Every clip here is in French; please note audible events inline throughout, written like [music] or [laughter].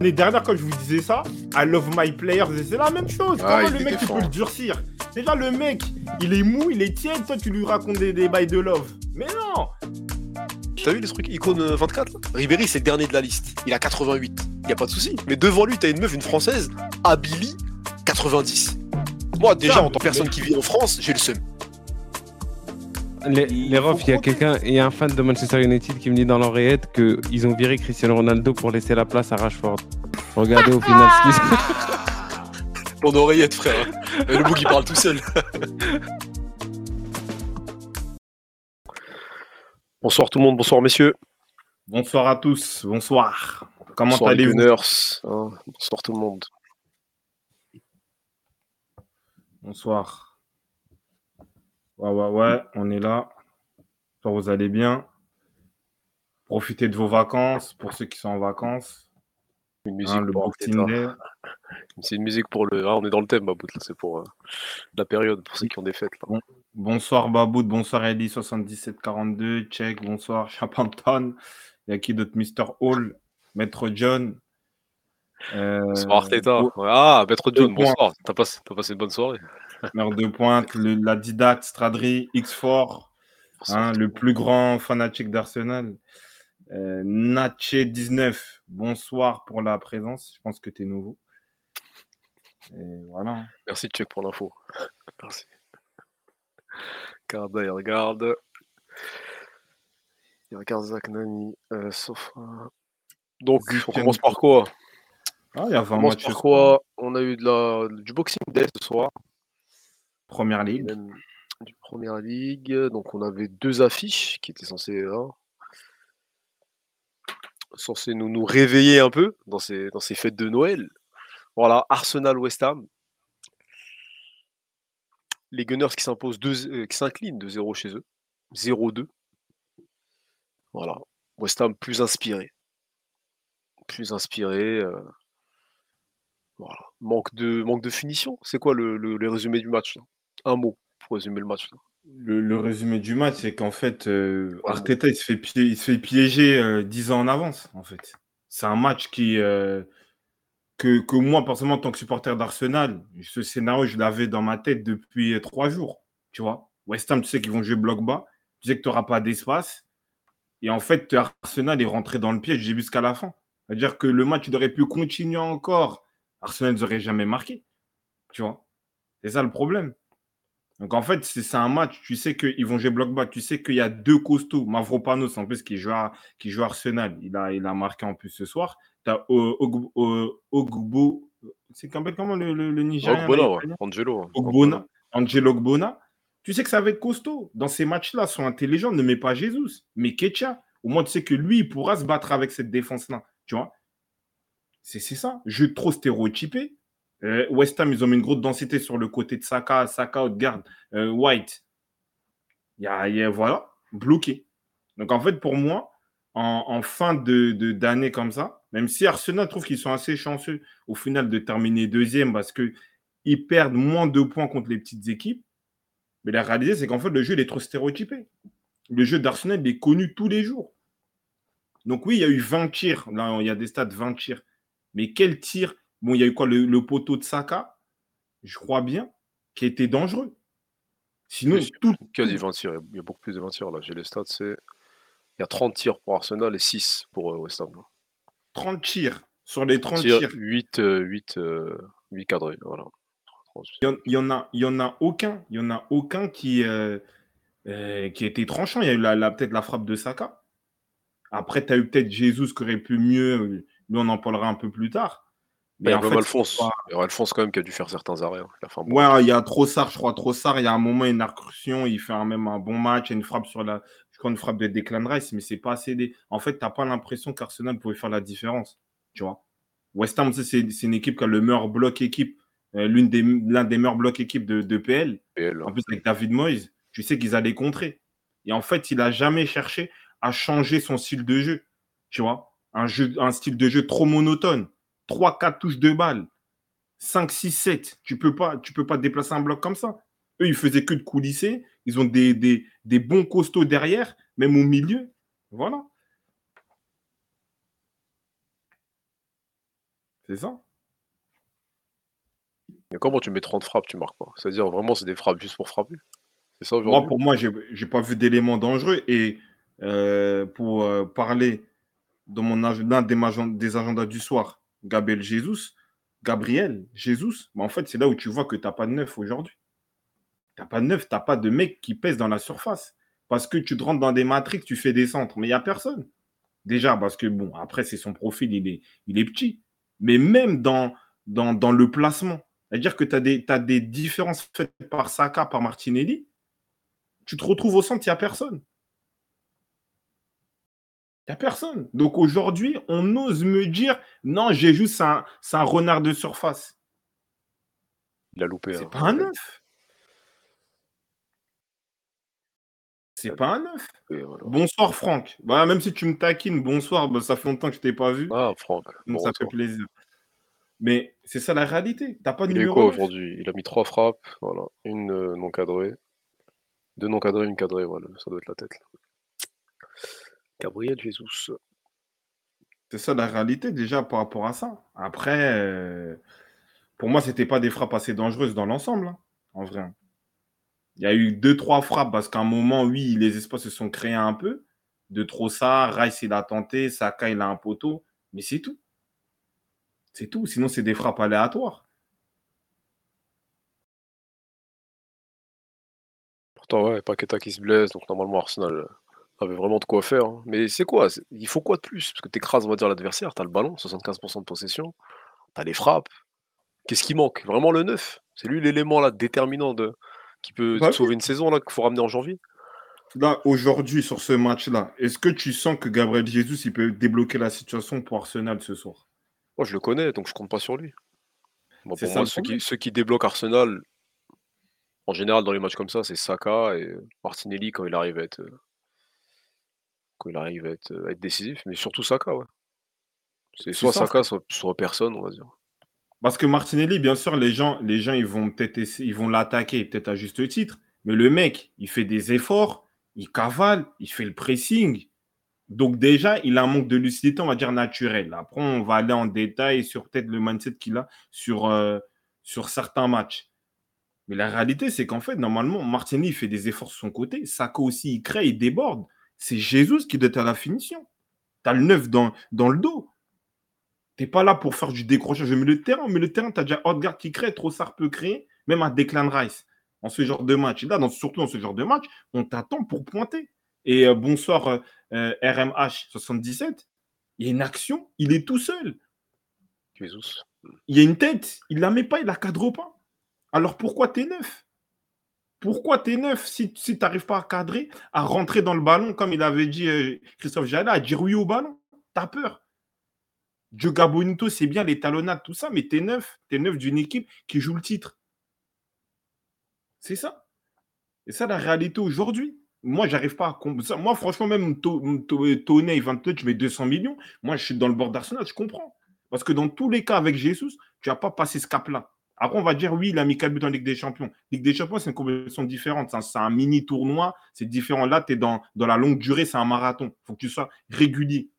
L'année dernière, quand je vous disais ça, I love my players, c'est la même chose. Ah, Comment il le mec, tu peux le durcir? Déjà, le mec, il est mou, il est tiède, toi, tu lui racontes des, des bails de love. Mais non T'as vu les trucs? Icône euh, 24 là? Ribéry, c'est le dernier de la liste. Il a 88. Y a pas de souci. Mais devant lui, t'as une meuf, une française, Abili, 90. Moi, déjà, en tant que personne qui vit en France, j'ai le seum. Les, Il les refs, il y a quelqu'un, il y a un fan de Manchester United qui me dit dans l'oreillette qu'ils ont viré Cristiano Ronaldo pour laisser la place à Rashford. Regardez au final ce qui se Ton [laughs] oreillette, frère. Et le bout qui parle tout seul. bonsoir tout le monde, bonsoir messieurs. Bonsoir à tous, bonsoir. Comment allez-vous Gunners. hein. bonsoir tout le monde. Bonsoir. Ouais, ouais, ouais, on est là. J'espère vous allez bien. Profitez de vos vacances pour ceux qui sont en vacances. Une musique hein, le pour. [laughs] C'est une musique pour le. Ah, on est dans le thème, Mabout, là, c'est pour euh, la période, pour ceux qui ont des fêtes. Là. Bonsoir Baboud, bonsoir Ellie7742, check, bonsoir [laughs] Chapanton. Il y a qui d'autre? Mr. Hall, Maître John. Euh, Bonsoir Arteta. Ah, Maître John, bonsoir. T'as passé, t'as passé une bonne soirée. Mère de pointe, le- la didacte, Stradri, X4, Bonsoir. hein, le plus grand fanatique d'Arsenal. Euh, Natché19, bonsoir pour la présence. Je pense que tu es nouveau. Et voilà. Merci Chuck pour l'info. [laughs] Merci. Carda, il regarde. Il regarde Zach Nani. Euh, sauf. euh, Donc, on commence par quoi? Ah, il y a On 20 commence par quoi? On a eu de la, du Boxing Day ce soir. Première ligue. Du Première Ligue. Donc, on avait deux affiches qui étaient censées. hein, censées nous, nous réveiller un peu dans ces, dans ces fêtes de Noël. Voilà, Arsenal-West Ham. Les Gunners qui s'imposent deux- euh, qui s'inclinent de 0 chez eux. 0-2. Voilà. West Ham plus inspiré. Plus inspiré. euh, Voilà. Manque de, manque de finition. C'est quoi le, le- le résumé du match là? Un mot pour résumer le match. là. Le, le résumé du match, c'est qu'en fait, euh, Arteta, il se fait, il se fait piéger euh, 10 ans en avance, en fait. C'est un match qui, euh, que, que moi, personnellement, en tant que supporter d'Arsenal, ce scénario, je l'avais dans ma tête depuis euh, trois jours, tu vois. West Ham, tu sais qu'ils vont jouer bloc bas, tu sais que tu n'auras pas d'espace. Et en fait, Arsenal est rentré dans le piège jusqu'à la fin. C'est-à-dire que le match, il aurait pu continuer encore. Arsenal n'aurait jamais marqué, tu vois. C'est ça le problème. Donc en fait, c'est un match, tu sais qu'ils vont jouer bloc bas, tu sais qu'il y a deux costauds, Mavropanos en plus qui joue, à, qui joue à Arsenal, il a, il a marqué en plus ce soir. Tu as Ogbo, c'est comment comment le, le, le ouais. italien? Angelo. Ogbonna, Angelo Ogbonna. Tu sais que ça va être costaud. Dans ces matchs-là, sont intelligents, ne mets pas Jesus, mais Ketcha. Au moins, tu sais que lui, il pourra se battre avec cette défense-là. Tu vois C'est c'est ça. Jeu trop stéréotypé. Euh, West Ham, ils ont mis une grosse densité sur le côté de Saka, Saka, Haute-Garde, euh, White. Y y a- voilà, bloqué. Donc, en fait, pour moi, en, fin de de- d'année comme ça, même si Arsenal trouve qu'ils sont assez chanceux au final de terminer deuxième parce qu'ils perdent moins de points contre les petites équipes, mais la réalité, c'est qu'en fait, le jeu il est trop stéréotypé. Le jeu d'Arsenal il est connu tous les jours. Donc, oui, il y a eu 20 tirs. Là, il y a des stats 20 tirs. Mais quel tir Bon, il y a eu quoi le, le poteau de Saka, je crois bien, qui était dangereux. Sinon, Oui, tout, Quasi 20 tirs. Il y a beaucoup plus de 20 tirs là. J'ai les stats. C'est. Il y a 30 tirs pour Arsenal et 6 pour euh, West Ham. 30 tirs. Sur les 30 Tirs, tirs, 8, euh, 8, euh, 8 cadrés. Voilà. il y en- il y, a, il y en a aucun, il y en a aucun qui, euh, euh, qui a été tranchant. Il y a eu la, la- peut-être la frappe de Saka. Après, tu as eu peut-être Jesus qui aurait pu mieux. Lui, on en parlera un peu plus tard. Mais il y a en même fait, Alphonse. pas- Il y a Alphonse quand même qui a dû faire certains arrêts. hein. Il a fait un bon Ouais, il y a Trossard, je crois. Trossard, il y a un moment, une incursion, il fait un- même un bon match, il y a une frappe sur la. Je crois une frappe de Declan Rice, mais c'est pas assez. des- En fait, tu n'as pas l'impression qu'Arsenal pouvait faire la différence. Tu vois. West Ham, c'est une équipe qui a le meilleur bloc équipe, euh, des, l'un des meilleurs blocs équipes de, de PL. PL. En plus, avec David Moyes, tu sais qu'ils allaient contrer. Et en fait, il n'a jamais cherché à changer son style de jeu. Tu vois un, jeu, un style de jeu trop monotone. 3-4 touches de balle. 5, 6, 7. Tu peux pas, tu peux pas déplacer un bloc comme ça. Eux, ils faisaient que de coulisser. Ils ont des, des, des bons costauds derrière, même au milieu. Voilà. C'est ça. Mais comment tu mets 30 frappes, tu marques pas? C'est-à-dire vraiment c'est des frappes juste pour frapper? C'est ça Moi, pour moi, j'ai pas vu d'éléments dangereux. Et euh, pour euh, parler de mon l'un des agendas du soir, Gabriel Jesus, Gabriel Jesus, bah, en fait, c'est là où tu vois que tu n'as pas de neuf aujourd'hui. Tu n'as pas de neuf, tu n'as pas de mec qui pèse dans la surface. Parce que tu te rentres dans des matrix, tu fais des centres, mais il n'y a personne. Déjà, parce que, bon, après, c'est son profil, il est, petit. Mais même dans, dans, le placement, c'est-à-dire que tu as, des- t'as des différences faites par Saka, par Martinelli, tu te retrouves au centre, il n'y a personne. Il n'y a personne. Donc aujourd'hui, on ose me dire non, j'ai juste un, un renard de surface. Il a loupé. C'est hein. pas un neuf. C'est pas un neuf. Bonsoir Franck. Bah, même si tu me taquines, bonsoir, bah, ça fait longtemps que je t'ai pas vu. Ah, Franck. donc ça fait plaisir. Mais c'est ça la réalité. T'as pas de Il numéro quoi 9. aujourd'hui? Il a mis trois frappes, voilà. Une euh, non cadrée. Deux non cadrées, une cadrée, voilà. Ça doit être la tête. là. Gabriel Jesus. C'est ça la réalité déjà par rapport à ça. Après, euh, pour moi, c'était pas des frappes assez dangereuses dans l'ensemble, hein, en vrai. Il y a eu deux, trois frappes parce qu'à un moment, oui, les espaces se sont créés un peu. De trop ça, Rice, il a tenté, Saka, il a un poteau, mais c'est tout. C'est tout. Sinon, c'est des frappes aléatoires. Pourtant, ouais, Paqueta qui se blesse, donc normalement Arsenal euh, avait vraiment de quoi faire. hein. Mais c'est quoi? C'est- Il faut quoi de plus? Parce que t'écrases, on va dire, l'adversaire, t'as le ballon, 75% de possession, t'as les frappes. Qu'est-ce qui manque? Vraiment le neuf C'est lui l'élément là déterminant de... qui peut Bah oui. sauver une saison là qu'il faut ramener en janvier Là, aujourd'hui, sur ce match-là, est-ce que tu sens que Gabriel Jesus, il peut débloquer la situation pour Arsenal ce soir? Moi, je le connais, donc je compte pas sur lui. C'est pour ça moi, le ceux qui, problème. ceux qui débloquent Arsenal, en général, dans les matchs comme ça, c'est Saka et Martinelli quand il arrive à être, euh, quand il arrive à être, à être décisif, mais surtout Saka, ouais. C'est soit ça, Saka, soit, soit personne, on va dire. Parce que Martinelli, bien sûr, les gens, les gens ils vont peut-être ils vont l'attaquer, peut-être à juste titre. Mais le mec, il fait des efforts, il cavale, il fait le pressing. Donc déjà, il a un manque de lucidité, on va dire naturel. Après, on va aller en détail sur peut-être le mindset qu'il a sur, euh, sur certains matchs. Mais la réalité, c'est qu'en fait, normalement, Martinelli il fait des efforts sur son côté. Saka aussi, il crée, il déborde. C'est Jésus qui doit être à la finition. Tu as le neuf dans, dans le dos. T'es pas là pour faire du décrochage. Je mets le terrain, mais le terrain, tu as déjà Odegaard qui crée, Trossard peut créer, même un Declan Rice en ce genre de match. Et là, dans, surtout dans ce genre de match, on t'attend pour pointer. Et euh, bonsoir euh, euh, RMH77, il y a une action, il est tout seul. Jesus. Il y a une tête, il la met pas, il la cadre pas. Alors pourquoi t'es neuf? Pourquoi t'es neuf si, si tu n'arrives pas à cadrer, à rentrer dans le ballon, comme il avait dit euh, Christophe Jallet, à dire oui au ballon? T'as peur. Joga Bonito, c'est bien les talonnades, tout ça, mais t'es neuf. T'es neuf d'une équipe qui joue le titre. C'est ça. Et ça, la réalité aujourd'hui. Moi, j'arrive pas à. Moi, franchement, même To- Toney, 22, tu mets 200 millions. Moi, je suis dans le bord d'Arsenal, je comprends. Parce que dans tous les cas, avec Jesus, tu n'as pas passé ce cap-là. Après, on va dire, oui, il a mis 4 buts en Ligue des Champions. Ligue des Champions, c'est une compétition différente. C'est un, mini tournoi, c'est différent. Là, tu es dans, dans la longue durée, c'est un marathon. Il faut que tu sois régulier.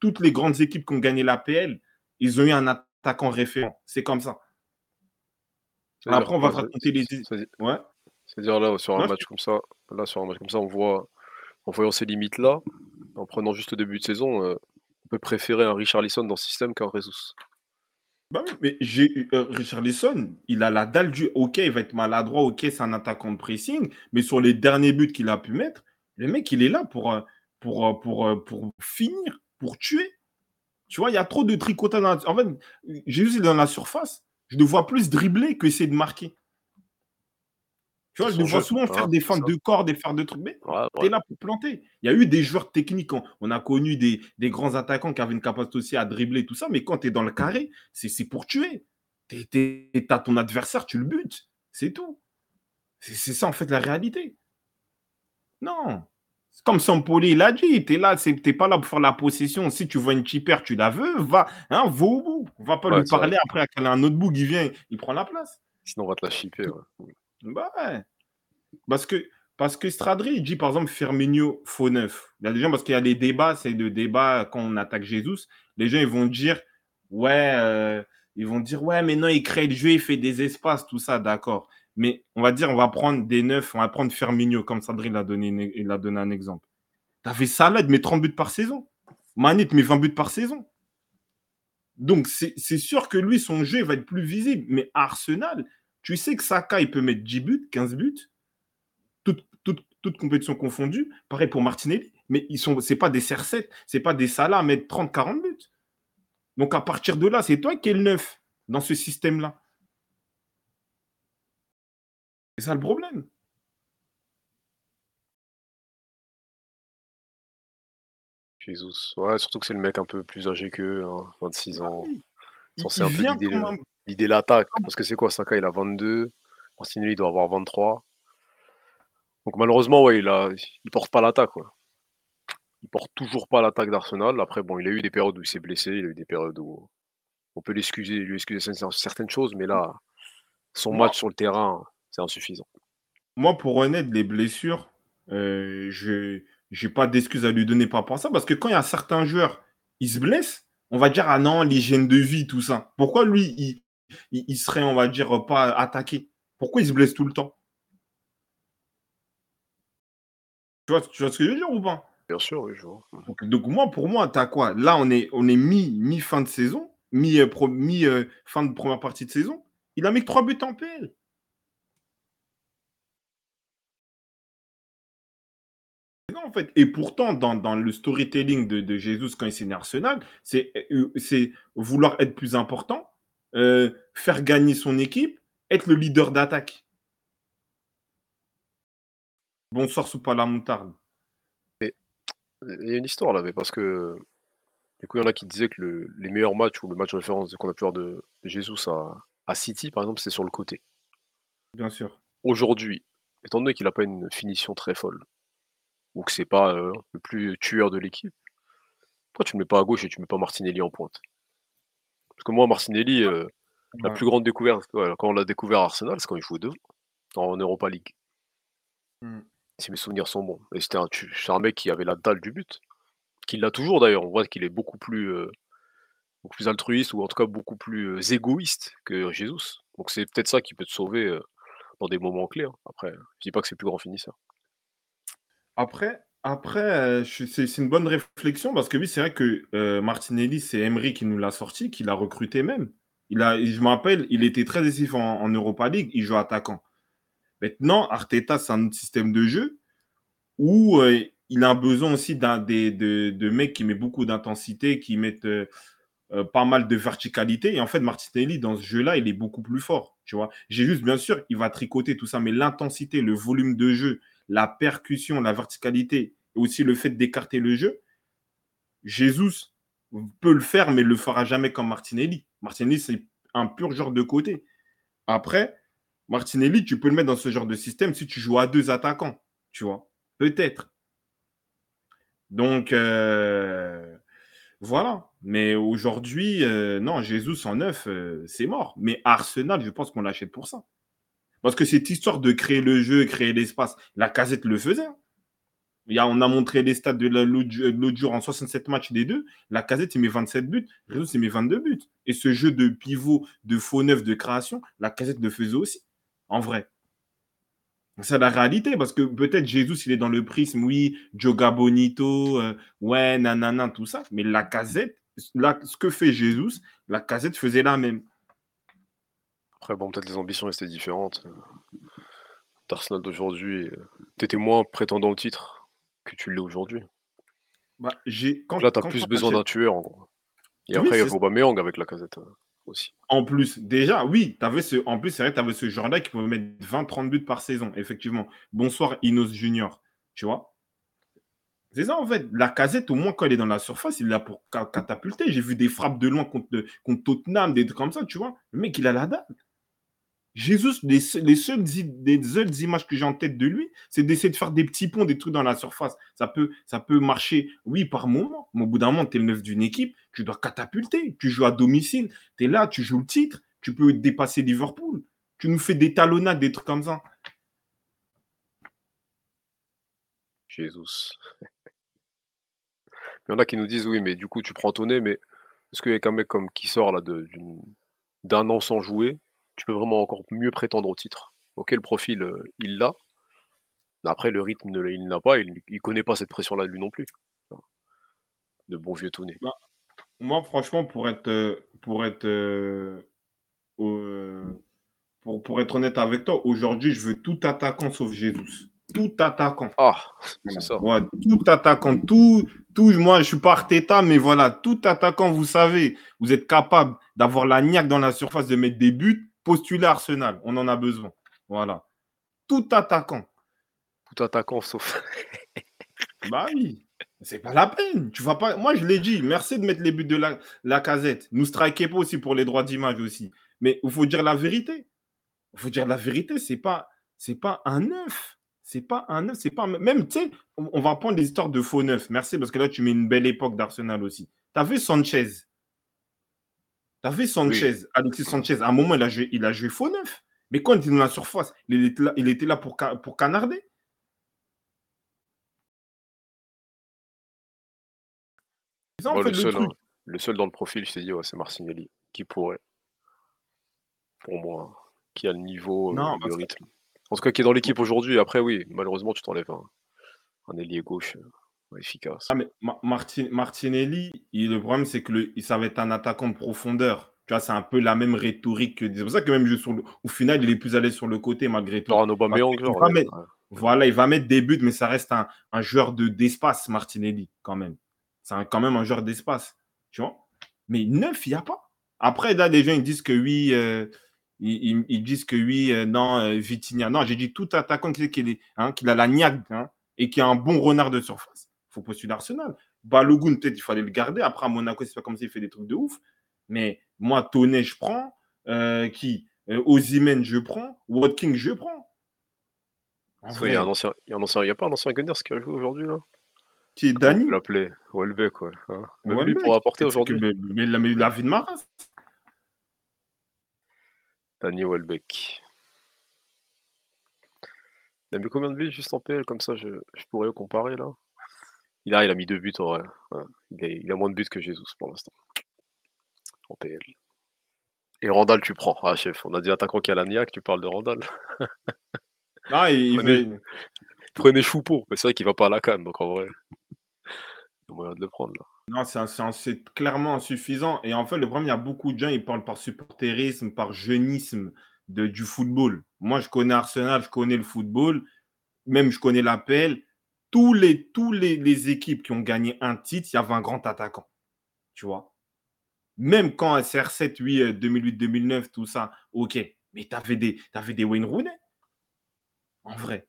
Toutes les grandes équipes qui ont gagné l'APL, ils ont eu un attaquant référent. C'est comme ça. Après, on va te raconter les. Ouais. C'est-à-dire là, sur un match comme ça, là, sur un match comme ça, on voit, en voyant ces limites-là, en prenant juste le début de saison, euh, on peut préférer un Richarlison dans ce système qu'un Jesus. Bah mais j'ai euh, il a la dalle du OK, il va être maladroit, OK, c'est un attaquant de pressing, mais sur les derniers buts qu'il a pu mettre, le mec, il est là pour, euh, euh, euh, finir, pour tuer. Tu vois, il y a trop de tricotage. En fait, il est dans la surface. Je le vois plus dribbler que essayer de marquer. Tu vois, je le vois souvent faire hein, des ça. de corps, et faire de trucs. Mais Ouais, tu ouais. es là pour planter. Il y a eu des joueurs techniques. On, on a connu des, des grands attaquants qui avaient une capacité aussi à dribbler, tout ça. Mais quand tu es dans le carré, c'est pour tuer. Tu as ton adversaire, tu le butes. C'est tout. C'est ça, en fait, la réalité. Non. Comme Sampoli l'a dit, tu là, t'es pas là pour faire la possession. Si tu vois une chipper, tu la veux, va, hein, va au bout. On va pas Ouais, lui vrai. parler après qu'elle a un autre bout qui vient, il prend la place. Sinon, on va te la chipper. ouais. Bah. Parce que, parce que Stradri, il dit par exemple Firmino faux neuf. Il y a des gens, parce qu'il y a des débats, c'est le débat quand on attaque Jesus. Les gens, ils vont dire Ouais, euh, Ils vont dire, ouais, mais non, il crée le jeu, il fait des espaces, tout ça, d'accord. Mais on va dire, on va prendre des neufs, on va prendre Fermigno, comme Sandrine l'a donné, il a donné un exemple. T'avais Salah, il met 30 buts par saison. Manit met 20 buts par saison. Donc, c'est sûr que lui, son jeu va être plus visible. Mais Arsenal, tu sais que Saka, il peut mettre 10 buts, 15 buts, toutes, compétitions confondues. Pareil pour Martinelli. Mais ce n'est pas des CR7, ce n'est pas des Salah à mettre 30, 40 buts. Donc, à partir de là, c'est toi qui es le neuf dans ce système-là. C'est ça le problème. Jesus. Ouais, surtout que c'est le mec un peu plus âgé qu'eux, 26 hein, ans. Il, Censé un peu l'idée l'attaque. Parce que c'est quoi, Saka, il a 22. Martinelli, il doit avoir 23. Donc malheureusement, ouais, il a, il porte pas l'attaque. Quoi. Il porte toujours pas l'attaque d'Arsenal. Après, bon, il a eu des périodes où il s'est blessé, il a eu des périodes où on peut l'excuser, lui excuser certaines choses, mais là, son match sur le terrain, c'est insuffisant. Moi, pour honnête, les blessures, euh, je j'ai pas d'excuses à lui donner par rapport à ça, parce que quand il y a certains joueurs, ils se blessent, on va dire, ah non, l'hygiène de vie, tout ça. Pourquoi lui, il, il, serait, on va dire, pas attaqué Pourquoi il se blesse tout le temps? Tu vois, tu vois ce que je veux dire ou pas? Bien sûr, oui, je vois. Donc, moi, pour moi, tu as quoi? Là, on est, on est mi, mi fin de saison, mi, euh, mi euh, fin de première partie de saison. Il a mis trois buts en PL. en fait. Et pourtant, dans, le storytelling de, de, Jésus quand il signe Arsenal, euh, c'est vouloir être plus important, euh, faire gagner son équipe, être le leader d'attaque. Bonsoir, sous pas la moutarde. il y a une histoire là, mais parce que du coup, il y en a qui disaient que les meilleurs matchs ou le match de référence qu'on a pu voir de, Jésus à, à City, par exemple, c'est sur le côté. Bien sûr. Aujourd'hui, étant donné qu'il n'a pas une finition très folle, ou que c'est pas le plus tueur de l'équipe, pourquoi tu ne mets pas à gauche et tu ne mets pas Martinelli en pointe Parce que moi, Martinelli, la plus grande découverte, quand on l'a découvert à Arsenal, c'est quand il jouait devant, en Europa League. Mmh. Si mes souvenirs sont bons. Et c'était un, un, mec qui avait la dalle du but, qui l'a toujours d'ailleurs. On voit qu'il est beaucoup plus, beaucoup plus altruiste, ou en tout cas beaucoup plus égoïste que Jesus. Donc c'est peut-être ça qui peut te sauver dans des moments clés. Hein. Après, je dis pas que c'est le plus grand finisseur. Après, après c'est une bonne réflexion parce que oui, c'est vrai que Martinelli, c'est Emery qui nous l'a sorti, qui l'a recruté même. Il a, je me rappelle, il était très décisif en, Europa League, il joue attaquant. Maintenant, Arteta, c'est un système de jeu où il a besoin aussi d'un, de, de, mecs qui mettent beaucoup d'intensité, qui mettent pas mal de verticalité. Et en fait, Martinelli, dans ce jeu-là, il est beaucoup plus fort. Tu vois, j'ai juste, bien sûr, il va tricoter tout ça, mais l'intensité, le volume de jeu, la percussion, la verticalité et aussi le fait d'écarter le jeu, Jésus peut le faire, mais ne le fera jamais comme Martinelli. Martinelli, c'est un pur genre de côté. Après, Martinelli, tu peux le mettre dans ce genre de système si tu joues à deux attaquants, tu vois. Peut-être. Donc, euh, voilà. Mais aujourd'hui, euh, non, Jésus en neuf, euh, c'est mort. Mais Arsenal, je pense qu'on l'achète pour ça. Parce que cette histoire de créer le jeu, créer l'espace, la casette le faisait. Hein. On a montré les stats de l'autre jour en 67 matchs des deux. La casette, il met 27 buts. Réseau, il met 22 buts. Et ce jeu de pivot, de faux neuf, de création, la casette le faisait aussi. En vrai. C'est la réalité, parce que peut-être Jésus, il est dans le prisme, oui, Joga Bonito, euh, ouais, nanana, tout ça. Mais la casette, ce que fait Jésus, la casette faisait la même. Après, bon, peut-être les ambitions étaient différentes. D'Arsenal d'aujourd'hui, euh, t'étais moins prétendant au titre que tu l'es aujourd'hui. Bah, quand, Là, t'as plus besoin d'un tueur, en gros. Et après, il y a Aubameyang avec la casette euh, aussi. En plus, déjà, oui, avais ce... en plus, c'est vrai, tu avais ce genre-là qui pouvait mettre 20-30 buts par saison, effectivement. Bonsoir, Inos Junior. Tu vois? C'est ça, en fait. La casette, au moins, quand elle est dans la surface, il l'a pour catapulter. J'ai vu des frappes de loin contre, contre Tottenham, des trucs comme ça, tu vois. Le mec, il a la dalle. Jésus, les, seules, images que j'ai en tête de lui, c'est d'essayer de faire des petits ponts, des trucs dans la surface. Ça peut, marcher, oui, par moment, mais au bout d'un moment, tu es le neuf d'une équipe, tu dois catapulter. Tu joues à domicile, tu es là, tu joues le titre, tu peux dépasser Liverpool. Tu nous fais des talonnades, des trucs comme ça. Jésus. [laughs] Il y en a qui nous disent oui, mais du coup, tu prends ton nez, mais est-ce qu'il y a qu'un mec comme qui sort là d'un an sans jouer, tu peux vraiment encore mieux prétendre au titre. Ok, le profil, euh, il l'a. Après, le rythme, il n'a pas. Il ne connaît pas cette pression-là, lui non plus. De bon vieux tonné. Bah, moi, franchement, pour être, euh, pour être, euh, pour, pour, être honnête avec toi, aujourd'hui, je veux tout attaquant sauf Jésus. Tout attaquant. Ah, c'est ça. tout attaquant. Tout, tout, moi, je suis pas Arteta, mais voilà, tout attaquant, vous savez, vous êtes capable d'avoir la niaque dans la surface, de mettre des buts, postuler Arsenal. On en a besoin. Voilà. Tout attaquant. Tout attaquant, sauf. [laughs] bah oui. C'est pas la peine. Tu vas pas. Moi, je l'ai dit. Merci de mettre les buts de la, la casette. Nous strikez pas aussi pour les droits d'image aussi. Mais il faut dire la vérité. Il faut dire la vérité. C'est pas, c'est pas un neuf. C'est pas un neuf. C'est pas même. Tu sais, on, va prendre des histoires de faux neuf. Merci parce que là, tu mets une belle époque d'Arsenal aussi. Tu as vu Sanchez? Tu as vu Sanchez. Alexis Sanchez. À un moment, il a joué, il a joué faux neuf. Mais quand il était dans la surface, il était là, il était là pour, pour canarder. le, seul, hein, le, seul, dans le profil, je t'ai dit, c'est Marcinelli. Qui pourrait, pour moi, qui a le niveau, euh, le rythme. En tout cas, qui est dans l'équipe aujourd'hui. Après, oui, malheureusement, tu t'enlèves un, un ailier gauche euh, efficace. Ah, mais Martinelli, le problème, c'est que le, ça va être un attaquant de profondeur. Tu vois, c'est un peu la même rhétorique que. C'est pour ça que même sur au final, il est plus allé sur le côté malgré tout. Il Voilà, il va mettre des buts, mais ça reste un, un joueur d'espace, Martinelli, quand même. C'est quand même un joueur d'espace. Tu vois Mais neuf, il n'y a pas. Après, là, les gens ils disent que oui, euh, ils, disent que oui, euh, non, euh, Vitinha. Non, j'ai dit tout attaquant qu'il hein, a la niaque hein, et qui a un bon renard de surface. Faut postuler Arsenal. Balogun, peut-être, il fallait le garder. Après, à Monaco, c'est pas comme s'il fait des trucs de ouf. Mais moi, Tonnet, je prends. Euh, qui? Euh, Ozymen, je prends. Watkins, je prends. Il y, a un ancien, il y a pas un ancien Gunners qui a joué aujourd'hui là? Qui est Dani On l'appelait Welbeck, quoi. Hein. Même lui pour apporter aujourd'hui. Mais, mais, mais, la vie de Maras. Dani Welbeck. Il a mis combien de buts juste en PL comme ça je, je pourrais comparer là? Il a, il a mis deux buts en vrai. Il, a, il, a, moins de buts que Jesus pour l'instant en PL. Et Randall, tu prends. Ah, chef, on a dit attaquant qui a la niaque, tu parles de Randall. [laughs] ah, il prenez, prenez Choupeau, mais c'est vrai qu'il va pas à la canne, donc en vrai, il y a moyen de le prendre là. Non, c'est clairement insuffisant. Et en fait, le problème, il y a beaucoup de gens, ils parlent par supporterisme, par jeunisme de, du football. Moi, je connais Arsenal, je connais le football, même je connais l'appel. Tous les, équipes qui ont gagné un titre, il y avait un grand attaquant. Tu vois? Même quand SR7, oui, 2008-2009, tout ça, ok. Mais tu avais des, avais des Wayne Rooney. En vrai.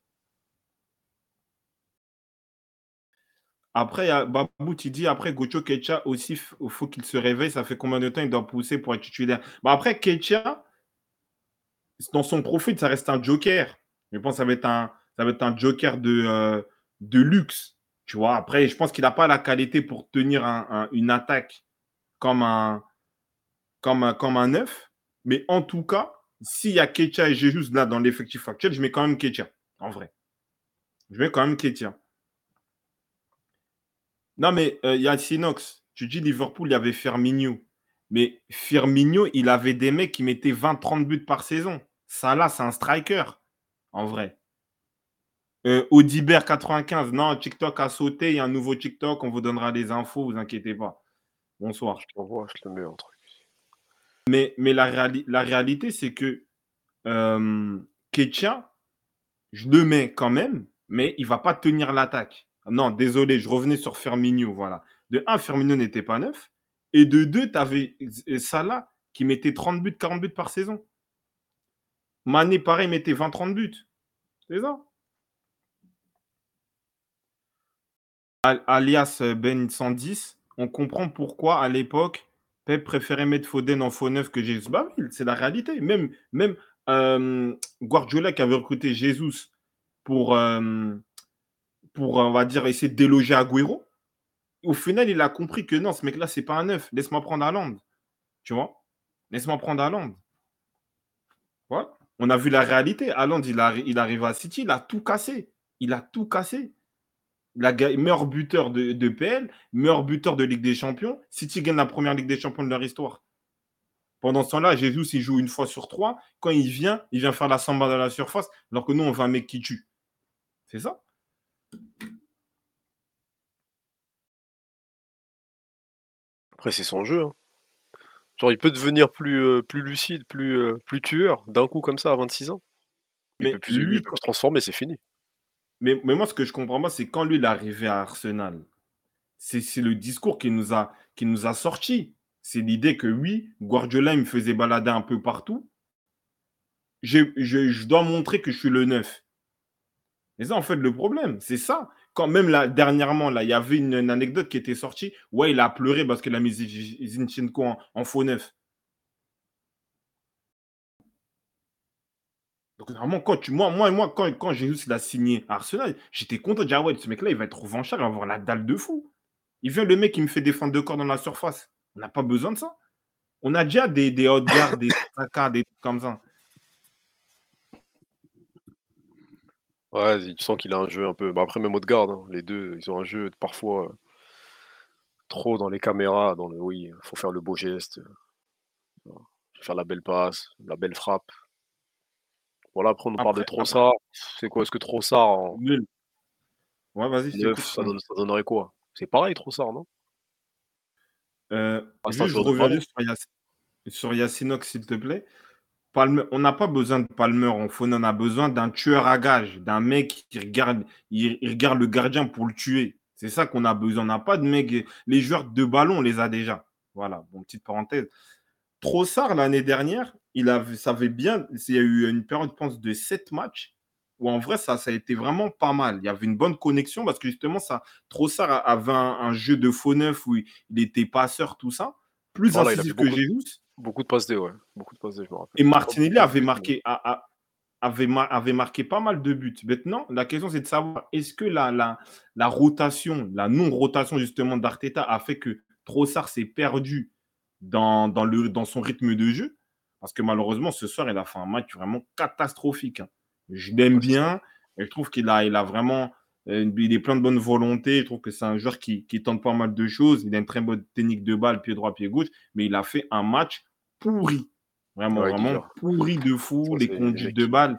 Après, Babou, tu dis, après, Gocho Kecha aussi, il faut qu'il se réveille. Ça fait combien de temps il doit pousser pour être titulaire? Bah Après, Kecha, dans son profil, ça reste un joker. Je pense que ça va être un, ça va être un joker de, euh, de luxe. Tu vois, après, je pense qu'il n'a pas la qualité pour tenir une attaque comme un, comme. Mais en tout cas, s'il y a Ketia et Jesus là dans l'effectif actuel, je mets quand même Ketia, en vrai. Je mets quand même Ketia. Non, mais euh, il a Sinox. Tu dis Liverpool, il y avait Firmino. Mais Firmino, il avait des mecs qui mettaient 20-30 buts par saison. Ça, là, c'est un striker, en vrai. Euh, Audibert 95, non, TikTok a sauté, il y a un nouveau TikTok, on vous donnera les infos, vous inquiétez pas. Bonsoir. Je t'envoie, je te mets un truc. Mais, mais la, la réalité, c'est que euh, Ketia, je le mets quand même, mais il ne va pas tenir l'attaque. Non, désolé, je revenais sur Firmino. Voilà. De un, Firmino n'était pas neuf. Et de deux, tu avais Salah qui mettait 30 buts, 40 buts par saison. Mané, pareil, mettait 20-30 buts. C'est ça? Alias Ben 110, on comprend pourquoi à l'époque, Pep préférait mettre Foden en faux neuf que Jésus. Bah c'est la réalité. Même, même euh, Guardiola qui avait recruté Jesus pour, euh, pour, on va dire, essayer de déloger Agüero, au final, il a compris que non, ce mec-là, c'est pas un neuf. Laisse-moi prendre Haaland. Tu vois? Laisse-moi prendre Haaland. Voilà. On a vu la réalité. Haaland, il, il arrive à City, il a tout cassé. Il a tout cassé la, meilleur buteur de, de, PL, meilleur buteur de Ligue des Champions. City gagne la première Ligue des Champions de leur histoire. Pendant ce temps-là, Jésus, il joue une fois sur trois. Quand il vient, il vient faire la samba dans la surface, alors que nous, on veut un mec qui tue. C'est ça? Après, c'est son jeu. hein. Genre, il peut devenir plus, euh, plus lucide, plus, euh, plus tueur d'un coup comme ça à 26 ans. Il Mais peut, plus, lui, il peut se transformer, c'est fini. Mais, mais moi, ce que je comprends pas, c'est quand lui, il est arrivé à Arsenal, c'est le discours qui nous a, qui nous a sorti. C'est l'idée que oui, Guardiola, il me faisait balader un peu partout. Je, je dois montrer que je suis le neuf. Et ça, en fait, le problème, c'est ça. Quand même, là, dernièrement, il y avait une, anecdote qui était sortie. Ouais, il a pleuré parce qu'il a mis Zi- Zinchenko en, en faux neuf. Quand tu, moi, moi, moi quand, quand Jésus il a signé à Arsenal, j'étais content de dire, ah ouais, ce mec-là, il va être revanchard, il va avoir la dalle de fou. Il vient le mec qui me fait défendre de corps dans la surface. On n'a pas besoin de ça. On a déjà des, des guards, des Saka, des trucs comme ça. Ouais, tu sens qu'il a un jeu un peu. bah, après, même Odegaard, hein, les deux, ils ont un jeu parfois euh, trop dans les caméras. Dans le oui, faut faire le beau geste, euh, faire la belle passe, la belle frappe. Voilà, après, on nous parle de Trossard. C'est quoi? Est-ce que Trossard en Nul. Ouais, vas-y, ça, donne- ça donnerait quoi? C'est pareil, Trossard, non? Euh, Ah, juste, je reviens sur, Yacinox, s'il te plaît. Palmer, on n'a pas besoin de Palmer en faune, on a besoin d'un tueur à gage, d'un mec qui regarde, il, il regarde le gardien pour le tuer. C'est ça qu'on a besoin. On n'a pas de mec. Les joueurs de ballon, on les a déjà. Voilà, bon, petite parenthèse. Trossard, l'année dernière, il avait, ça avait bien. Il y a eu une période, je pense, de 7 matchs où en vrai, ça, ça a été vraiment pas mal. Il y avait une bonne connexion parce que justement, ça, Trossard avait un, un jeu de faux neuf où il, était passeur, tout ça. Plus Voilà, incisif que Jesus. Beaucoup de passes D, ouais. Beaucoup de passes D, je me rappelle. Et Martinelli avait marqué, a- a- avait, ma- avait marqué pas mal de buts. Maintenant, la question, c'est de savoir est-ce que la, la, la rotation, la non-rotation justement d'Arteta a fait que Trossard s'est perdu dans, dans, le, dans son rythme de jeu? Parce que malheureusement, ce soir, il a fait un match vraiment catastrophique. hein. Je l'aime bien et je trouve qu'il a, il a vraiment. euh, il est plein de bonne volonté. Je trouve que c'est un joueur qui, qui tente pas mal de choses. Il a une très bonne technique de balle, pied droit, pied gauche. Mais il a fait un match pourri. Vraiment, Ouais, vraiment pourri de fou. Les conduites de balle.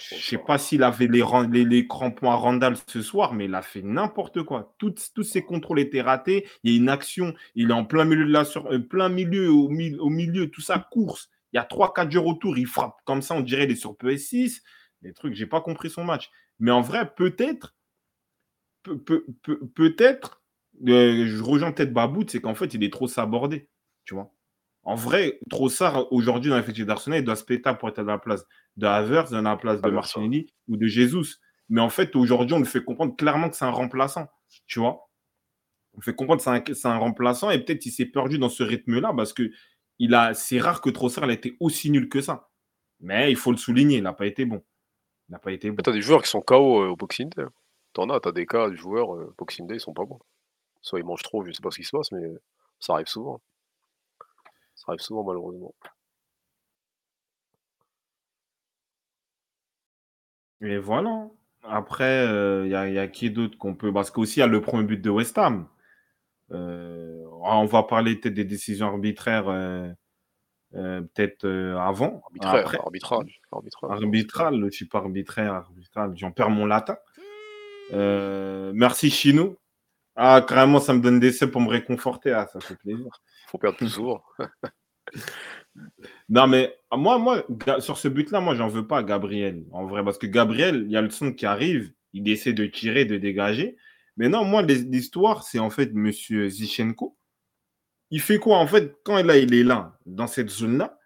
Je sais pas s'il avait les, ran- les, les crampons à Randall ce soir, mais il a fait n'importe quoi. Tous ses contrôles étaient ratés. Il y a une action. Il est en plein milieu de la sur, euh, plein milieu, au, mi- au milieu, tout ça, course. Il y a 3-4 joueurs autour. Il frappe comme ça, on dirait il est sur PS6. Des trucs, j'ai pas compris son match. Mais en vrai, peut-être, peut- peut- peut- peut-être, euh, je rejoins peut-être Babout, c'est qu'en fait, il est trop sabordé. Tu vois. En vrai, Trossard, aujourd'hui, dans l'effectif d'Arsenal, il doit se péter pour être à la place de Havertz, dans la place de. Martinelli ou de Jesus. Mais en fait, aujourd'hui, on le fait comprendre clairement que c'est un remplaçant. Tu vois On fait comprendre que c'est un, remplaçant et peut-être il s'est perdu dans ce rythme-là parce que il a, c'est rare que Trossard ait été aussi nul que ça. Mais il faut le souligner, il n'a pas été bon. Il n'a pas été bon. Mais T'as des joueurs qui sont KO euh, au Boxing Day. T'en as, t'as des cas de joueurs euh, Boxing Day, ils sont pas bons. Soit ils mangent trop, je sais pas ce qui se passe, mais ça arrive souvent. Ça arrive souvent, malheureusement. Et voilà. Après, il y, a, y a qui d'autre qu'on peut. Parce qu'aussi, il y a le premier but de West Ham. Euh, on va parler peut-être des décisions arbitraires euh, euh, peut-être euh, avant. Arbitraire, Après, arbitrage. arbitral, je suis pas arbitraire, arbitral. J'en perds mon latin. Euh, merci Chino. Ah, carrément, ça me donne des seuls pour me réconforter. Ah, ça fait plaisir. Faut perdre souvent. [laughs] Non, mais moi, moi Ga- sur ce but-là, moi, j'en veux pas à Gabriel. En vrai, parce que Gabriel, il y a le son qui arrive, il essaie de tirer, de dégager. Mais non, moi, l'histoire, c'est en fait Monsieur Zichenko. Il fait quoi En fait, quand il, a- il est là, dans cette zone-là,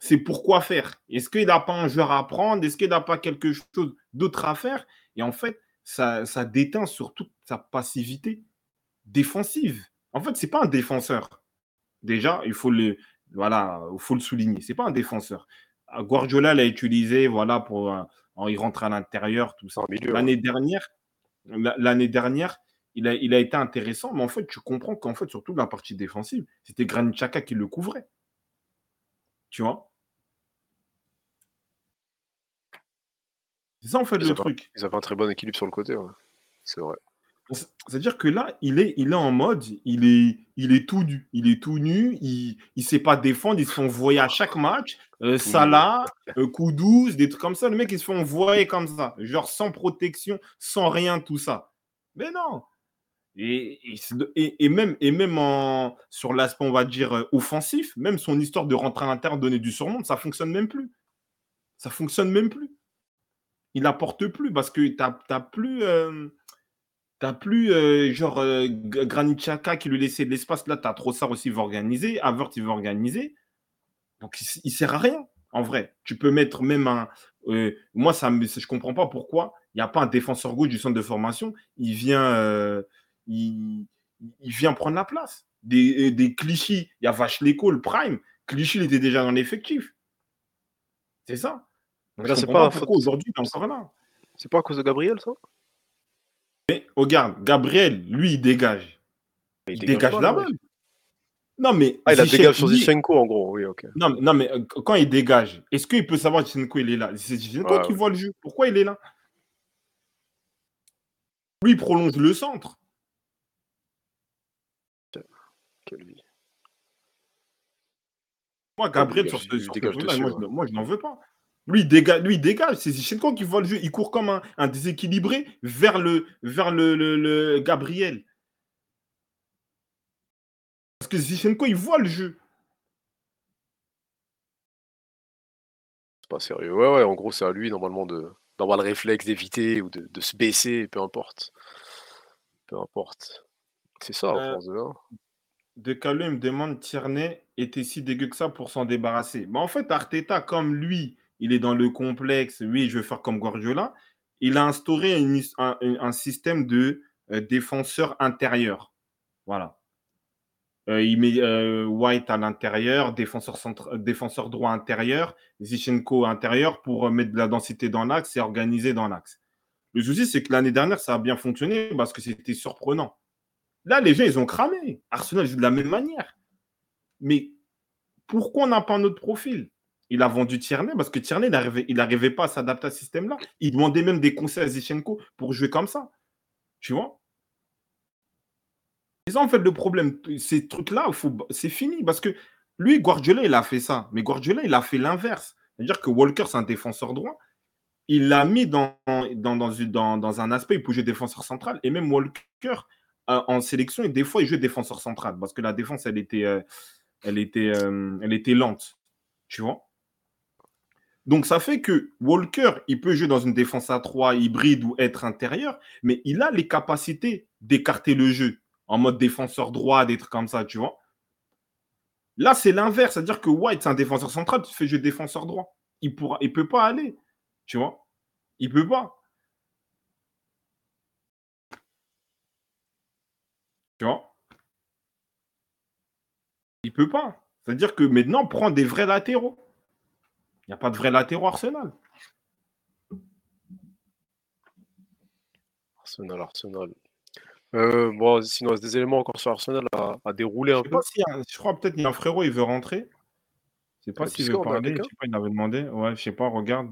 c'est pourquoi faire? Est-ce qu'il n'a pas un joueur à prendre? Est-ce qu'il n'a pas quelque chose d'autre à faire? Et en fait, ça, ça déteint sur toute sa passivité défensive. En fait, c'est pas un défenseur. Déjà, il faut le, voilà, il faut le souligner. C'est pas un défenseur. Ah, Guardiola l'a utilisé, voilà, pour euh, il rentre à l'intérieur, tout ça. L'année dernière, la- l'année dernière, il a, il a été intéressant, mais en fait, tu comprends qu'en fait, surtout la partie défensive, c'était Granit Xhaka qui le couvrait. Tu vois? C'est ça en fait Ils le truc. Ils avaient un très bon équilibre sur le côté. ouais. C'est vrai. C'est-à-dire que là, il est, il est en mode, il est, il est tout nu. Il est tout nu, il ne sait pas défendre, il se fait envoyer à chaque match. Euh, Salah, euh, coup 12, des trucs comme ça. Le mec, il se fait envoyer comme ça. Genre sans protection, sans rien, tout ça. Mais non. Et, et, même, et même en, sur l'aspect, on va dire, euh, offensif, même son histoire de rentrer à l'intérieur, donner du surnom, ça fonctionne même plus. Ça fonctionne même plus. Il n'apporte plus parce que tu n'as plus. T'as plus euh, genre euh, qui lui laissait de l'espace. Là, t'as Trossard aussi, il va organiser. Avert, il va organiser. Donc, il, ne sert à rien, en vrai. Tu peux mettre même un. Euh, moi, ça je comprends pas pourquoi il n'y a pas un défenseur gauche du centre de formation. Il vient, il, vient prendre la place. Des, clichés. Il y a Vache le Prime. Clichy, il était déjà dans l'effectif. C'est ça. Donc, là, c'est pas aujourd'hui, C'est pas à cause de Gabriel, ça? Mais regarde, Gabriel, lui, il dégage. Il, dégage, la balle. Non, mais. Ah, il a dégagé sur Zichenko, en gros, oui, ok. Non, non mais euh, quand il dégage, est-ce qu'il peut savoir que Zichenko, il est là? C'est Zichenko qui voit le jeu. Pourquoi il est là? Lui, il prolonge le centre. Quelle vie. Moi, Gabriel, sur ce, sur ce moi, je n'en veux pas. Lui, il dégage, lui, dégage. C'est Zichenko qui voit le jeu. Il court comme un, déséquilibré vers le, vers le, Gabriel. Parce que Zichenko, il voit le jeu. C'est pas sérieux. Ouais, ouais, en gros, c'est à lui, normalement, d'avoir le réflexe d'éviter ou de, se baisser, peu importe. Peu importe. C'est ça, en euh, France 2. De Calais me demande Tierney était si dégueu que ça pour s'en débarrasser? Mais en fait, Arteta, comme lui, il est dans le complexe, oui, je vais faire comme Guardiola. Il a instauré un, système de euh, défenseur intérieur. Voilà. Euh, il met euh, White à l'intérieur, défenseur, défenseur droit intérieur, Zichenko intérieur pour mettre de la densité dans l'axe et organiser dans l'axe. Le souci, c'est que l'année dernière, ça a bien fonctionné parce que c'était surprenant. Là, les gens, ils ont cramé. Arsenal joue de la même manière. Mais pourquoi on n'a pas un autre profil? Il a vendu Tierney parce que Tierney, n'arrivait pas à s'adapter à ce système-là. Il demandait même des conseils à Zichenko pour jouer comme ça. Tu vois? C'est ça, en fait, le problème. Ces trucs-là, c'est fini parce que lui, Guardiola, il a fait ça. Mais Guardiola, il a fait l'inverse. C'est-à-dire que Walker, c'est un défenseur droit. Il l'a mis dans, dans, dans, un aspect, il jouer défenseur central. Et même Walker, euh, en sélection, des fois, il jouait défenseur central parce que la défense, elle était, euh, euh, elle était lente. Tu vois? Donc ça fait que Walker, il peut jouer dans une défense à 3 hybride ou être intérieur, mais il a les capacités d'écarter le jeu en mode défenseur droit, d'être comme ça, tu vois. Là, c'est l'inverse, c'est-à-dire que White, c'est un défenseur central, tu fais jouer défenseur droit. Il il peut pas aller, tu vois. Il peut pas. Tu vois Il peut pas. C'est-à-dire que maintenant, prend des vrais latéraux. N'y a pas de vrai latéraux Arsenal. Arsenal, Arsenal. Euh, bon, sinon, des éléments encore sur Arsenal à, dérouler un peu. je crois peut-être qu'il y a un frérot, il veut rentrer. Je ne sais pas s'il veut parler. Je sais pas, il avait demandé. Ouais, je sais pas, regarde.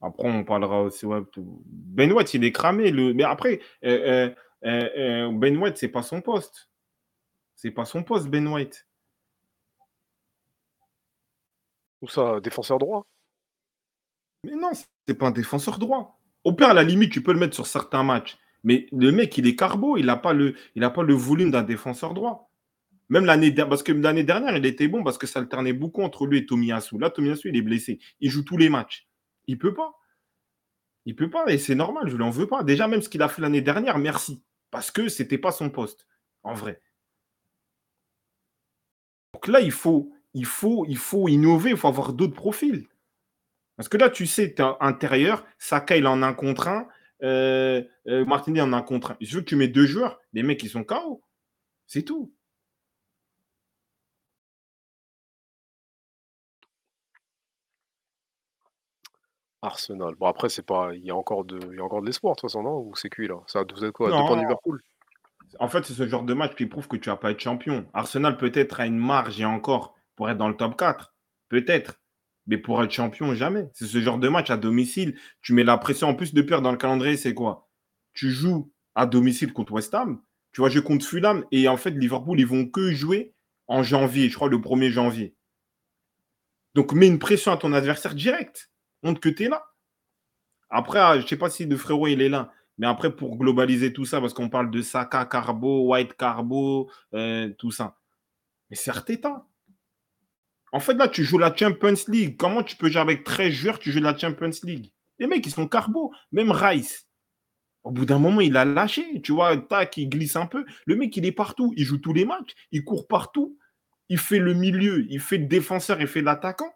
Après, on parlera aussi. Ben White, il est cramé. Le... Mais après, euh, euh, Ben White, c'est pas son poste. C'est pas son poste, Ben White. Ou ça, défenseur droit? Mais non, c'est pas un défenseur droit. Au pire, à la limite, tu peux le mettre sur certains matchs. Mais le mec, il est carbo, il n'a pas, le, volume d'un défenseur droit. Même l'année dernière, parce que l'année dernière, il était bon parce que ça alternait beaucoup entre lui et Tomiyasu. Là, Tomiyasu, il est blessé. Il joue tous les matchs. Il peut pas. Il peut pas, et c'est normal, je ne l'en veux pas. Déjà, même ce qu'il a fait l'année dernière, merci. Parce que ce n'était pas son poste, en vrai. Donc là, il faut, il faut, il faut innover, il faut avoir d'autres profils. Parce que là, tu sais, tu intérieur, Saka, il en a un contre un, euh, euh, Martinez en a un contre un. Je veux que tu mets deux joueurs, les mecs, ils sont KO. C'est tout. Arsenal. Bon, après, c'est pas. Il y a encore de, il y a encore de l'espoir, de toute façon, non? Ou c'est cuit, là? Ça vous êtes quoi? Deux Liverpool En fait, c'est ce genre de match qui prouve que tu vas pas être champion. Arsenal, peut-être, a une marge et encore pour être dans le top 4. Peut-être. Mais pour être champion, jamais. C'est ce genre de match à domicile. Tu mets la pression. En plus de perdre dans le calendrier, c'est quoi? Tu joues à domicile contre West Ham, tu vas jouer contre Fulham, et en fait, Liverpool, ils vont que jouer en janvier, je crois le 1er janvier. Donc, mets une pression à ton adversaire direct. Montre que tu es là. Après, ah, je ne sais pas si le frérot, il est là. Mais après, pour globaliser tout ça, parce qu'on parle de Saka, Carbo, White Carbo, euh, tout ça. Mais c'est Arteta. En fait, là, tu joues la Champions League. Comment tu peux jouer avec 13 joueurs, tu joues la Champions League? Les mecs, ils sont carbo. Même Rice. Au bout d'un moment, il a lâché. Tu vois, tac, il glisse un peu. Le mec, il est partout. Il joue tous les matchs. Il court partout. Il fait le milieu. Il fait le défenseur. Il fait l'attaquant.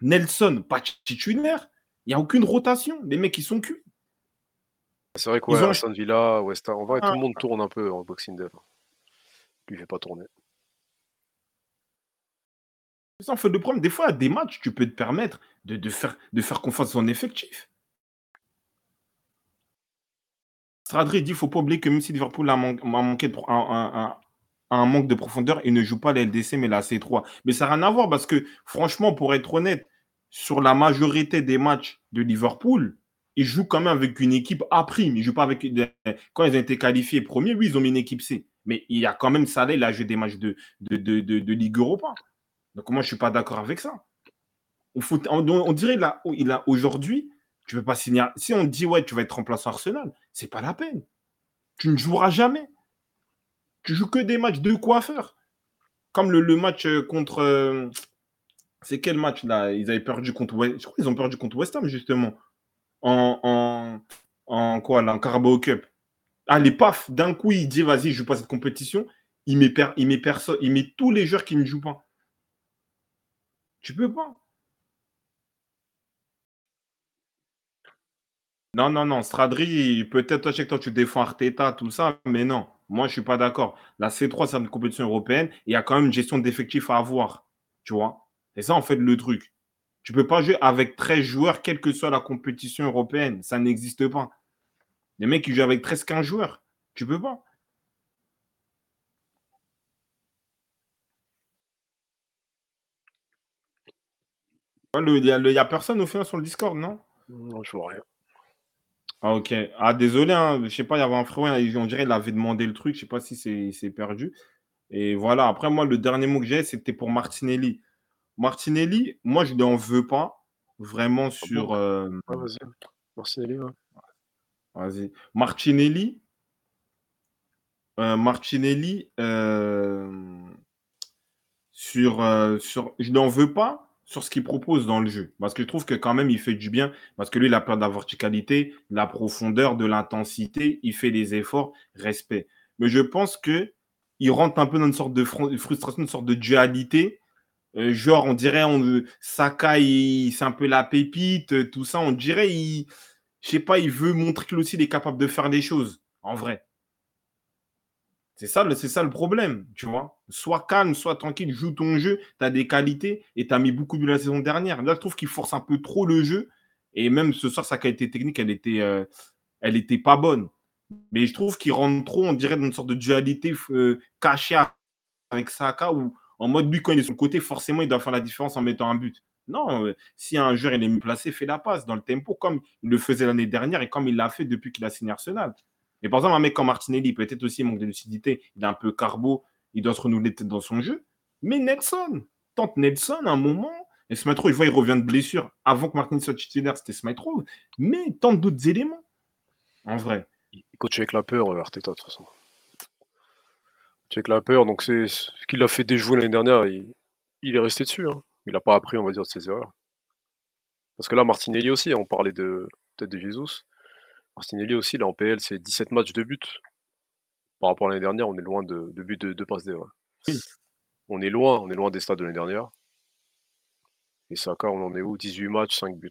Nelson, pas titulaire. Il n'y a aucune rotation. Les mecs, ils sont cuits. C'est vrai quoi, ont... Villa, West Ham, on voit tout le ah. monde tourne un peu en Boxing Day. Lui, il fait pas tourner. En fait, le problème, des fois, à des matchs, tu peux te permettre de, faire, de confiance à son effectif. Stradri dit qu'il ne faut pas oublier que même si Liverpool a, manqué un, manque de profondeur, il ne joue pas la LDC mais la C3. Mais ça n'a rien à voir parce que, franchement, pour être honnête, sur la majorité des matchs de Liverpool, ils jouent quand même avec une équipe A prime. Ils jouent pas avec. Quand ils ont été qualifiés premiers, oui, ils ont mis une équipe C. Mais il y a quand même Salah, il a joué des matchs de, de, de, Ligue Europa. Donc moi, je ne suis pas d'accord avec ça. On, dirait là, il a aujourd'hui, tu ne peux pas signer. Si on dit ouais, tu vas être remplaçant Arsenal, c'est pas la peine. Tu ne joueras jamais. Tu joues que des matchs de coiffeur. Comme le, match euh, contre. Euh, c'est quel match là? Ils avaient perdu contre West. Je crois qu'ils ont perdu contre West Ham justement en, quoi, là, en Carabao Cup. Allez, paf, d'un coup, il dit, vas-y, je joue pas cette compétition. Il met, il met tous les joueurs qui ne jouent pas. Tu peux pas. Non, non, non. Stradri, peut-être toi, que toi, tu défends Arteta, tout ça, mais non. Moi, je ne suis pas d'accord. La C3, c'est une compétition européenne. il y a quand même une gestion d'effectifs à avoir. Tu vois Et ça, en fait, le truc. Tu ne peux pas jouer avec 13 joueurs, quelle que soit la compétition européenne. Ça n'existe pas. Les mecs qui jouent avec 13-15 joueurs, tu peux pas. Il n'y a, personne au final sur le Discord, non? Non, je vois rien. Ah, ok. Ah, désolé, hein. je sais pas, il y avait un frère, on dirait qu'il avait demandé le truc, je sais pas si c'est perdu. Et voilà, après, moi, le dernier mot que j'ai, c'était pour Martinelli. Martinelli, moi, je n'en veux pas vraiment ah sur. Euh, vas-y. Martinelli, Vas-y. Martinelli. Euh, Martinelli. Euh, sur, sur, je n'en veux pas sur ce qu'il propose dans le jeu. Parce que je trouve que quand même, il fait du bien. Parce que lui, il a peur de la verticalité, la profondeur, de l'intensité. Il fait des efforts, respect. Mais je pense que il rentre un peu dans une sorte de frustration, une sorte de dualité euh, genre, on dirait, on, Saka, c'est un peu la pépite, tout ça. On dirait, il, je sais pas, il veut montrer qu'il aussi est capable de faire des choses, en vrai. C'est ça, c'est ça le problème, tu vois. Sois calme, sois tranquille, joue ton jeu, tu as des qualités et tu as mis beaucoup de la saison dernière. Là, je trouve qu'il force un peu trop le jeu. Et même ce soir, sa qualité technique, elle était, euh, pas bonne. Mais je trouve qu'il rentre trop, on dirait, dans une sorte de dualité cachée avec Saka où en mode, lui, quand il est sur le côté, forcément, il doit faire la différence en mettant un but. Non, euh, si un joueur est mieux placé, fais la passe dans le tempo, comme il le faisait l'année dernière et comme il l'a fait depuis qu'il a signé Arsenal. Et par exemple, un mec comme Martinelli, peut-être aussi manque de lucidité, il est un peu carbo, il doit se renouveler dans son jeu. Mais Nelson, tente Nelson un moment, et Smith il voit, il revient de blessure. Avant que Martinelli soit titulaire, c'était Smith mais tente d'autres éléments. En vrai. Il coach avec la peur, euh, Arteta, de toute façon. Check la peur, donc c'est ce qu'il a fait déjouer l'année dernière, il, est resté dessus. Hein. Il n'a pas appris, on va dire, de ses erreurs. Parce que là, Martinelli aussi, on parlait de peut-être de Jesus. Martinelli aussi, là en PL, c'est 17 matchs de but. Par rapport à l'année dernière, on est loin de, de but de, de passes On est loin, on est loin des stades de l'année dernière. Et Saka, on en est où? 18 matchs, 5 buts.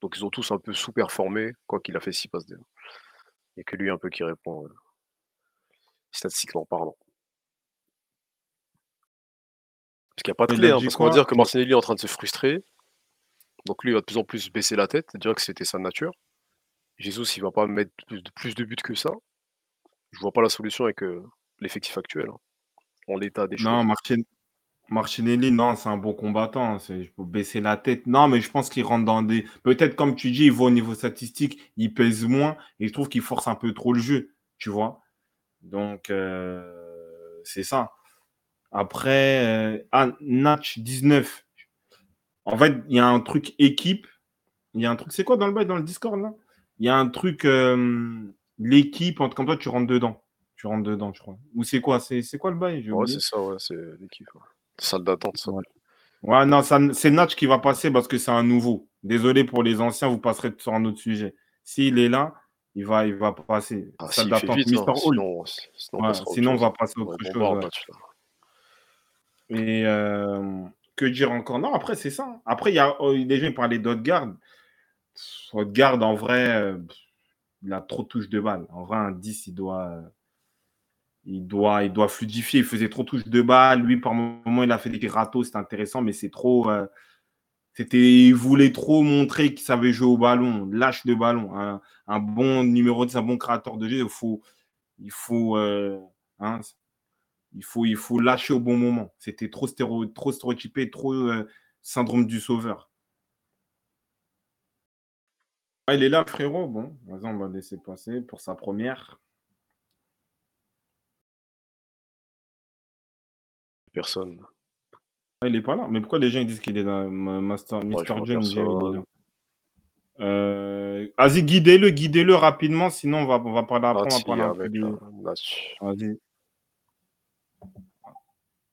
Donc ils ont tous un peu sous-performé, quoi qu'il a fait 6 passes D. Et que lui un peu qui répond euh, statistiquement parlant. Parce qu'il n'y a pas de clé, hein, parce qu'on va dire que Martinelli est en train de se frustrer. Donc lui, il va de plus en plus baisser la tête, dire que c'était sa nature. Jesus, il va pas mettre plus de, buts que ça. Je vois pas la solution avec euh, l'effectif actuel. Hein, en l'état des choses. Non, Martinelli, non, c'est un bon combattant. Je peux baisser la tête. Non, mais je pense qu'il rentre dans des. Peut-être, comme tu dis, il va au niveau statistique, il pèse moins et je trouve qu'il force un peu trop le jeu, tu vois. Donc, euh, c'est ça. Après, euh, ah, Natch 19. En fait, il y a un truc équipe. Il y a un truc. C'est quoi dans le bail, dans le Discord là? Il y a un truc. euh, L'équipe, entre comme toi, tu rentres dedans. Tu rentres dedans, je crois. Ou c'est quoi? C'est quoi le bail? Ouais, c'est ça, ouais, c'est l'équipe. ouais. Salle d'attente, ça. Ouais. Ouais, non, ça- c'est Natch qui va passer parce que c'est un nouveau. Désolé pour les anciens, vous passerez sur un autre sujet. S'il est là, il va, il va passer. Ah, Salle d'attente, hein, Hall. sinon, sinon, on Ouais, sinon, va passer à autre chose. Et euh, que dire encore? Non, après, c'est ça. hein. Après, il y a oh, les gens ils Odegaard, en vrai, euh, il a trop de touches de balle. En vrai, un 10, il doit, euh, il doit, il doit fluidifier. Il faisait trop de touches de balle. Lui, par moment, il a fait des râteaux. C'était intéressant, mais c'est trop. euh, c'était, il voulait trop montrer qu'il savait jouer au ballon. Lâche le ballon. Un, bon numéro 10, un bon créateur de jeu, il faut, il faut, hein, il faut, il faut lâcher au bon moment. C'était trop, trop stéréotypé, trop syndrome du sauveur. Ah, il est là, frérot. Bon, vas-y, on va laisser passer pour sa première. Personne. Ah, il est pas là. Mais pourquoi les gens ils disent qu'il est là Ma- Master, Ouais, là. personne. Euh, Vas-y, guidez-le, guidez-le rapidement, sinon on va, on va parler après, Natch. Vas-y.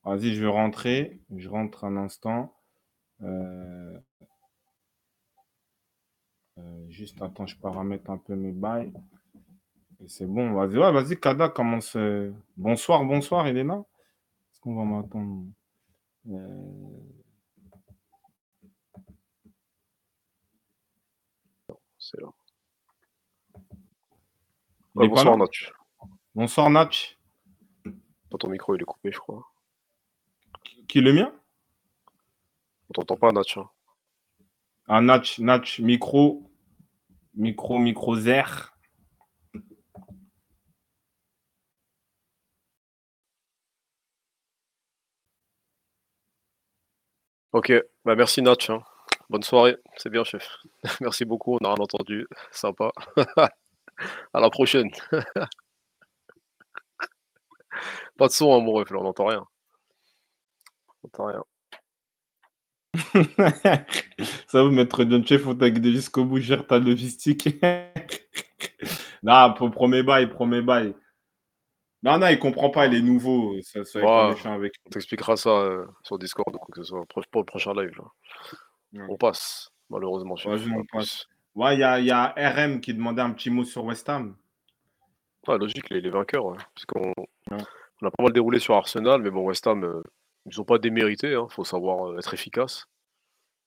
Vas-y, je vais rentrer. Je rentre un instant. Euh, euh, juste, attends, je paramètre un peu mes bails. Et c'est bon, vas-y. Ouais, vas-y, Kada, commence. euh, Bonsoir, bonsoir, Elena. Est-ce qu'on va m'attendre? Euh, C'est là. il Ouais, est pas bonsoir, là? Natch. Bonsoir, Natch. Ton micro, il est coupé, je crois. Qui est le mien? On t'entend pas, Natch. hein. Ah, Natch, Natch, micro. Micro, micro, zer. Ok, bah merci, Natch. hein. Bonne soirée. C'est bien, chef. [laughs] Merci beaucoup, on n'a rien entendu. Sympa. [laughs] à la prochaine. [laughs] pas de son, hein, mon ref, là, on n'entend rien. On n'entend rien. [laughs] Ça vous mettre John Chef, faut t'aider jusqu'au bout, gère ta logistique. [laughs] non, pour premier bail, premier bail. Non, non, il comprend pas, il est nouveau. Ça, ça Ouais. avec On t'expliquera ça euh, sur Discord ou quoi que ce soit pour le prochain live. Ouais. On passe, malheureusement. Ouais, il y a, il y a RM qui demandait un petit mot sur West Ham. Logique, les, les vainqueurs. ouais, parce qu'on on a pas mal déroulé sur Arsenal, mais bon, West Ham, euh, ils ont pas démérité. Il faut savoir euh, être efficace.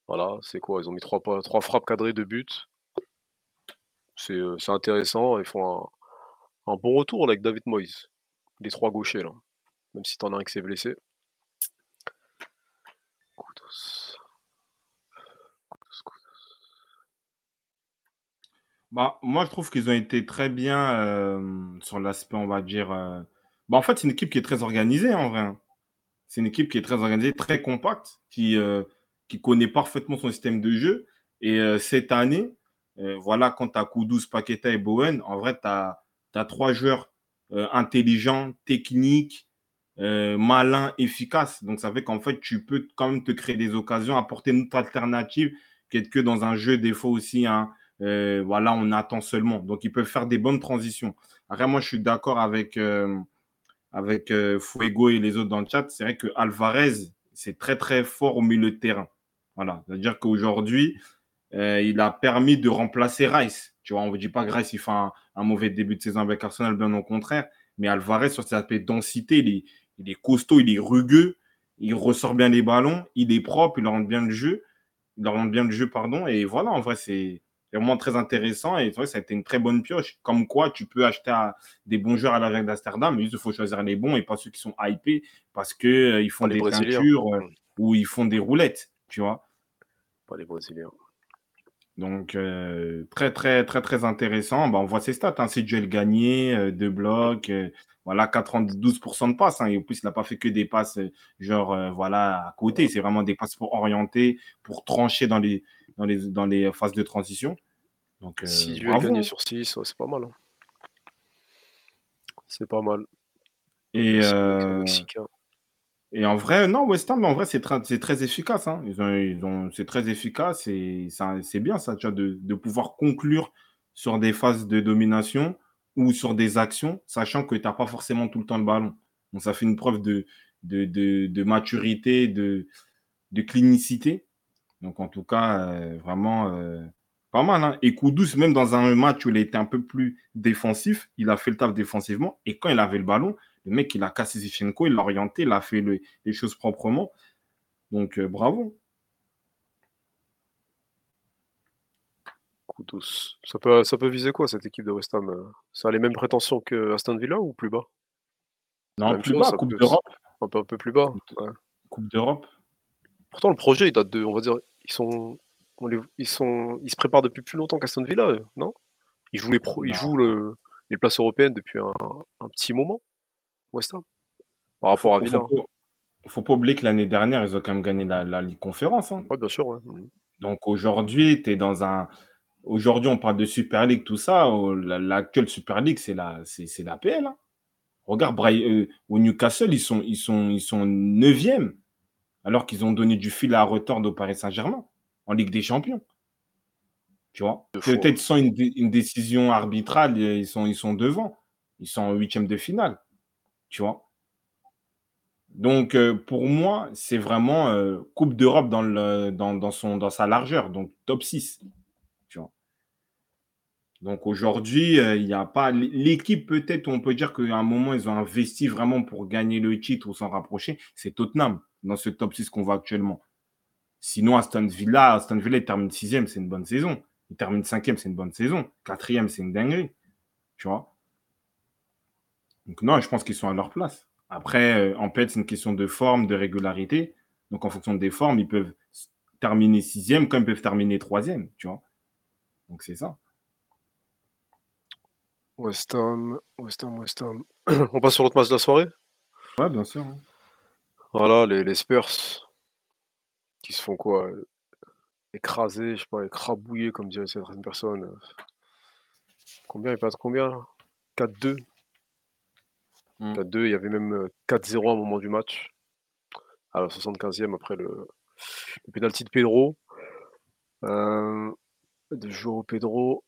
Voilà, c'est quoi? Ils ont mis trois, trois frappes cadrées de but. C'est euh, c'est intéressant. Ils font un, bon retour avec David Moyes. Les trois gauchers, là. Même si t'en as un qui s'est blessé. Bah, moi, je trouve qu'ils ont été très bien euh, sur l'aspect, on va dire. Bah, en fait, c'est une équipe qui est très organisée en vrai. C'est une équipe qui est très organisée, très compacte, qui, euh, qui connaît parfaitement son système de jeu. Et euh, cette année, euh, voilà, quand tu as Kudus, Paqueta et Bowen, en vrai, tu as, trois joueurs intelligents, techniques, malins, efficaces. Donc, ça fait qu'en fait, tu peux quand même te créer des occasions, apporter une autre alternative est que dans un jeu, des fois aussi, hein, voilà, on attend seulement. Donc, ils peuvent faire des bonnes transitions. Après, moi, je suis d'accord avec, avec euh, Fuego et les autres dans le chat. C'est vrai que Alvarez, c'est très, très fort au milieu de terrain. Voilà. C'est-à-dire qu'aujourd'hui, euh, il a permis de remplacer Rice. Tu vois, on ne dit pas que Rice, il fait un, mauvais début de saison avec Arsenal, bien au contraire. Mais Alvarez, sur cet aspect densité, il est, costaud, il est rugueux, il ressort bien les ballons, il est propre, il rentre bien le jeu. Il bien le jeu, pardon. Et voilà, en vrai, c'est c'est vraiment très intéressant. Et c'est vrai, ça a été une très bonne pioche. Comme quoi, tu peux acheter à des bons joueurs à la d'Amsterdam, mais juste, il faut choisir les bons et pas ceux qui sont hypés parce qu'ils ils font Pas des teintures euh, ou ils font des roulettes, tu vois. Pas les Brésiliens. Donc, euh, très, très, très, très intéressant. Bah, on voit ses stats. Hein. C'est duel gagné, euh, deux blocs. euh, voilà, 92% de passes. Hein, et en plus, il n'a pas fait que des passes, euh, genre, euh, voilà, à côté. C'est vraiment des passes pour orienter, pour trancher dans les, dans les, dans les phases de transition. Donc, si lui a gagné sur 6, c'est pas mal. Hein. C'est pas mal. Et, et en vrai, non, West Ham, en vrai, c'est très, très efficace. Hein. Ils ont, ils ont, c'est très efficace et c'est bien ça, tu vois, de, de, pouvoir conclure sur des phases de domination ou sur des actions, sachant que tu n'as pas forcément tout le temps le ballon. Donc, ça fait une preuve de, de, de, de maturité, de, de clinicité. Donc, en tout cas, euh, vraiment euh, pas mal. Hein. Et Koudous, même dans un match où il était un peu plus défensif, il a fait le taf défensivement. Et quand il avait le ballon, le mec, il a cassé Zichenko, il l'a orienté, il a fait les choses proprement. Donc, euh, bravo. Coup douce. Ça peut, ça peut viser quoi, cette équipe de West Ham? Ça a les mêmes prétentions que Aston Villa ou plus bas? Non, plus bas, Coupe d'Europe. Un peu, un peu plus bas. Coupe d'Europe. Pourtant, le projet, il date de, on va dire, ils sont, ils sont, ils se préparent depuis plus longtemps qu'Aston Villa, non? Ils jouent les pro, ils jouent le, les places européennes depuis un petit moment. West Ham Par rapport à Villa. Il ne faut pas oublier que l'année dernière, ils ont quand même gagné la, Ligue Conférence. Hein. Oui, bien sûr. Mmh. Donc aujourd'hui, tu es dans un. Aujourd'hui, on parle de Super League, tout ça. L'actuelle Super League, c'est la, c'est, la PL. Hein. Regarde, euh, au Newcastle, ils sont, ils sont, ils sont 9e, alors qu'ils ont donné du fil à retordre au Paris Saint-Germain en Ligue des Champions. Tu vois? Peut-être sans une, une, décision arbitrale, ils sont, ils sont devant. Ils sont en huitième de finale. Tu vois? Donc, euh, pour moi, c'est vraiment euh, Coupe d'Europe dans, le, dans, son, dans sa largeur, donc top 6. Tu vois? Donc aujourd'hui, euh, il n'y a pas. L'équipe, peut-être, on peut dire qu'à un moment, ils ont investi vraiment pour gagner le titre ou s'en rapprocher. C'est Tottenham dans ce top 6 qu'on voit actuellement. Sinon, Aston Villa, Aston Villa, il termine sixième, c'est une bonne saison. Il termine cinquième, c'est une bonne saison. Quatrième, c'est une dinguerie. Tu vois? Donc non, je pense qu'ils sont à leur place. Après, euh, en fait, c'est une question de forme, de régularité. Donc en fonction des formes, ils peuvent terminer sixième comme ils peuvent terminer troisième, tu vois? Donc c'est ça. West Ham, West Ham, West Ham. [clears throat] On passe sur l'autre match de la soirée? Ouais, bien sûr. Hein. Voilà, les, Spurs qui se font quoi Écraser, je sais pas, écrabouiller, comme dirait certaines personnes. Combien ils passent combien 4-2 4-2, mmh. il y avait même 4-0 à un moment du match. À la 75e, après le, le penalty de Pedro. de Joao Pedro.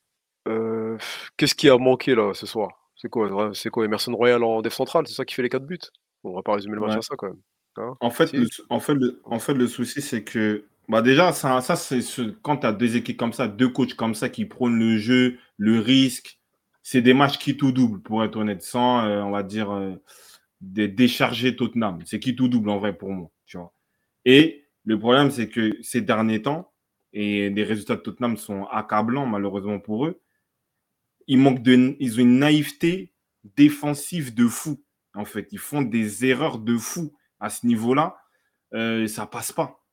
Qu'est-ce qui a manqué là ce soir? C'est quoi C'est quoi Emerson Royal en def centrale? C'est ça qui fait les 4 buts? On va pas résumer le match à ça quand même. En, fait, le, en, fait, le, en fait, le souci, c'est que bah déjà, ça, ça c'est ce, quand tu as deux équipes comme ça, deux coachs comme ça qui prônent le jeu, le risque, c'est des matchs qui tout double, pour être honnête, sans, euh, on va dire, euh, décharger Tottenham. C'est qui tout double en vrai pour moi. Tu vois. Et le problème, c'est que ces derniers temps, et les résultats de Tottenham sont accablants, malheureusement pour eux, ils, manquent de, ils ont une naïveté défensive de fou. En fait, ils font des erreurs de fou à ce niveau-là. Euh, ça passe pas.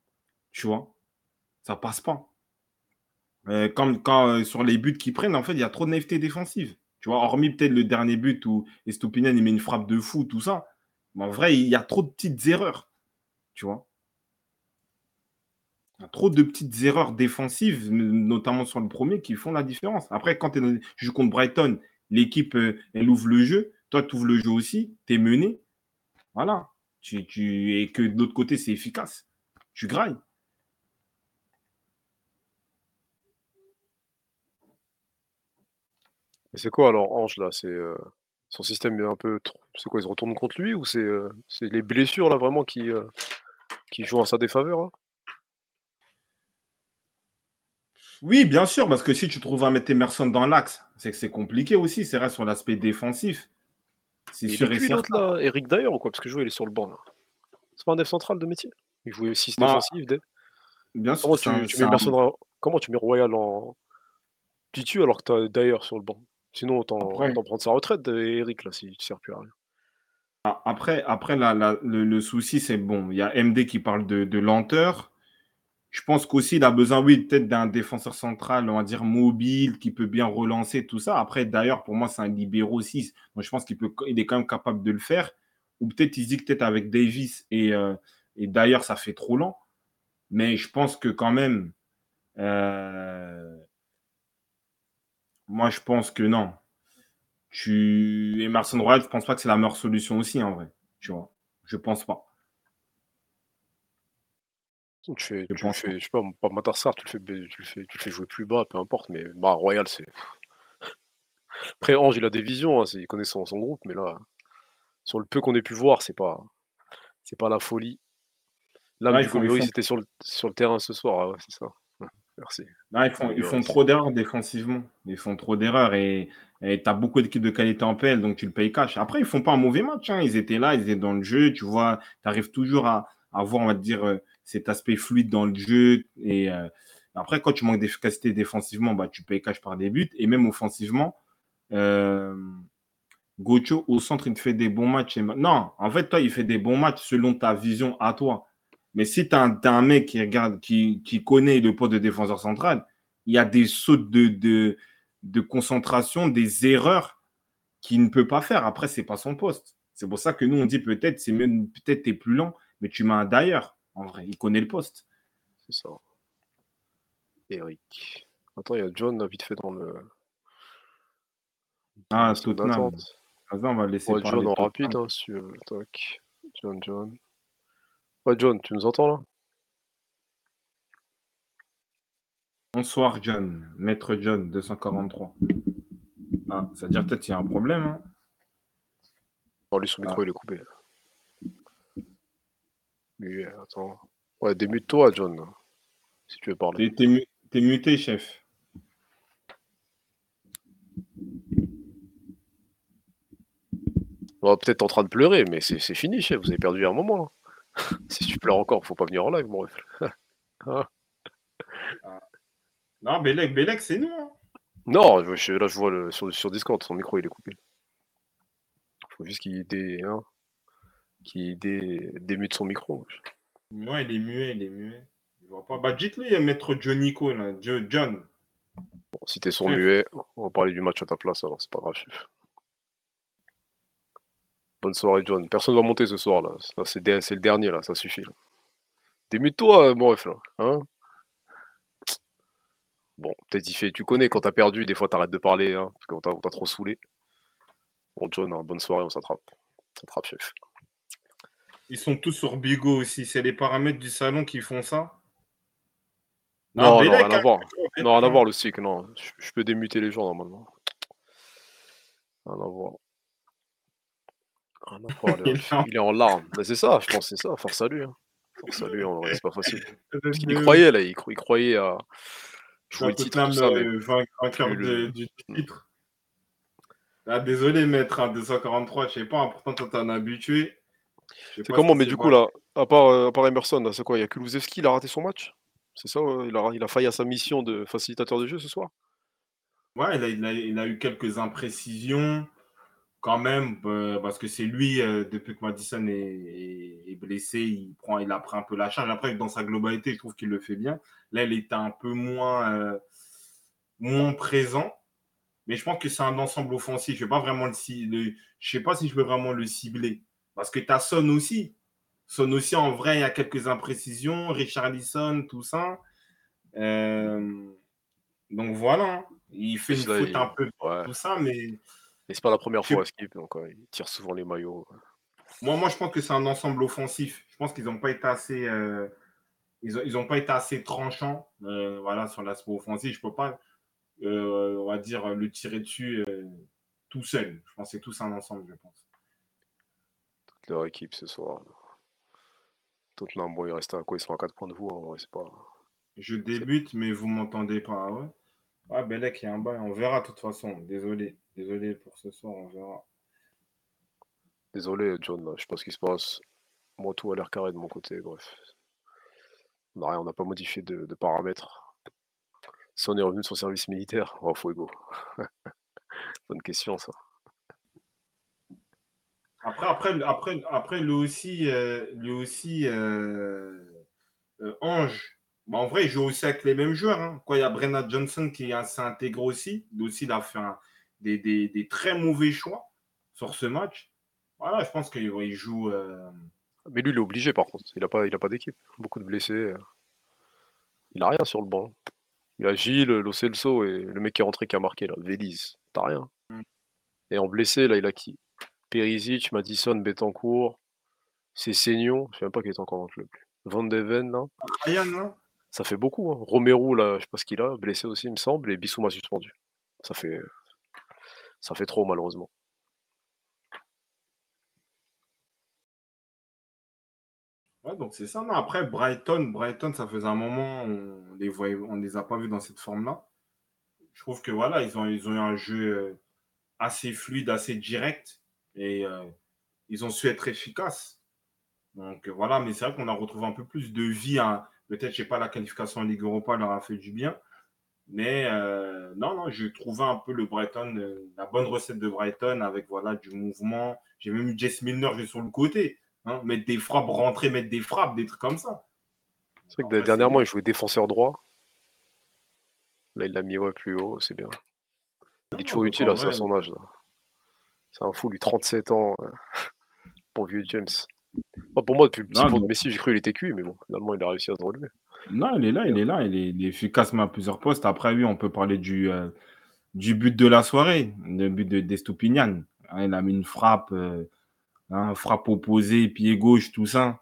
Tu vois, ça passe pas. Euh, quand, quand sur les buts qu'ils prennent, en fait, il y a trop de naïveté défensive. Tu vois, hormis peut-être le dernier but où Estopinian met une frappe de fou, tout ça. Mais en vrai, il y a trop de petites erreurs. Tu vois? Il y a trop de petites erreurs défensives, notamment sur le premier, qui font la différence. Après, quand tu joues contre Brighton, l'équipe, euh, elle ouvre le jeu. Toi, tu ouvres le jeu aussi. Tu es mené. Voilà. Tu, tu, et que de l'autre côté, c'est efficace. Tu grailles. c'est quoi alors Ange là? C'est, son système est un peu c'est quoi? Il se retourne contre lui ou c'est, c'est les blessures là vraiment qui, qui jouent en sa défaveur là? Oui, bien sûr, parce que si tu trouves à mettre Emerson dans l'axe, c'est que c'est compliqué aussi, c'est vrai sur l'aspect défensif. C'est sûr et certain. là, Eric d'ailleurs ou quoi? Parce que je vois il est sur le banc. C'est pas un def central de métier? Il jouait 6 bah, défensif bien sûr, comment tu mets comment tu mets Royal en titu alors que tu as d'ailleurs sur le banc? Sinon, autant, prendre sa retraite, Eric, là, s'il ne sert plus à rien. Après, après le, souci, c'est bon, il y a MD qui parle de, lenteur. Je pense qu'aussi, il a besoin, oui, peut-être d'un défenseur central, on va dire mobile, qui peut bien relancer tout ça. Après, d'ailleurs, pour moi, c'est un libéro 6. Donc, je pense qu'il peut, il est quand même capable de le faire. Ou peut-être, il se dit que peut-être avec Davis et, euh, et d'ailleurs, ça fait trop lent. Mais je pense que quand même, euh, moi, je pense que non. Tu... Emerson Royal, je pense pas que c'est la meilleure solution aussi, en vrai. Tu vois, je pense pas. Tu fais, je, tu fais, je sais pas, pas Matarsar, tu le, fais, tu, le fais, tu le fais jouer plus bas, peu importe, mais bah, Royal, c'est. [laughs] Après, Ange, il a des visions, hein, il connaît son, son, groupe, mais là, sur le peu qu'on ait pu voir, c'est pas, c'est pas la folie. Là, ouais, du ils étaient sur le, sur le terrain ce soir, ah ouais, c'est ça. [laughs] Merci. Non, ils font, ils font trop d'erreurs défensivement. Ils font trop d'erreurs et tu as beaucoup d'équipes de qualité en PL, donc tu le payes cash. Après, ils font pas un mauvais match. Hein. Ils étaient là, ils étaient dans le jeu. Tu vois, tu arrives toujours à, avoir, on va dire, euh, cet aspect fluide dans le jeu. Et euh, après, quand tu manques d'efficacité défensivement, bah, tu payes cash par des buts. Et même offensivement, euh, Gocho, au centre, il fait des bons matchs. Non, en fait, toi, il fait des bons matchs selon ta vision à toi. Mais si tu as, un mec qui regarde, qui, connaît le poste de défenseur central, il y a des sautes de, concentration, des erreurs qu'il ne peut pas faire. Après, ce n'est pas son poste. C'est pour ça que nous, on dit peut-être, c'est peut-être tu es plus lent, mais tu mets un d'ailleurs. En vrai, il connaît le poste. C'est ça. Eric. Attends, il y a John vite fait dans le. Ah, Tottenham. on va laisser ouais, John en rapide, hein, sur... Tac. John, John. Ouais, John, tu nous entends là? Bonsoir, John. Maître John, 243. Ah, ça veut dire peut-être qu'il y a un problème. Hein oh, lui, son micro, ah. il est coupé. Mais attends. Ouais, démute-toi, John. Si tu veux parler. T'es muté, chef. peut-être en train de pleurer, mais c'est fini, chef. Vous avez perdu un moment. [laughs] si tu pleures encore, faut pas venir en live, mon ref. Ah. [laughs] Non, Bélec, Bélec, c'est nous. Hein. Non, je, là, je vois le, sur, sur, Discord, son micro, il est coupé. Il faut juste qu'il dé, hein, qu dé, démute son micro. Ouais, il est muet, il est muet. Je vois pas. Bah, dites-lui, mettre Johnnyco, là. John. Bon, si t'es son muet, on va parler du match à ta place, alors c'est pas grave, chef. Bonne soirée, John. Personne va monter ce soir, là. c'est, le dernier, là, ça suffit. Démute-toi, mon ref, là. Hein bon, peut-être il fait. Tu connais, quand t'as perdu, des fois t'arrêtes de parler, hein, parce qu'on t'a, trop saoulé. Bon, John, hein, bonne soirée, on s'attrape. On s'attrape, chef. Ils sont tous sur Bigo aussi. C'est les paramètres du salon qui font ça Non, non, rien à voir. Non, rien à voir le cycle, non. Je, peux démuter les gens normalement. Rien à voir. [laughs] il est en larmes. C'est ça, je pense, c'est ça. Force à lui. Hein. Force à lui, vrai, c'est pas facile. [laughs] Parce qu'il y croyait, là. Il, croyait à jouer le titre. Tout ça, mais... vainqueur du titre. Ah, désolé, maître, 243, je sais pas, pourtant, toi, t'en as habitué. C'est comment, mais du coup, là, à part, euh, à part Emerson, c'est quoi Il y a Kulusevski, il a raté son match? C'est ça il, a, il a failli à sa mission de facilitateur de jeu ce soir? Ouais, il a, il a, eu quelques imprécisions quand même, euh, parce que c'est lui, euh, depuis que Madison est, est, blessé, il, prend, il a pris un peu la charge. Après, dans sa globalité, je trouve qu'il le fait bien. Là, il était un peu moins, moins présent. Mais je pense que c'est un ensemble offensif. Je ne pas vraiment le, le, je sais pas si je peux vraiment le cibler. Parce que tu as Son aussi. Son aussi, en vrai, il y a quelques imprécisions. Richard Lisson, tout ça. Euh, donc voilà. Il fait une faute un peu tout ça, mais. Mais c'est pas la première fois à Skip, donc il tire souvent les maillots. Moi, moi, je pense que c'est un ensemble offensif. Je pense qu'ils n'ont pas été assez. Euh, ils pas été assez tranchants euh, voilà, sur l'aspect offensif. Je ne peux pas, on va dire, le tirer dessus tout seul. Je pense que c'est tous un ensemble, je pense leur équipe ce soir. Tottenham, bon, il reste à quoi Ils sont à 4 points de vous. Hein, c'est pas... Je débute, mais vous m'entendez pas. Ouais, ouais Belek, il y a un bail. On verra de toute façon. Désolé. Désolé pour ce soir. On verra. Désolé, John. Je sais pas ce qui se passe. Moi, tout a l'air carré de mon côté. Bref. On n'a pas modifié de, paramètres. Si on est revenu sur service militaire, oh, Fuego. [laughs] Bonne question, ça. Après, après, après, après lui aussi, euh, lui aussi euh, euh, Ange, Bah, en vrai, il joue aussi avec les mêmes joueurs. hein. Quoi, il y a Brennan Johnson qui s'est intégré aussi. Lui aussi, il a fait un- des, des- des très mauvais choix sur ce match. Voilà, je pense qu'il il joue. Mais lui, il est obligé par contre. Il n'a pas, il a pas d'équipe. Beaucoup de blessés. Il a rien sur le banc. Il a Gilles, Lo Celso et le mec qui est rentré qui a marqué là, Véliz. T'as rien. Mm. Et en blessé, là, il a qui? Perisic, Madison, Betancourt, c'est Seignon. Je sais même pas qui est encore dans le club. Van de Ven, là. Ryan, hein Ça fait beaucoup. Hein. Romero, là, je sais pas ce qu'il a, blessé aussi, il me semble, et Bissouma suspendu. Ça fait, ça fait trop, malheureusement. Ouais, donc c'est ça. Non, après, Brighton, Brighton, ça faisait un moment, on les voyait, on les a pas vus dans cette forme-là. Je trouve que voilà, ils ont, ils ont eu un jeu euh, assez fluide, assez direct, et euh, ils ont su être efficaces. Donc euh, voilà, mais c'est vrai qu'on a retrouvé un peu plus de vie. hein. Peut-être, je sais pas, la qualification en Ligue Europa leur a fait du bien. Mais euh, non, non, j'ai trouvé un peu le Brighton, euh, la bonne recette de Brighton avec voilà du mouvement. J'ai même eu Jess Milner jouer sur le côté. hein, mettre des frappes, rentrer, mettre des frappes, des trucs comme ça. C'est vrai que dernièrement, il jouait défenseur droit. Là, il l'a mis ouais, plus haut, c'est bien. Il est toujours utile à vrai, son âge. là. C'est un fou, lui, 37 ans. euh, [laughs] Pour vieux James. Pour moi, depuis le petit Non, pont de mais- Messi, j'ai cru qu'il était cuit, mais bon, finalement, il a réussi à se relever. Non, il est là, il est là, il est, il est efficace mais à plusieurs postes. Après, oui, on peut parler du, euh, du but de la soirée, le but de d'Estupinian. Hein, il a mis une frappe, euh, hein, frappe opposée, pied gauche, tout ça.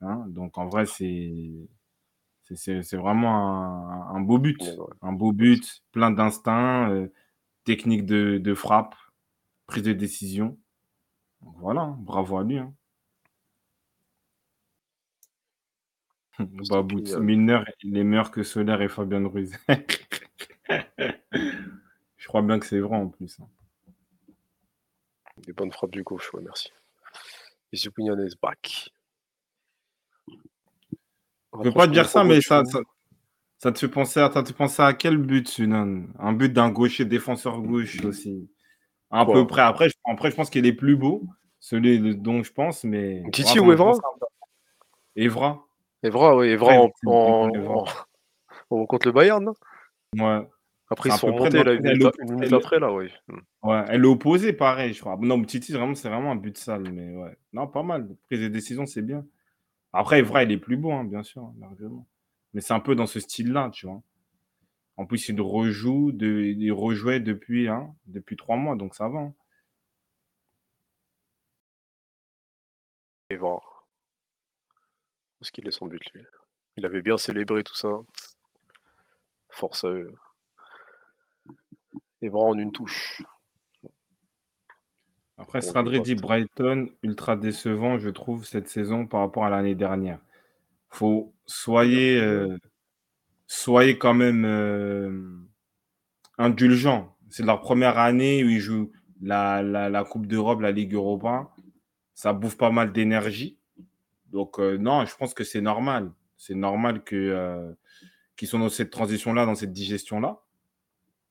Hein, donc en vrai, c'est c'est- c'est c'est vraiment un, un beau but. Ouais, ouais. Un beau but, plein d'instinct, euh, technique de, de frappe, prise de décision. Voilà, hein, bravo à lui. Hein. Babout, Estupinian. Milner, il est meilleur que Solaire et Fabien Ruiz. [laughs] Je crois bien que c'est vrai en plus. hein. Des bonnes frappes du gauche, ouais, merci. Et Zupinian is back. On Je va peux pas te dire ça, mais ça, ça te fait penser à, ça te fait penser à quel but, Sunan? Un but d'un gaucher défenseur gauche aussi. Quoi peu près. Après, je, après, je pense qu'il est plus beau, celui dont je pense, mais. Titi ou Evra un. Evra. Evra, oui, Evra Ouais, en, Evra. [laughs] contre le Bayern, non Ouais. Après, ils sont remontés là, une minute, après, là, oui. Hmm. Ouais, elle est opposée, pareil, je crois. Non, mais Titi, vraiment, c'est vraiment un but sale, mais ouais. Non, pas mal. Prise de décision, c'est bien. Après, Evra, il est plus beau, hein, bien sûr, hein, largement. Mais c'est un peu dans ce style-là, tu vois. En plus, il rejoue, de, il rejouait depuis, hein, depuis trois mois, donc ça va. hein. Evra. Parce qu'il est son but, lui. Il avait bien célébré tout ça. Force à eux. Evra en une touche. Après, Bon, dit Brighton, ultra décevant, je trouve, cette saison par rapport à l'année dernière. Faut soyez, euh, soyez quand même euh, indulgents. C'est leur première année où ils jouent la, Coupe d'Europe, la Ligue Europa. Ça bouffe pas mal d'énergie. Donc, euh, non, je pense que c'est normal. C'est normal que, euh, qu'ils sont dans cette transition-là, dans cette digestion-là.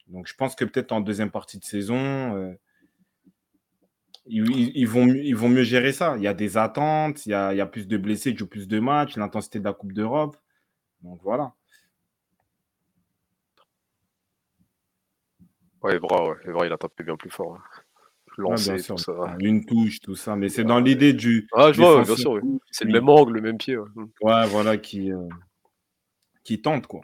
Donc, je pense que peut-être en deuxième partie de saison, ils, ils- ils vont, mieux- ils vont mieux gérer ça. Il y a des attentes, il y a, il y a plus de blessés, ils jouent plus de matchs, l'intensité de la Coupe d'Europe. Donc, voilà. Ouais, Evra, ouais. Evra, il a tapé bien plus fort. hein. Tout ça. Une touche, tout ça. Mais c'est dans l'idée du. Ah, je vois, bien sûr, C'est le même angle, le même pied. Ouais. Hmm. Voilà, qui, euh, qui tente, quoi.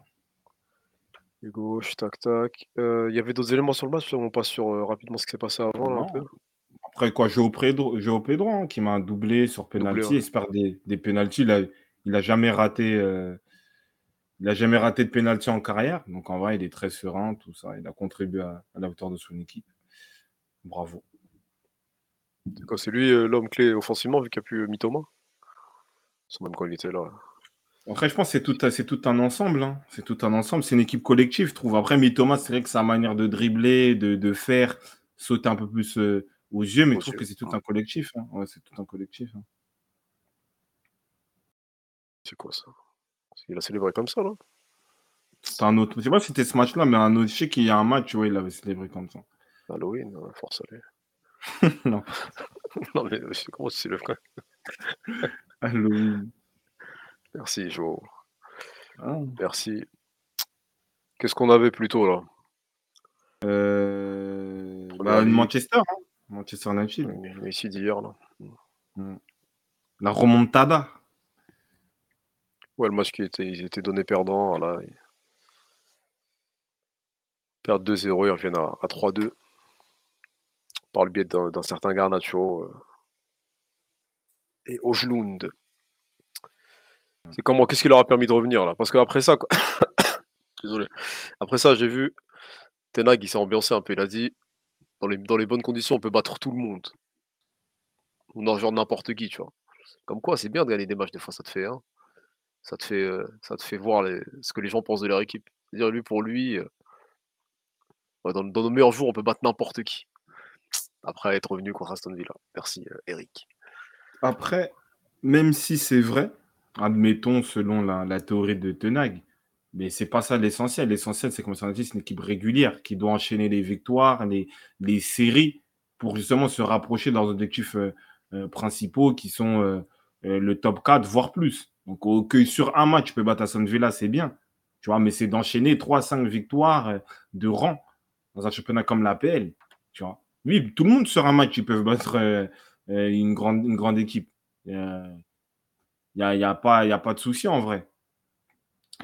Gauche, tac, tac. Euh, Il y avait d'autres éléments sur le match, on passe sur euh, rapidement ce qui s'est passé avant, là, un peu. Après, quoi, Joe Pedro, hein, qui m'a doublé sur penalty. ouais. Il se perd des, des penalties. Il a, il a jamais raté. euh, il a jamais raté de penalty en carrière. Donc, en vrai, il est très serein, tout ça. Il a contribué à, à la victoire de son équipe. Bravo. C'est lui euh, l'homme clé offensivement, vu qu'il n'y a plus euh, Mitoma C'est même quand il était là. Après, je pense que c'est tout, c'est tout un ensemble. hein. C'est tout un ensemble. C'est une équipe collective, je trouve. Après, Thomas, c'est vrai que sa manière de dribbler, de, de faire, sauter un peu plus euh, aux yeux, mais je trouve que c'est tout un collectif. hein. Ouais, c'est tout un collectif. hein. C'est quoi ça? Il a célébré comme ça, là C'est un autre. Je sais pas si c'était ce match-là, mais un autre. Je sais qu'il y a un match où il avait célébré comme ça. Halloween, euh, force [laughs] non. [laughs] non, mais comment tu célèbres quand Halloween. Merci, Jo. Ah. Merci. Qu'est-ce qu'on avait plutôt là? Euh, bah. Manchester, hein. Manchester United. Messi d'hier là. La remontada. Ouais, le match qui était, ils étaient donnés perdants. Là, ils perdent 2-0, ils reviennent à, à 3-2 par le biais d'un certain Garnacho euh, et Ojlund. C'est comment Qu'est-ce qui leur a permis de revenir là? Parce qu'après ça, quoi- [coughs] désolé. Après ça, j'ai vu Tenag, il s'est ambiancé un peu. Il a dit dans les, dans les bonnes conditions, on peut battre tout le monde. Genre n'importe qui, tu vois. Comme quoi, c'est bien de gagner des matchs, des fois, ça te fait. hein, ça te fait, ça voir ce que les gens pensent de leur équipe. C'est-à-dire, lui, pour lui, ouais, dans, nos meilleurs jours, on peut battre n'importe qui. Après être revenu contre Aston Villa. Merci, euh, Eric. Après, même si c'est vrai, admettons selon la, théorie de Tenag, mais c'est pas ça l'essentiel. L'essentiel, c'est Manchester United, c'est une équipe régulière qui doit enchaîner les victoires, les, séries, pour justement se rapprocher de leurs objectifs euh, principaux qui sont euh, le top 4, voire plus. Donc, sur un match, tu peux battre Aston Villa, c'est bien. Tu vois, mais c'est d'enchaîner 3-5 victoires euh, de rang dans un championnat comme l'APL. Tu vois. Oui, tout le monde sur un match, ils peuvent battre euh, euh, une, grande, équipe. Il n'y a, y a, pas- a pas de souci en vrai.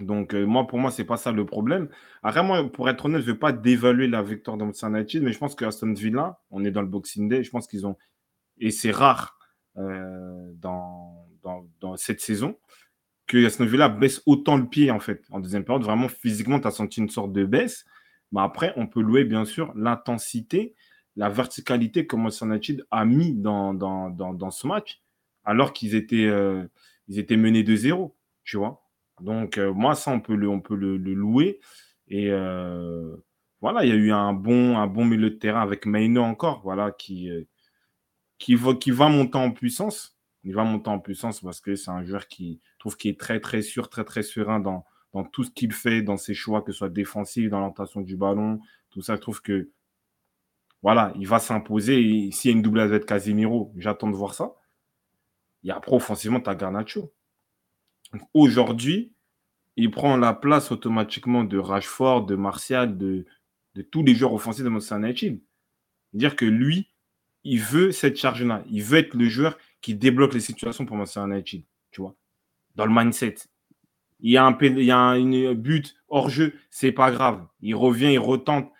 Donc, moi, pour moi, c'est pas ça le problème. Après, moi, pour être honnête, je ne veux pas dévaluer la victoire Manchester United, mais je pense que Aston Villa, on est dans le Boxing Day, je pense qu'ils ont, et c'est rare dans, dans, cette saison, que Aston Villa baisse autant le pied, en fait, en deuxième période. Vraiment, physiquement, tu as senti une sorte de baisse. Mais après, on peut louer, bien sûr, l'intensité, la verticalité que United a mis dans, dans, dans, ce match, alors qu'ils étaient, euh, ils étaient menés de zéro, tu vois. Donc, euh, moi, ça, on peut le, on peut le, louer. Et euh, voilà, il y a eu un bon, un bon milieu de terrain avec Maino encore, voilà, qui, euh, qui, va, monter en puissance. Il va monter en puissance parce que c'est un joueur qui trouve qui est très, très sûr, très, très serein dans, dans tout ce qu'il fait, dans ses choix, que ce soit défensif, dans l'orientation du ballon, tout ça. Je trouve que voilà, il va s'imposer. S'il y a une double avec Casemiro, j'attends de voir ça. Et après, offensivement, tu as Garnacho. Aujourd'hui, il prend la place automatiquement de Rashford, de Martial, de, de tous les joueurs offensifs de Manchester United. Dire que lui, il veut cette charge-là. Il veut être le joueur qui débloque les situations pour Manchester United. Tu vois, dans le mindset. Il y a un, il y a un but hors jeu, c'est pas grave. Il revient, il retente.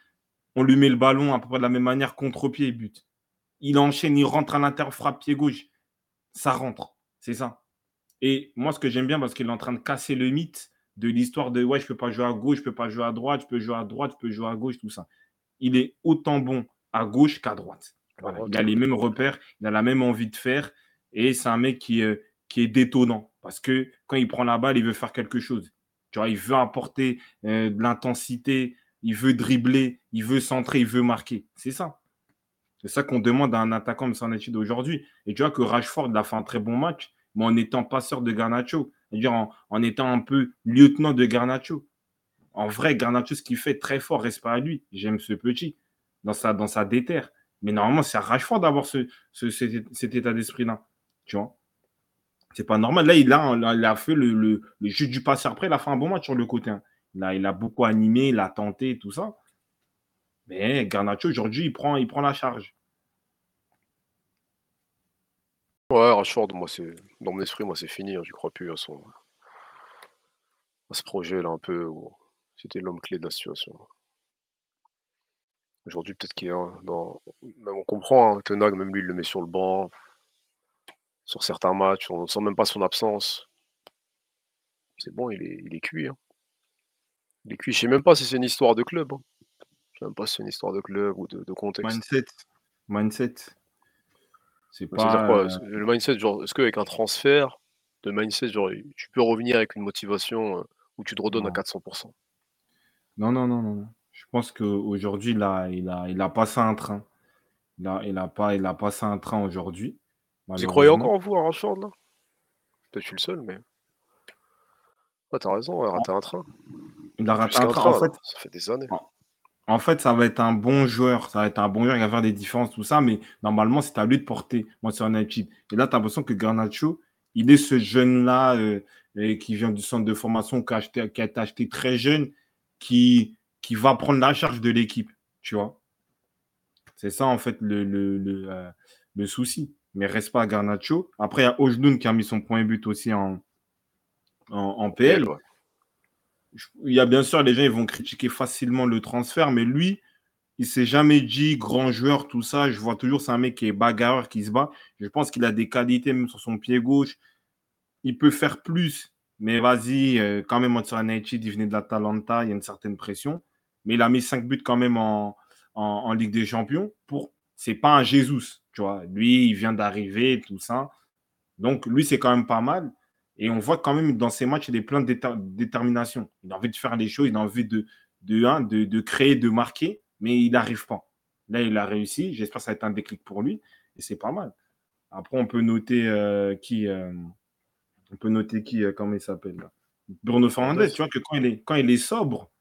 On lui met le ballon à peu près de la même manière, contre-pied et but. Il enchaîne, il rentre à l'intérieur, frappe pied gauche. Ça rentre. C'est ça. Et moi, ce que j'aime bien, parce qu'il est en train de casser le mythe de l'histoire de ouais, je peux pas jouer à gauche, je peux pas jouer à droite, je peux jouer à droite, je peux jouer à gauche, tout ça. Il est autant bon à gauche qu'à droite. Voilà. Il a les mêmes repères, il a la même envie de faire. Et c'est un mec qui, euh, qui est détonnant. Parce que quand il prend la balle, il veut faire quelque chose. Tu vois, il veut apporter euh, de l'intensité, il veut dribbler, il veut centrer, il veut marquer. C'est ça. C'est ça qu'on demande à un attaquant de son étude aujourd'hui. Et tu vois que Rashford a fait un très bon match, mais en étant passeur de Garnacho, c'est-à-dire en, en étant un peu lieutenant de Garnacho. En vrai, Garnacho, ce qu'il fait très fort, reste pas à lui. J'aime ce petit dans sa, dans sa déterre. Mais normalement, c'est à Rashford d'avoir ce, ce- cet, état d'esprit-là. Tu vois C'est pas normal. Là, il a, fait le, le, jeu du passeur. Après, il a fait un bon match sur le côté. hein. Il, a, beaucoup animé, il a tenté, tout ça. Mais Garnacho, aujourd'hui, il prend, il prend la charge. Ouais, Rashford, moi, c'est dans mon esprit, moi, c'est fini. hein, J'y crois plus à ce projet-là un peu c'était l'homme clé de la situation. Aujourd'hui, peut-être qu'il est hein, dans. Même on comprend, hein, Tenag, même lui, il le met sur le banc. Sur certains matchs, on ne sent même pas son absence. C'est bon, il est, il est cuit. hein. Il est cuit. Je sais même pas si c'est une histoire de club. hein. Je sais même pas si c'est une histoire de club ou de, de contexte. Mindset. Mindset. C'est C'est-à-dire pas. quoi? euh, Le mindset, genre, est-ce qu'avec un transfert de mindset, genre, tu peux revenir avec une motivation euh, où tu te redonnes à Non. 400%? Non, non, non, non. non. Je pense qu'aujourd'hui, il a, il, a, il a passé un train. Il a, il a, pas, il a passé un train aujourd'hui. Vous y croyez encore en vous, à Rashford, là? Peut-être je suis le seul, mais. Ouais, t'as raison, ouais, rater un train. Il a raté un train. train, En fait, ça fait des années. En fait, ça va être un bon joueur. Ça va être un bon joueur. Il va faire des différences, tout ça. Mais normalement, c'est à lui de porter Manchester United. Et là, tu as l'impression que Garnacho, il est ce jeune-là euh, qui vient du centre de formation, qui a, acheté, qui a été acheté très jeune, qui, qui va prendre la charge de l'équipe, tu vois. C'est ça, en fait, le, le, le, euh, le souci. Mais reste pas à Garnacho. Après, il y a Ojdoun qui a mis son premier but aussi en, en, en PL. Ouais. Il y a bien sûr, les gens ils vont critiquer facilement le transfert, mais lui, il s'est jamais dit grand joueur, tout ça. Je vois toujours, c'est un mec qui est bagarreur, qui se bat. Je pense qu'il a des qualités, même sur son pied gauche. Il peut faire plus, mais vas-y, euh, quand même, Manchester United, il venait de l'Atalanta, il y a une certaine pression. Mais il a mis 5 buts quand même en, en, en Ligue des Champions. Pour, c'est pas un Jesus, tu vois. Lui, il vient d'arriver, tout ça. Donc, lui, c'est quand même pas mal. Et on voit quand même dans ces matchs, il est plein de déter- détermination. Il a envie de faire les choses, il a envie de, de, hein, de, de créer, de marquer, mais il n'arrive pas. Là, il a réussi. J'espère que ça va être un déclic pour lui. Et c'est pas mal. Après, on peut noter euh, qui. euh, on peut noter qui, euh, comment il s'appelle là? Bruno Fernandez, tu vois que quand il est, quand il est sobre,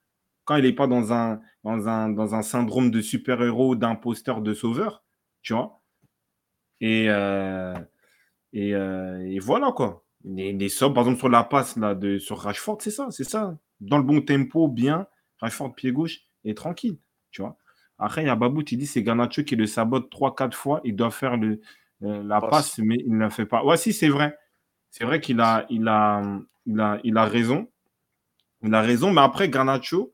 quand il n'est pas dans un, dans, un, dans un syndrome de super-héros, d'imposteur, de sauveur, tu vois. Et, euh, et, euh, et voilà quoi. Il est, il est sobre, par exemple, sur la passe là, de, sur Rashford, c'est ça, c'est ça. Dans le bon tempo, bien. Rashford, pied gauche, et tranquille, tu vois. Après, il y a Babou qui dit c'est Garnacho qui le sabote 3-4 fois. Il doit faire le, euh, la Passe. passe, mais il ne la fait pas. Ouais, si, c'est vrai. C'est vrai qu'il a, il a, il a, il a raison. Il a raison, mais après, Garnacho,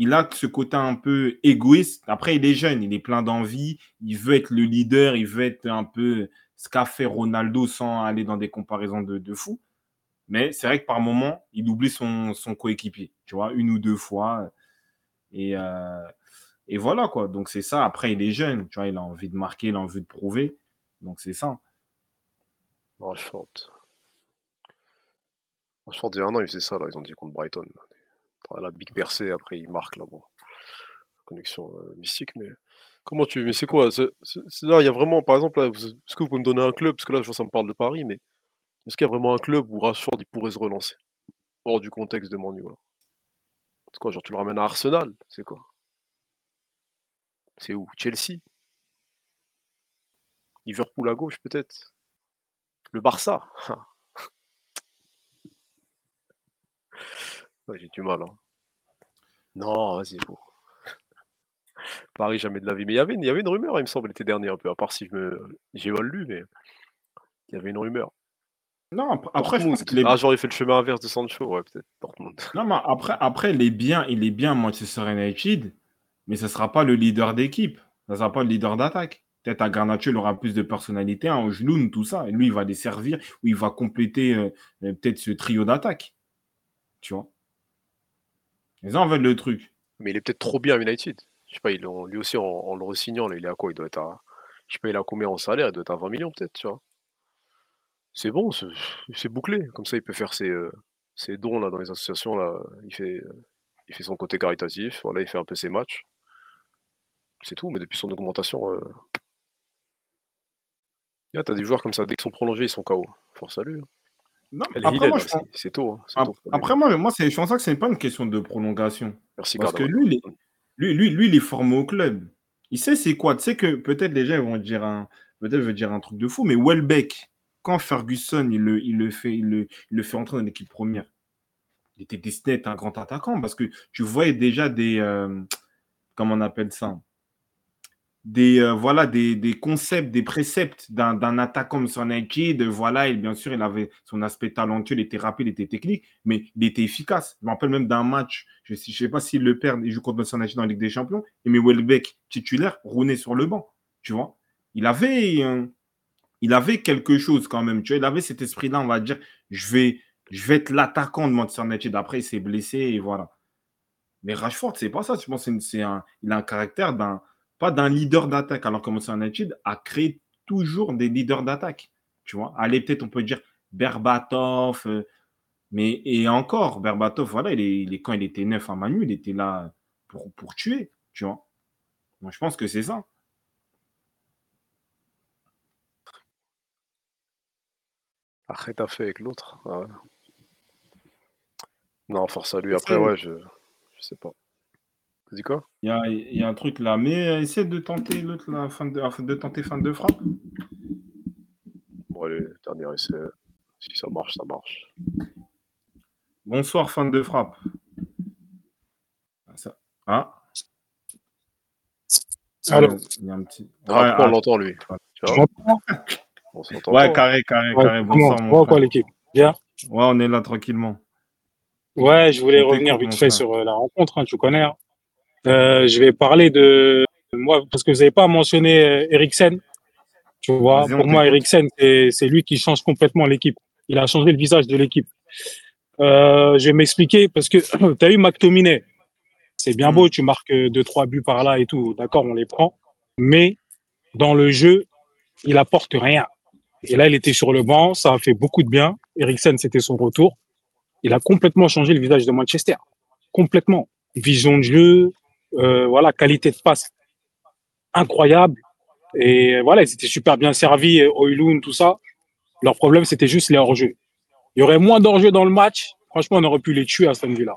il a ce côté un peu égoïste. Après, il est jeune, il est plein d'envie. Il veut être le leader, il veut être un peu ce qu'a fait Ronaldo sans aller dans des comparaisons de, de fou. Mais c'est vrai que par moment, il oublie son, coéquipier, tu vois, une ou deux fois. Et, euh, et voilà, quoi. Donc, c'est ça. Après, il est jeune, tu vois, il a envie de marquer, il a envie de prouver. Donc, c'est ça. Rashford. Rashford, il y a un an, il faisait ça, ils ont dit contre Brighton. La big percée, après, il marque, là. Connexion euh, mystique, mais. Comment tu. Mais c'est quoi il y a vraiment, par exemple, est-ce que vous pouvez me donner un club? Parce que là, je vois, ça me parle de Paris, mais est-ce qu'il y a vraiment un club où Rashford, pourrait se relancer? Hors du contexte de Manu, là. C'est quoi Genre, tu le ramènes à Arsenal? C'est quoi? C'est où? Chelsea? Liverpool à gauche, peut-être? Le Barça? [laughs] Ouais, j'ai du mal. hein. Non, vas-y, bon. [laughs] Paris, jamais de la vie. Mais il y avait une, il y avait une rumeur, il me semble, l'été dernier, un peu, à part si je me, j'ai mal lu, mais il y avait une rumeur. Non, ap- après, je pense est. Ah, genre, il fait le chemin inverse de Sancho, ouais, peut-être. Dortmund. [laughs] Non, mais après, après il est bien, il est bien Manchester United, mais ce ne sera pas le leader d'équipe. Ça ne sera pas le leader d'attaque. Peut-être à Garnacho, il aura plus de personnalité, un Ojloun, tout ça. Et lui, il va les servir, ou il va compléter euh, euh, peut-être ce trio d'attaque. Tu vois? Ça, en fait, le truc. Mais il est peut-être trop bien à United. Je sais pas, ils lui aussi, en, le re-signant, il est à quoi? Il doit être à. Je sais pas, il a combien en salaire? Il doit être à 20 millions, peut-être, tu vois. C'est bon, c'est bouclé. Comme ça, il peut faire ses, euh, ses dons là, dans les associations. Là. Il, fait, il fait son côté caritatif. Voilà, il fait un peu ses matchs. C'est tout, mais depuis son augmentation. Euh... tu as des joueurs comme ça, dès qu'ils sont prolongés, ils sont KO. Force à lui. hein. Non, après, moi, c'est tôt. hein, après, moi, moi je pense que ce n'est pas une question de prolongation. Merci, Parce que lui, il est, lui, lui, lui, il est formé au club. Il sait c'est quoi. Tu sais que peut-être les gens vont dire un, peut-être veut dire un truc de fou, mais Welbeck, quand Ferguson il le, il le fait, il le, il le fait entrer dans l'équipe première, il était destiné à être un grand attaquant parce que tu voyais déjà des, euh, comment on appelle ça, des, euh, voilà, des, des concepts, des préceptes d'un attaquant de son United. Voilà, bien sûr, il avait son aspect talentueux, il était rapide, il était technique, mais il était efficace. Je me rappelle même d'un match, je ne sais pas s'il le perd, il joue contre son dans la Ligue des Champions, et mais Welbeck, titulaire, Rooney sur le banc, tu vois. Il avait, il avait quelque chose quand même, tu vois. Il avait cet esprit-là, on va dire, je vais, je vais être l'attaquant de Manchester United. Après, il s'est blessé, et voilà. Mais Rashford, c'est pas ça. Je pense c'est un, il a un caractère d'un, pas d'un leader d'attaque, alors que Manchester United a créé toujours des leaders d'attaque. Tu vois, allez, peut-être on peut dire Berbatov, euh, mais et encore, Berbatov, voilà, il est, il est- quand il était neuf à Manu, il était là pour, pour tuer, tu vois. Moi, je pense que c'est ça. Après, t'as fait avec l'autre. Ah ouais. Non, force à lui. Après, ouais, je, je sais pas. Dit quoi? Il y a, il y a un truc là, mais euh, essaie de tenter l'autre, là, fin de, enfin, de tenter fin de frappe. Bon, allez, dernier essai. Si ça marche, ça marche. Bonsoir, fan de frappe. Ah, ça- Ah, Alors, il y a un petit. Ah, Ouais, on ah, l'entend, lui. Tu tu vois m'entends On s'entend ouais, pas. carré, carré, Ouais, carré. Bonsoir, ça mon quoi l'équipe? Bien? Ouais, on est là tranquillement. Ouais, je voulais revenir vite fait sur euh, la rencontre, hein, tu connais. hein. Euh, je vais parler de moi parce que vous n'avez pas mentionné euh, Eriksen. Tu vois, pour moi. Eriksen, c'est lui qui change complètement l'équipe. Il a changé le visage de l'équipe. Euh, je vais m'expliquer parce que [clears throat] tu as eu McTominay. C'est bien Mm. beau, tu marques deux, trois buts par là et tout. D'accord, on les prend. Mais dans le jeu, il apporte rien. Et là, il était sur le banc, ça a fait beaucoup de bien. Eriksen, c'était son retour. Il a complètement changé le visage de Manchester. Complètement. Vision de jeu, euh, voilà, qualité de passe incroyable. Et voilà, ils étaient super bien servis, Oilun, tout ça. Leur problème, c'était juste les hors-jeux. Il y aurait moins d'hors-jeux dans le match. Franchement, on aurait pu les tuer à ce là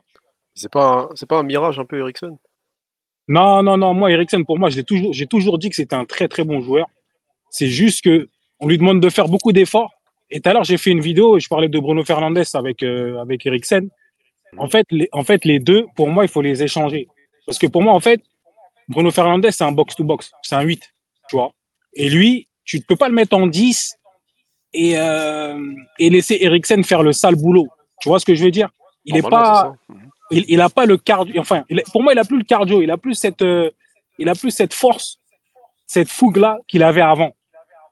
C'est pas, un- c'est pas un mirage un peu, Ericsson? Non, non, non. Moi, Eriksen, pour moi, j'ai toujours, j'ai toujours dit que c'était un très, très bon joueur. C'est juste que on lui demande de faire beaucoup d'efforts. Et tout à l'heure, j'ai fait une vidéo et je parlais de Bruno Fernandes avec, euh, avec Eriksen. En fait, les, en fait, les deux, pour moi, il faut les échanger. Parce que pour moi, en fait, Bruno Fernandes, c'est un box-to-box. C'est un 8, tu vois. Et lui, tu ne peux pas le mettre en 10 et, euh, et laisser Eriksen faire le sale boulot. Tu vois ce que je veux dire? Il est Normalement, pas, il, il a pas le cardio. Enfin, il pour moi, il a plus le cardio. Il a plus cette, euh, il a plus cette force, cette fougue là qu'il avait avant.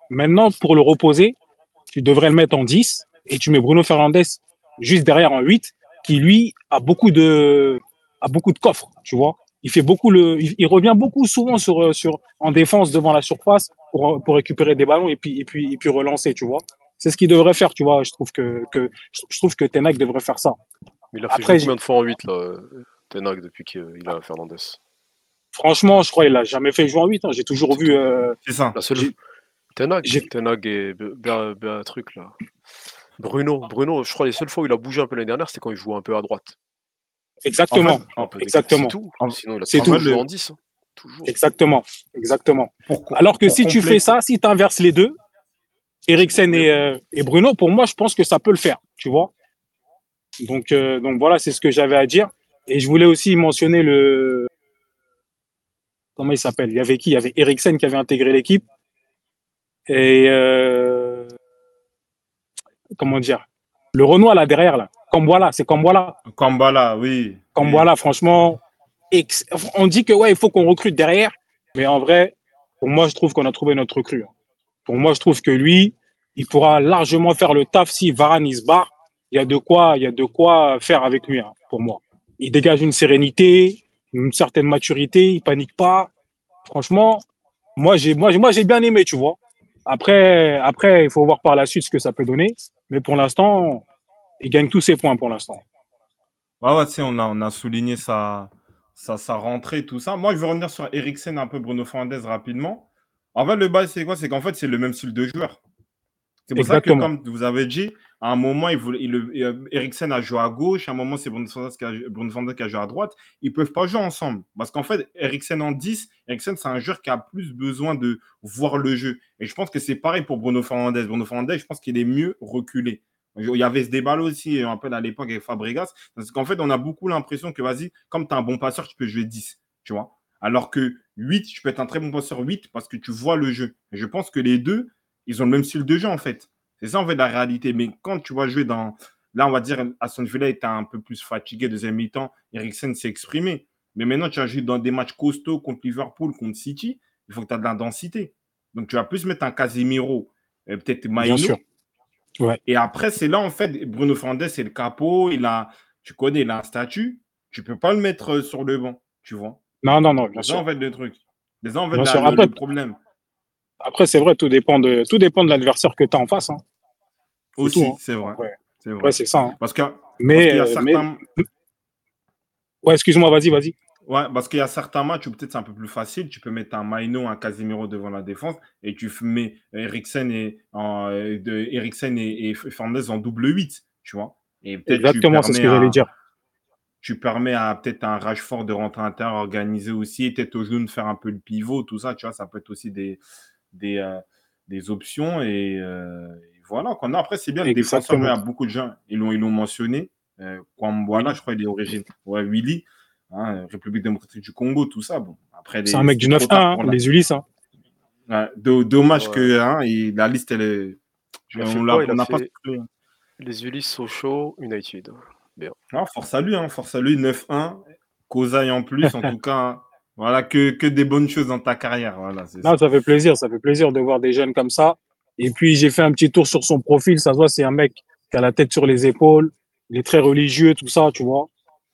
Maintenant, pour le reposer, tu devrais le mettre en 10 et tu mets Bruno Fernandes juste derrière en 8, qui lui a beaucoup de, a beaucoup de coffres. Tu vois, il fait beaucoup le, il, il revient beaucoup souvent sur, euh, sur en défense devant la surface pour, pour récupérer des ballons et puis et puis et puis relancer. Tu vois, c'est ce qu'il devrait faire. Tu vois, je trouve que, que je trouve que Tenac devrait faire ça. Mais il a fait Après, combien de fois en 8 là, euh, depuis qu'il a Fernandez Franchement, je crois qu'il a jamais fait jouer en 8. hein. J'ai toujours vu. euh, C'est ça. La seule. J'ai- Ten Hag, j'ai- Ten Hag et un truc là. Bruno, Bruno, je crois les seules fois où il a bougé un peu l'année dernière, c'était quand il jouait un peu à droite. Exactement. En fait, Exactement. C'est tout. Sinon, il a c'est toujours tout. joué en 10. hein. Toujours. Exactement. Exactement. pour- Alors que pour si tu fais ça, si tu inverses les deux, Eriksen et, euh, et Bruno, pour moi, je pense que ça peut le faire. Tu vois donc, euh, donc voilà, c'est ce que j'avais à dire. Et je voulais aussi mentionner le. Comment il s'appelle? Il y avait qui? Il y avait Eriksen qui avait intégré l'équipe. Et. euh, Comment dire? Le Renoir là derrière, là. Voilà, c'est comme voilà. Kambala, oui. Comme Oui. franchement, ex- on dit que ouais, il faut qu'on recrute derrière, mais en vrai, pour moi, je trouve qu'on a trouvé notre recrue. hein. Pour moi, je trouve que lui, il pourra largement faire le taf si Varane il se barre. Il y a de quoi, il y a de quoi faire avec lui, hein, pour moi. Il dégage une sérénité, une certaine maturité, il panique pas. Franchement, moi j'ai, moi, moi j'ai bien aimé, tu vois. Après, après, il faut voir par la suite ce que ça peut donner, mais pour l'instant, il gagne tous ses points pour l'instant. Ouais, ouais, tu sais, on a, on a souligné sa, sa, sa rentrée, tout ça. Moi, je veux revenir sur Eriksen, un peu Bruno Fernandes rapidement. En fait, le bas, c'est quoi? C'est qu'en fait, c'est le même style de joueur. C'est pour Exactement. ça que, comme vous avez dit, à un moment, il voulait, il, euh, Eriksen a joué à gauche, à un moment, c'est Bruno Fernandes qui, a, qui joué à droite. Ils ne peuvent pas jouer ensemble. Parce qu'en fait, Eriksen en 10, Eriksen, c'est un joueur qui a plus besoin de voir le jeu. Et je pense que c'est pareil pour Bruno Fernandes. Bruno Fernandes, je pense qu'il est mieux reculé. Il y avait ce débat-là aussi, un peu à l'époque avec Fabregas, parce qu'en fait, on a beaucoup l'impression que, vas-y, comme tu es un bon passeur, tu peux jouer 10, tu vois. Alors que 8, tu peux être un très bon passeur 8 parce que tu vois le jeu. Et je pense que les deux, ils ont le même style de jeu, en fait. C'est ça, en fait, la réalité. Mais quand tu vas jouer dans. Là, on va dire, Aston Villa était un peu plus fatigué, deuxième mi-temps. Eriksen s'est exprimé. Mais maintenant, tu as joué dans des matchs costauds contre Liverpool, contre City. Il faut que tu aies de la densité. Donc, tu vas plus mettre un Casemiro, euh, peut-être Maïno. Bien sûr. Et après, c'est là, en fait, Bruno Fernandes, c'est le capot. Il a, tu connais, il a un statut. Tu peux pas le mettre euh, sur le banc, tu vois. Non, non, non, bien sûr. en fait, le truc. Ça, en fait, Bien sûr. Après- le problème. Après, c'est vrai, tout dépend de, tout dépend de l'adversaire que tu as en face. Hein. C'est Aussi, hein. c'est vrai. Ouais. C'est vrai. Ouais, c'est ça. hein. Parce que, parce Mais, y a euh, mais- certains. ouais, excuse-moi, vas-y, vas-y. Ouais, parce qu'il y a certains matchs où peut-être c'est un peu plus facile. Tu peux mettre un Maino, un Casemiro devant la défense et tu mets Eriksen et, euh, de, Eriksen et, et Fernandez en double 8, tu vois. Et Exactement, c'est ce que j'allais dire. Tu permets à peut-être un Rashford de rentrer à l'intérieur organisé aussi, peut-être au genou de faire un peu le pivot, tout ça, tu vois, ça peut être aussi des, des, euh, des options. Et, euh, et voilà, qu'on a. Après, c'est bien, le défenseur, il y a beaucoup de gens, ils l'ont mentionné. Euh, voilà, je crois qu'il est origine. Ouais, Willy, hein, République démocratique du Congo, tout ça. Bon, après, C'est un mec du 9-1, hein, les Ulysses. hein. Ouais, dommage Ouais. que hein, il- la liste, elle est. Il on quoi l'a- Il a on n'a pas. Les Ulysse Sochaux United. Ah, force à lui, hein, force à lui, 9-1. Kozai en plus, en [laughs] tout cas. hein. Voilà, que, que des bonnes choses dans ta carrière. Voilà, ça. Non, ça fait plaisir, ça fait plaisir de voir des jeunes comme ça. Et puis, j'ai fait un petit tour sur son profil. Ça se voit, c'est un mec qui a la tête sur les épaules. Il est très religieux, tout ça, tu vois.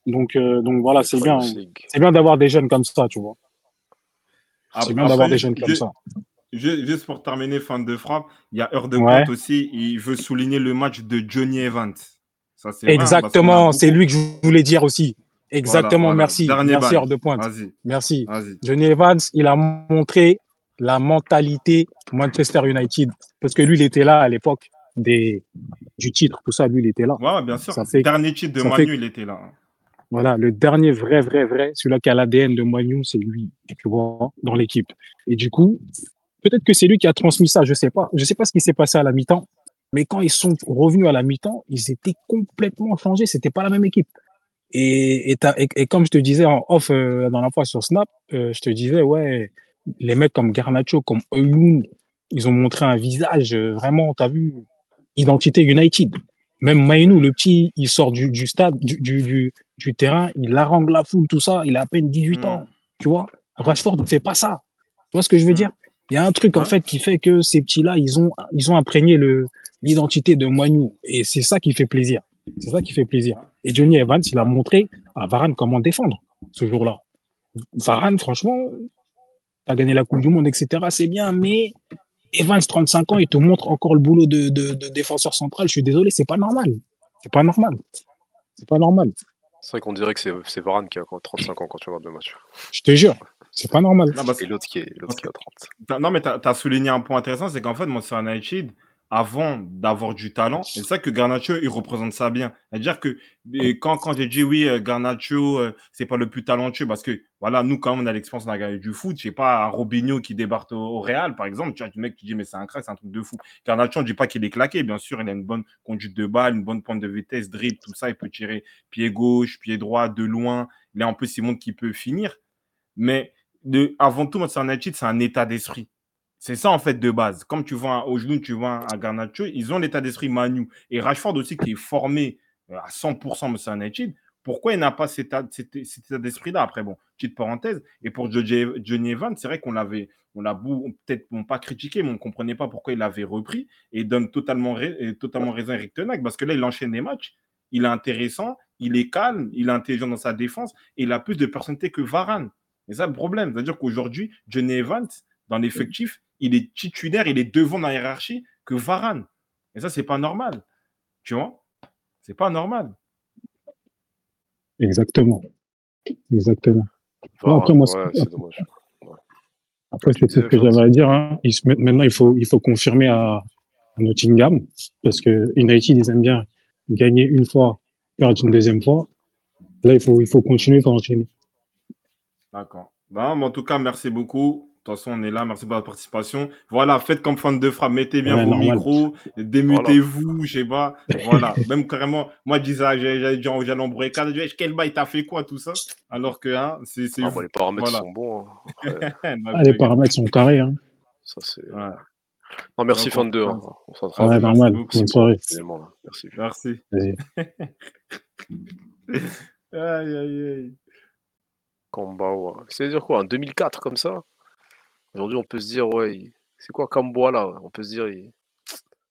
Donc, euh, donc voilà, c'est bien. C'est bien d'avoir des jeunes comme ça, tu vois. C'est Après- bien d'avoir des jeunes comme ça. ju- Juste pour terminer, fan de frappe, il y a Heure de Ouais. compte aussi. Il veut souligner le match de Johnny Evans. Ça, c'est hein, Exactement, c'est lui que je voulais dire aussi. Exactement, voilà. merci. Dernier merci, heure de pointe. Vas-y, Merci. Johnny Evans, il a montré la mentalité Manchester United. Parce que lui, il était là à l'époque des, du titre, tout ça, lui, il était là. Ouais, bien sûr. Ça fait- Dernier titre de ça Manu, fait- il était là. Voilà, le dernier vrai, vrai, vrai, celui-là qui a l'ADN de Moignou, c'est lui, tu vois, dans l'équipe. Et du coup, peut-être que c'est lui qui a transmis ça, je sais pas. Je sais pas ce qui s'est passé à la mi-temps, mais quand ils sont revenus à la mi-temps, ils étaient complètement changés. C'était pas la même équipe. Et, et, et, comme je te disais en off euh, dans la fois sur Snap, euh, je te disais, ouais, les mecs comme Garnacho, comme Eulun, ils ont montré un visage euh, vraiment, t'as vu, identité United. Même Mainou, le petit, il sort du, du stade, du, du, du, terrain, il harangue la foule, tout ça, il a à peine 18 Mm. ans, tu vois. Rashford ne fait pas ça. Tu vois ce que je veux Mm. dire? Il y a un truc, en fait, qui fait que ces petits-là, ils ont, ils ont imprégné l'identité de Moignou. Et c'est ça qui fait plaisir. C'est ça qui fait plaisir. Et Johnny Evans, il a montré à Varane comment défendre ce jour-là. Varane, franchement, t'as gagné la Coupe du Monde, etc. C'est bien, mais Evans, 35 ans, il te montre encore le boulot de, de, de défenseur central. Je suis désolé, c'est pas normal. C'est pas normal. C'est pas normal. C'est vrai qu'on dirait que c'est Varane qui a encore 35 ans quand tu regardes le match. Je te jure, c'est pas normal. Non, Et l'autre qui, est- l'autre qui a 30. T'as- Non, mais tu as, souligné un point intéressant, c'est qu'en fait, Manchester United, avant d'avoir du talent, c'est ça que Garnacho, il représente ça bien. C'est-à-dire que quand, quand j'ai dit oui, euh, Garnacho, euh, c'est pas le plus talentueux, parce que voilà, nous, quand on a l'expérience on a gagné du foot, je sais pas, un Robinho qui débarque au, Real, par exemple, tu vois, le mec qui dit, mais c'est un crack, c'est un truc de fou. Garnacho, on dit pas qu'il est claqué, bien sûr, il a une bonne conduite de balle, une bonne pointe de vitesse, dribble, tout ça, il peut tirer pied gauche, pied droit, de loin. Là, en plus, il montre qu'il peut finir. Mais de, avant tout, Manchester United, c'est un état d'esprit. C'est ça, en fait, de base. Comme tu vois au genou, tu vois un Garnacho, ils ont l'état d'esprit Manu. Et Rashford aussi, qui est formé euh, à 100% Manchester United, pourquoi il n'a pas cet état, cet, état d'esprit-là? Après, bon, petite parenthèse. Et pour Johnny Evans, c'est vrai qu'on l'avait, peut-être pas critiqué, mais on ne comprenait pas pourquoi il l'avait repris. Et donne totalement, raison à Eric Tenac, parce que là, il enchaîne les matchs. Il est intéressant, il est calme, il est intelligent dans sa défense, et il a plus de personnalité que Varane. Et ça, le problème. C'est-à-dire qu'aujourd'hui, Johnny Evans, dans l'effectif, il est titulaire, il est devant dans la hiérarchie que Varane. Et ça, c'est pas normal. Tu vois? C'est pas normal. Exactement. Exactement. Après, moi, ouais, c'est- dommage. Après, c'est tout ce que j'avais à dire. Hein. Il se met- maintenant, il faut, il faut confirmer à, à Nottingham, parce que United, ils aiment bien gagner une fois, perdre une deuxième fois. Là, il faut, il faut continuer, enchaîner. D'accord. Bon, mais en tout cas, merci beaucoup. De toute façon, on est là. Merci pour la participation. Voilà, faites comme fan de frappe. Mettez bien Ouais, vos normal. micros. Démutez-vous, je sais pas. Voilà. [laughs] Même carrément, moi, je disais, j'allais dire, j'allais embrouiller quel bail t'as fait quoi, tout ça? Alors que, hein, c'est. Ah, bah, les paramètres Voilà. sont bons. hein. [laughs] Ah, les paramètres sont carrés. Hein. ça, c'est... Ouais. Non, merci, fan 2. on- Hein. Ah, ouais, merci normal. beaucoup. Bonne soirée. Merci. Merci. [laughs] Aïe, aïe. Kambawa. C'est-à-dire quoi En 2004, comme ça? Aujourd'hui, on peut se dire, ouais, c'est quoi Kamboa là? On peut se dire,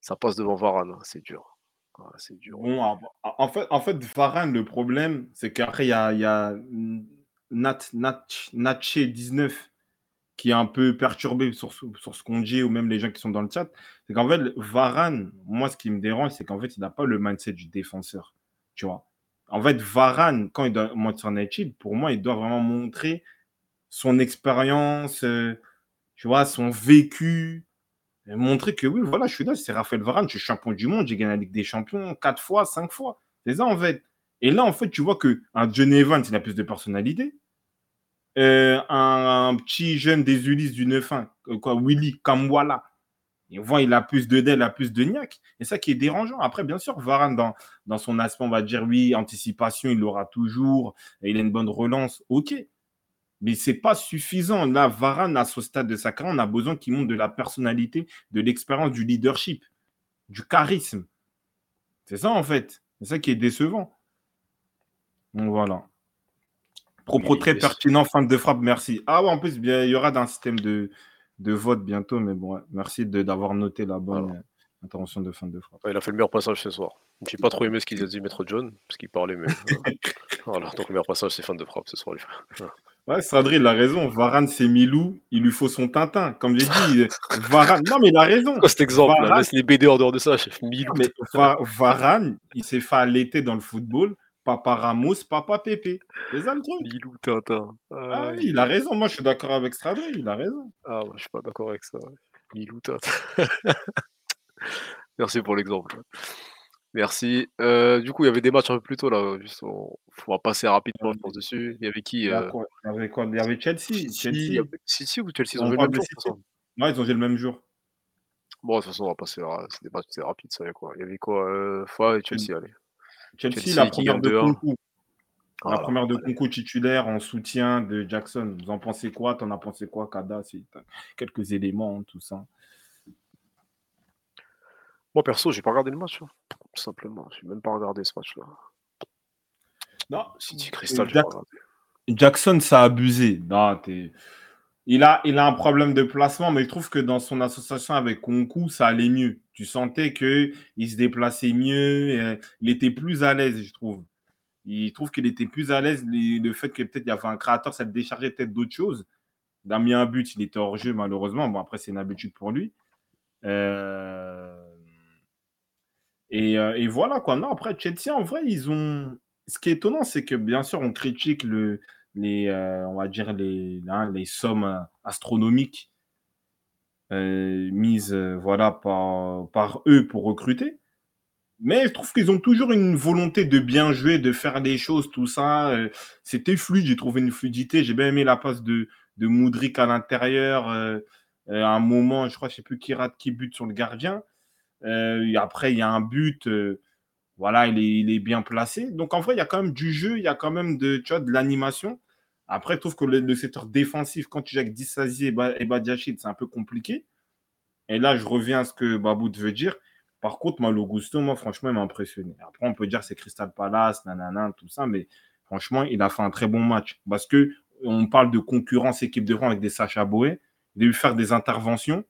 ça passe devant Varane. hein. C'est dur. Ah, c'est dur. Bon, en- fait, en fait, Varane, le problème, c'est qu'après, il y a, il y a Nat, Nat, Natché19 qui est un peu perturbé sur, sur ce qu'on dit, ou même les gens qui sont dans le chat. C'est qu'en fait, Varane, moi, ce qui me dérange, c'est qu'en fait, il n'a pas le mindset du défenseur. Tu vois En fait, Varane, quand il doit monter sur United, pour moi, il doit vraiment montrer son expérience, euh, tu vois, son vécu, montrer que oui, voilà, je suis là, c'est Raphaël Varane, je suis champion du monde, j'ai gagné la Ligue des Champions quatre fois, cinq fois. C'est ça, en fait. Et là, en fait, tu vois qu'un Johnny Evans, il a plus de personnalité. Euh, un, petit jeune des Ulysses du 9-1, euh, quoi, Willy Kamwala, Et voit il a plus de il a plus de niaque. Et ça qui est dérangeant. Après, bien sûr, Varane, dans, dans son aspect, on va dire, oui, anticipation, il l'aura toujours. Il a une bonne relance. OK. Mais c'est pas suffisant. Là, Varane, à ce stade de sa carrière, on a besoin qu'il montre de la personnalité, de l'expérience, du leadership, du charisme. C'est ça, en fait. C'est ça qui est décevant. Donc voilà. Propos Oui, très pertinent, fin de frappe, merci. Ah ouais, en plus, bien, il y aura un système de, de vote bientôt, mais bon, ouais, merci d'avoir noté la bonne Voilà. intervention de fin de frappe. Ouais, il a fait le meilleur passage ce soir. J'ai pas trop aimé ce qu'il a dit, Maître John, parce qu'il parlait, mais. euh, [laughs] voilà, donc le meilleur passage, c'est fin de frappe ce soir, les frères. Ouais, il a raison. Varane, c'est Milou, il lui faut son Tintin. Comme j'ai dit, Varane. Non, mais il a raison. Quoi cet exemple là? Varane- Laisse les BD en dehors de ça, chef. Milou. Mais Va- Varane, il s'est fait allaiter dans le football. Papa Ramos, papa Pépé. C'est ça le truc? Milou Tintin. Ah oui, il a raison. Moi, je suis d'accord avec Sadri, il a raison. Ah, moi, je suis pas d'accord avec ça. Milou Tintin. [laughs] Merci pour l'exemple. Merci. Euh, du coup, il y avait des matchs un peu plus tôt là. Juste, on, on va passer rapidement, je pense, dessus. Il y avait qui Il y, a euh, quoi? Il y avait quoi? Il y avait Chelsea. City, Chelsea. il y avait- City ou Chelsea? Ils ont On joué le parle même de jour, de City. toute façon. Ouais, ils ont joué le même jour. Bon, de toute façon, on va passer. à- C'est des matchs c'est rapide, ça. Il y a quoi Il y avait quoi euh, Foy et Chelsea, allez. Chelsea, Chelsea la qui première gagne de 2-1. Kunku. La Voilà, première de allez. Kunku titulaire en soutien de Jackson. Vous en pensez quoi? T'en as pensé quoi, Kada? Quelques éléments, hein, tout ça. Moi, perso, j'ai pas regardé le match. hein. Tout simplement. J'ai même pas regardé ce match-là. Non, City Crystal, Jack-. Jackson, ça a abusé. Non, t'es- il, a, il a un problème de placement, mais je trouve que dans son association avec Kunku, ça allait mieux. Tu sentais qu'il se déplaçait mieux, il était plus à l'aise, je trouve. Il trouve qu'il était plus à l'aise. Le fait que peut-être il y avait un créateur, ça te déchargeait peut-être d'autres choses. Il a mis un but, il était hors jeu, malheureusement. Bon, après, c'est une habitude pour lui. Euh, Et, euh, et voilà, quoi. Non, après, Chelsea, en vrai, ils ont. Ce qui est étonnant, c'est que bien sûr, on critique euh, hein, les sommes euh, astronomiques mises par, eux pour recruter. Mais je trouve qu'ils ont toujours une volonté de bien jouer, de faire des choses, tout ça. C'était fluide, j'ai trouvé une fluidité. J'ai bien aimé la passe de, de Moudric à l'intérieur. à un moment, je crois, je sais plus qui rate, qui bute sur le gardien. Euh, après, il y a un but. euh, voilà, il est, il bien placé. Donc, en vrai, il y a quand même du jeu, il y a quand même de, de l'animation. Après, je trouve que le, secteur défensif, quand tu joues avec Dissasi et, ba, et Badiachil, c'est un peu compliqué. Et là, je reviens à ce que Babout veut dire. Par contre, moi, Gusto, moi, franchement, il m'a impressionné. Après, on peut dire c'est Crystal Palace, nanana, tout ça, mais franchement, il a fait un très bon match. Parce que on parle de concurrence équipe de rang avec des Sacha Boé. Je l'ai vu faire des interventions.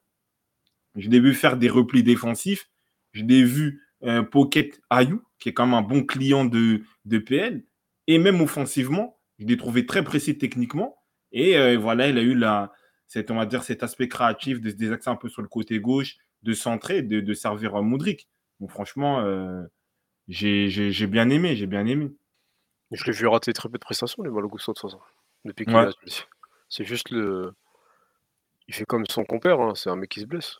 Je l'ai vu faire des replis défensifs. Je l'ai vu euh, Pocket Ayou, qui est quand même un bon client de, de PL. Et même offensivement, je l'ai trouvé très précis techniquement. Et euh, voilà, il a eu la, cet, on va dire, cet aspect créatif de se désaxer un peu sur le côté gauche, de centrer, de, de servir à Moudric. Donc franchement, euh, j'ai bien aimé, j'ai bien aimé. Je l'ai vu rater très peu de prestations, les Malogusto, de toute façon. Depuis qu'il Ouais. C'est juste le. Il fait comme son compère, hein, c'est un mec qui se blesse.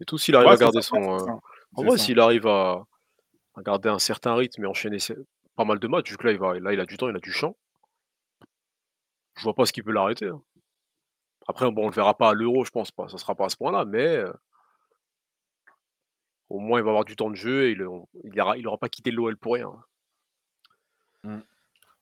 Et tout, s'il arrive Ouais, à garder ça, son. euh, ça. En vrai, s'il arrive à... à garder un certain rythme et enchaîner pas mal de matchs, vu que là il, va... là, il a du temps, il a du champ, je vois pas ce qui peut l'arrêter. hein. Après, bon, on le verra pas à l'euro, je pense pas. Ça sera pas à ce point-là, mais euh, au moins il va avoir du temps de jeu et il il aura, il aura pas quitté l'OL pour rien.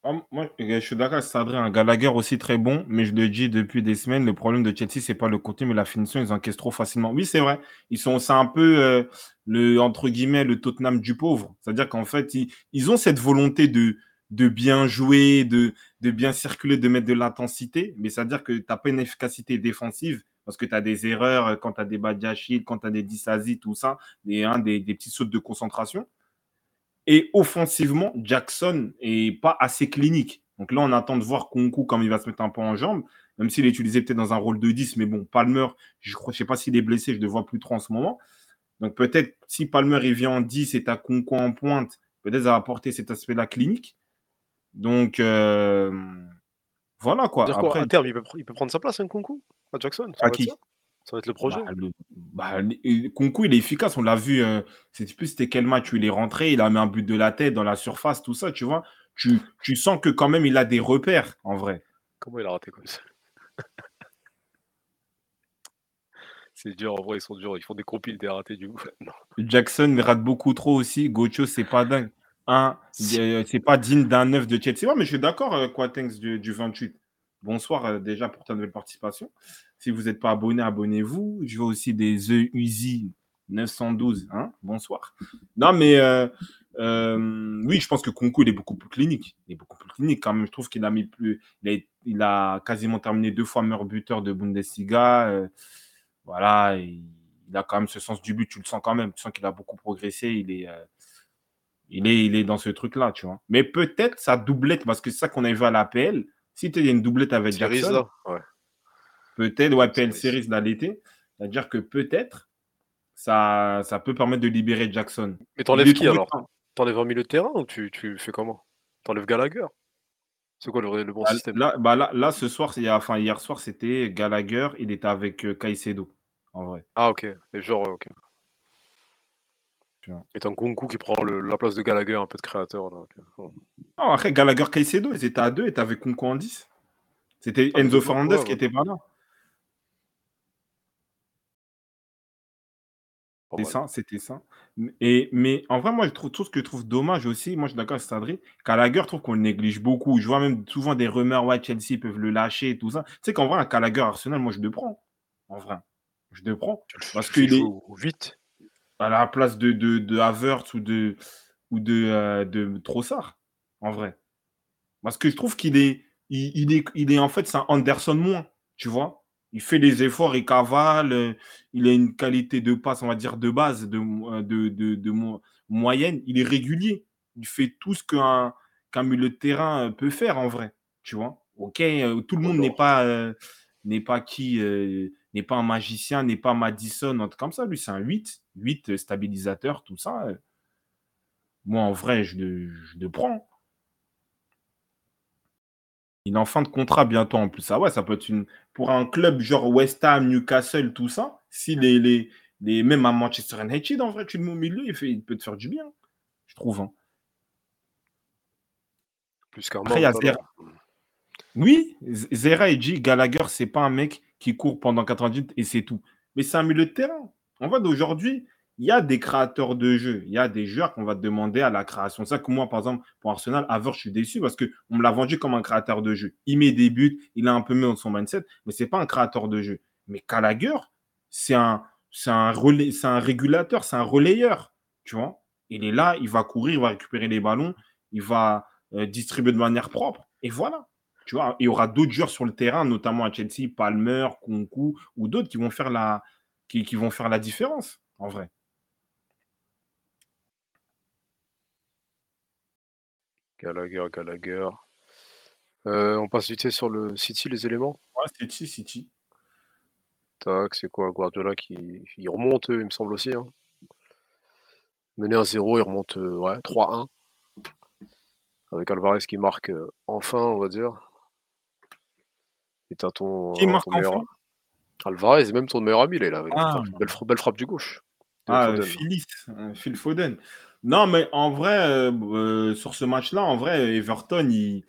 Ah, moi, je suis d'accord, c'est Adrien. Gallagher aussi très bon, mais je le dis depuis des semaines, le problème de Chelsea, c'est pas le contenu, mais la finition, ils encaissent trop facilement. Oui, c'est vrai. Ils sont, c'est un peu euh, le entre guillemets le Tottenham du pauvre. C'est-à-dire qu'en fait, ils, ont cette volonté de de bien jouer, de de bien circuler, de mettre de l'intensité, mais c'est-à-dire que tu n'as pas une efficacité défensive parce que tu as des erreurs euh, quand tu as des Badiachil, quand tu as des Dissasi, tout ça, des, hein, des, des petits sauts de concentration. Et offensivement, Jackson est pas assez clinique. Donc là, on attend de voir Kunku comme il va se mettre un peu en jambe, même s'il est utilisé peut-être dans un rôle de 10. Mais bon, Palmer, je ne sais pas s'il est blessé, je ne le vois plus trop en ce moment. Donc peut-être si Palmer il vient en 10 et tu as Kunku en pointe, peut-être ça va apporter cet aspect-là clinique. Donc euh, voilà quoi. Dire quoi, Après, à terme, il peut, il peut prendre sa place, un Kunku? À Jackson À qui? Ça va être le projet? Bah, le- bah, le- Kunku, il est efficace. On l'a vu. Euh, plus c'était quel match où il est rentré. Il a mis un but de la tête dans la surface, tout ça, tu vois? Tu, tu sens que quand même il a des repères en vrai. Comment il a raté comme ça? [laughs] C'est dur, en vrai, ils sont durs. Ils font des compiles des ratés du [laughs] Non. Jackson il rate beaucoup trop aussi. Gocho, c'est pas dingue. Euh, c'est pas digne d'un neuf de Chelsea. Ouais, mais je suis d'accord, euh, Quatenx du, du 28. Bonsoir euh, déjà pour ta nouvelle participation. Si vous n'êtes pas abonné, abonnez-vous. Je vois aussi des The Uzi 912. Hein Bonsoir. Non, mais euh, euh, oui, je pense que Conco, il est beaucoup plus clinique. Il est beaucoup plus clinique quand même. Je trouve qu'il a mis plus. Il a, il a quasiment terminé deux fois meilleur buteur de Bundesliga. euh, voilà. il a quand même ce sens du but. Tu le sens quand même. Tu sens qu'il a beaucoup progressé. Il est. il est, il est dans ce truc-là, tu vois. Mais peut-être sa doublette, parce que c'est ça qu'on a vu à l'APL. Si tu as une doublette avec Jackson, Ouais. Peut-être, ouais, PL Series. Là l'été. C'est-à-dire que peut-être ça, ça peut permettre de libérer Jackson. Mais t'enlèves qui alors. T'enlèves un milieu de terrain ou tu, tu fais comment? T'enlèves Gallagher C'est quoi le, le bon Là, système? là, bah là, là, ce soir, il enfin, hier soir, c'était Gallagher. Il était avec euh, Caicedo, en vrai. Ah, ok. Et genre, ok. Et t'as Nkunku qui prend le- la place de Gallagher, un peu de créateur. Là. Oh. Non, après, Gallagher, Caicedo, ils étaient à deux et t'avais Kunko en 10. C'était Ah, Enzo Fernandez qui était pas là. Pas C'était mal. ça, c'était ça. Et, mais en vrai, moi, je trouve tout ce que je trouve dommage aussi. Moi, je suis d'accord avec Sadri. Gallagher, je trouve qu'on le néglige beaucoup. Je vois même souvent des rumeurs, ouais, Chelsea peuvent le lâcher et tout ça. Tu sais qu'en vrai, un Gallagher Arsenal, moi, je le prends. En vrai. Je le prends. Parce qu'il est vite. à la place de, de, de Havertz ou de, ou de, euh, de Trossard. En vrai. Parce que je trouve qu'il est, il, il est, il est en fait, c'est un Anderson moins. Tu vois Il fait les efforts, il cavale. Il a une qualité de passe, on va dire, de base, de, euh, de, de, de mo- moyenne. Il est régulier. Il fait tout ce qu'un qu'un milieu de terrain euh, peut faire, en vrai. Tu vois Ok, euh, tout le monde n'est pas, euh, n'est pas qui euh, n'est pas un magicien, n'est pas Madison, un truc comme ça. Lui, c'est un 8, 8 euh, stabilisateur, tout ça. Moi, en vrai, je le, je le prends. Il est en fin de contrat bientôt en plus. Ah ouais, ça peut être une. Pour un club genre West Ham, Newcastle, tout ça, si les, les, les- même à Manchester United, en vrai, tu le mets au milieu, il, fait, il peut te faire du bien, je trouve. hein. Plus qu'un Après, il y a Mount, Zera. Oui, Zera et dit Gallagher, c'est pas un mec qui court pendant 90 et c'est tout. Mais c'est un milieu de terrain. En fait, aujourd'hui, il y a des créateurs de jeux. Il y a des joueurs qu'on va demander à la création. C'est ça que moi, par exemple, pour Arsenal, Havertz, je suis déçu parce qu'on me l'a vendu comme un créateur de jeu. Il met des buts, il a un peu mis dans son mindset, mais c'est pas un créateur de jeu. Mais Gallagher, c'est un, un, régulateur, c'est un relayeur. Tu vois Il est là, il va courir, il va récupérer les ballons, il va euh, distribuer de manière propre. Et voilà. Tu vois, il y aura d'autres joueurs sur le terrain, notamment à Chelsea, Palmer, Kunku ou d'autres qui, qui vont faire la différence, en vrai. Gallagher, Gallagher. Euh, on passe vite fait sur le City, les éléments. Ouais, City, City. Tac, c'est quoi? Guardiola qui il remonte, il me semble aussi. Hein. Mené à 0, il remonte euh, ouais, 3-1. Avec Alvarez qui marque euh, enfin, on va dire. Et t'as ton, Qui marque ton meilleur... enfin? Alvarez, même ton meilleur ami, là, il a avec une Ah. frappe- belle, fra- belle frappe du gauche. Ah, Foden. Phyllis, euh, Phil Foden. Non, mais en vrai, euh, euh, sur ce match-là, en vrai, Everton, ils,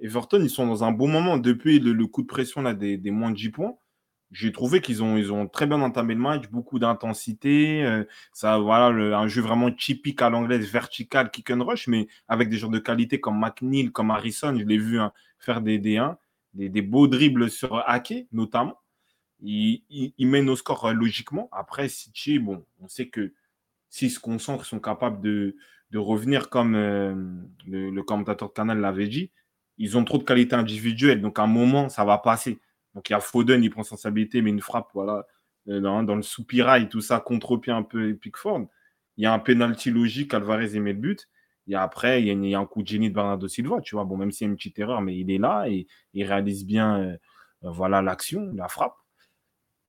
Everton, ils sont dans un bon moment depuis le, coup de pression là, des, des moins de 10 points. J'ai trouvé qu'ils ont, ils très bien entamé le match, beaucoup d'intensité. euh, ça, voilà, un jeu vraiment typique à l'anglaise, vertical, kick and rush, mais avec des joueurs de qualité comme McNeil, comme Harrison. Je l'ai vu hein, faire des D1, des, beaux dribbles sur Ake, notamment. Il, il, il mène au score logiquement. Après, City, on sait que s'ils se concentrent, sont capables de, revenir comme euh, le, commentateur de Canal l'avait dit. Ils ont trop de qualité individuelle, donc à un moment, ça va passer. Donc il y a Foden, il prend sa responsabilité, mais une frappe, voilà, euh, dans, le soupirail, tout ça, contre-pied un peu Pickford. Il y a un penalty logique, Alvarez il met le but. Et après, il y, a, y un coup de génie de Bernardo Silva, tu vois. Bon, même s'il y a une petite erreur, mais il est là et il réalise bien euh, voilà l'action, la frappe.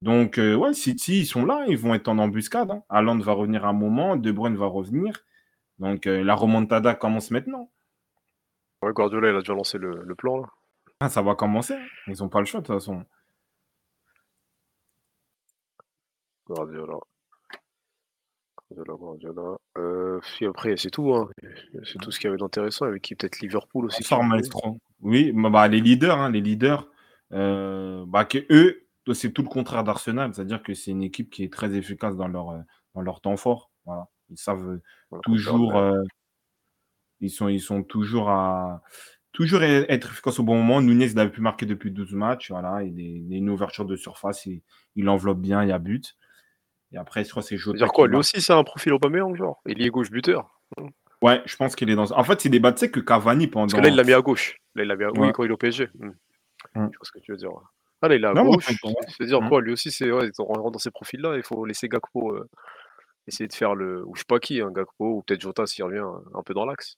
Donc, euh, ouais, City, ils sont là, ils vont être en embuscade. Hein. Haaland va revenir à un moment, De Bruyne va revenir. Donc, euh, la remontada commence maintenant. Ouais, Guardiola, il a déjà lancé le, le plan. Là. Ah, ça va commencer. hein. Ils n'ont pas le choix, de toute façon. Guardiola. Guardiola, Guardiola. Euh, puis après, c'est tout. Hein. C'est tout ce qu'il y avait d'intéressant. Avec qui peut-être Liverpool aussi. maestro. Oui, bah, bah, les leaders, hein, les leaders, euh, bah, que eux, c'est tout le contraire d'Arsenal, c'est-à-dire que c'est une équipe qui est très efficace dans leur, euh, dans leur temps fort. Voilà. Ils savent Voilà, toujours, euh, ils, sont, ils sont toujours à toujours e- être efficaces au bon moment. Nunez il avait pu marquer depuis 12 matchs. Voilà, il est, une ouverture de surface, il, il enveloppe bien, il y a but. Et après, je crois que c'est Jota. dire quoi Lui aussi, c'est un profil Aubameyang, genre? Il est gauche buteur. Ouais, je pense qu'il est dans. En fait, c'est des bats, tu sais que Cavani pendant. Parce que là, il l'a mis à gauche. Là, il l'a mis à... Ouais. Oui, quand il est au PSG. Hmm. Hmm. Je vois ce que tu veux dire. Ah, là, il à Non. C'est-à-dire Hmm. quoi Lui aussi, c'est ouais, on rentre dans ces profils-là. Il faut laisser Gakpo euh, essayer de faire le. Ou je sais pas qui, hein, Gakpo, ou peut-être Jota s'il revient euh, un peu dans l'axe.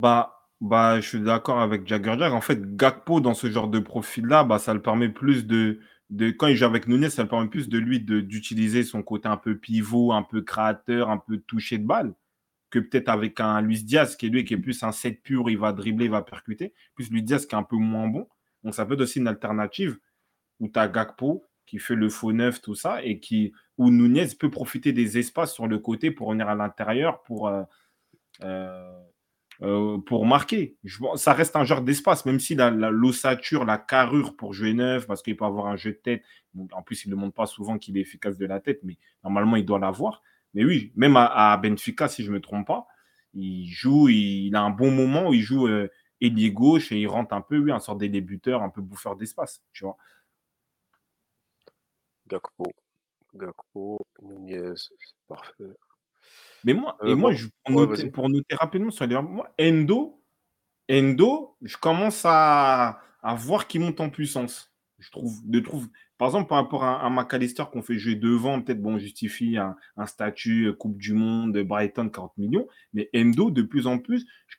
Bah, bah, je suis d'accord avec Jagger Jack. En fait, Gakpo, dans ce genre de profil-là, bah, ça le permet plus de, de. Quand il joue avec Nunez, ça le permet plus de lui de- d'utiliser son côté un peu pivot, un peu créateur, un peu touché de balle, que peut-être avec un Luis Diaz, qui est lui, qui est plus un 7 pur, il va dribbler, il va percuter. Plus Luis Diaz, qui est un peu moins bon. Donc, ça peut être aussi une alternative où tu as Gakpo, qui fait le faux neuf, tout ça, et qui, où Nunez peut profiter des espaces sur le côté pour venir à l'intérieur, pour. euh, euh, euh, pour marquer. Ça reste un genre d'espace, même si la- la- l'ossature, la, carrure pour jouer neuf, parce qu'il peut avoir un jeu de tête. En plus, il ne montre pas souvent qu'il est efficace de la tête, mais normalement, il doit l'avoir. Mais oui, même à, Benfica, si je ne me trompe pas, il joue, il, a un bon moment où il joue ailier gauche et il rentre un peu, oui, un sort des débuteurs, un peu bouffeur d'espace, tu vois. Gakpo. Gakpo, Nunez, c'est parfait. Mais moi, Euh, et moi, bon, je- pour, ouais, noter, vas-y. pour noter rapidement sur les. Moi, Endo, Endo, je commence à, à voir qu'il monte en puissance. Je trouve, de trouve, par exemple, par rapport à, à McAllister qu'on fait jouer devant, peut-être bon, on justifie un, un statut euh, Coupe du Monde, Brighton, 40 millions. Mais Endo, de plus en plus, je,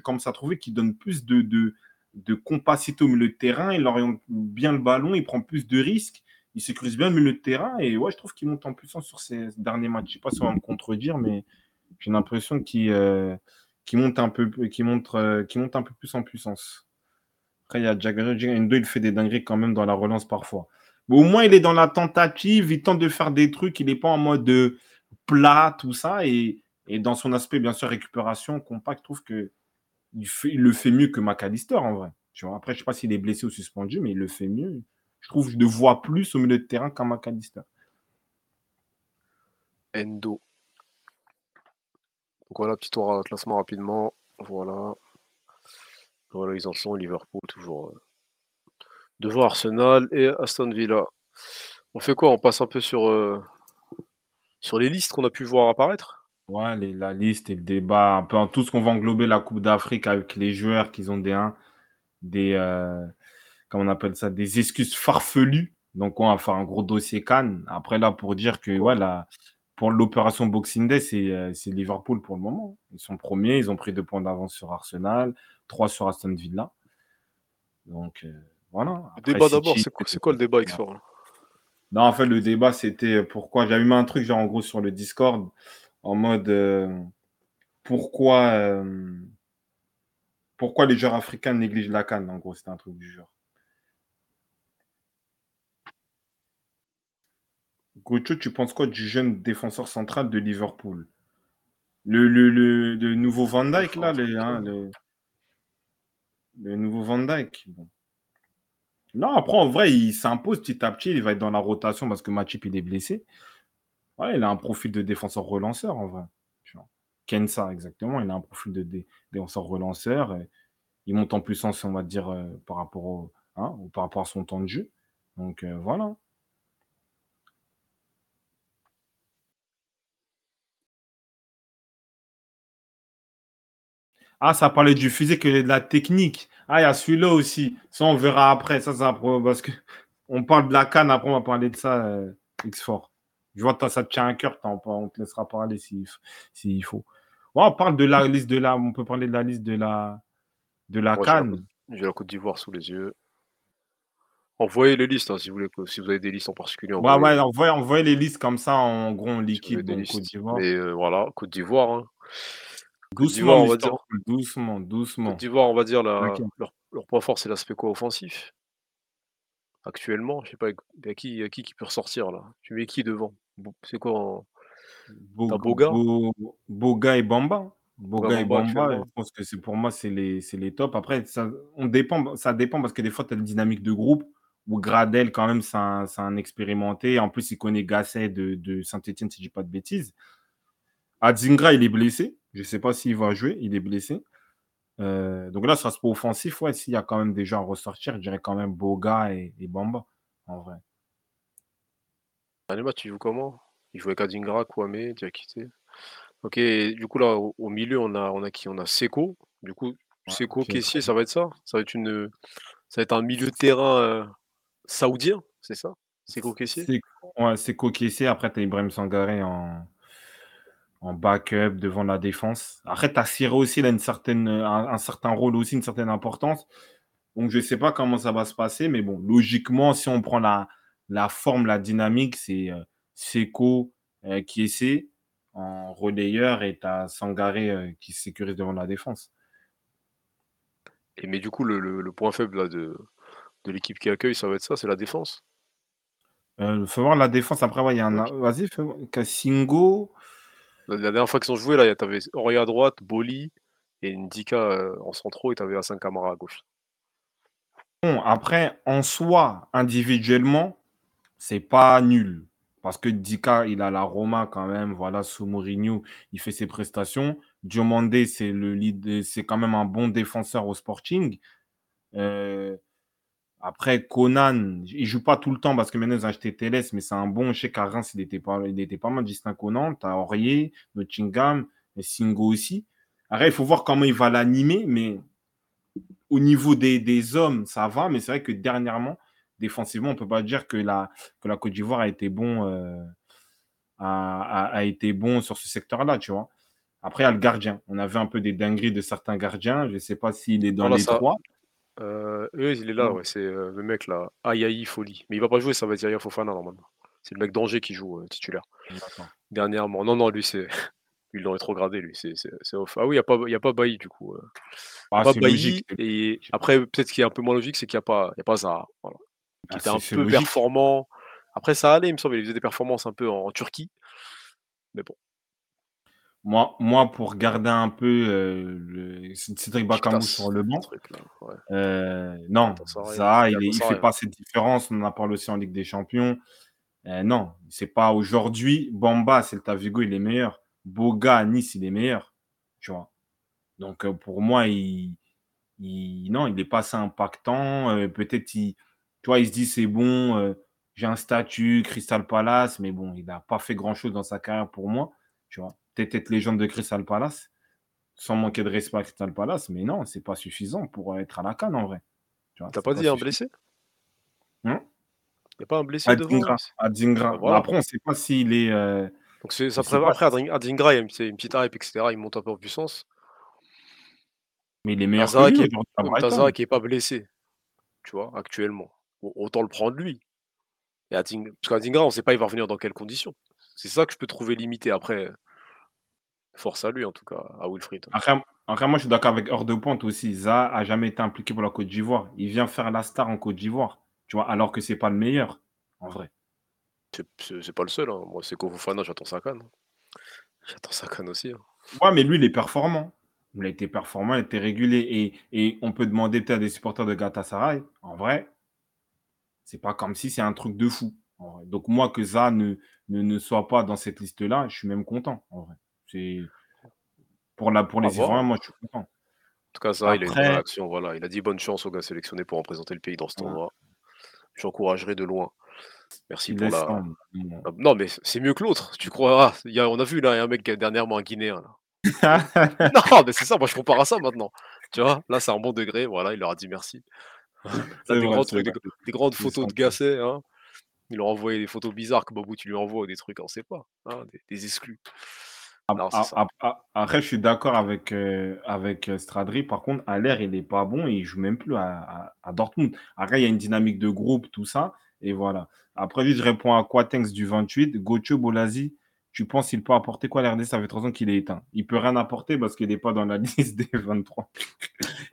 commence à trouver qu'il donne plus de, de, de compacité au milieu de terrain, il oriente bien le ballon, il prend plus de risques il sécurise bien le milieu de terrain et ouais, je trouve qu'il monte en puissance sur ces derniers matchs. Je sais pas si on va me contredire, mais j'ai l'impression qu'il euh, monte un peu, monte, euh, monte un peu plus en puissance. Après, il y a Jagger Endo, il fait des dingueries quand même dans la relance parfois. Au moins, il est dans la tentative, il tente de faire des trucs, il n'est pas en mode euh, plat, tout ça. Et, et dans son aspect, bien sûr, récupération, compact, je trouve que il, le fait mieux que McAllister en vrai. Après, je sais pas s'il est blessé ou suspendu, mais il le fait mieux. Je trouve que je le vois plus au milieu de terrain qu'un McAllister. Endo. Voilà, petit tour à classement rapidement. Voilà. Voilà, ils en sont. Liverpool, toujours euh, devant Arsenal et Aston Villa. On fait quoi? On passe un peu sur, euh, sur les listes qu'on a pu voir apparaître? Ouais, les- la liste et le débat, un peu en tout ce qu'on va englober la Coupe d'Afrique avec les joueurs qui ont des, hein, des euh, comment on appelle ça, des excuses farfelues. Donc, on va faire un gros dossier Cannes. Après, là, pour dire que voilà, pour l'opération Boxing Day, c'est euh, c'est Liverpool pour le moment. Ils sont premiers, ils ont pris deux points d'avance sur Arsenal, trois sur Aston Villa. Donc, euh, voilà. Le Après, débat City, d'abord, c'est quoi, c'est quoi le débat X4 là Non, en fait, le débat, c'était pourquoi? J'avais mis un truc, genre, en gros, sur le Discord, en mode euh, pourquoi, euh, pourquoi les joueurs africains négligent la canne. En gros, c'était un truc du genre. Gocho, tu penses quoi du jeune défenseur central de Liverpool? Le, nouveau Van Dyke, là, hein, le, le nouveau Van Dyke. Bon. Non, après, en vrai, il s'impose petit à petit. Il va être dans la rotation parce que Matip, il est blessé. Ouais, il a un profil de défenseur relanceur, en vrai. Kensa, exactement. Il a un profil de dé- défenseur relanceur. il monte en puissance, on va dire, euh, par, rapport au, hein, par rapport à son temps de jeu. Donc, euh, voilà. Ah, ça parlait du physique et de la technique. Ah, il y a celui-là aussi. Ça, on verra après. Ça, ça parce que on parle de la canne, après, on va parler de ça, euh, X4. Je vois que ça te tient à cœur, on te laissera parler s'il s'il faut. Ouais, on parle de la liste de la. On peut parler de la liste de la de la Moi, j'ai la canne. Côte- J'ai la Côte d'Ivoire sous les yeux. Envoyez les listes hein, si vous voulez, si vous avez des listes en particulier. Envoyez- ouais, envoyez, envoyez les listes comme ça en gros si avez liquide, listes. Côte d'Ivoire. Mais euh, voilà, Côte d'Ivoire. hein. Doucement, on va dire. Doucement, doucement. Côte d'Ivoire, on va dire, la- leur, leur point fort, c'est l'aspect quoi offensif. Actuellement, je sais pas, il y a qui, y a qui qui peut ressortir là Tu mets qui devant? Bo- C'est quoi en- Bo- T'as Boga Bo- Boga et Bamba. Boga et Bamba Bamba, actuellement. je pense que c'est pour moi, c'est les, c'est les tops. Après, ça, on dépend, ça dépend parce que des fois, tu as une dynamique de groupe où Gradel, quand même, c'est un, c'est un expérimenté. En plus, il connaît Gasset de, de Saint-Etienne, si je dis pas de bêtises. Adzingra, il est blessé. Je ne sais pas s'il va jouer, il est blessé. Euh, donc là, ça se peut offensif. Ouais, s'il y a quand même des gens à ressortir, je dirais quand même Boga et, et Bamba, en vrai. Dernier match, tu joues comment? Il jouait avec Adingra, Kwame, Diakité. Ok, et du coup, là, au, au milieu, on a, on a qui? On a Seco. Du coup, Ouais, Seco, ok, caissier, très ça va être ça? Ça va être une, ça va être un milieu de terrain euh, saoudien, c'est ça? Seco, caissier? C'est ouais, c'est Kokessé. Après, tu as Ibrahim Sangaré en, en backup devant la défense. Après, tu as Siré aussi, il a une certaine, un, un certain rôle aussi, une certaine importance. Donc, je ne sais pas comment ça va se passer, mais bon, logiquement, si on prend la, la forme, la dynamique, c'est euh, Seko euh, qui essaie en relayeur et tu as Sangaré euh, qui sécurise devant la défense. Et mais du coup, le, le- le point faible là, de, de l'équipe qui accueille, ça va être ça, c'est la défense? Il faut voir la défense. Après, ouais, il y a un. Vas-y. Kassingo. La, la dernière fois qu'ils ont joué, là, tu avais Aurier à droite, Boli et Ndika euh, en centraux, et tu avais Hassan Kamara à gauche. Bon, après, en soi, individuellement, c'est pas nul. Parce que Dika, il a la Roma quand même. Voilà, sous il fait ses prestations. Diomandé, c'est le lead, c'est quand même un bon défenseur au Sporting. Euh, après, Conan, il joue pas tout le temps parce que maintenant ils ont acheté Teles, mais c'est un bon. Je sais qu'à il était pas, il pas mal distinct Conan. Tu as Aurier, Nottingham, et Singo aussi. Après, il faut voir comment il va l'animer, mais au niveau des, des hommes, ça va. Mais c'est vrai que dernièrement, défensivement, on ne peut pas dire que la, que la Côte d'Ivoire a été bon, euh, a, a- a été bon sur ce secteur-là, tu vois. Après, il y a le gardien. On avait un peu des dingueries de certains gardiens. Je ne sais pas s'il est dans Voilà, les ça- trois. Euh, eux, il est là, ouais, c'est euh, le mec là, Ayaï Folie. Mais il va pas jouer, ça va Yaya Fofana normalement. C'est le mec d'Angers qui joue euh, titulaire. Dernièrement. Non, non, lui, c'est. [laughs] Ils l'ont rétrogradé, lui. C'est c'est- c'est off. Ah oui, il n'y a pas, pas Bailly, du coup. Ah, pas Bailly. Et après, peut-être ce qui est un peu moins logique, c'est qu'il n'y a pas, il y a pas Zaha. Voilà. Qui Ah, était un peu logique. performant. Après, ça allait, il me semble. Il faisait des performances un peu en, en Turquie. Mais bon, Moi, moi, pour garder un peu euh, le Cédric Bakambu Kitas, sur le banc. Ouais. euh, non, ça, il, Galatasaray. fait pas cette différence. On en a parlé aussi en Ligue des Champions. Euh, non, c'est pas aujourd'hui. Bamba, Celta Vigo, il est meilleur. Boga, Nice, il est meilleur. Tu vois. Donc, euh, pour moi, il, il- non, il n'est pas assez impactant. Euh, Peut-être, il, tu vois, il se dit c'est bon, euh, j'ai un statut, Crystal Palace, mais bon, il n'a pas fait grand-chose dans sa carrière pour moi. Tu vois. Peut-être être légende de Crystal Palace, sans manquer de respect à Crystal Palace, mais non, c'est pas suffisant pour être à la canne en vrai. Tu T'as c'est pas dit un suffisant. blessé? Hein? Il n'y a pas un blessé devant Adingra. Bah, voilà. Après, on ne sait pas s'il est. euh, Donc c'est ça pas. après Adin- Adingra, il y a une, c'est une petite hype, etc. Il monte un peu en puissance. Mais il est meilleur que Tazara lui qui est. Tazara qui est pas blessé, tu vois, actuellement. Au- Autant le prendre lui. Et. Parce qu'Adingra, on ne sait pas il va revenir dans quelles conditions. C'est ça que je peux trouver limité. Après, force à lui en tout cas, à Wilfried. Après, après, moi, je suis d'accord avec Hors de Pointe aussi. Za a jamais été impliqué pour la Côte d'Ivoire. Il vient faire la star en Côte d'Ivoire, tu vois, alors que c'est pas le meilleur, en vrai. C'est- pas le seul. hein. Moi, c'est Fofana, j'attends sa canne. J'attends sa canne aussi. hein. Ouais, mais lui, il est performant. Il a été performant, il a été régulé. Et, et on peut demander peut-être à des supporters de Galatasaray. En vrai, c'est pas comme si c'est un truc de fou. en vrai. Donc, moi, que Za ne, ne, ne soit pas dans cette liste-là, je suis même content, en vrai. C'est... Pour, la, pour les voir. Ivoiriens, moi, je suis content. En tout cas, ça, il a une bonne. Voilà. Il a dit bonne chance aux gars sélectionnés pour représenter le pays dans ce Ouais. tournoi. J'encouragerai de loin. Merci Il pour la. Ah, Non, mais c'est mieux que l'autre, tu crois. Ah, il y a- on a vu là, il y a un mec qui a dernièrement un Guinéen. Là. [laughs] Non, mais c'est ça, moi je compare à ça maintenant. Tu vois, là c'est un bon degré, voilà, il leur a dit merci. Des, vrai, grands c'est trucs, vrai. des, des grandes photos de Gasset, hein. Il leur a envoyé des photos bizarres que Babou tu lui envoies ou des trucs, on sait pas. hein, des, des exclus. Non, Ah, ah, ah, Après, je suis d'accord avec, euh, avec euh, Stradri. Par contre, à l'air, il n'est pas bon et il joue même plus à, à- à Dortmund. Après, il y a une dynamique de groupe, tout ça. Et voilà. Après, lui, je réponds à Quatenx du 28. Gocho Bolasi, tu penses qu'il peut apporter quoi? À l'RD Ça fait trois ans qu'il est éteint. Il peut rien apporter parce qu'il n'est pas dans la [laughs] liste des 23.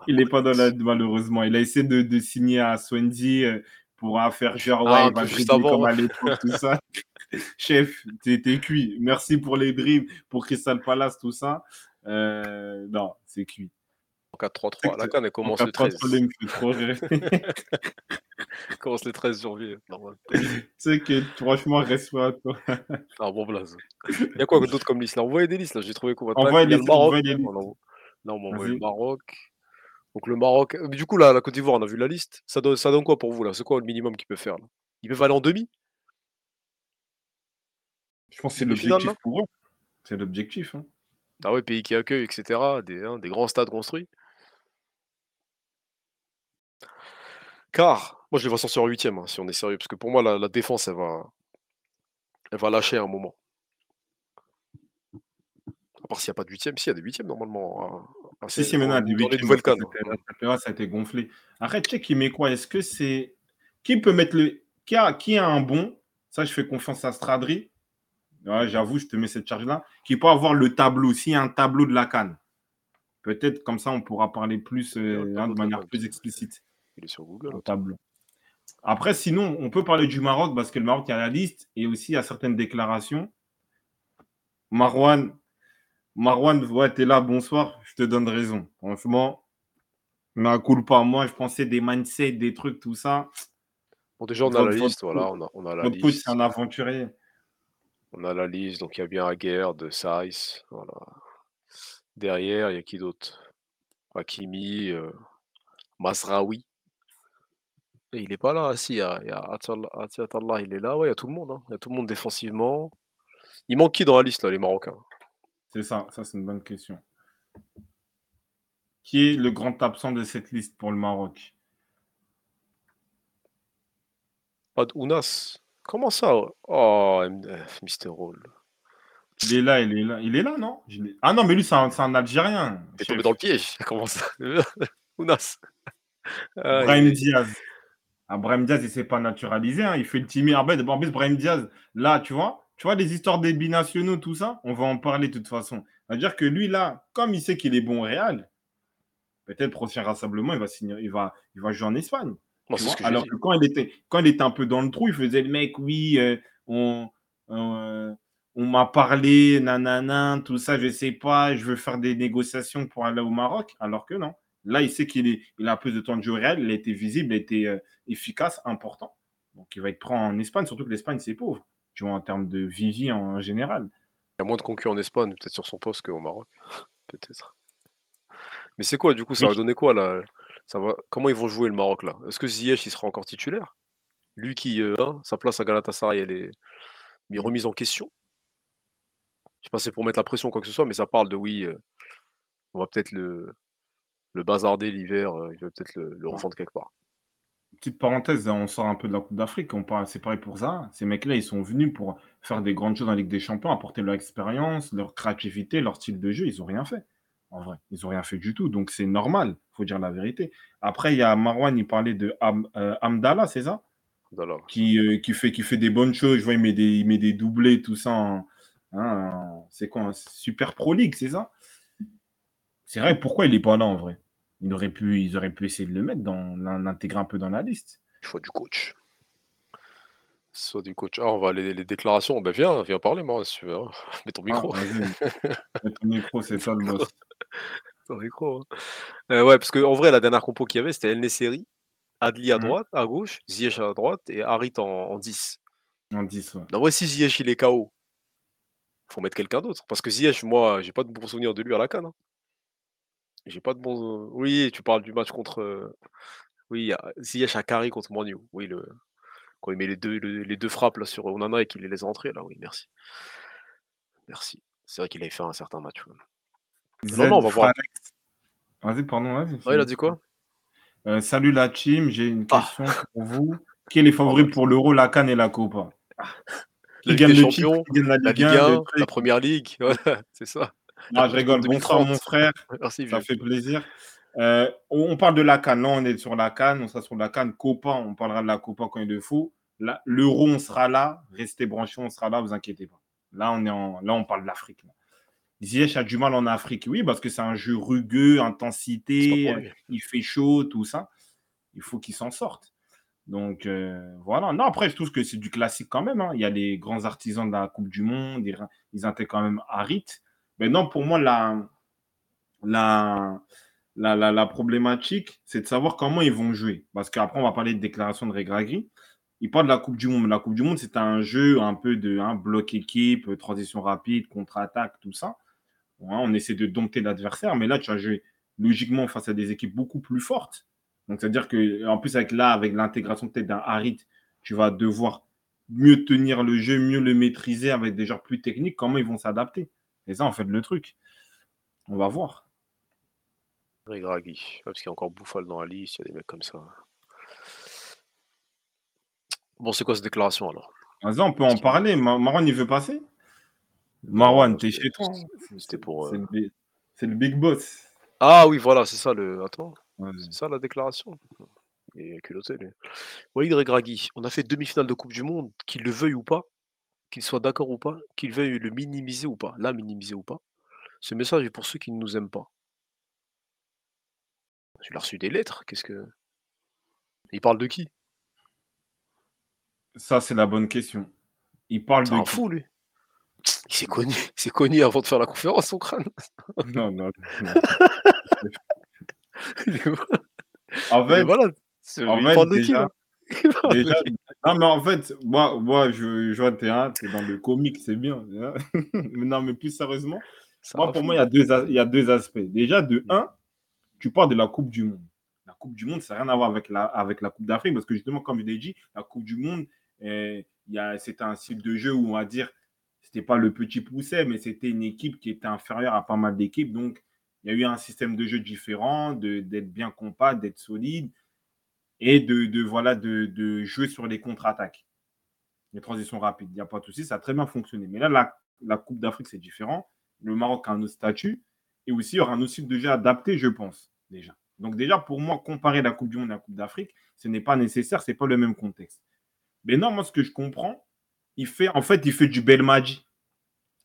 il n'est pas dans la malheureusement. Il a essayé de, de signer à Swansea euh, pour faire genre, Ah, ouais, un il va dribbler comme à l'époque, tout ça. [laughs] Chef, t'es t'es cuit. Merci pour les dribbles, pour Crystal Palace, tout ça. Euh, non, c'est cuit. 4-3-3. La canne, elle commence En le 13. 4-3-3, il me fait trop rire. Elle commence le 13 janvier. [laughs] Normal. tu sais que franchement, respect à toi. Un bon blaze. Il y a quoi d'autre comme liste? Là Envoyez des listes là, j'ai trouvé Maroc. envoie les listes. On envoie- Là, on envoyé le. Maroc. Donc le Maroc. Du coup, là, la Côte d'Ivoire, on a vu la liste. Ça donne, ça donne quoi pour vous là? C'est quoi le minimum qu'ils peuvent faire là? Ils peuvent aller en demi? Je pense que c'est l'objectif pour eux. C'est l'objectif. hein. Ah ouais, pays qui accueille, etc. Des, hein, des grands stades construits. Car, moi je les vois sortir en huitième, hein, si on est sérieux, parce que pour moi la, la défense, elle va, elle va lâcher à un moment. À part s'il n'y a pas de huitième, si, il y a des huitièmes normalement. hein. Ah, Si, si, maintenant, des huitièmes, ça, catégorie, ça a été gonflé. Arrête, check, il met quoi? Est-ce que c'est. Qui peut mettre le. Qui a, qui a un bon? Ça, je fais confiance à Stradri. Ouais, J'avoue, je te mets cette charge-là. Qui peut avoir le tableau, s'il y a un tableau de la canne. Peut-être comme ça, on pourra parler plus euh, hein, de manière plus explicite. Il est sur Google. Après, sinon, on peut parler du Maroc parce que le Maroc, il y a la liste et aussi il y a certaines déclarations. Marwan, Marwan, ouais, t'es là, bonsoir, je te donne raison. Franchement, mais cool pas. Moi, je pensais des mindsets, des trucs, tout ça. Bon, déjà, on a la liste, voilà, on a, on a la liste. c'est un aventurier. On a la liste, donc il y a bien Aguerre de Saïs. Voilà. Derrière, il y a qui d'autre? Hakimi, euh, Masraoui. Et il est pas là, si, il y a, il y a Atal- Ati Atallah, il est là, ouais, il y a tout le monde, hein. il y a tout le monde défensivement. Il manque qui dans la liste, là, les Marocains? C'est ça, ça c'est une bonne question. Qui est le grand absent de cette liste pour le Maroc? Pas de Ounas. Comment ça? Ouais Oh, MDF, Mister Roll. Il est là, il est là. Il est là, non? Je l'ai- Ah non, mais lui, c'est un, c'est un Algérien. T'es tombé dans le piège. [laughs] Comment ça? [laughs] Ounas. Ah, Brahim il est- Diaz. Ah, Brahim Diaz, il s'est pas naturalisé. hein. Il fait le. En fait, en plus, Brahim Diaz, là, tu vois, tu vois les histoires des binationaux, tout ça, on va en parler de toute façon. C'est-à-dire que lui, là, comme il sait qu'il est bon au Real, peut-être prochain rassemblement, il va, signer, il va, il va jouer en Espagne. Que Alors que quand il, était, quand il était un peu dans le trou, il faisait le mec, oui, euh, on, euh, on m'a parlé, nanana, tout ça, je sais pas, je veux faire des négociations pour aller au Maroc. Alors que non. Là, il sait qu'il est, il a plus de temps de jeu Real, il a été visible, il a été euh, efficace, important. Donc, il va être pris en Espagne, surtout que l'Espagne, c'est pauvre. Tu vois, en termes de vivi en général. Il y a moins de concurrents en Espagne, peut-être sur son poste qu'au Maroc. [laughs] peut-être. Mais c'est quoi, du coup, ça va donner quoi là ça va... Comment ils vont jouer le Maroc là? Est-ce que Ziyech il sera encore titulaire? Lui qui, euh, hein, sa place à Galatasaray, elle est mis- remise en question? Je sais pas si c'est pour mettre la pression ou quoi que ce soit, mais ça parle de oui, euh, on va peut-être le, le bazarder l'hiver, euh, il va peut-être le, le revendre quelque part. Petite parenthèse, on sort un peu de la Coupe d'Afrique, on parle, c'est pareil pour ça. Ces mecs-là, ils sont venus pour faire des grandes choses dans la Ligue des Champions, apporter leur expérience, leur créativité, leur style de jeu. Ils n'ont rien fait. En vrai, ils n'ont rien fait du tout. Donc c'est normal, il faut dire la vérité. Après, il y a Marwan, il parlait de Am- euh, Amdallah, c'est ça? Qui, euh, qui, fait, qui fait des bonnes choses. Je vois, il met des, il met des doublés, tout ça. en- hein, en- c'est quoi Super Pro League, c'est ça? C'est vrai, pourquoi il n'est pas là en vrai? Il aurait pu, Ils auraient pu essayer de le mettre, dans, l'intégrer un peu dans la liste. Il faut du coach. Soit du coach. Ah, on va les, les déclarations. Ben viens, viens parler, moi, si tu veux. [laughs] Mets ton micro. Ah. Mets ton micro, c'est toi le [laughs] boss. Ton micro. hein. Euh, ouais, parce qu'en vrai, la dernière compo qu'il y avait, c'était El Nesseri, Adli à Mhm. droite, à gauche, Ziyech à droite et Harit en, en 10. En 10, ouais. En vrai, si Ziyech il est KO, faut mettre quelqu'un d'autre. Parce que Ziyech, moi, j'ai pas de bons souvenirs de lui à la canne. hein. J'ai pas de bons. Oui, tu parles du match contre. euh, Oui, Ziyech à Carré contre Manu. Oui, le... quand il met les deux, le- les deux frappes là, sur Onana et qu'il les laisse rentrer, là, oui, merci. Merci. C'est vrai qu'il avait fait un certain match. ouais. Non, non, on va voir. Vas-y, pardon, vas-y. Ouais, il a dit quoi? Euh, salut la team, j'ai une Ah. question pour vous. Qui est [laughs] les favoris pour l'Euro, la Cannes et la Copa La Qui Ligue gagne des Champions, Qui gagne la la Ligue Ligue 1 le 1, truc? La Première Ligue, [laughs] voilà, c'est ça. Non, je rigole. Bonsoir, 2030. mon frère. Merci, Ça fait plaisir. Euh, on parle de la Cannes. Là, on est sur la Cannes. On sera sur la Cannes. Copa, on parlera de la Copa quand il le faut. L'Euro, on sera là. Restez branchés, on sera là. Vous inquiétez pas. Là, on, est en... là, on parle de l'Afrique. Ziyech a du mal en Afrique. Oui, parce que c'est un jeu rugueux, intensité. euh. Il fait chaud, tout ça. Il faut qu'il s'en sorte. Donc, euh, voilà. Non, après, je trouve que c'est du classique quand même. hein. Il y a les grands artisans de la Coupe du Monde. Ils, ils intègrent quand même Harit. Mais non, pour moi, la, la, la, la, problématique, c'est de savoir comment ils vont jouer. Parce qu'après, on va parler de déclaration de Regragui. Il parle de la Coupe du Monde. La Coupe du Monde, c'est un jeu un peu de un bloc équipe, transition rapide, contre-attaque, tout ça. On essaie de dompter l'adversaire, mais là, tu as joué logiquement face à des équipes beaucoup plus fortes. Donc, c'est-à-dire que, en plus, avec là, avec l'intégration peut-être d'un Harit, tu vas devoir mieux tenir le jeu, mieux le maîtriser avec des joueurs plus techniques. Comment ils vont s'adapter? Et ça, en fait, le truc. On va voir. Regragui. Ouais, parce qu'il y a encore Bouffal dans la liste, il y a des mecs comme ça. Bon, c'est quoi cette déclaration alors? Vas-y, on peut en parler. Ma- Marwan, il veut passer? Marwan, t'es chez toi. C'était pour. C'est euh, le, c'est le big boss. Ah oui, voilà, c'est ça le. Attends, Ouais. c'est ça la déclaration. Il est culotté, lui. Walid Regragui, on a fait demi-finale de Coupe du Monde, qu'il le veuille ou pas, qu'il soit d'accord ou pas, qu'il veuille le minimiser ou pas, la minimiser ou pas. Ce message est pour ceux qui ne nous aiment pas. Tu l'as reçu des lettres, qu'est-ce que. Il parle de qui? Ça, c'est la bonne question. Il parle C'est de un qui? fou, lui? Il s'est connu, il s'est connu avant de faire la conférence, son crâne. Non, non, non. [laughs] Il est En il est fait, malade. C'est- en il fait, parle de qui, déjà- là? Déjà, [laughs] non, mais en fait, moi, moi je, je vois t'es dans le comique, c'est bien. [laughs] Mais non, mais plus sérieusement, C'est moi, pour moi, il y, a deux, il y a deux aspects. Déjà, de un, tu parles de la Coupe du Monde. La Coupe du Monde, ça n'a rien à voir avec la, avec la Coupe d'Afrique, parce que justement, comme je l'ai dit, la Coupe du Monde, a- c'était un style de jeu où on va dire, c'était pas le petit pousset, mais c'était une équipe qui était inférieure à pas mal d'équipes. Donc, il y a eu un système de jeu différent, d'être bien compact, d'être solide, et de, de, voilà, de, de jouer sur les contre-attaques, les transitions rapides. Il n'y a pas de souci, ça a très bien fonctionné. Mais là, la, la Coupe d'Afrique, c'est différent. Le Maroc a un autre statut. Et aussi, il y aura un autre style de jeu adapté, je pense, déjà. Donc, déjà, pour moi, comparer la Coupe du Monde et la Coupe d'Afrique, ce n'est pas nécessaire, ce n'est pas le même contexte. Mais non, moi, ce que je comprends, il fait, en fait, il fait du bel magie.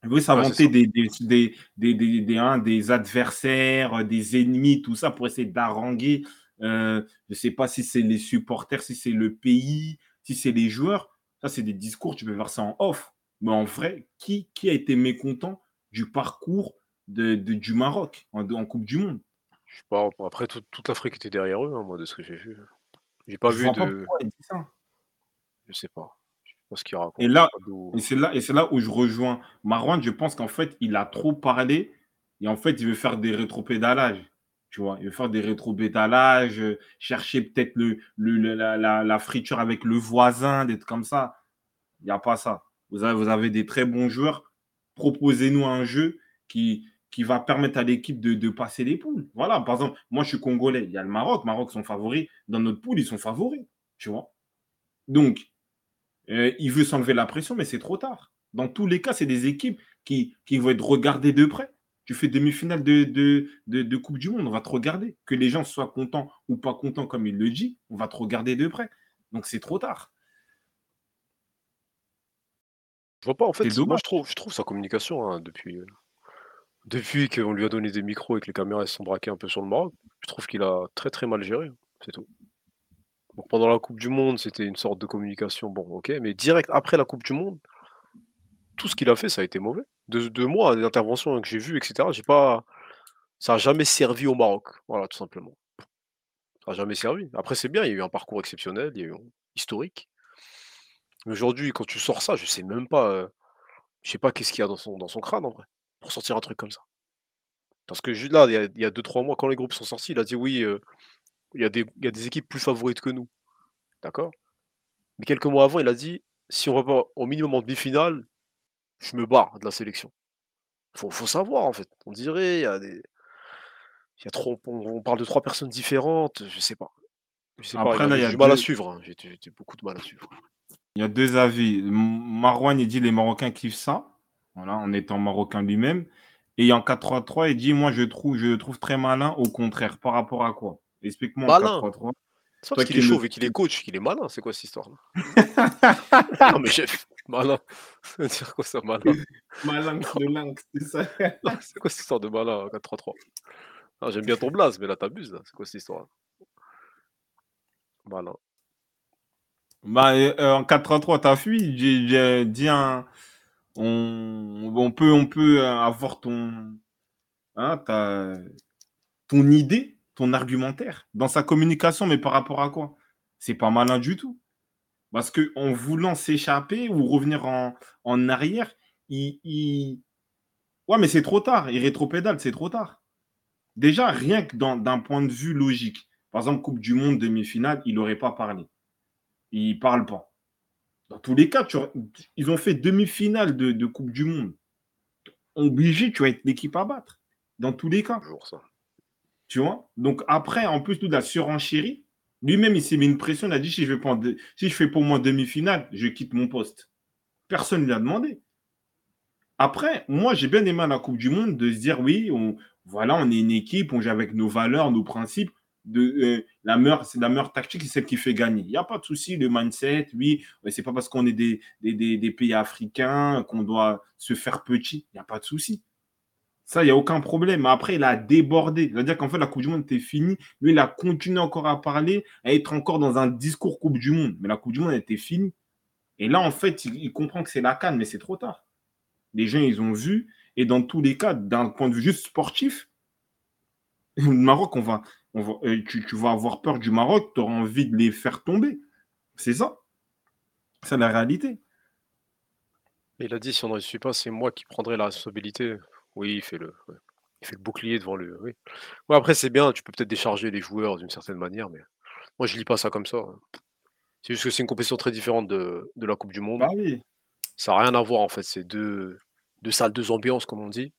Il veut s'inventer ça. des, des, des, des, des, des, hein, des adversaires, des ennemis, tout ça, pour essayer d'haranguer. Euh, je ne sais pas si c'est les supporters, si c'est le pays, si c'est les joueurs. Ça, c'est des discours, tu peux voir ça en off. Mais en vrai, qui, qui a été mécontent du parcours de, de- du Maroc en, en Coupe du Monde? Je sais pas, après, tout- toute l'Afrique était derrière eux, hein, moi, de ce que j'ai vu. J'ai pas Je vu pas de. pourquoi il dit ça. Je sais pas. Je sais pas ce qu'il raconte. Et là, Pas Et c'est là, et c'est là où je rejoins Marwan. Je pense qu'en fait, il a trop parlé et en fait, il veut faire des rétropédalages. Tu vois, il veut faire des rétropédalages, euh, chercher peut-être le, la, friture avec le voisin, d'être comme ça. Il n'y a pas ça. Vous avez, des très bons joueurs. Proposez-nous un jeu qui, qui va permettre à l'équipe de, de passer les poules. Voilà, par exemple, moi, je suis congolais. Il y a le Maroc. Maroc sont favoris. Dans notre poule, ils sont favoris. Tu vois. Donc, euh, il veut s'enlever la pression, mais c'est trop tard. Dans tous les cas, c'est des équipes qui, qui vont être regardées de près. Tu fais demi-finale de, de, de, de Coupe du Monde, on va te regarder. Que les gens soient contents ou pas contents, comme il le dit, on va te regarder de près. Donc c'est trop tard. Je vois pas, en fait, moi dommage. je trouve, je trouve sa communication hein, depuis, euh, depuis qu'on lui a donné des micros et que les caméras se sont braquées un peu sur le Maroc, je trouve qu'il a très très mal géré, c'est tout. Donc pendant la Coupe du Monde, c'était une sorte de communication, bon, ok, mais direct après la Coupe du Monde, tout ce qu'il a fait, ça a été mauvais. De, de moi, les interventions que j'ai vues, etc., j'ai pas, ça a jamais servi au Maroc, voilà, tout simplement. Ça a jamais servi. Après, c'est bien, il y a eu un parcours exceptionnel, il y a eu un historique. Mais aujourd'hui, quand tu sors ça, je sais même pas. euh, je sais pas qu'est-ce qu'il y a dans son, dans son crâne en vrai, pour sortir un truc comme ça. Parce que juste là, il y a, il y a deux, trois mois, quand les groupes sont sortis, il a dit oui, euh, il y, a des, il y a des équipes plus favorites que nous. D'accord? Mais quelques mois avant, il a dit si on va pas au minimum en demi-finale, je me barre de la sélection. Faut, faut savoir en fait. On dirait, il y a des. Il y a trop, on, on parle de trois personnes différentes, je sais pas. Je sais Après, pas, là, il y j'ai a du mal à suivre. hein, J'ai beaucoup de mal à suivre. Il y a deux avis. M- Marwan, il dit les Marocains kiffent ça, voilà, en étant Marocain lui-même. Et en 4-3-3, il dit moi, je trouve, je le trouve très malin, au contraire. Par rapport à quoi? Explique-moi en Malin 4-3-3. C'est pas Toi parce qu'il qui est le- chauve et qu'il est coach qu'il est malin, c'est quoi cette histoire-là [laughs] Non mais chef, malin. [laughs] Ça veut dire quoi ça, malin? Malin de lynx, c'est ça. C'est quoi cette histoire de malin en 4-3-3 Ah, J'aime bien ton blaze, mais là t'abuses là. C'est quoi cette histoire? Malin. Bah, euh, en 4-3-3, t'as fui. J'ai j'ai dit un. On, on peut, on peut euh, avoir ton, hein, ta- ton idée, ton argumentaire, dans sa communication, mais par rapport à quoi? C'est pas malin du tout. Parce qu'en voulant s'échapper ou revenir en, en arrière, il, il- Ouais, mais c'est trop tard. Il rétropédale, c'est trop tard. Déjà, rien que d'un point de vue logique, par exemple, Coupe du Monde, demi-finale, il n'aurait pas parlé. Il ne parle pas. Dans tous les cas, tu- ils ont fait demi-finale de, de Coupe du Monde. Obligé, tu vas être l'équipe à battre. Dans tous les cas. Toujours ça. Tu vois? Donc après, en plus de la surenchérie, lui-même, il s'est mis une pression. Il a dit si je, fais pour moi demi-finale, je quitte mon poste. Personne ne lui a demandé. Après, moi, j'ai bien aimé à la Coupe du Monde de se dire oui, on, voilà, on est une équipe, on joue avec nos valeurs, nos principes. Euh, la meilleure, c'est la tactique, c'est celle qui fait gagner. Il n'y a pas de souci, le mindset, oui, c'est pas parce qu'on est des pays africains qu'on doit se faire petit. Il n'y a pas de souci. Ça, il n'y a aucun problème. Après, il a débordé. C'est-à-dire qu'en fait, la Coupe du Monde était finie. Lui, il a continué encore à parler, à être encore dans un discours Coupe du Monde. Mais la Coupe du Monde était finie. Et là, en fait, il, comprend que c'est la canne, mais c'est trop tard. Les gens, ils ont vu. Et dans tous les cas, d'un point de vue juste sportif, le Maroc, on va, euh, tu, vas avoir peur du Maroc, tu auras envie de les faire tomber. C'est ça. C'est la réalité. Il a dit si on ne réussit pas, c'est moi qui prendrai la responsabilité. Oui, il fait le, ouais. il fait le bouclier devant le. Oui. Ouais, après, c'est bien, tu peux peut-être décharger les joueurs d'une certaine manière, mais moi, je lis pas ça comme ça. hein. C'est juste que c'est une compétition très différente de, de la Coupe du Monde. Bah oui. Ça n'a rien à voir, en fait. C'est deux, deux salles, deux ambiances, comme on dit.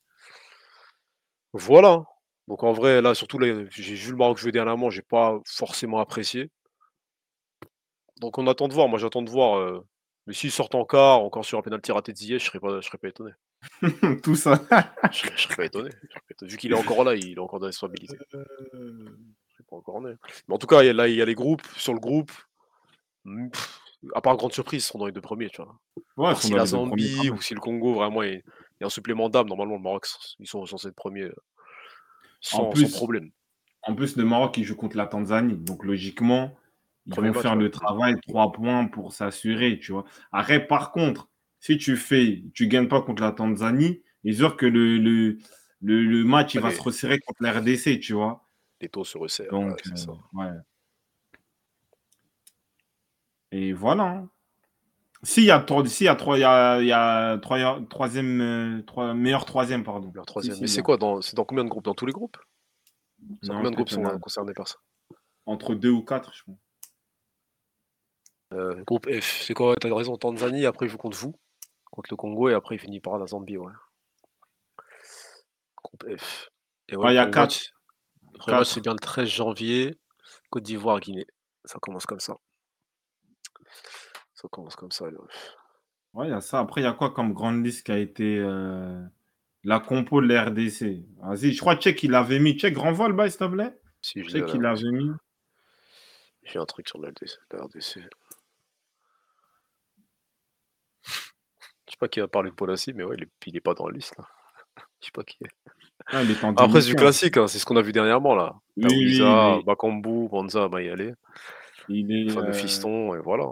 Voilà. Donc, en vrai, là, surtout, là, j'ai vu le Maroc jouer dernièrement, j'ai pas forcément apprécié. Donc, on attend de voir. Moi, j'attends de voir. euh, Mais s'ils sortent en quart, encore sur un pénalty raté de Ziyech, je serais pas, je serais pas étonné. [laughs] Tout ça. Je serais, je serais pas étonné. je serais pas étonné. Vu qu'il est encore là, il a encore des responsabilités. Je serais pas encore né. Mais en tout cas, il y a, là, il y a les groupes. Sur le groupe, hmm, pff, à part grande surprise, ils seront dans les deux premiers. Tu vois. Ouais, Alors, ils si sont la dans premiers Zambie ou si le Congo, vraiment, il y a un supplément d'âme, normalement, le Maroc, ils sont censés être premiers euh, sans, sans plus, problème. En plus, le Maroc, il joue contre la Tanzanie. Donc, logiquement, ils Premier vont match, faire ouais. le travail, trois points pour s'assurer, tu vois. Après, par contre, si tu fais, tu gagnes pas contre la Tanzanie, il est sûr que le, le, le, le match, il va se resserrer contre la RDC, tu vois. Les taux se resserrent. Donc, ouais, c'est ça. euh, ouais. Et voilà. hein. S'il y a trois, s'il y a trois, il y a, il y a trois, troisième, euh, trois, meilleur troisième, pardon. Troisième. Si, Mais si, c'est il quoi dans, C'est dans combien de groupes? Dans tous les groupes? C'est Non, Combien de groupes il sont a concernés par ça? Entre deux ou quatre, je pense. Euh, Groupe F, c'est quoi? T'as raison, Tanzanie, après il joue contre vous, contre le Congo, et après il finit par la Zambie, ouais. Groupe F. Et Ouais, il y a le premier quatre. match- le premier match, Quatre. c'est bien le 13 janvier, Côte d'Ivoire, Guinée. Ça commence comme ça. Ça commence comme ça. là. Ouais, il y a ça. Après, il y a quoi comme grande liste qui a été euh, la compo de la RDC Vas-y, je crois que Tchèque, il avait mis. Tchèque, renvoie le bail, s'il te plaît. Si je Tchèque, il avait mis. j'ai un truc sur la RDC. la RDC. Je sais pas qui a parlé de Polassi, mais ouais, il est, il est pas dans la liste là. [laughs] Je sais pas qui est. Ah, il est en Après, c'est du démission. classique, hein, c'est ce qu'on a vu dernièrement là. Oui, oui, oui. Bakambu, Banza, bah y aller. Il est, fameux euh, fiston, et voilà.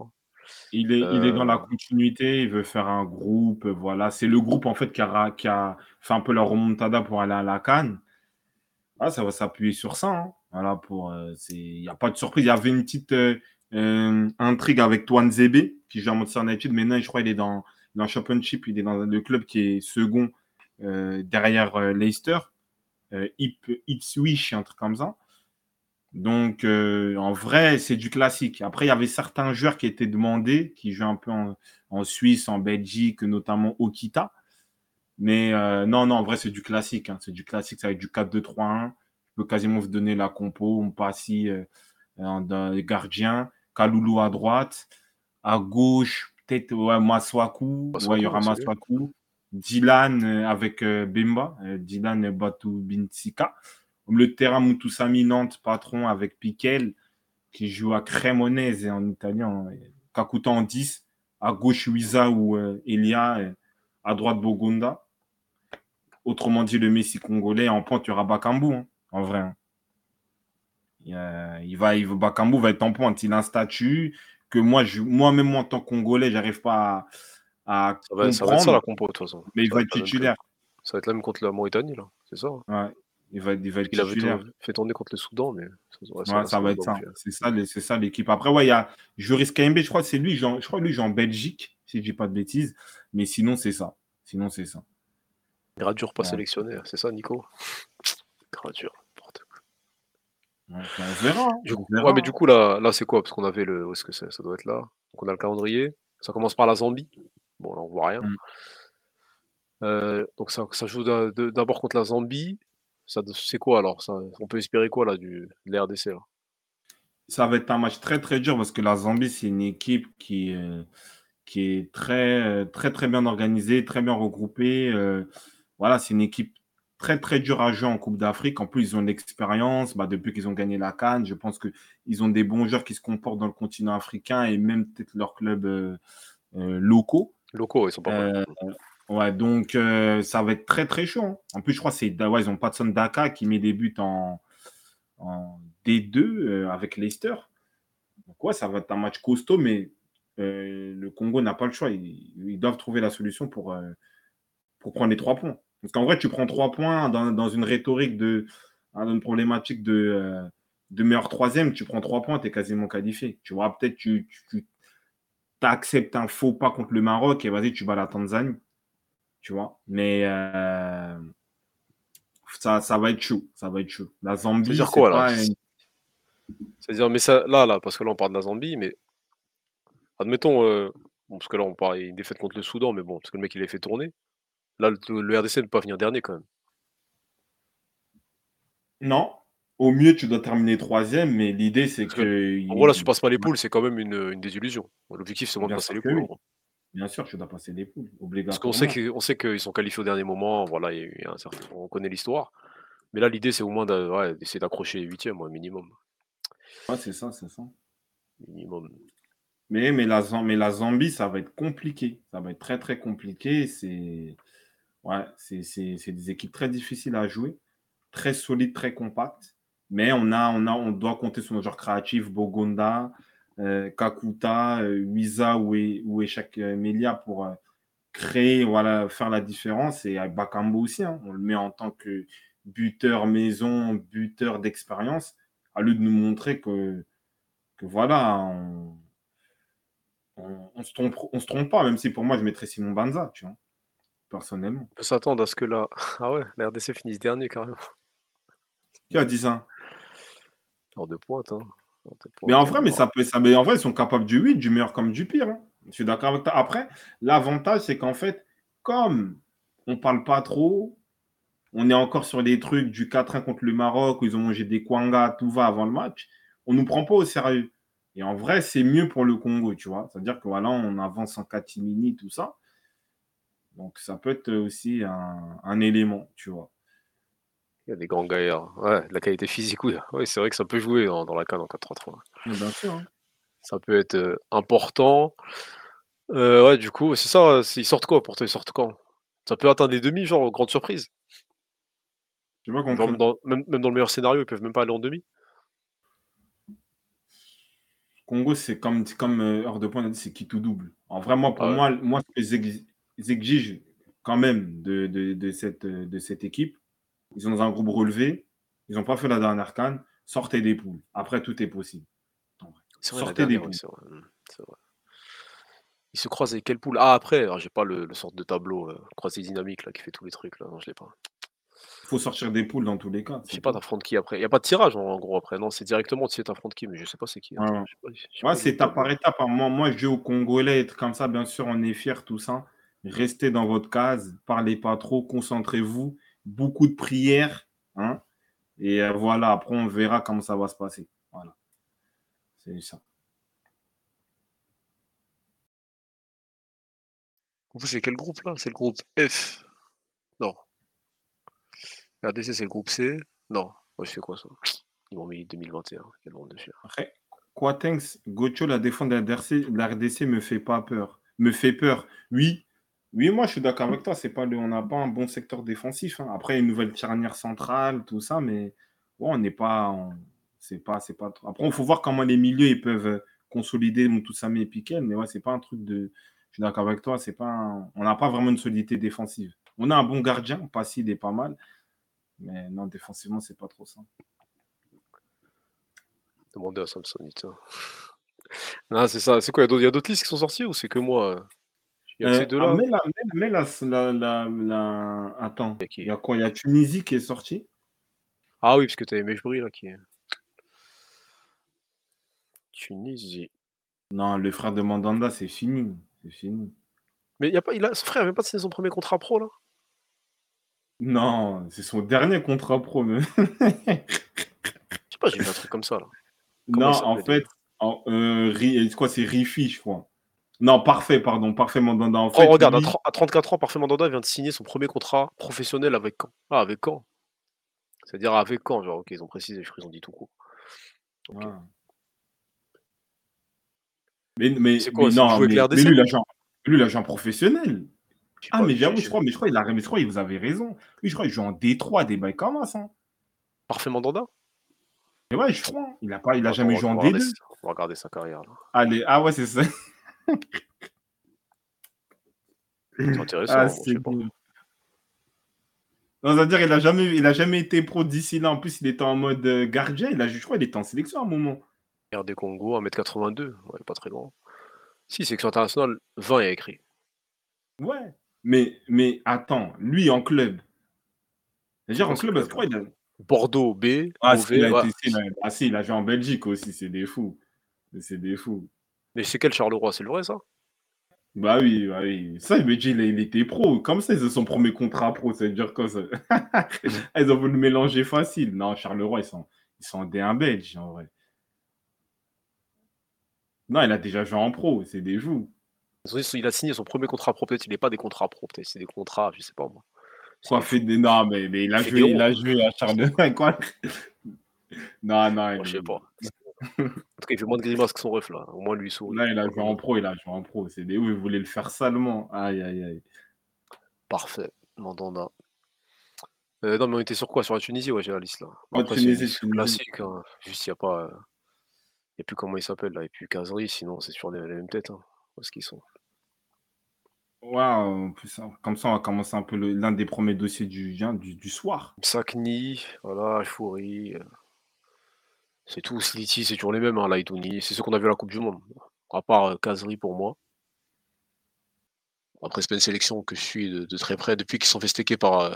il est, il est dans la Euh, continuité. Il veut faire un groupe. Voilà. C'est le groupe, en fait, qui a, qui a fait un peu la remontada pour aller à la Cannes. Ah, ça va s'appuyer sur ça. hein. Voilà, pour, euh, il n'y a pas de surprise. Il y avait une petite euh, euh, intrigue avec Toine Zebe, qui joue à Manchester United. Maintenant, je crois qu'il est dans, dans le Championship. Il est dans le club qui est second euh, derrière euh, Leicester. Euh, Ip, Ipswich, un truc comme ça. Donc, en vrai, c'est du classique. Après, il y avait certains joueurs qui étaient demandés, qui jouent un peu en, Suisse, en Belgique, notamment Okita. Mais non, non, en vrai, c'est du classique. hein. C'est du classique, ça va être du 4-2-3-1. Je peux quasiment vous donner la compo. Mpassi, euh, euh, gardiens. Kaloulou à droite. À gauche, peut-être ouais, Maswaku. Maswaku, Ouais, il y aura. Maswaku. Dylan euh, avec euh, Bemba. euh, Dylan Batu Binsika. Le terrain Mutusami Nantes, patron avec Piquel, qui joue à Cremonese en italien. Kakuta en 10. À gauche, Wiza ou Elia. à droite, Bogonda. Autrement dit, le Messi congolais. En pointe, il y aura Bakambu, hein, en vrai. hein. Il, il va, il, Bakambu va être en pointe. Il a un statut que moi, je- moi-même, moi, en tant que Congolais, j'arrive pas à, à Ça va, ça va être ça comprendre. la compo de toute façon. Mais il Ça va être titulaire. Ça va être la même contre la Mauritanie là, c'est ça hein Ouais. Il va, il va être Il avait titulaire. tourné- fait tourner contre le Soudan, mais ça, ouais, ça va être ça. C'est ça, c'est ça l'équipe. Après, ouais, il y a Juris KMB, je crois que c'est lui, je crois lui, il joue en Belgique, si je dis pas de bêtises. Mais sinon, c'est ça. Sinon, c'est ça. Gradure pas Ouais. sélectionné, c'est ça, Nico? Gradure. Ouais, on verra. hein. Du On coup- verra. ouais, mais du coup, là, là c'est quoi? Parce qu'on avait le. Où est-ce que c'est Ça doit être là? Donc, on a le calendrier. Ça commence par la Zambie. Bon, là, on voit rien. Mm. Euh, donc, ça, ça joue d'a- de- d'abord contre la Zambie. Ça, c'est quoi alors? Ça, On peut espérer quoi là du, de la RDC là? Ça va être un match très très dur parce que la Zambie, c'est une équipe qui, euh, qui est très, euh, très très bien organisée, très bien regroupée. euh, voilà, c'est une équipe très très dure à jouer en Coupe d'Afrique. En plus, ils ont de l'expérience bah, depuis qu'ils ont gagné la Cannes. Je pense qu'ils ont des bons joueurs qui se comportent dans le continent africain et même peut-être leurs clubs euh, euh, locaux. Locaux, ils sont pas mal. Euh, ouais, donc euh, ça va être très très chaud. hein. En plus, je crois que c'est ouais, ils ont Patson Daka qui met des buts en, en D2 euh, avec Leicester. Donc ouais, ça va être un match costaud, mais le Congo n'a pas le choix. Ils, ils doivent trouver la solution pour, pour prendre les trois points. Parce qu'en vrai, tu prends trois points dans, dans une rhétorique de hein, dans une problématique de, euh, de meilleur troisième, tu prends trois points, tu es quasiment qualifié. Tu vois, peut-être tu, tu acceptes un faux pas contre le Maroc et vas-y, tu bats la Tanzanie. Tu vois, mais euh, ça, ça va être chaud. Ça va être chaud. La Zambie, dire c'est quoi, là? pas une- C'est-à-dire, mais ça, là, là, parce que là, on parle de la Zambie, mais admettons, euh, bon, parce que là, on parle d'une défaite contre le Soudan, mais bon, parce que le mec, il l'a fait tourner. Là, le, le RDC ne peut pas venir dernier quand même. Non. Au mieux, tu dois terminer troisième, mais l'idée, c'est que. En gros, là, si tu passes pas les poules, c'est quand même une, une désillusion. L'objectif, c'est au moins de passer les que poules. oui. Bien sûr, tu dois passer les poules, Parce qu'on sait qu'ils on sait qu'ils sont qualifiés au dernier moment, voilà, il y a un certain- on connaît l'histoire. Mais là, l'idée, c'est au moins ouais, d'essayer d'accrocher les huitièmes, minimum. Ouais, c'est ça, c'est ça. minimum. Mais, mais, la, mais la Zambie, ça va être compliqué. Ça va être très, très compliqué. C'est ouais, c'est des équipes très difficiles à jouer, très solides, très compactes. Mais on, a, on, a, on doit compter sur nos joueurs créatifs, Bogonda, euh, Kakuta, euh, Wiza ou, E- ou Eshak euh, Melia pour euh, créer, voilà, faire la différence. Et Bakambo aussi, hein. on le met en tant que buteur maison, buteur d'expérience, à lieu de nous montrer que, que voilà, on, on, on se trompe, se trompe pas, même si pour moi, je mettrais Simon Banza, tu vois, personnellement. On peut s'attendre à ce que là. [laughs] Ah ouais, la RDC finisse dernier carrément. Qui a dit ça? Hors de pointe. Hein. Mais en vrai, mais ça peut, ça, mais en vrai, ils sont capables du 8, du meilleur comme du pire. hein. Je suis d'accord avec toi. Après, l'avantage, c'est qu'en fait, comme on parle pas trop, on est encore sur les trucs du 4-1 contre le Maroc où ils ont mangé des kwanga, tout va avant le match, on nous prend pas au sérieux. Et en vrai, c'est mieux pour le Congo, tu vois. C'est-à-dire que voilà, on avance en catimini, tout ça. Donc, ça peut être aussi un, un élément, tu vois. Il y a des grands gaillards. Ouais, la qualité physique, oui. Oui, c'est vrai que ça peut jouer dans, dans la canne en 4-3-3. Mais Bien sûr. hein. Ça peut être euh, important. Euh, ouais, du coup, c'est ça. Ils sortent quoi pour toi Ils sortent quand? Ça peut atteindre les demi, genre, grande surprise. J'ai pas Genre, compris. dans- même, même dans le meilleur scénario, ils peuvent même pas aller en demi. Congo, c'est comme, comme euh, hors de point, on a dit, c'est qui tout double. En vrai, moi, pour Ah ouais. moi, moi, ce que j'ex- j'exige quand même de, de, de cette, de cette équipe, ils sont dans un groupe relevé, ils n'ont pas fait la dernière canne, sortez des poules. Après, tout est possible. Vrai, Sortez des poules. vrai, hum, vrai. Ils se croisent avec quelle poule? Ah, après, j'ai pas le, le sorte de tableau euh, croisé dynamique là, qui fait tous les trucs. Là. Non, je l'ai pas. Il faut sortir des poules dans tous les cas. Je sais pas, t'affrontes qui après? Il n'y a pas de tirage en, gros après. Non, c'est directement tu sais t'affrontes qui, mais je sais pas c'est qui. Attends, ouais. c'est étape par étape. hein. Moi, moi, je dis aux Congolais, être comme ça, bien sûr, on est fiers, tout ça. Restez dans votre case, parlez pas trop, concentrez-vous, beaucoup de prières. Hein, et euh, voilà, après, on verra comment ça va se passer. Voilà. C'est ça. Vous, c'est quel groupe là? C'est le groupe F Non. RDC, c'est le groupe C Non. Ouais, je fais quoi ça? Ils m'ont mis 2021. Quel monde de chien. Après, Quatenx, Gocho, la défense de la RDC, la RDC me fait pas peur. Me fait peur. Oui. Oui, moi, je suis d'accord avec toi. C'est pas on n'a pas un bon secteur défensif. hein. Après, une nouvelle charnière centrale, tout ça, mais on n'est pas. C'est pas, c'est pas trop. Après, il faut voir comment les milieux ils peuvent euh, consolider Moutoussamy et Piquel, mais ouais, c'est pas un truc de. Je suis d'accord avec toi. C'est pas. On n'a pas vraiment une solidité défensive. On a un bon gardien, Passy, il est pas mal. Mais non, défensivement, c'est pas trop ça. Demandez à Samsonite. [laughs] Non, c'est ça. C'est quoi Il y a d'autres- il y a d'autres listes qui sont sorties ou c'est que moi euh, Il y a que Euh, ces ah, deux-là mais la, mais- mais la- la- la- la- Attends, Il y a quoi? Il y a Tunisie qui est sorti. Ah oui, parce que t'avais Mejbri là qui est. Tunisie. Non, le frère de Mandanda, c'est fini. C'est fini. Mais y a pas, il a, son frère avait pas signé son premier contrat pro là? Non, c'est son dernier contrat pro. mais- Je sais pas, j'ai vu un truc comme ça là. [laughs] Comment non, en fait, en, euh, c'est quoi C'est Rifi, je crois. Non, parfait, pardon, parfait Mandanda. En Oh, fait, regarde, à, lui- tr- à 34 ans, Parfait Mandanda vient de signer son premier contrat professionnel avec Caen. Ah, avec Caen C'est-à-dire avec Caen, genre, ok, ils ont précisé, je crois qu'ils ont dit tout court. Ah. Mais, mais, C'est quoi, mais non, mais, mais lui, l'agent, lui, l'agent professionnel. Ah, mais j'avoue, je crois, mais je crois, il a, mais je crois, vous avez raison. Lui, je crois, il joue en Détroit, des bails comme ça. Hein. Parfait Mandanda Mais ouais, je crois. Il a, pas, il a On jamais joué en regarder D2. sa- On va regarder sa carrière là. Allez, ah ouais, c'est ça. C'est intéressant, Ah, je c'est pas. Non, c'est-à-dire, il a jamais, il a jamais été pro d'ici là. En plus, il était en mode euh, gardien. Il a, je crois, il était en sélection à un moment. RD Congo, 1m82, ouais, pas très grand. Si, sélection internationale, 20 il y a écrit. Ouais. Mais, mais attends, lui en club. C'est-à-dire, Ouais, en club, club, je crois, il a, Bordeaux, B, Ah, si, il a ouais. été- si, il a- ah, si, il a joué en Belgique aussi, c'est des fous. C'est des fous. Mais c'est quel Charleroi? C'est le vrai ça? Bah oui, bah oui. Ça, il me dit, il, était pro. Comme ça, c'est son premier contrat pro. Ça veut dire quoi ça? [laughs] Ils ont voulu le mélanger facile. Non, Charleroi, ils sont, ils sont en D1 belge, en vrai. Non, il a déjà joué en pro. C'est des. Ils ont dit, Il a signé son premier contrat pro, peut-être il n'est pas des contrats pro, peut-être c'est des contrats, je sais pas moi. Quoi, des fait des... Non, mais, mais il, a joué, il a joué à Charleroi. Quoi [laughs] Non, non. Je sais pas. En tout cas, il fait moins de grimaces que son ref là. Au moins, lui il sourit. Là, il a joué en pro. Il a joué en pro. C'est des... Oui, il voulait le faire salement. Aïe, aïe, aïe. Parfait. Mandanda. Euh, non, mais on était sur quoi? Sur la Tunisie, ouais, j'ai la liste là. Bon, après, c'est Tunisie, Tunisie. classique. hein. Juste, il n'y a pas. Il n'y a plus comment il s'appelle là. Et puis Kazri, sinon, c'est sur les, les mêmes têtes. Hein. Où est-ce qu'ils sont? Plus, hein, comme ça, on va commencer un peu l'un des premiers dossiers du, hein, du, du soir. Sakni, voilà, Fouri. Euh, C'est tout. Sliti, c'est toujours les mêmes. Hein. C'est ceux qu'on a vu à la Coupe du Monde. À part euh, Kazri pour moi. Après, c'est pas une sélection que je suis de, de très près. Depuis qu'ils sont fait par euh,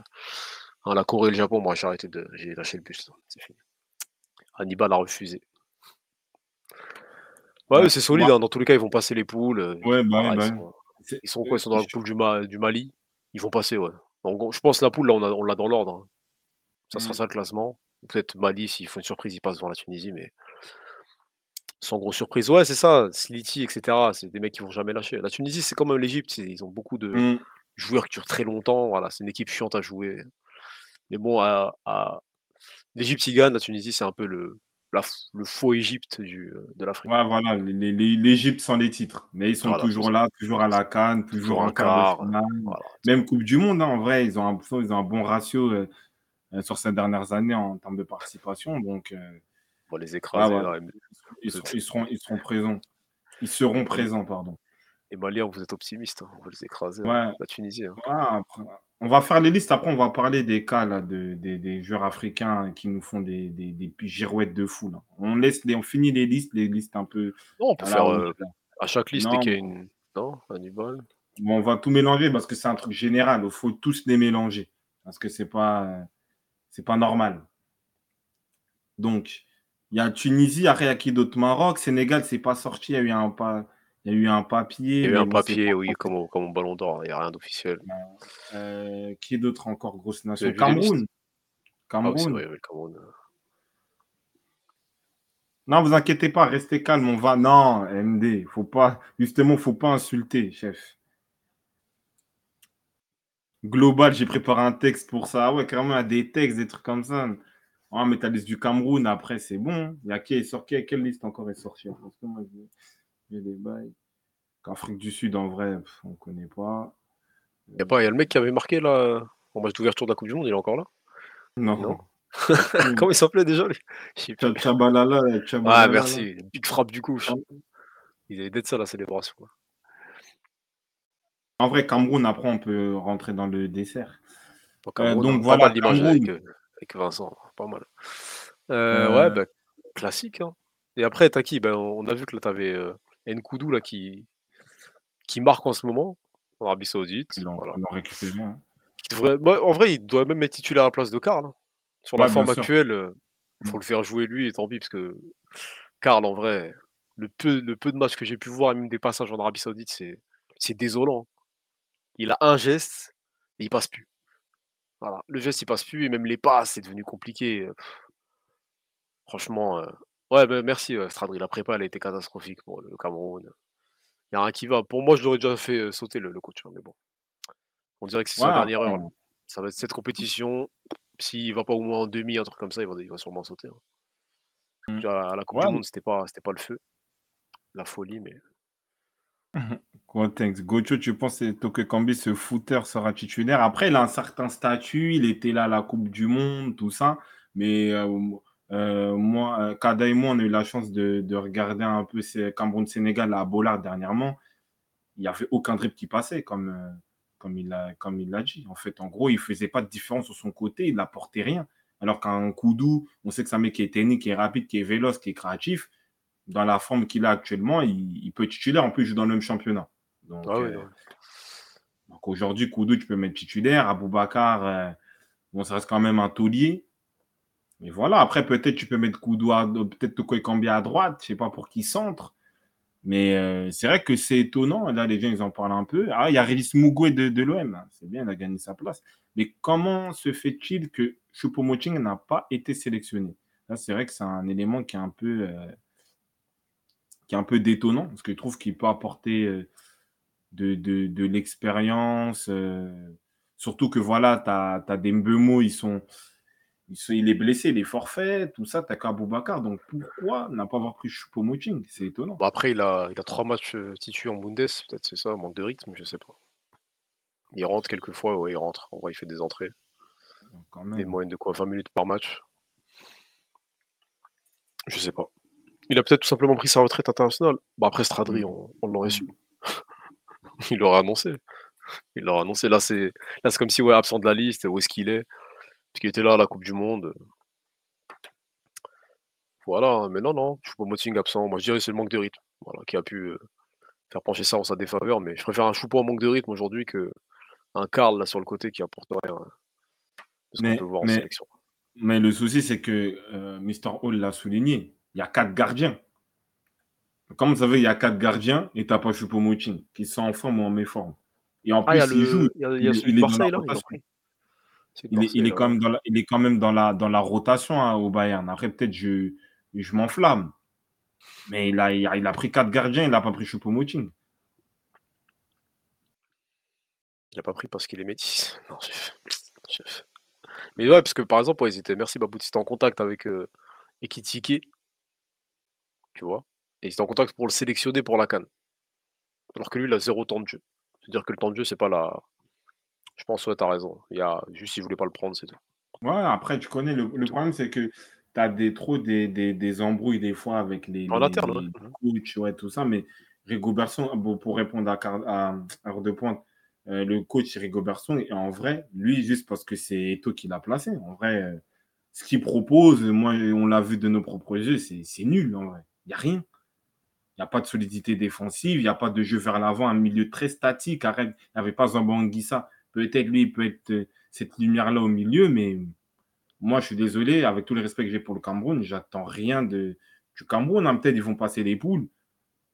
hein, la Corée et le Japon, moi j'ai arrêté de. J'ai lâché le bus. là. C'est fini. Hannibal a refusé. Ouais, Ouais, c'est solide. moi- hein, Dans tous les cas, ils vont passer les poules. euh, Ouais, bah, voilà, ouais, ils, bah, sont, ils sont quoi Ils sont dans la poule du, Ma- du Mali? Ils vont passer, ouais. Je pense que la poule, là, on l'a dans l'ordre. hein. Ça sera Mm. ça le classement. Peut-être Mali, s'ils font une surprise, ils passent devant la Tunisie, mais sans grosse surprise. Ouais, c'est ça. Sliti, etc. C'est des mecs qui vont jamais lâcher. La Tunisie, c'est comme l'Égypte. Ils ont beaucoup de Mm. joueurs qui durent très longtemps. Voilà, c'est une équipe chiante à jouer. Mais bon, à, à- l'Égypte, ils gagnent. La Tunisie, c'est un peu le, la f- le faux Égypte du, de l'Afrique. Ouais, voilà, l'Égypte sans les titres. Mais ils sont Voilà, toujours là, toujours à la canne, toujours Toujours en quart de quart, finale. Voilà. Même Coupe du Monde, hein, en vrai, ils ont un, ils ont un bon ratio euh, sur ces dernières années en termes de participation. Donc, euh, On va les écraser. ouais. et- ils, seront, ils, seront, ils seront présents. Ils seront présents, pardon. Les Maliens, vous êtes optimistes. hein, On va les écraser. Ouais. hein, La Tunisie. hein. Après, on va faire les listes. Après, on va parler des cas là, de, des, des joueurs africains qui nous font des, des, des girouettes de fou. Là. On, laisse les, on finit les listes, les listes un peu. Non, on peut à la faire euh, à chaque liste qu'il y a une. Non, Hannibal. Bon, on va tout mélanger parce que c'est un truc général. Il faut tous les mélanger parce que c'est pas, euh, c'est pas normal. Donc, il y a Tunisie, après il y a qui d'autre? Maroc, Sénégal, c'est pas sorti. Il y a eu un, pas, il y a eu un papier. Il y a eu un bon, papier, oui, comme au, comme au Ballon d'Or. Il n'y a rien d'officiel. Euh, qui d'autre encore? Grosse nation Cameroun. Ah oui, Cameroun. vrai, oui, le Cameroun. euh. Non, vous inquiétez pas, restez calme, on va. Non, MD, faut pas. Justement, faut pas insulter, chef. Global, j'ai préparé un texte pour ça. Ah ouais, carrément, des textes, des trucs comme ça. Ah, mais t'as la liste du Cameroun, après, c'est bon. Il y a qui est sorti Quelle liste encore est sortie Parce que moi, j'ai- des bails. Qu'Afrique du Sud, en vrai, pff, on connaît pas. Il y a pas, il y a le mec qui avait marqué là en match d'ouverture de la Coupe du Monde, il est encore là? Non. Non. [laughs] Comment il s'appelait déjà lui? Tchabalala, Ah merci, big frappe du coup. Il avait d'être ça la célébration. quoi. En vrai, Cameroun, après, on peut rentrer dans le dessert. Au Cameroun, donc hein, pas voilà, Cameroun. avec, euh, avec Vincent, pas mal. Euh, ouais, Euh, bah, classique. hein. Et après, t'as qui? Ben, On a vu que là, t'avais euh, Nkoudou là, qui, qui marque en ce moment en Arabie Saoudite. ils Voilà. récupéré. hein. Devrait- bah, en vrai, il doit même être titulaire à la place de Karl. hein. Sur la Ouais, forme sûr. actuelle, euh, faut Mm. le faire jouer lui, et tant pis, parce que Karl, en vrai, le peu, le peu de matchs que j'ai pu voir, et même des passages en Arabie Saoudite, c'est c'est désolant. Il a un geste et il passe plus. Voilà. Le geste, il passe plus, et même les passes, c'est devenu compliqué. pff. Franchement, euh, ouais, bah, merci, euh, Stradri. La prépa, elle a été catastrophique pour le Cameroun. Il n'y a rien qui va. Pour moi, je l'aurais déjà fait euh, sauter le, le coach, hein, mais bon. On dirait que c'est sa dernière heure. là. Ça va être cette compétition. S'il va pas au moins en demi, un truc comme ça, il va, il va sûrement sauter. hein. Mm. Déjà, à la Coupe du Monde, c'était pas, c'était pas le feu. La folie, mais. [laughs] Quoi, thanks. Gocho, tu penses que Kambi, ce footer, sera titulaire? Après, il a un certain statut, il était là à la Coupe du Monde, tout ça. Mais euh, euh, moi, euh, Kada et moi, on a eu la chance de, de regarder un peu Cameroun-Sénégal à Bollard dernièrement. Il n'y avait aucun dribble qui passait, comme, comme il l'a comme il l'a dit. En fait, en gros, il ne faisait pas de différence sur son côté, il n'apportait rien. Alors qu'un Koudou, on sait que c'est un mec qui est technique, qui est rapide, qui est véloce, qui est créatif. Dans la forme qu'il a actuellement, il, il peut être titulaire. En plus, il joue dans le même championnat. Donc, Ah euh, donc aujourd'hui, Koudou, tu peux mettre titulaire. Aboubacar, euh, bon, ça reste quand même un taulier. Mais voilà, après, peut-être tu peux mettre Koudou, peut-être Toko Ekambi à droite. Je ne sais pas pour qui centre. Mais euh, c'est vrai que c'est étonnant. Là, les gens, ils en parlent un peu. Ah, il y a Release Mugwe de, de l'OM. C'est bien, il a gagné sa place. Mais comment se fait-il que Choupo-Moting n'a pas été sélectionné? Là, c'est vrai que c'est un élément qui est un peu, euh, qui est un peu détonnant. Parce que je trouve qu'il peut apporter euh, de, de, de l'expérience. euh, surtout que voilà, tu as, des Mbemo, ils sont, ils sont, il est blessé, il est forfait, tout ça, tu as Boubacar. Donc pourquoi n'a pas avoir pris Choupo-Moting C'est étonnant. Bon, après, il a, il a trois matchs euh, titus en Bundes. Peut-être c'est ça, manque de rythme, je sais pas. Il rentre quelques fois, ouais, il rentre. En vrai, il fait des entrées. Donc, quand Des même. moyennes de quoi 20 minutes par match. Je sais pas. Il a peut-être tout simplement pris sa retraite internationale. Bon, après Stradri, on, on l'aurait su. [laughs] il l'aurait annoncé. Il l'aurait annoncé. Là, c'est là, c'est comme si, ouais, absent de la liste, où est-ce qu'il est? Parce qu'il était là à la Coupe du Monde. Voilà, mais non, non, Choupo-Moting absent. Moi, je dirais que c'est le manque de rythme voilà, qui a pu euh, faire pencher ça en sa défaveur. Mais je préfère un Choupo en manque de rythme aujourd'hui que un Karl là sur le côté qui apporte rien. hein, de ce qu'on Mais, peut voir en sélection. mais le souci, c'est que euh, Mr. Hall l'a souligné. Il y a quatre gardiens. Comme vous savez, il y a quatre gardiens et tu n'as pas Choupo-Moting qui sont en forme ou en méforme. Et en Ah, plus, il joue. il est quand même dans la, il est quand même dans la, dans la rotation hein, au Bayern. Après, peut-être je, je m'enflamme. Mais il a, il a, il a pris quatre gardiens, il n'a pas pris Choupo-Moting. Il a pas pris parce qu'il est métis. [laughs] Non, chef. Chef. Mais ouais, parce que par exemple, ouais, ils étaient, merci Babou, ils étaient en contact avec euh, Ekitike, tu vois, et ils étaient en contact pour le sélectionner pour la Cannes. Alors que lui, il a zéro temps de jeu. C'est-à-dire que le temps de jeu, c'est pas la. Je pense, ouais, t'as raison. Il y a juste, il voulait pas le prendre, c'est tout. Ouais, après, tu connais, le, le problème, c'est que tu as des, trop des, des, des embrouilles des fois avec les, En les, interne, ouais. les Mhm. coachs, ouais, tout ça. Mais Rigobertson, bon, pour répondre à, à, de Pointe, euh, le coach Rigobertson, et en vrai, lui, juste parce que c'est Eto qui l'a placé, en vrai, euh, ce qu'il propose, moi, on l'a vu de nos propres yeux, c'est nul, en vrai. Il n'y a rien. Il n'y a pas de solidité défensive, il n'y a pas de jeu vers l'avant, un milieu très statique. Arrête, il n'y avait pas Zambanguissa. Peut-être lui, il peut être euh, cette lumière-là au milieu, mais moi, je suis désolé, avec tout le respect que j'ai pour le Cameroun, j'attends rien de, du Cameroun. hein. Peut-être ils vont passer les poules,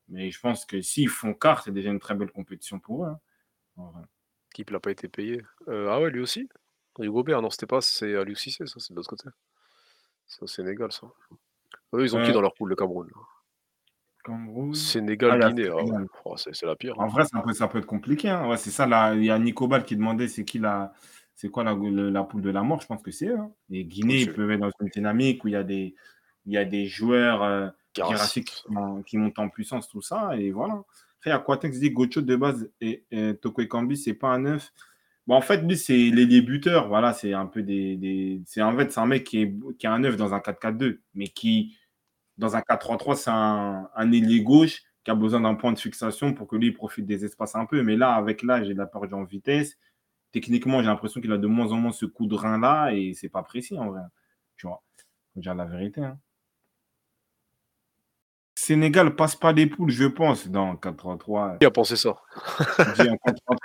mais je pense que s'ils font quart, c'est déjà une très belle compétition pour eux. hein. L'équipe n'a pas été payée. Euh, ah ouais, lui aussi Rigobert, non, c'était pas, c'est à l'UCC, ça, c'est de l'autre côté. C'est au Sénégal, ça. Eux, ils ont qui Euh, dans leur poule, le Cameroun là? Cameroun. Sénégal, Ah, il y a Guinée, ah ouais. Sénégal. Oh, c'est la pire. En hein. vrai, ça peut, ça peut être compliqué. hein. Ouais, c'est ça, là, il y a Nicobal qui demandait c'est qui la, c'est quoi la, le- la poule de la mort. Je pense que c'est eux. hein. Et Guinée, ils peuvent être dans une dynamique où il y a des, il y a des joueurs euh, qui, mon- qui montent en puissance, tout ça. Et voilà. Après, il y a Quatex dit Gocho de base et, et Toko Ekambi, c'est pas un neuf. Bon, en fait, lui, c'est l'ailier buteur. Voilà, c'est un peu des. des... C'est en fait, c'est un mec qui est, qui un neuf dans un 4-4-2, mais qui, dans un 4-3-3, c'est un, ailier gauche qui a besoin d'un point de fixation pour que lui il profite des espaces un peu. Mais là, avec l'âge et la perdu en vitesse, techniquement, j'ai l'impression qu'il a de moins en moins ce coup de rein-là et c'est pas précis en vrai. Tu vois, faut dire la vérité. hein. Sénégal passe pas des poules, je pense, dans 4-3-3. Qui a pensé ça? Je dis en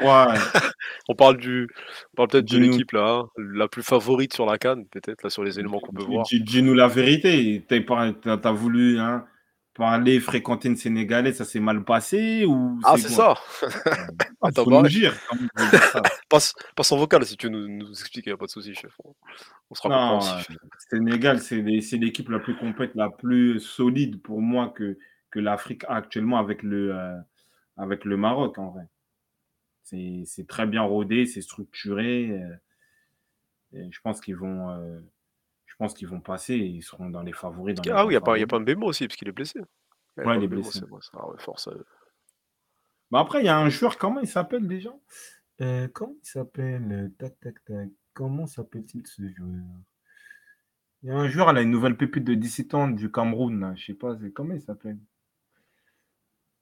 4-3-3, [laughs] On parle du, on parle peut-être de l'équipe là, hein, la plus favorite sur la canne, peut-être là sur les éléments qu'on peut voir. dis- Dis-nous la vérité. T'as voulu hein, parler, fréquenter une Sénégalaise, ça s'est mal passé ou Ah, c'est ça. Ah, [laughs] Attends, faut bah nous ouais. dire. ça. Passe, passe en vocal si tu veux nous, nous expliquer, y a pas de souci, chef. On, sera Non, euh, Sénégal, c'est l'équipe la plus complète, la plus solide pour moi que, que l'Afrique a actuellement avec le, euh, avec le Maroc, en vrai. C'est c'est très bien rodé, c'est structuré. euh, et je pense qu'ils vont, euh, je pense qu'ils vont passer et ils seront dans les favoris. Dans les Ah oui, il n'y a, pas- y a favoris. pas Mbembo aussi, parce qu'il est blessé. A Ouais, il est blessé. ça. Ah ouais, force à eux. Mais après, il y a un joueur, comment il s'appelle déjà? Euh, Comment il s'appelle Euh, Tac, tac, tac. Comment s'appelle-t-il ce joueur? Il y a un joueur, là, une nouvelle pépite de 17 ans du Cameroun, là. Je sais pas, comment il s'appelle?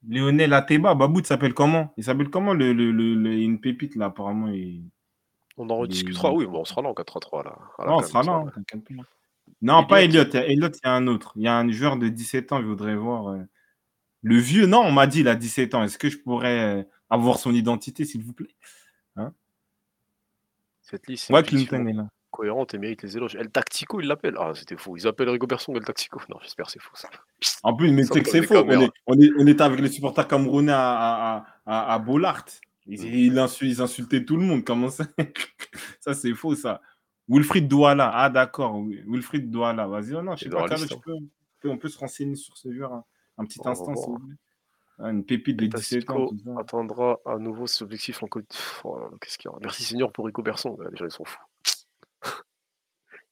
Lionel Ateba, Babou, il s'appelle comment? Il s'appelle comment le, le, le- le- une pépite, là, apparemment il... On en rediscutera, oui, bon, on sera là en 4-3 là. Non, on sera là, hein. Non, pas Elliot. Elliot. Il y a un autre. Il y a un joueur de 17 ans, je voudrais voir. euh, Le vieux, non, on m'a dit, il a 17 ans. Est-ce que je pourrais euh, avoir son identité, s'il vous plaît? Cette liste, c'est Ouais, Clinton est là. cohérente et mérite les éloges. El Tactico, il l'appelle. Ah, c'était fou. Ils appellent Rigo Berson El Tactico. Non, j'espère que c'est faux ça. En plus, mais sais que c'est faux. On, est, on, est, on était avec les supporters camerounais à, à, à Bollard. Ils, ils, ils insultaient tout le monde. Comment ça [laughs] Ça, c'est faux, ça. Wilfried Douala. Ah, d'accord. Wilfried Douala. Vas-y, oh, non, je sais pas, peux- on peut- se renseigner sur ce joueur un, un petit On va instant, voir. s'il vous plaît. Ah, une pépite de El 17 ans. Attendra à nouveau ses objectifs en côte. Pff, oh Qu'est-ce qu'il y a Merci Seigneur pour Rico Berson. Les gens, ils sont fous. [laughs]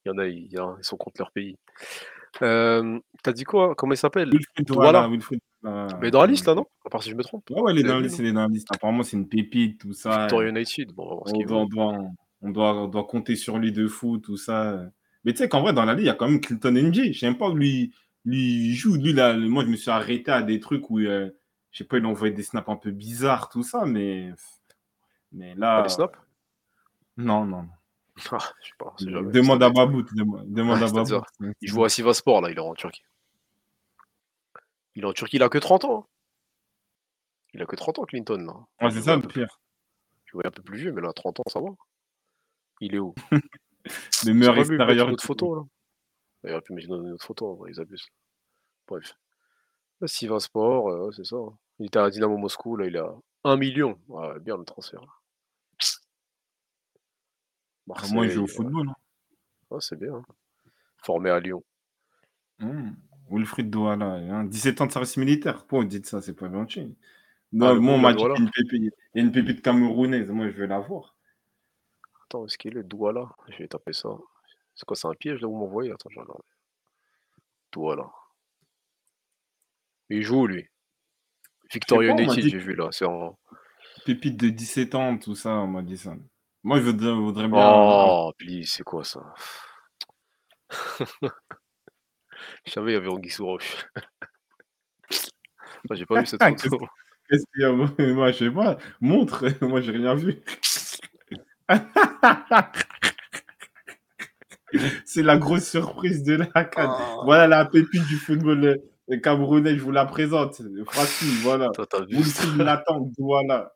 il y en a, il y en a, ils sont contre leur pays. Euh, T'as dit quoi? Comment il s'appelle? Wilfried Douala. Douala. Wilfried Douala. Mais dans la liste là, non? À part si je me trompe. Ouais, ouais, il est Vous dans la liste. Il est dans la liste. Apparemment, c'est une pépite, tout ça. Victoria United. Bon, on va voir ce On qu'il doit, on, doit, on, doit, on doit compter sur lui de fou, tout ça. Mais tu sais qu'en vrai, dans la ligue, il y a quand même Clinton NJ. Je sais pas où lui, lui joue. Lui, là, moi, je me suis arrêté à des trucs où, euh, je sais pas, il envoyait des snaps un peu bizarres, tout ça, mais. Mais là. Pas les snaps? Non, non. non. Ah, je sais pas. Demande à Babout. Demande, demande Ouais, à Babout. Il joue à Sivaspor là, il est en Turquie. Il est en Turquie, il a que 30 ans. hein. Il a que 30 ans, Clinton. Là. Ouais, c'est ça un le pire. Je voyais un peu plus vieux, mais là, 30 ans, ça va. Il est où? Le Ils meilleur auraient pu mettre extérieur. une autre photo, là. Il aurait pu mettre une autre photo, en vrai, ils abusent. Bref. Là, Sivaspor, euh, c'est ça. hein. Il était à Dynamo Moscou, là, il a 1 million. Ouais, bien le transfert. Ah, Moi, il joue au Marseille, football. hein. ouais, c'est bien. hein. Formé à Lyon. Mmh. Wilfried Douala, hein, 17 ans de service militaire. Pourquoi vous dites ça? C'est pas gentil. Ah, Non, le moi, on m'a le dit qu'il y a une pépite, il y a une pépite camerounaise. Moi, je vais la voir. Attends, est-ce qu'il est Douala? Je vais taper ça. C'est quoi, c'est un piège là où vous m'envoyez? Attends, je regarde. Douala. Il joue, lui. M'a United, j'ai vu là. C'est en. Pépite de 17 ans, tout ça, on m'a dit ça. Moi, je voudrais, voudrais bien. Oh, please, c'est quoi ça? [laughs] Je savais, il y avait Anguille sous roche. [laughs] Moi, j'ai pas vu cette [laughs] photo. Qu'est-ce qu'il y a? [laughs] Moi, je sais pas. Montre. Moi, j'ai rien vu. C'est la grosse surprise de la canne. Ah. Voilà la pépite du football euh, camerounais. Je vous la présente. Facile, voilà. Ça? Nathan, voilà.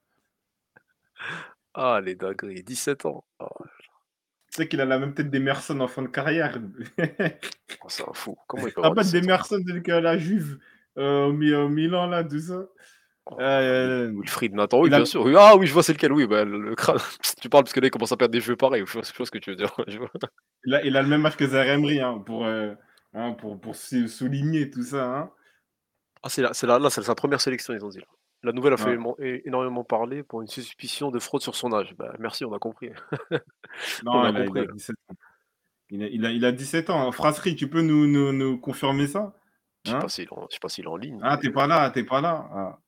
Ah, les dingueries. 17 ans. Ah, Tu sais qu'il a la même tête d'Emerson en fin de carrière. oh, c'est un fou. Comment il [laughs] peut La tête 17 ans d'Emerson de la Juve euh, au Mi- au Milan, là, tout ça. Euh, Wilfried Nathan, oui, a- bien sûr. Ah oui, je vois c'est lequel, oui. Bah, le crâne. [laughs] Tu parles parce que là, il commence à perdre des jeux pareils. Je vois, ce que tu veux dire. [laughs] Il, a, il a le même âge que Zaire Emery, hein, pour, euh, hein, pour, pour sou- souligner tout ça. Hein. Ah, c'est là, c'est là, là, c'est sa première sélection, ils ont dit. là. La nouvelle a fait Ouais. émo- é- énormément parler pour une suspicion de fraude sur son âge. Bah, merci, on a compris. [laughs] Non, On a il, a, il compris, a là. 17 ans. Il a, il a, il a 17 ans. Frasserie, tu peux nous, nous, nous confirmer ça? Je sais Hein? pas s'il est en- je sais pas s'il est en ligne. Ah, mais- t'es pas là, t'es pas là. Ah.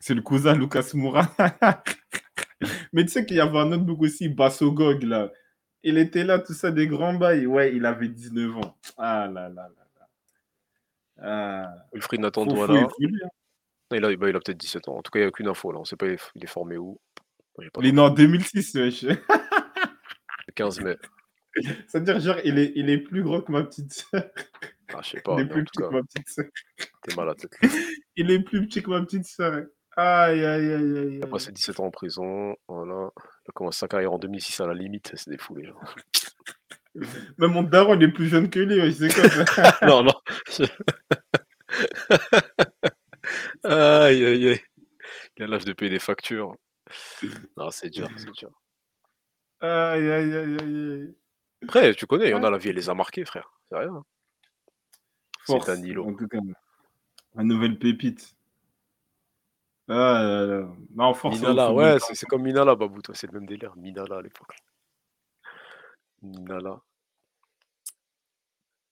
C'est le cousin Lucas Moura. [laughs] Mais tu sais qu'il y avait un autre bouc aussi, Bassogog, là. Il était là, tout ça, des grands bails. Ouais, il avait 19 ans. Ah là là là là. Ah. Wilfried Nathan Douala. lui, hein. Il a, bah, il a peut-être 17 ans. En tout cas, il n'y a aucune info là. On sait pas, il est- formé où. Il est né en 2006, wesh. 15 mai. [laughs] C'est-à-dire, genre, il est, il est plus gros que ma petite sœur. Ah, je sais pas. Il est plus petit que ma petite sœur. t'es mal à tête. Il est plus petit que ma petite sœur. Aïe, aïe, aïe, aïe. Il a passé 17 ans en prison. Voilà. Il a commencé sa carrière en 2006 à la limite. C'est des fous, les gens. [laughs] Même mon daron, il est plus jeune que lui. C'est quoi ça? [laughs] Non, non. Aïe, aïe, aïe. Il a l'âge de payer des factures. Non, c'est dur, c'est dur. Aïe, aïe, aïe, aïe, aïe. Après, tu connais, il y en a, la vie, elle les a marqués, frère. C'est rien. hein. C'est Force, Danilo. en tout cas. Nouvelle pépite. Ah là là. Non, force. au Minala, ouais, c'est c'est comme Minala, Babou, toi, c'est le même délire. Minala à l'époque. Minala.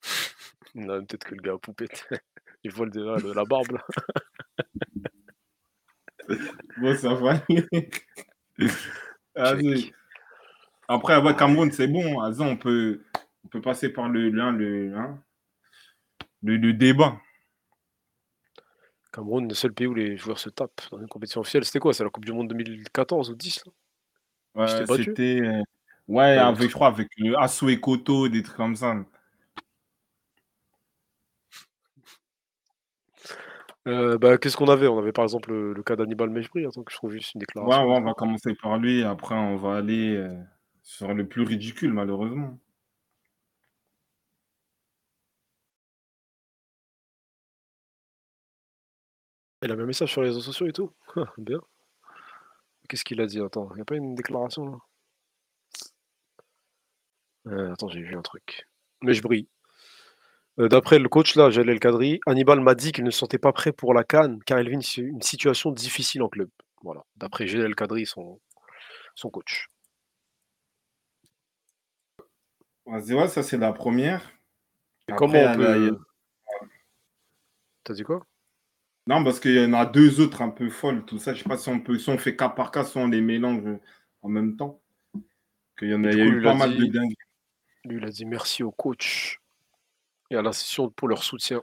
[laughs] Non, peut-être que le gars a poupette. [laughs] Il vole de la, de la barbe, là. [laughs] [laughs] Bon, ça va. Après, avec Cameroun, c'est bon. On peut, on peut passer par le, le, le, hein, le, le débat. Cameroun, le seul pays où les joueurs se tapent dans une compétition officielle, c'était quoi? C'est la Coupe du Monde 2014 ou 10 là? Ouais, C'était. euh, ouais, Ouais, avec, je crois, avec le Asso et Koto, des trucs comme ça. Euh, bah, Qu'est-ce qu'on avait? On avait par exemple le, le cas d'Hannibal Mejbri. Attends que je trouve juste une Ouais, déclaration. ouais, on va commencer par lui. Après, on va aller euh, sur le plus ridicule, malheureusement. Il a mis un message sur les réseaux sociaux et tout. [laughs] Ah, Bien. Qu'est-ce qu'il a dit? Attends, il n'y a pas une déclaration là? Euh, Attends, j'ai vu un truc. Mejbri. Euh, D'après le coach là, Jalel Kadri, Hannibal m'a dit qu'il ne se sentait pas prêt pour la Cannes car il vit une, si- une situation difficile en club. Voilà. D'après Jalel Kadri, son, son coach. Vas-y, ouais, ça, c'est la première. Après, comment on y a- peut. T'as dit quoi? Non, parce qu'il y en a deux autres un peu folles, tout ça. Je sais pas si on peut, si on fait cas par cas, si on les mélange en même temps. Qu'il y en a, Du il y a coup, eu pas mal de dingues. Lui, il a dit merci au coach et à l'institution pour leur soutien.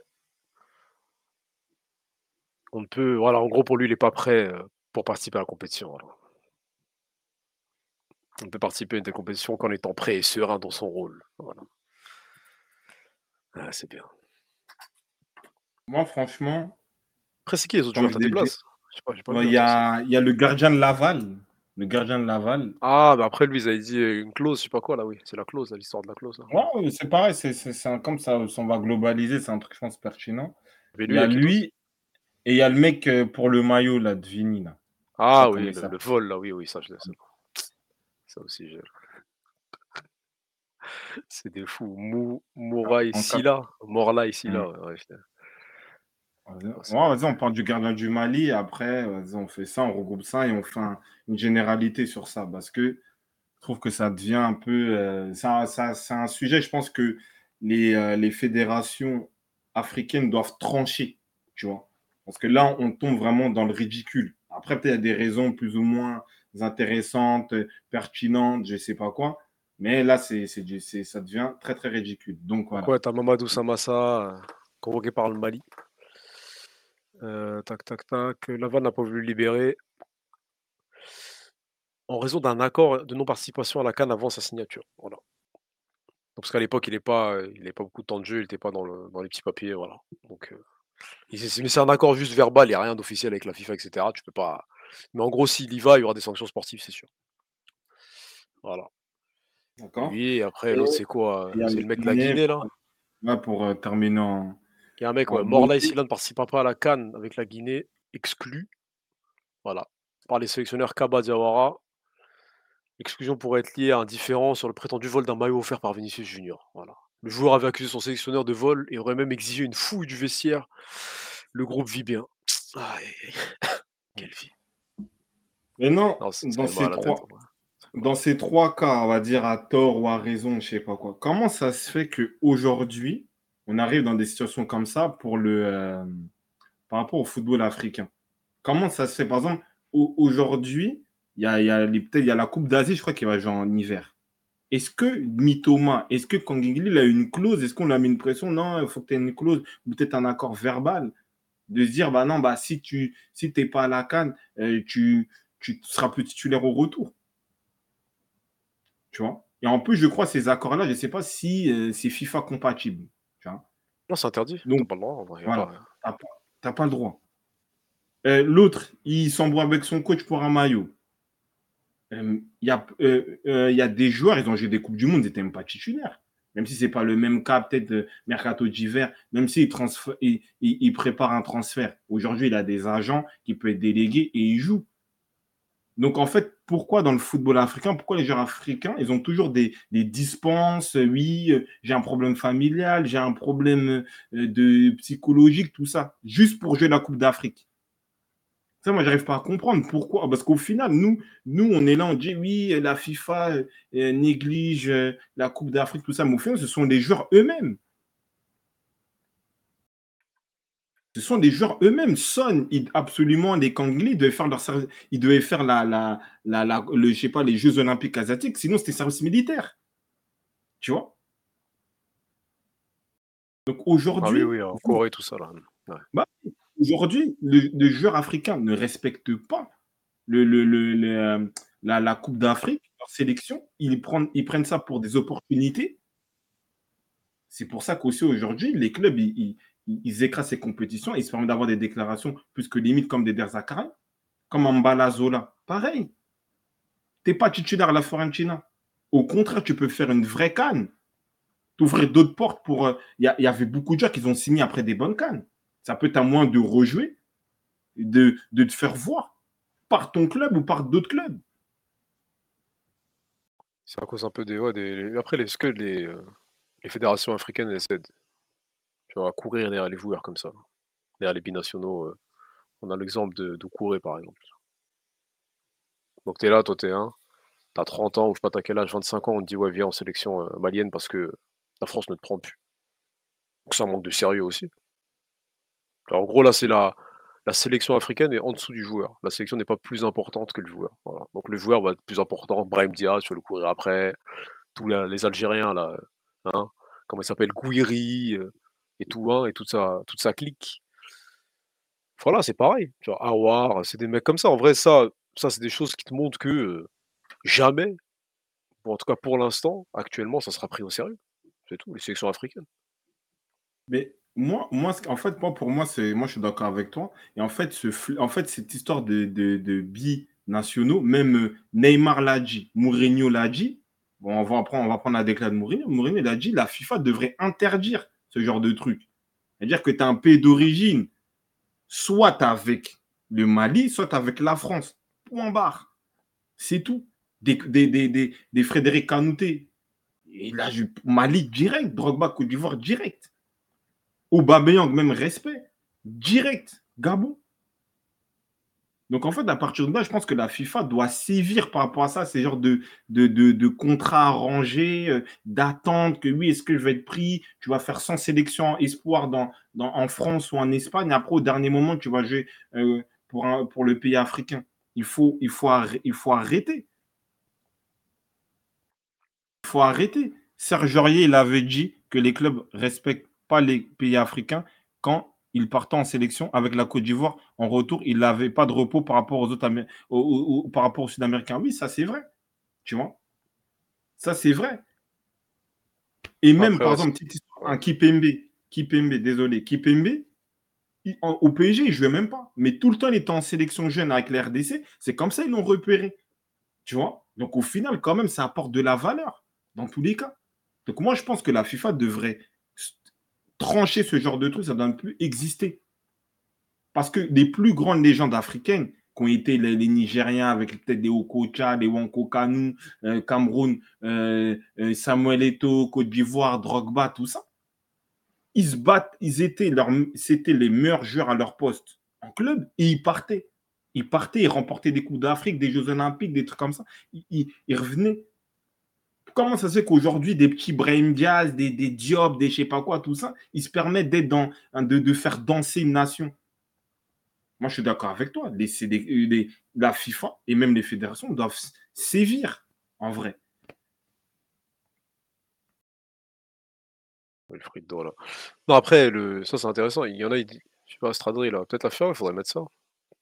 On ne peut, voilà, en gros, pour lui, il n'est pas prêt euh, pour participer à la compétition. voilà. On ne peut participer à une telle compétition qu'en étant prêt et serein dans son rôle. Voilà. Ah, c'est bien. Moi, franchement, Après, c'est qui les autres joueurs T'as je des l'ai dit, places? Je sais pas, j'ai pas ouais, vu il y, encore ça. a, il y a le gardien de Laval. Le gardien de Laval. Ah, mais après, lui, ils avaient dit euh, une clause, je sais pas quoi, là, oui. C'est la clause, là, l'histoire de la clause. là. Ouais, c'est pareil. C'est, comme ça, on va globaliser. C'est un truc, je pense, pertinent. Il lui, y a il y a qui d'autre lui et il y a le mec euh, pour le maillot, là, de Vini. Là. Ah oui, le, le vol, là, oui, oui, ça, je l'ai. Ça, aussi, j'ai. C'est des fous. Mou, Moura Silla. Morla et Silla. Mm. ouais, ouais, je l'ai. Vas-y, Ah, c'est Ouais, vas-y, on parle du gardien du Mali. Après, on fait ça, on regroupe ça et on fait un- une généralité sur ça. Parce que je trouve que ça devient un peu. euh, ça, ça- c'est un sujet, je pense que les, euh, les fédérations africaines doivent trancher. Tu vois Parce que là, on tombe vraiment dans le ridicule. Après, peut-être il y a des raisons plus ou moins intéressantes, pertinentes, je sais pas quoi. Mais là, c'est, c'est, du- c'est- ça devient très, très ridicule. Donc voilà. Ouais, t'as Mamadou Samassa, euh, convoqué par le Mali. Euh, tac, tac, tac. Laval n'a pas voulu le libérer en raison d'un accord de non-participation à la Cannes avant sa signature. Voilà. Donc, parce qu'à l'époque, il n'avait pas, il avait pas beaucoup de temps de jeu, il n'était pas dans, le, dans les petits papiers. Voilà. Donc, euh, il s'est- mais c'est un accord juste verbal, il n'y a rien d'officiel avec la FIFA, etc. Tu peux pas. Mais en gros, s'il y va, il y aura des sanctions sportives, c'est sûr. Voilà. D'accord Lui, et après, Et l'autre, c'est quoi? y C'est le mec de la Guinée, Guinée, là? Là, pour euh, terminer en. Il y a un mec, ouais, Morla ne participent pas à la Cannes avec la Guinée, exclu. Voilà. Par les sélectionneurs Kaba Diawara. L'exclusion pourrait être liée à un différend sur le prétendu vol d'un maillot offert par Vinicius Junior. Voilà. Le joueur avait accusé son sélectionneur de vol et aurait même exigé une fouille du vestiaire. Le groupe vit bien. Aïe. [laughs] Quelle vie. Mais non, dans, ces tête, trois, dans ces trois cas, on va dire à tort ou à raison, je sais pas quoi, comment ça se fait qu'aujourd'hui, on arrive dans des situations comme ça pour le, euh, par rapport au football africain Comment ça se fait? Par exemple, au- aujourd'hui, il y a, y, a y a la Coupe d'Asie, je crois, qui va jouer en hiver. Est-ce que Mitoma, est-ce que Kangingli il a une clause? Est-ce qu'on lui a mis une pression? Non, il faut que tu aies une clause, ou peut-être un accord verbal de se dire, bah non, bah si tu si pas à la canne, euh, tu, tu seras plus titulaire au retour. Tu vois? Et en plus, je crois ces accords-là, je ne sais pas si euh, c'est FIFA compatible. Tu vois. Non, c'est interdit. Donc, T'as pas le droit. Y voilà. pas- T'as pas, t'as pas le droit. Euh, L'autre, il s'embrouille avec son coach pour un maillot. Euh, Il y, a, euh, euh, y a des joueurs, ils ont joué des Coupes du Monde, ils n'étaient même pas titulaires. Même si ce n'est pas le même cas, peut-être de Mercato d'hiver, même s'il il- il prépare un transfert. Aujourd'hui, il a des agents qui peuvent être délégués et il joue. Donc, en fait, pourquoi dans le football africain, pourquoi les joueurs africains, ils ont toujours des, dispenses euh, Oui, euh, j'ai un problème familial, j'ai un problème euh, de psychologique, tout ça, juste pour jouer la Coupe d'Afrique. Ça, moi, j'arrive pas à comprendre pourquoi. Parce qu'au final, nous, nous, on est là, on dit oui, la FIFA néglige la Coupe d'Afrique, tout ça. Mais au final, ce sont les joueurs eux-mêmes. Ce sont des joueurs eux-mêmes. Son, il- absolument, les Kanglais, ils devaient faire leur service, ils devaient faire la, la, la, la- le, je sais pas, les Jeux Olympiques asiatiques, sinon c'était service militaire. Tu vois? Donc Ah aujourd'hui, oui, oui, en Corée, tout ça. Ouais. Aujourd'hui, le, le joueur africain ne respecte pas le, le- euh, la, la Coupe d'Afrique, leur sélection. Ils prennent, ils prennent ça pour des opportunités. C'est pour ça qu'aussi aujourd'hui, les clubs, ils, ils- ils écrasent ces compétitions et ils se permettent d'avoir des déclarations plus que limites comme des Derzakari, comme Mbala Zola. Pareil. Tu n'es pas titulaire à la Fiorentina. Au contraire, tu peux faire une vraie canne. T'ouvrir d'autres portes pour. euh, Il il y avait beaucoup de gens qui ont signé après des bonnes cannes. Ça peut être à moins de rejouer, de, de te faire voir par ton club ou par d'autres clubs. C'est à cause un peu des. Ouais, des les- Après, que les, euh, les fédérations africaines essaient de tu vois, courir derrière les joueurs comme ça Derrière les binationaux. euh, On a l'exemple de, de par exemple. Donc, tu es là, toi, tu es un. Tu as 30 ans, ou je sais pas, t'as quel âge, 25 ans, on te dit, ouais, viens en sélection euh, malienne parce que la France ne te prend plus. Donc, ça manque de sérieux aussi. En gros, là, c'est la, la sélection africaine est en dessous du joueur. La sélection n'est pas plus importante que le joueur. Donc le joueur va être plus important. Brahim Diaz, tu vas le courir après. Tous les Algériens, là, hein, comment il s'appelle, Gouiri, euh, et tout, hein, et toute sa, clique. Voilà, c'est pareil. Tu Awar, c'est des mecs comme ça. En vrai, ça, ça c'est des choses qui te montrent que jamais, en tout cas pour l'instant, actuellement, ça sera pris au sérieux. C'est tout, les sélections africaines. Mais moi, moi en fait, moi, pour moi, c'est, moi, je suis d'accord avec toi. Et en fait, ce, en fait cette histoire de, de, de même Neymar l'a dit, Mourinho l'a dit. Bon, on va prendre, on va prendre la déclaration de Mourinho. Mourinho l'a dit, la FIFA devrait interdire ce genre de truc. C'est-à-dire que tu as un pays d'origine, soit avec le Mali, soit avec la France. Point barre. C'est tout. Des, des, des, Frédéric Canouté. Et là, je- Mali direct, Drogba Côte d'Ivoire direct. Aubameyang, même respect. Direct. Gabon. Donc en fait, à partir de là, je pense que la FIFA doit sévir par rapport à ça, ces genres de, de, de, contrats arrangés, euh, que oui, est-ce que je vais être pris? Tu vas faire 100 sélections espoir en France ou en Espagne. Après, au dernier moment, tu vas jouer euh, pour, le pays africain. Il faut, arrêter. Il faut arrêter. Serge Aurier, il avait dit que les clubs respectent pas les pays africains quand ils partaient en sélection avec la Côte d'Ivoire. En retour, il n'avait pas de repos par rapport aux autres Amé- par rapport aux Sud-Américains. Oui, ça c'est vrai. Tu vois? Ça c'est vrai. Et même, Après, par exemple, petite histoire, un Kipembe, Kipembe, désolé, Kipembe, il- en- au PSG, il ne jouait même pas. Mais tout le temps, il était en sélection jeune avec la RDC. C'est comme ça ils l'ont repéré. Tu vois? Donc au final, quand même, ça apporte de la valeur dans tous les cas. Donc moi, je pense que la FIFA devrait trancher ce genre de truc, ça ne doit plus exister. Parce que les plus grandes légendes africaines, qui ont été les, Nigériens avec peut-être des Okocha, des Wanko Kanu, euh, Cameroun, euh, euh, Samuel Eto'o, Côte d'Ivoire, Drogba, tout ça, ils se battent, ils étaient c'était les meilleurs joueurs à leur poste en club et ils partaient. Ils partaient, ils remportaient des Coupes d'Afrique, des Jeux Olympiques, des trucs comme ça. Ils revenaient. Comment ça se fait qu'aujourd'hui, des petits Brahim Diaz, des, des Diop, des je sais pas quoi, tout ça, ils se permettent d'être dans, de, de faire danser une nation? Moi, je suis d'accord avec toi. Les, les- la FIFA et même les fédérations doivent sévir, en vrai. Ouais, Le fric d'or, là. Non, après, le... ça c'est intéressant. Il y en a, je sais pas, Stradri, là, peut-être la faire, il faudrait mettre ça.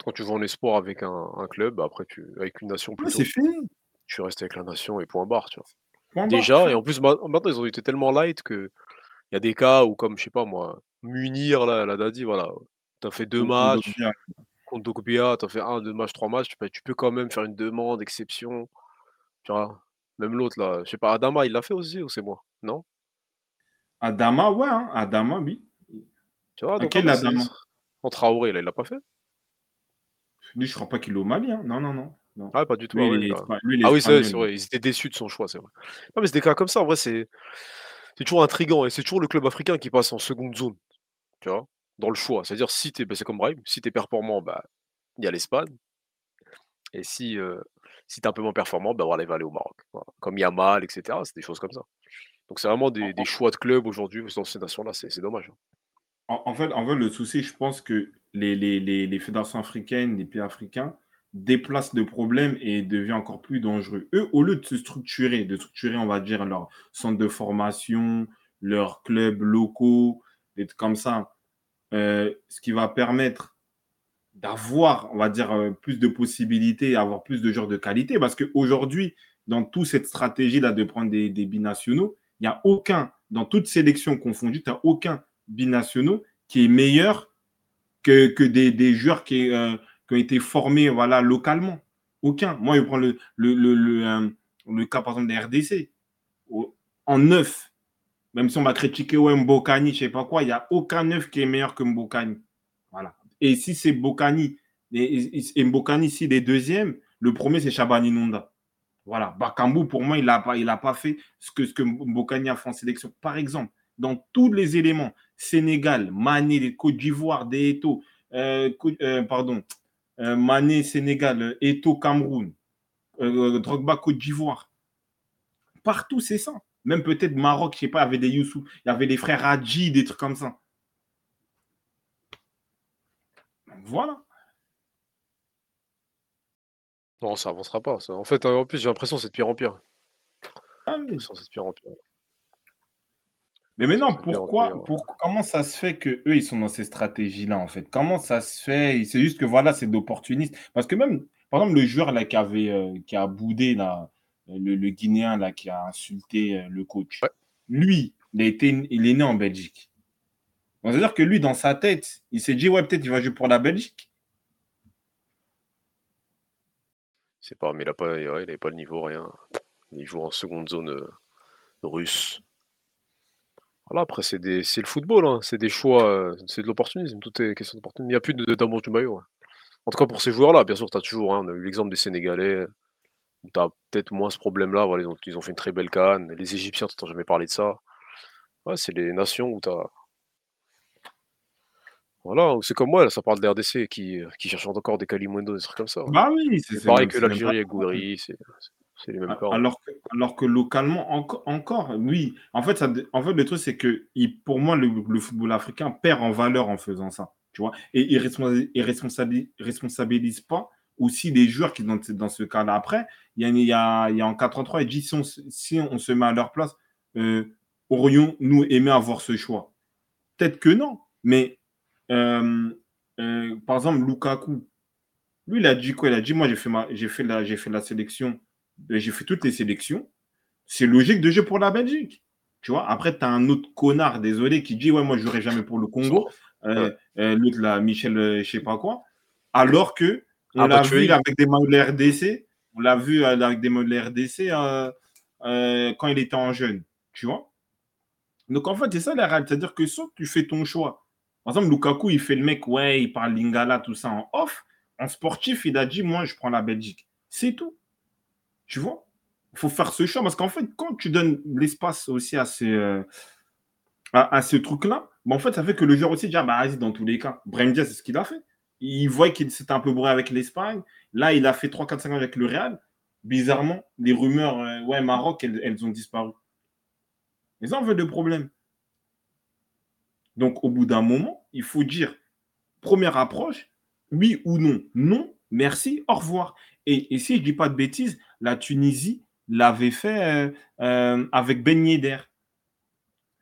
Quand tu vends en espoir avec un, un club, après, tu... avec une nation Ouais, plutôt, c'est fini. tu restes avec la nation et point barre, tu vois. Déjà, et en plus, ma- maintenant, ils ont été tellement light que il y a des cas où, comme, je sais pas moi, Munir, là, elle a dit, voilà, t'as fait deux matchs contre Dokbia, t'as fait un, deux matchs, trois matchs, tu peux, tu peux quand même faire une demande, exception, tu vois. Même l'autre, là, je sais pas, Adama, il l'a fait aussi ou c'est moi? Non? Adama, ouais, hein, Adama, oui. Tu vois, donc quel Adama? En Traoré, là, il l'a pas fait? Lui, je crois pas qu'il est au Mali. hein. Non, non, non. Non. Ah, pas du tout. Lui, ah il ouais, espa- lui, il Ah oui, c'est vrai, vrai, ils étaient déçus de son choix, c'est vrai. Non, mais c'est des cas comme ça, en vrai, c'est c'est toujours intriguant et c'est toujours le club africain qui passe en seconde zone, tu vois, dans le choix. C'est-à-dire, si t'es, bah, c'est comme Brahim, si t'es performant, bah, il y a l'Espagne. Et si, euh, si t'es un peu moins performant, bah, il va aller au Maroc. Voilà. Comme Yamal, etc. C'est des choses comme ça. Donc, c'est vraiment des, des choix de club aujourd'hui dans ces nations-là, c'est c'est dommage. hein. En, en fait, en fait, le souci, je pense que les, les, les, les fédérations africaines, les pays africains, déplacent le problème et deviennent encore plus dangereux. Eux, au lieu de se structurer, de structurer, on va dire, leur centre de formation, leurs clubs locaux, trucs comme ça, euh, ce qui va permettre d'avoir, on va dire, euh, plus de possibilités, avoir plus de joueurs de qualité. Parce qu'aujourd'hui, dans toute cette stratégie-là de prendre des, binationaux, il n'y a aucun, dans toute sélection confondue, tu n'as aucun binationaux qui est meilleur que, que des, des joueurs qui, euh, qui ont été formés voilà, localement. Aucun. Moi, je prends le, le, le, le, euh, cas, par exemple, des RDC. En neuf, même si on va critiquer ouais, Mbokani, je ne sais pas quoi, il n'y a aucun neuf qui est meilleur que Mbokani. Voilà. Et si c'est Mbokani, et, et- Mbokani, s'il est deuxième, le premier, c'est Shabani Nonda. Voilà. Bakambu, pour moi, il n'a pas, pas fait ce que, ce que Mbokani a fait en sélection. Par exemple, dans tous les éléments, Sénégal, Mané, Côte d'Ivoire, des Eto, euh, euh, pardon, Mané, Sénégal, euh, Eto, Cameroun, euh, Drogba, Côte d'Ivoire. Partout, c'est ça. Même peut-être Maroc, je sais pas, il y avait des Youssou, il y avait les frères Hadji, des trucs comme ça. Voilà. Non, ça avancera pas. ça. En fait, euh, en plus, j'ai l'impression que c'est de pire en pire. Ah oui. c'est de pire en pire. Mais maintenant, pourquoi, pour, comment ça se fait que eux ils sont dans ces stratégies-là, en fait? Comment ça se fait? C'est juste que voilà, c'est d'opportunistes. Parce que même, par exemple, le joueur là, qui, avait, euh, qui a boudé, là, le, le Guinéen là, qui a insulté euh, le coach, Ouais. lui, il, a été, il est né en Belgique. C'est-à-dire que lui, dans sa tête, il s'est dit, ouais, peut-être il va jouer pour la Belgique. C'est pas, mais il a pas, il pas le niveau, rien. Il joue en seconde zone euh, russe. Voilà, après, c'est des, c'est le football, hein, c'est des choix, euh, c'est de l'opportunisme, tout est question d'opportunisme. Il n'y a plus de- d'amour du maillot. hein. En tout cas, pour ces joueurs-là, bien sûr, tu as toujours, hein, on a eu l'exemple des Sénégalais, où tu as peut-être moins ce problème-là. Voilà, ils, ont, ils ont fait une très belle canne. Les Égyptiens, tu jamais parlé de ça. Ouais, c'est les nations où tu as. Voilà, c'est comme moi, là, ça parle de l'RDC qui, qui cherche encore des Kalimundo, des trucs comme ça. Bah oui, c'est C'est c'est pareil même- que c'est même l'Algérie avec Gouiri, c'est c'est les mêmes A- corps. Alors que, alors que localement, enco- encore, oui. En fait, ça, en fait, le truc, c'est que il- pour moi, le, le football africain perd en valeur en faisant ça. Tu vois et il ne responsabilise, responsabilise pas aussi les joueurs qui sont dans, dans ce cas-là. Après, il y a, il y a, il y a en 4-3, il dit si on, se- si on se met à leur place, euh, aurions-nous aimé avoir ce choix? Peut-être que non. Mais euh, euh, par exemple, Lukaku, lui, il a dit quoi? Il a dit Moi, j'ai fait, ma, j'ai fait, la, j'ai fait la sélection, j'ai fait toutes les sélections. C'est logique de jouer pour la Belgique. Tu vois Après, tu as un autre connard, désolé, qui dit Ouais, moi, je jouerai jamais pour le Congo. Euh, euh, L'autre, là, Michel, euh, je sais pas quoi. Alors que, on Ah, l'a bah, vu es- avec des maillots de la RDC. On l'a vu euh, avec des maillots de la RDC quand il était en jeune. Tu vois? Donc, en fait, c'est ça la réalité. C'est-à-dire que soit tu fais ton choix. Par exemple, Lukaku, il fait le mec, ouais, il parle lingala, tout ça en off. En sportif, il a dit, moi, je prends la Belgique. C'est tout. Tu vois Il faut faire ce choix parce qu'en fait, quand tu donnes l'espace aussi à ces, euh, à, ce truc-là, bah, en fait, ça fait que le joueur aussi dit, ah, bah, vas-y, dans tous les cas. Brahim Diaz, c'est ce qu'il a fait. Il voit qu'il s'était un peu bourré avec l'Espagne. Là, il a fait 3, 4, 5 ans avec le Real. Bizarrement, les rumeurs, euh, ouais, Maroc, elles, elles ont disparu. Ça, on veut le problème. Donc, au bout d'un moment, il faut dire, première approche, oui ou non. Non, merci, au revoir. Et, et si je ne dis pas de bêtises, la Tunisie l'avait fait euh, euh, avec Ben Yedder.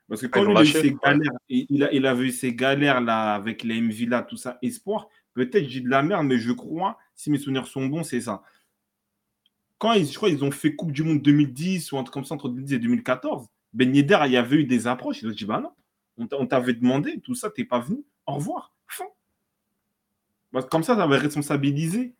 Parce que quand ils l'ont il a eu lâché, ouais. il, il il avait eu ses galères là, avec les Mvila, tout ça, espoir, peut-être j'ai de la merde, mais je crois, si mes souvenirs sont bons, c'est ça. quand ils, je crois ils ont fait Coupe du Monde 2010 ou un truc comme ça entre 2010 et 2014, Ben Yedder, il y avait eu des approches. Il a dit Bah non, on t'a- on t'avait demandé, tout ça, t'es pas venu. Au revoir. Fin. Bah, comme ça, ça va responsabiliser euh,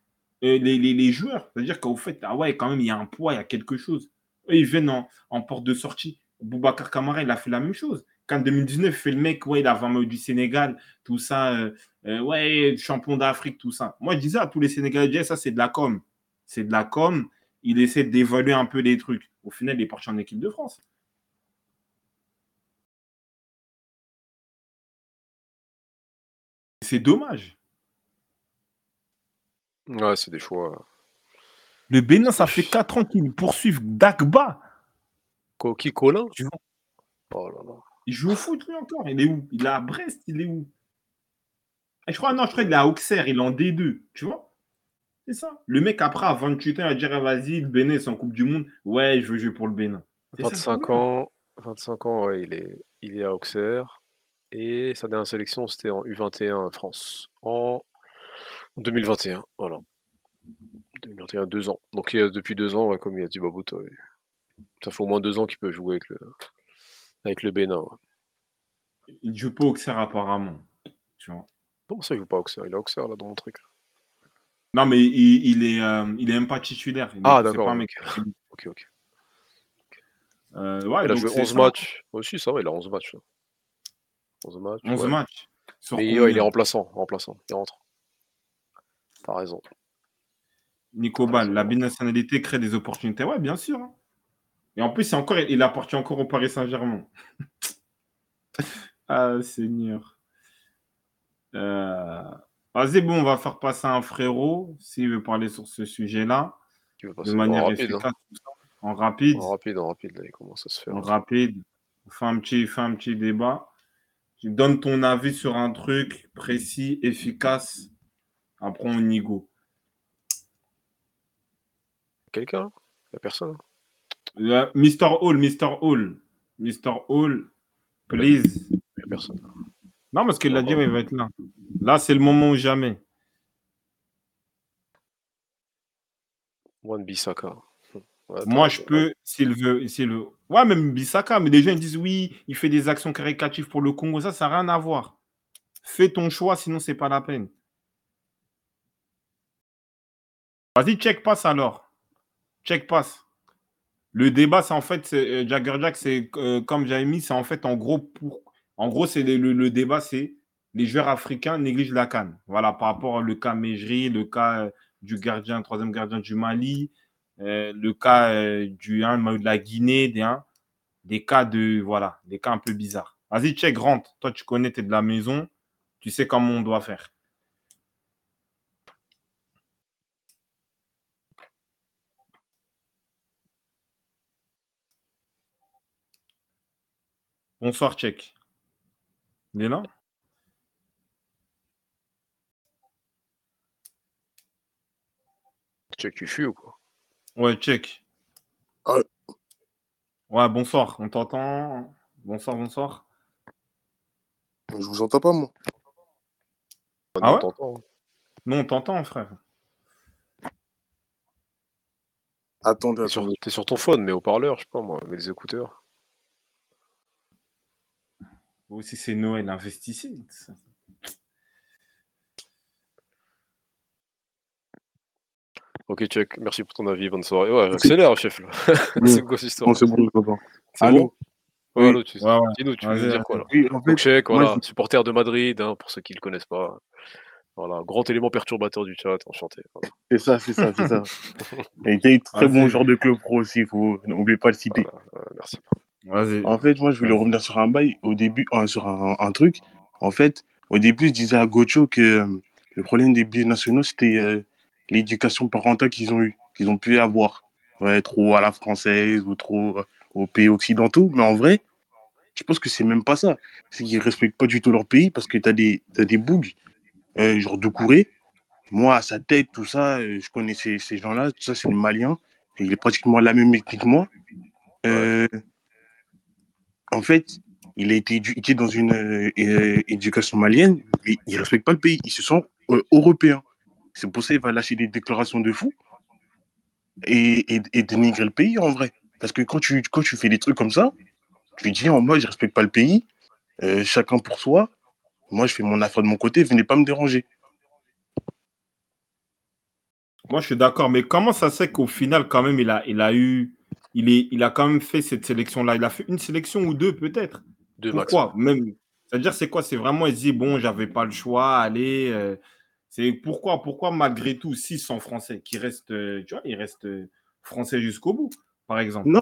les, les- les joueurs. C'est-à-dire qu'au fait, ah ouais, quand même, il y a un poids, il y a quelque chose. Ils viennent en, porte de sortie. Boubacar Kamara, il a fait la même chose. Quand 2019, il fait le mec, ouais, il a 20 maillots du Sénégal, tout ça, euh, euh, ouais, champion d'Afrique, tout ça. Moi, je disais à tous les Sénégalais, ça, c'est de la com. C'est de la com. Il essaie d'évaluer un peu les trucs. Au final, il est parti en équipe de France. C'est dommage. Ouais, c'est des choix. Le Bénin, ça fait 4 ans qu'ils poursuivent Dagba. Qui Colin Tu vois. Oh là là. Il joue au foot, lui, encore. Il est où? Il est à Brest, il est où? Et Je crois, non, je crois qu'il est à Auxerre, il est en D2. Tu vois? C'est ça. Le mec, après, à 28 ans, il va dire, vas-y, le Bénin, c'est en Coupe du Monde. Ouais, je veux jouer pour le Bénin. C'est ça, le 25 problème. ans, 25 ans, ouais, il est, il est à Auxerre. Et sa dernière sélection, c'était en U21 France. En 2021, voilà. 2021, deux ans. Donc il y a- depuis deux ans, ouais, comme il a dit Babouto, ouais. ça fait au moins deux ans qu'il peut jouer avec le, avec le Bénin. ouais. Il joue pas au Auxerre, apparemment. Tu vois Comment ça, il joue pas Auxerre? Il à Auxerre, là, dans mon truc. Non, mais il, il est, euh, il est même pas titulaire. Il Ah, d'accord, mec ok. Ok. Euh, ouais, il a joué c'est 11 ça. matchs. Aussi, ça va, il a 11 matchs. là. 11 matchs. 11 ouais. matchs. Sur Mais ouais, il est remplaçant, remplaçant. Il rentre. T'as raison. Nico Ball, la binationalité crée des opportunités. Ouais, bien sûr. hein. Et en plus, c'est encore, il appartient encore au Paris Saint-Germain. [laughs] ah, Seigneur. Euh, Vas-y, bon, on va faire passer un frérot s'il veut parler sur ce sujet-là de en manière rapide, hein? efficace. ça. En rapide. En rapide, en rapide, là, commence à se faire. En rapide. Fais un petit, fais un petit débat. Tu donnes ton avis sur un truc précis, efficace. Après, on y go. Quelqu'un Il a personne. Euh, Mr. Hall, Mr. Hall. Mr. Hall, please. Il y a personne. Non, parce qu'il l'a dit, ouais, il va être là. Là, c'est le moment ou jamais. One Bissaka. Ouais, Moi, je peux, s'il veut, s'il veut. Ouais, même Bissaka, mais des gens ils disent oui, il fait des actions caricatives pour le Congo. Ça, ça n'a rien à voir. Fais ton choix, sinon, c'est pas la peine. Vas-y, check pass alors. Check pass. Le débat, c'est en fait, euh, Jagger Jack, c'est euh, comme j'avais mis, c'est en fait en gros pour. En gros, c'est le, débat, c'est les joueurs africains négligent la canne. Voilà, par rapport au cas Mejri, le cas euh, du gardien, troisième gardien du Mali, euh, le cas du hein, de la Guinée, des, hein, des cas de voilà, des cas un peu bizarres. Vas-y, check, rentre. Toi, tu connais, tu es de la maison, tu sais comment on doit faire. Bonsoir, check. Il est là? Check, tu fuis ou quoi? Ouais, check. Ouais. Ouais, bonsoir, on t'entend? Bonsoir, bonsoir. Je vous entends pas, moi. Ah Non, ouais? t'entends, hein. Non, on t'entend, frère. Attendez, T'es sur, sur ton phone, mais au parleur, je sais pas moi, mais les écouteurs. Vous aussi, c'est Noël, investissez. Ok, check, merci pour ton avis, bonne soirée. Ouais, accélère, chef, là. [laughs] c'est quoi cette histoire c'est bon, je comprends. C'est Allô bon Ouais, Oui. allô, tu, Ouais, ouais. dis-nous, tu veux dire quoi là Oui, en Donc check, voilà, supporter de Madrid, hein, pour ceux qui ne le connaissent pas. Voilà, grand élément perturbateur du chat, enchanté. voilà. c'est ça, c'est ça, c'est ça. [laughs] Et il était très bon genre de club pro aussi, faut n'oubliez pas de le citer. Voilà, euh, merci. En fait, moi, je voulais revenir sur un bail au début, euh, sur un, un truc. En fait, au début, je disais à Gocho que euh, le problème des billets nationaux, c'était euh, l'éducation parentale qu'ils ont eu, qu'ils ont pu avoir. Ouais, trop à la française ou trop euh, aux pays occidentaux. Mais en vrai, je pense que c'est même pas ça. C'est qu'ils respectent pas du tout leur pays parce que t'as des, t'as des bougs, genre Doucouré. Moi, à sa tête, tout ça, je connais ces, ces gens-là. Tout ça, c'est le Malien. Et il est pratiquement la même ethnie que moi. Euh, en fait, il a été éduqué dans une euh, euh, éducation malienne, mais il ne respecte pas le pays. Il se sent euh, européen. C'est pour ça qu'il va lâcher des déclarations de fou. et, et, dénigrer le pays en vrai. Parce que quand tu, fais des trucs comme ça, tu dis en mode je respecte pas le pays, chacun pour soi. Moi, je fais mon affaire de mon côté, venez pas me déranger. Moi, je suis d'accord, mais comment ça se fait qu'au final, quand même, il a eu. Il, est, il a quand même fait cette sélection-là. Il a fait une sélection ou deux, peut-être. Deux max. Pourquoi Même? C'est-à-dire, c'est quoi? C'est vraiment, il se dit, bon, j'avais pas le choix, allez. euh, c'est pourquoi, pourquoi, malgré tout, s'ils sont français, qui restent, euh, tu vois, ils restent euh, français jusqu'au bout, par exemple? Non.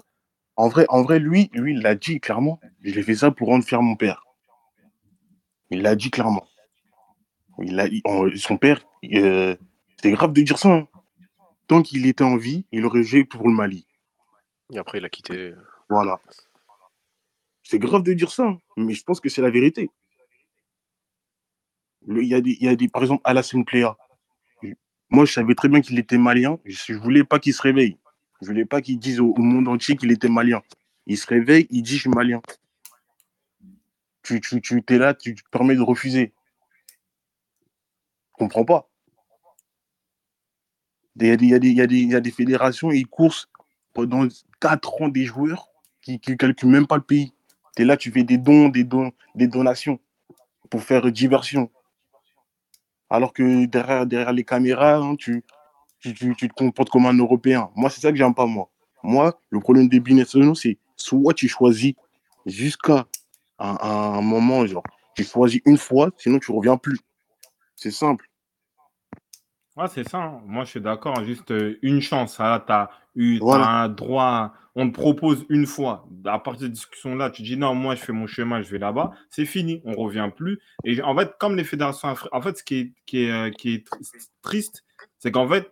En vrai, en vrai lui, lui, il l'a dit clairement. J'ai fait ça pour rendre fier mon père. Il l'a dit clairement. Il a, son père, euh, c'est grave de dire ça. hein. Tant qu'il était en vie, il aurait joué pour le Mali. Et après, il a quitté. Voilà. C'est grave de dire ça, hein, mais je pense que c'est la vérité. Il y, a des, il y a des, par exemple, Alassane Plea. Moi, je savais très bien qu'il était malien. Je ne voulais pas qu'il se réveille. Je voulais pas qu'il dise au, monde entier qu'il était malien. Il se réveille, il dit je suis malien. Tu, tu, tu es là, tu te permets de refuser. Je comprends pas. Il y a des, il y a des, fédérations, ils coursent pendant 4 ans des joueurs qui ne calculent même pas le pays. Tu là, tu fais des dons, des dons, des donations pour faire diversion. Alors que derrière, derrière les caméras, hein, tu, tu, tu, tu te comportes comme un Européen. Moi, c'est ça que j'aime pas, moi. Moi, le problème des binationaux, c'est soit tu choisis jusqu'à un, un moment, genre, tu choisis une fois, sinon tu reviens plus. C'est simple. Ouais, c'est ça. hein. Moi, je suis d'accord. Juste euh, une chance. tu as eu un droit. On te propose une fois. À partir de cette discussion-là, tu dis non, moi, je fais mon chemin, je vais là-bas. C'est fini. On revient plus. Et en fait, comme les fédérations africaines, en fait, ce qui est, qui est, euh, qui est tr- triste, c'est qu'en fait,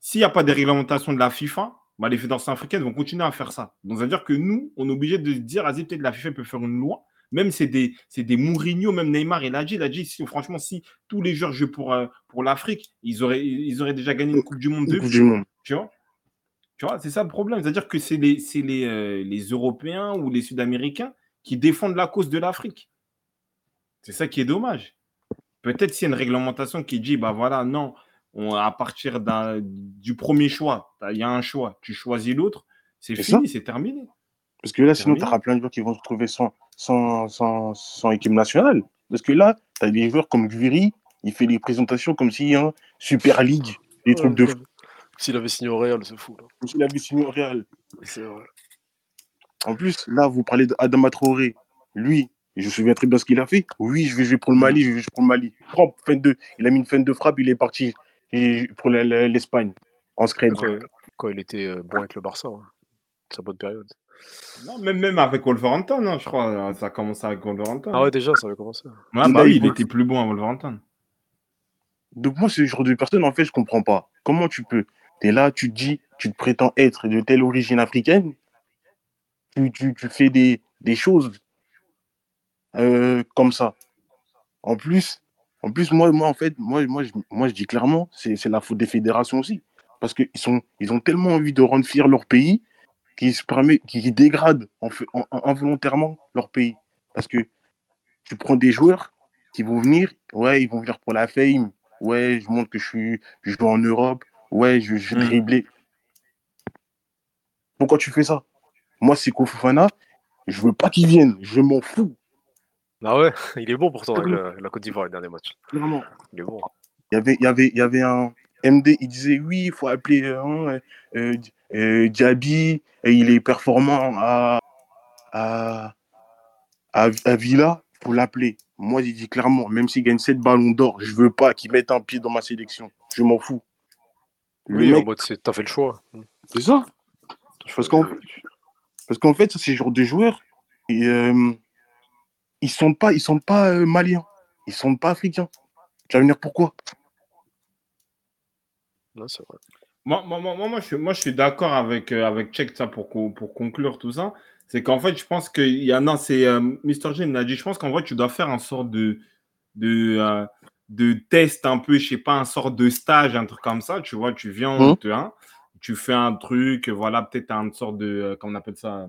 s'il n'y a pas de réglementation de la FIFA, bah, les fédérations africaines vont continuer à faire ça. Donc, ça veut dire que nous, on est obligé de dire, vas-y, peut-être la FIFA peut faire une loi. Même c'est des, c'est des Mourinho, même Neymar, il a dit, il a dit, si, franchement, si tous les joueurs jouent pour, euh, pour l'Afrique, ils auraient, ils auraient déjà gagné une Coupe du Monde Coupe du monde. Tu vois? Tu vois, c'est ça le problème. C'est-à-dire que c'est les, c'est les, euh, les Européens ou les Sud-Américains qui défendent la cause de l'Afrique. C'est ça qui est dommage. Peut-être s'il y a une réglementation qui dit, bah voilà, non, on, à partir d'un- du premier choix, il y a un choix, tu choisis l'autre, c'est C'est fini, c'est terminé. Parce que là, sinon, tu auras plein de joueurs qui vont se retrouver sans, sans, sans, sans équipe nationale. Parce que là, tu as des joueurs comme Gviri, il fait des présentations comme s'il y a un Super League, des trucs de fou. S'il avait signé au Real, c'est fou. S'il avait signé au Real. C'est vrai. En plus, là, vous parlez d'Adama Traoré. Lui, je me souviens très bien ce qu'il a fait. Oui, je vais jouer pour le Mali, je vais jouer pour le Mali. Hop, fin de, il a mis une fin de frappe, il est parti pour l'Espagne en scred. Quand, quand il était euh, bon avec le Barça, hein. sa bonne période. Non, même, même avec Wolverhampton, hein, je crois, ça a commencé avec Wolverhampton. Ah ouais, déjà, ça avait commencé. Ouais, Il bah oui, il était plus bon à Wolverhampton. Donc moi, ce genre de personne, en fait, je comprends pas. Comment tu peux? Tu es là, tu te dis, tu te prétends être de telle origine africaine, tu, tu, tu fais des, des choses euh, comme ça. En plus, en plus moi, moi, en fait, moi, moi, je, moi, je dis clairement, c'est c'est la faute des fédérations aussi. Parce qu'ils sont, ils ont tellement envie de rendre fier leur pays qu'ils se permettent, qu'ils dégradent en, en- involontairement leur pays. Parce que tu prends des joueurs qui vont venir, ouais, ils vont venir pour la fame, ouais, je montre que je suis, je joue en Europe, ouais, je, je Mm. dribbler. Pourquoi tu fais ça? Moi, c'est Fofana, je veux pas qu'il vienne, je m'en fous, Ah ouais, [laughs] il est bon pourtant avec la, la Côte d'Ivoire, le dernier match. clairement. Il est bon. Il y avait, il y avait, il y avait un MD, il disait oui, il faut appeler euh, hein, euh, euh, Diaby, et il est performant à, à, à, à Villa, faut l'appeler. Moi, j'ai dit clairement, même s'il gagne 7 ballons d'or, je veux pas qu'il mette un pied dans ma sélection. Je m'en fous. Le Oui, en mode, t'as fait le choix. c'est ça. Parce qu'en Parce qu'en fait, ces genres de joueurs, et, euh, ils sont pas, ils sont pas maliens, ils sont pas africains. Tu vas venir pourquoi? Non, c'est vrai. Moi, moi, moi, moi, je suis, moi, je suis d'accord avec, euh, avec Check ça pour, pour conclure tout ça. C'est qu'en fait, je pense qu'il y a. Non, c'est euh, Mr. G m'a dit, je pense qu'en vrai, tu dois faire un sort de, de, euh, de test un peu, je sais pas, un sort de stage, un truc comme ça. Tu vois, tu viens, te, hein, tu fais un truc, voilà, peut-être un sorte de. euh, comment on appelle ça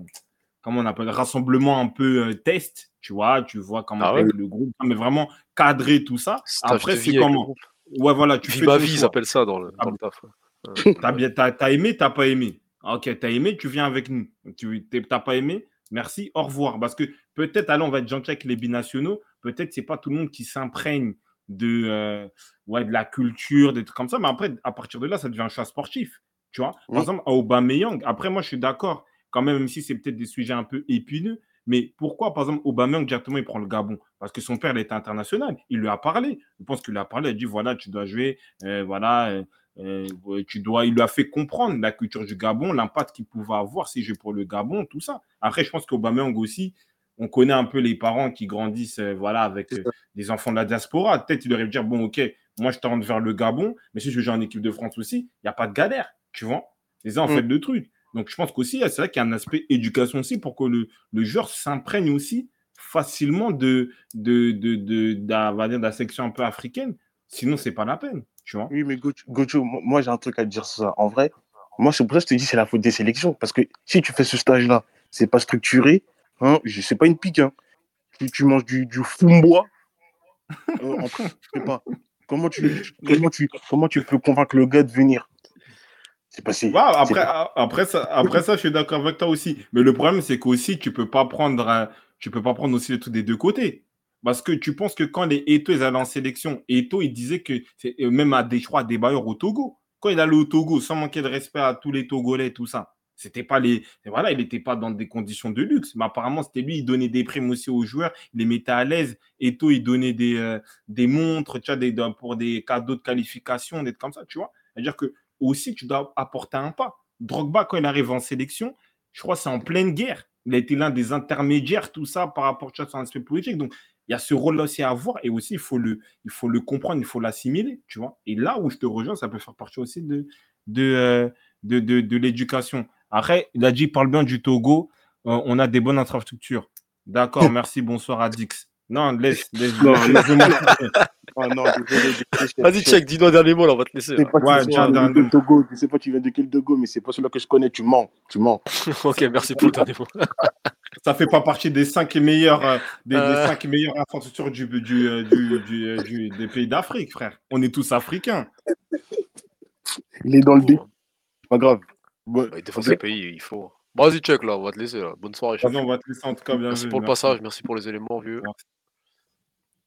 Comment on appelle Rassemblement un peu euh, test, tu vois, tu vois comment Ah ouais le groupe, mais vraiment cadrer tout ça. Stage Après, c'est comment. Ouais, voilà, tu Vie fais ma vie, ils appellent ça dans le, Ah dans le taf. ouais. T'as bien, t'as, t'as aimé, t'as pas aimé. Ok, t'as aimé, tu viens avec nous. Tu t'as pas aimé, merci, au revoir. Parce que peut-être, allez, on va être gentil avec les binationaux. Peut-être c'est pas tout le monde qui s'imprègne de, euh, ouais, de la culture, des trucs comme ça. Mais après, à partir de là, ça devient un choix sportif. Tu vois, par Oui. exemple, à Aubameyang, après, moi, je suis d'accord, quand même, même si c'est peut-être des sujets un peu épineux. Mais pourquoi, par exemple, Aubameyang, directement, il prend le Gabon? Parce que son père, il était international. Il lui a parlé. Je pense qu'il lui a parlé. Il a dit voilà, tu dois jouer. euh, voilà, euh, euh, tu dois, il lui a fait comprendre la culture du Gabon, l'impact qu'il pouvait avoir si je pour le Gabon, tout ça. Après, je pense qu'Aubameyang aussi, on connaît un peu les parents qui grandissent euh, voilà, avec euh, des enfants de la diaspora. Peut-être il aurait dire bon, ok, moi je t'oriente vers le Gabon, mais si je joue en équipe de France aussi, il n'y a pas de galère, tu vois? C'est ça en Mm. fait le truc. Donc je pense qu'aussi, c'est vrai qu'il y a un aspect éducation aussi pour que le, le joueur s'imprègne aussi facilement de, de, de, de, la section un peu africaine. Sinon, c'est pas la peine, tu vois. Oui, mais Gocho, moi j'ai un truc à te dire sur ça. En vrai, moi, c'est pour ça que je te dis c'est la faute des sélections. Parce que si tu fais ce stage-là, c'est pas structuré, hein, je- c'est pas une pique. Hein. Tu, manges du, du fumbois. euh, en prépa. Comment tu, comment, tu, comment tu peux convaincre le gars de venir? C'est. Ouais, après, après, ça, après ça, je suis d'accord avec toi aussi. Mais le problème, c'est qu'aussi, tu peux pas prendre, tu peux pas prendre aussi le truc des deux côtés. Parce que tu penses que quand les Eto, ils allaient en sélection, Eto, il disait que, euh, même à des, je crois, à des bailleurs au Togo, quand il allait au Togo, sans manquer de respect à tous les Togolais, tout ça, c'était pas les, voilà, il n'était pas dans des conditions de luxe. Mais apparemment, c'était lui, il donnait des primes aussi aux joueurs, il les mettait à l'aise. Eto, il donnait des, euh, des montres, tu vois, des, de- pour des cadeaux de qualification, des trucs comme ça, tu vois. C'est-à-dire que aussi, tu dois apporter un pas. Drogba, quand il arrive en sélection, je crois que c'est en pleine guerre. Il a été l'un des intermédiaires, tout ça, par rapport sur un aspect politique. Donc, il y a ce rôle-là aussi à avoir. Et aussi, il faut le, il faut le comprendre, il faut l'assimiler, tu vois. Et là où je te rejoins, ça peut faire partie aussi de, de, euh, de, de, de l'éducation. Après, il a dit, il parle bien du Togo. Euh, on a des bonnes infrastructures. D'accord, [laughs] merci, bonsoir à Dix. Non, laisse, laisse. Non, laisse-moi- Oh [laughs] non, Vas-y, check, dis-nous un dernier mot là, on va te laisser. Je sais là. pas, tu Ouais, sais tiens, pas d'un- de Togo, je sais pas tu viens de quel Togo, mais c'est pas celui-là que je connais, tu mens, tu mens. [laughs] ok, merci pour le dernier mot. [laughs] ça fait pas partie des cinq meilleurs, euh, des, des Euh. cinq meilleures infrastructures du, du, euh, du- du, euh, du- des pays d'Afrique, frère. On est tous africains. Il est dans le dé, pas grave. Bon, Bah, des fois, c'est le pays, il faut. Bon, Vas-y, check là, on va te laisser là. Bonne soirée. Vas-y, on va te laisser en tout cas. Bien Merci vu, pour le merci. passage, merci pour les éléments, vieux. Merci.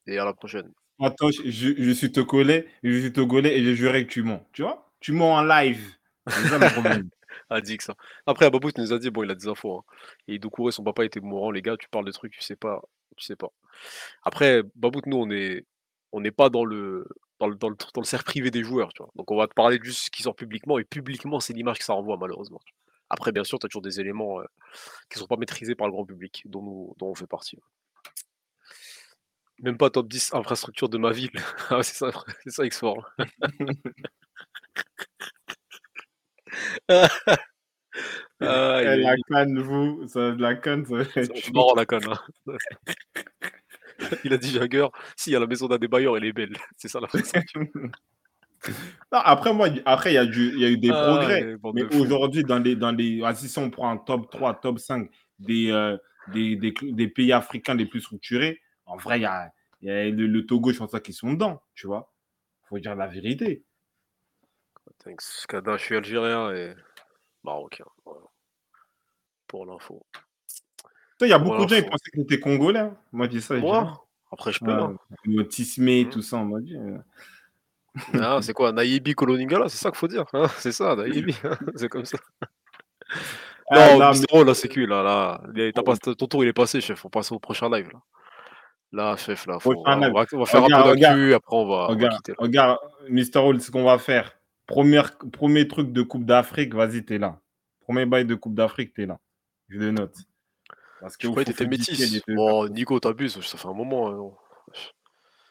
Et à la prochaine. Attends, je, je suis togolais, je suis togolais et je jurais que tu mens. Tu vois? Tu mens en live. C'est ça le problème. [laughs] Dit que ça. Après, Babout nous a dit, bon, il a des infos. Hein. Et Doucouré, son papa était mourant, les gars, tu parles de trucs, tu sais pas. Tu sais pas. Après, Babout, nous, on est on n'est pas dans le, dans, le, dans, le, dans le cercle privé des joueurs, tu vois. Donc, on va te parler de juste ce qui sort publiquement, et publiquement, c'est l'image que ça renvoie, malheureusement. Après, bien sûr, tu as toujours des éléments euh, qui sont pas maîtrisés par le grand public, dont, nous, dont on fait partie. Même pas top 10 infrastructure de ma ville. [laughs] Ah, c'est ça, c'est ça, X-Fort. [laughs] Ah, Eh, la canne, vous, ça, la canne, ça va être marrant la canne. hein. [laughs] Il a dit Jagger, si à la maison d'un des bailleurs, elle est belle. C'est ça la. Non, après, moi, après, il y, a du- il y a eu des Ah, progrès. Mais de aujourd'hui, dans les, dans les, si on prend un top 3, top 5 des, euh, des, des, des pays africains les plus structurés, en vrai, il y a, il y a le, le Togo, je pense pas qu'ils sont dedans, tu vois. faut dire la vérité. Thanks. Kada, je suis algérien et marocain. voilà. Pour l'info. Il y a beaucoup de gens qui pensaient que t'étais congolais. hein. Moi, je dis ça. dis. Moi Après, je peux. hein. Le Tismé, Mhm. tout ça, on m'a dit. euh. Ah, c'est quoi Naïbi Koloningala C'est ça qu'il faut dire. hein c'est ça, Naïbi. [laughs] c'est comme ça. Ah, non, là, c'est cul. Là, là? Il t'as pas- ton tour, il est passé, chef. On passe au prochain live. Là, là chef, là. Faut, on, va, on va- on va faire Regarde, un peu regarde. d'actu. Après, on va, on va Regarde, regarde, Mister Hall, ce qu'on va faire. Première, premier truc de Coupe d'Afrique, vas-y, t'es là. Premier bail de Coupe d'Afrique, t'es là. Je le note. Parce que faut t'étais métis. Bon, Nico, t'abuses. Ça fait un moment. hein.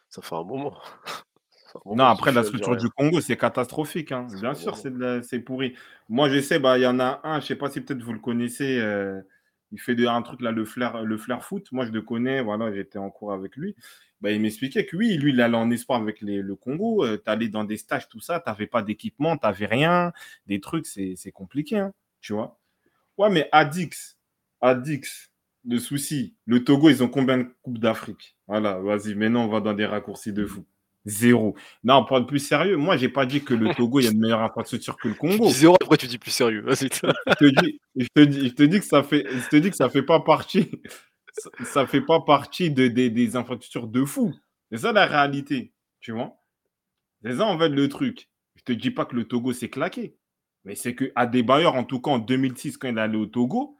Ça fait un moment. Ça fait un moment Non, après, la structure du Congo, c'est catastrophique. hein. Bien sûr, c'est pourri. Moi, je sais, bah, il y en a un, je sais pas si peut-être vous le connaissez. euh, il fait de, un truc là, le flair, le flair foot. Moi, je le connais. Voilà, j'étais en cours avec lui. Bah, il m'expliquait que oui, lui, il allait en espoir avec les- le Congo. tu allais dans des stages, tout ça. Tu n'avais pas d'équipement, tu n'avais rien. Des trucs, c'est c'est compliqué. hein, tu vois. Ouais, mais Adix, Adix, le souci. Le Togo, ils ont combien de Coupes d'Afrique? Voilà, vas-y, maintenant, on va dans des raccourcis de fou. Zéro. Non, pour être plus sérieux, moi, j'ai pas dit que le Togo il y a une meilleure infrastructure que le Congo. dis zéro, après tu dis plus sérieux? Je te dis, je te dis, je te dis que ça fait, je te dis que ça fait pas partie, ça, ça fait pas partie de, des- des infrastructures de fou. C'est ça la réalité, tu vois? C'est ça en fait le truc. Je te dis pas que le Togo s'est claqué, mais c'est que Adebayor, en tout cas en 2006, quand il allé au Togo,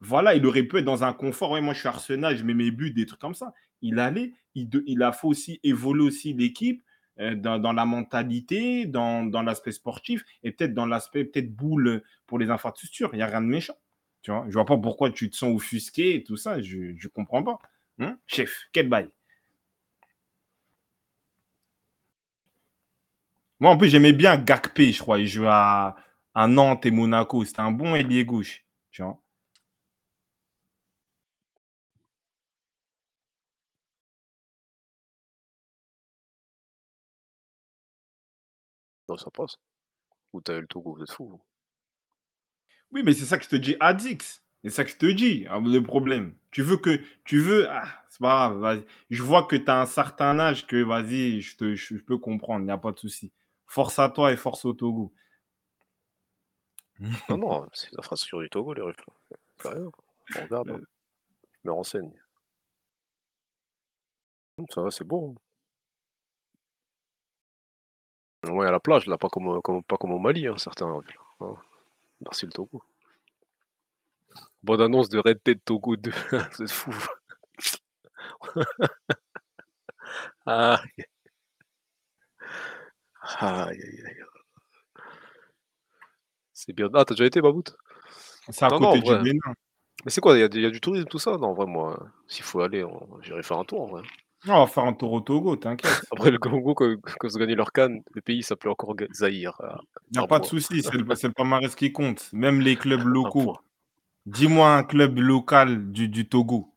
voilà, il aurait pu être dans un confort. Ouais, moi, je suis Arsenal, je mets mes buts, des trucs comme ça. Il allait, il, il a fait aussi évoluer aussi l'équipe euh, dans, dans la mentalité, dans, dans l'aspect sportif et peut-être dans l'aspect peut-être boule pour les infrastructures. Il n'y a rien de méchant. Tu vois, je vois pas pourquoi tu te sens offusqué et tout ça. Je ne comprends pas. Hein Chef, quel bail. Moi, en plus, j'aimais bien Gakpé, je crois. Il jouait à, à Nantes et Monaco. C'était un bon ailier gauche. Tu vois. Non, ça passe. Ou t'as eu le Togo, vous êtes fou. Oui, mais c'est ça que je te dis, Adix. C'est ça que je te dis, ah, le problème. Tu veux que. Tu veux. Ah, c'est pas grave, vas-y. Je vois que tu as un certain âge que, vas-y, je, te, je, je peux comprendre, il n'y a pas de souci. Force à toi et force au Togo. Non, non, [laughs] c'est l'infrastructure du Togo, les. On regarde. hein. Je me renseigne. Ça va, c'est bon. Ouais, à la plage, là, pas comme, pas comme au Mali, hein, certains. hein. Merci le Togo. Bonne annonce de Red Dead Togo 2. [laughs] c'est fou. [laughs] ah. Aïe, aïe, aïe. C'est bien. Ah, t'as déjà été, Babout C'est à Non, côté non, du. Bénin. Mais c'est quoi, il y, a du- il y a du tourisme, tout ça? Non, en vrai, moi, s'il faut aller, on- j'irai faire un tour, en vrai. Non, on va faire un tour au Togo, t'inquiète. [laughs] Après, le Congo, quand, quand ils ont gagné leur canne, le pays s'appelait encore ah, Il n'y a pas de souci, c'est le, [laughs] c'est le palmarès qui compte. Même les clubs locaux. Dis-moi un club local du, du Togo.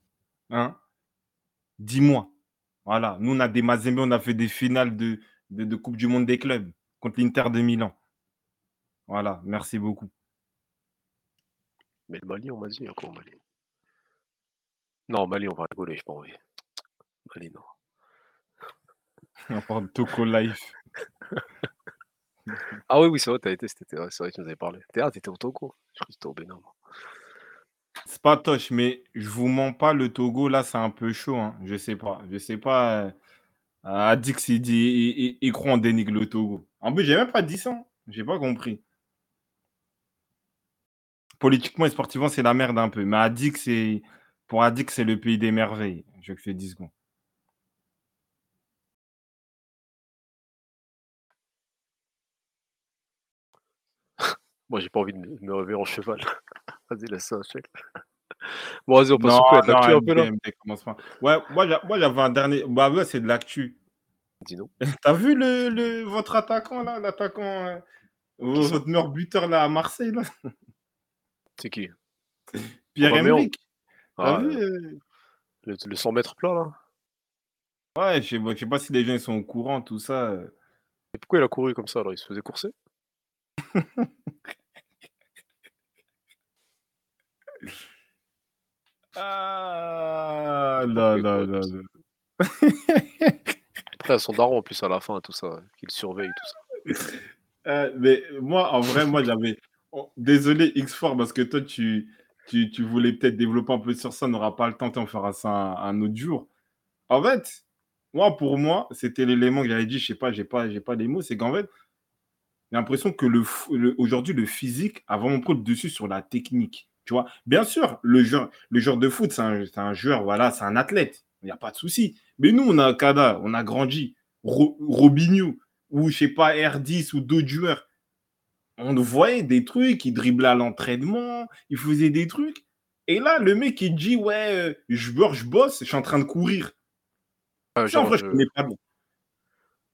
Hein Dis-moi. Voilà. Nous, on a des Mazembe, on a fait des finales de, de, de Coupe du Monde des clubs contre l'Inter de Milan. Voilà. Merci beaucoup. Mais le Mali, on m'a dit, au Mali? Non, au Mali, on va rigoler, je pas non. [laughs] On parle de Togo Life. [laughs] Ah oui, oui, c'est vrai, t'as été été, ouais, c'est vrai, tu nous avais parlé. T'es ah, t'étais au Togo. Je crois que t'étais au Bénin. moi. C'est pas toche, mais je vous mens pas, le Togo, là, c'est un peu chaud. Hein. Je sais pas. Je sais pas. euh, Adix, il dit, il, il- il croit en dénigre le Togo. En plus, j'ai même pas dit ça. hein. J'ai pas compris. Politiquement et sportivement, c'est la merde un peu. Mais Adix, c'est. Pour Adix, c'est le pays des merveilles. Je fais 10 secondes. Moi, j'ai pas envie de me réveiller en cheval. [laughs] Vas-y, laisse ça, check. Bon, vas-y, on passe Non, au non, l'actu un peu là? Ouais, moi, j'a- moi, j'avais un dernier. Bah, ouais, c'est de l'actu. Dis-nous. [laughs] T'as vu le, le- votre attaquant, là? L'attaquant. euh, votre meilleur buteur, là, à Marseille, là? [laughs] C'est qui? Pierre-Emerick. T'as Ah, vu le, euh, le- le 100 mètres plat là? Ouais, je sais, pas- je sais pas si les gens sont au courant, tout ça. euh. Et pourquoi il a couru comme ça alors? Il se faisait courser? Ah là là là là. [laughs] Après, son daron en plus à la fin, tout ça, qu'il surveille, tout ça. Euh, mais moi, en vrai, moi, j'avais. oh, désolé, X4, parce que toi, tu, tu, tu voulais peut-être développer un peu sur ça. On n'aura pas le temps, on fera ça un, un autre jour. En fait, moi, pour moi, c'était l'élément que j'avais dit. Je sais pas, j'ai pas, j'ai pas les mots. C'est qu'en fait, j'ai l'impression que le, aujourd'hui, le physique a vraiment pris le dessus sur la technique. Tu vois, bien sûr, le joueur, le joueur de foot, c'est un, un joueur, voilà, c'est un athlète. Il n'y a pas de souci. Mais nous, on a Kada, on a grandi. Ro- Robinho, ou je sais pas, R10 ou d'autres joueurs. On voyait des trucs, il driblait à l'entraînement, il faisait des trucs. Et là, le mec, il dit Ouais, euh, je, bosse, je bosse, je suis en train de courir. Ah, en vrai, je je, connais pas.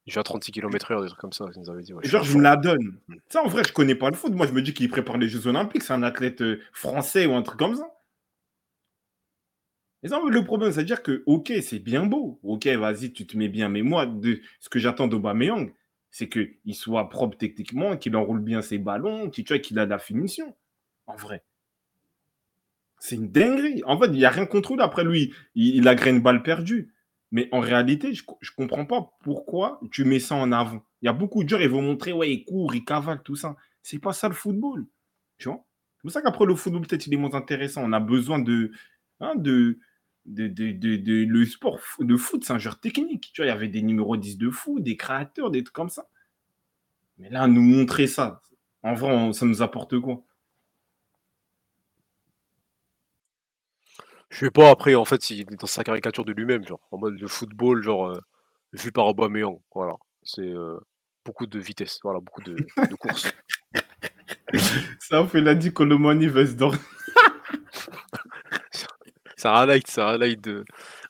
Je vais à 36 km/h, des trucs comme ça, nous avaient dit. Ouais, je Genre, je fond. me la donne. Ça, en vrai, je connais pas le foot. Moi, je me dis qu'il prépare les Jeux Olympiques. C'est un athlète euh, français ou un truc comme ça. Et ça, le problème, c'est-à-dire que, ok, c'est bien beau. Ok, vas-y, tu te mets bien. Mais moi, de ce que j'attends d'Aubameyang, c'est qu'il soit propre techniquement, qu'il enroule bien ses ballons, qu'il a de la finition. En vrai. C'est une dinguerie. En fait, il n'y a rien contre lui. Après lui, il, il a gré une balle perdue. Mais en réalité, je ne comprends pas pourquoi tu mets ça en avant. Il y a beaucoup de joueurs, ils vont montrer, ouais, ils courent, ils cavalent, tout ça. C'est pas ça le football. Tu vois? C'est pour ça qu'après, le football, peut-être, il est moins intéressant. On a besoin de. Hein, le sport de foot, c'est un genre technique. Tu vois, il y avait des numéros 10 de foot, des créateurs, des trucs comme ça. Mais là, nous montrer ça, en vrai, ça nous apporte quoi? Je sais pas, après, en fait, il est dans sa caricature de lui-même, genre, en mode de football, genre, euh, vu par Aubameyang, voilà. C'est euh, beaucoup de vitesse, voilà, beaucoup de, de courses. [laughs] Ça fait l'a dit Colomani c'est un highlight, un highlight de...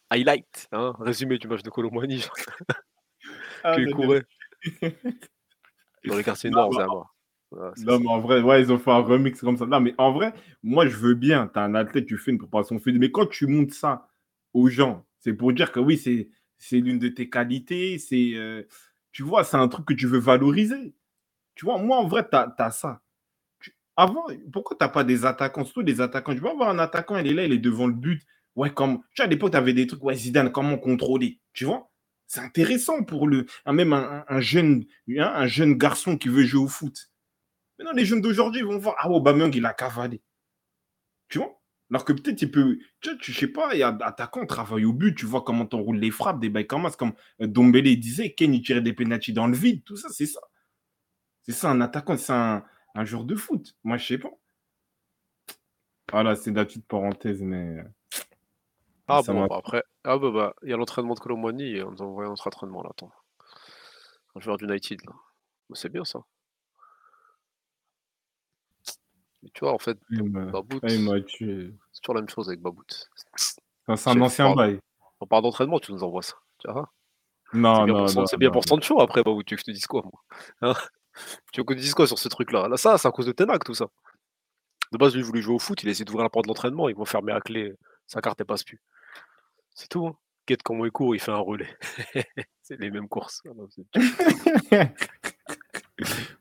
Highlight, hein, résumé du match de Colomani, genre. Ah, qu'il courait. Dans les quartiers nord, c'est à moi non, mais en vrai, ouais, ils ont fait un remix comme ça. Non, mais en vrai, moi, je veux bien. Tu as un athlète, tu fais une préparation physique. Mais quand tu montes ça aux gens, c'est pour dire que oui, c'est, c'est l'une de tes qualités. C'est, euh, tu vois, c'est un truc que tu veux valoriser. Tu vois, moi, en vrai, tu as, ça. avant, pourquoi tu n'as pas des attaquants, surtout des attaquants Je veux avoir un attaquant, il est là, il est devant le but. Ouais, comme, tu vois, à l'époque, tu avais des trucs, ouais, Zidane, comment contrôler? Tu vois? C'est intéressant pour le, même un, un jeune, un jeune garçon qui veut jouer au foot Maintenant, les jeunes d'aujourd'hui vont voir Ah, Aubameyang, il a cavalé. Tu vois? Alors que peut-être il peut. Tu sais, je sais pas, il y a attaquant, travaille au but, tu vois comment on roule les frappes, des bails comme comme euh, Dombele disait, Ken, il tirait des pénaltys dans le vide, tout ça, c'est ça. C'est ça, un attaquant, c'est un, un joueur de foot. Moi, je sais pas. Voilà, c'est la petite parenthèse, mais. Euh, ah bon, bah, après, ah bah, bah, il y a l'entraînement de Colomboigny et on nous envoie notre entraînement là, attends. Un joueur d'United là. Bah, c'est bien ça. Tu vois, en fait, Babout, c'est toujours la même chose avec Babout. C'est un ancien bail. On parle d'entraînement, tu nous envoies ça. Tu vois non, non, non. C'est bien pour Sancho après, Babout, tu veux que je te dise quoi, moi hein? Tu veux que je te dise quoi sur ce truc-là? Là, ça, c'est à cause de Tenac, tout ça. De base, lui, il voulait jouer au foot, il a essayé d'ouvrir la porte de l'entraînement, ils vont fermer à clé, sa carte ne passe plus. C'est tout. Hein. Quête comment il court, il fait un relais. [laughs] c'est les mêmes courses. [laughs]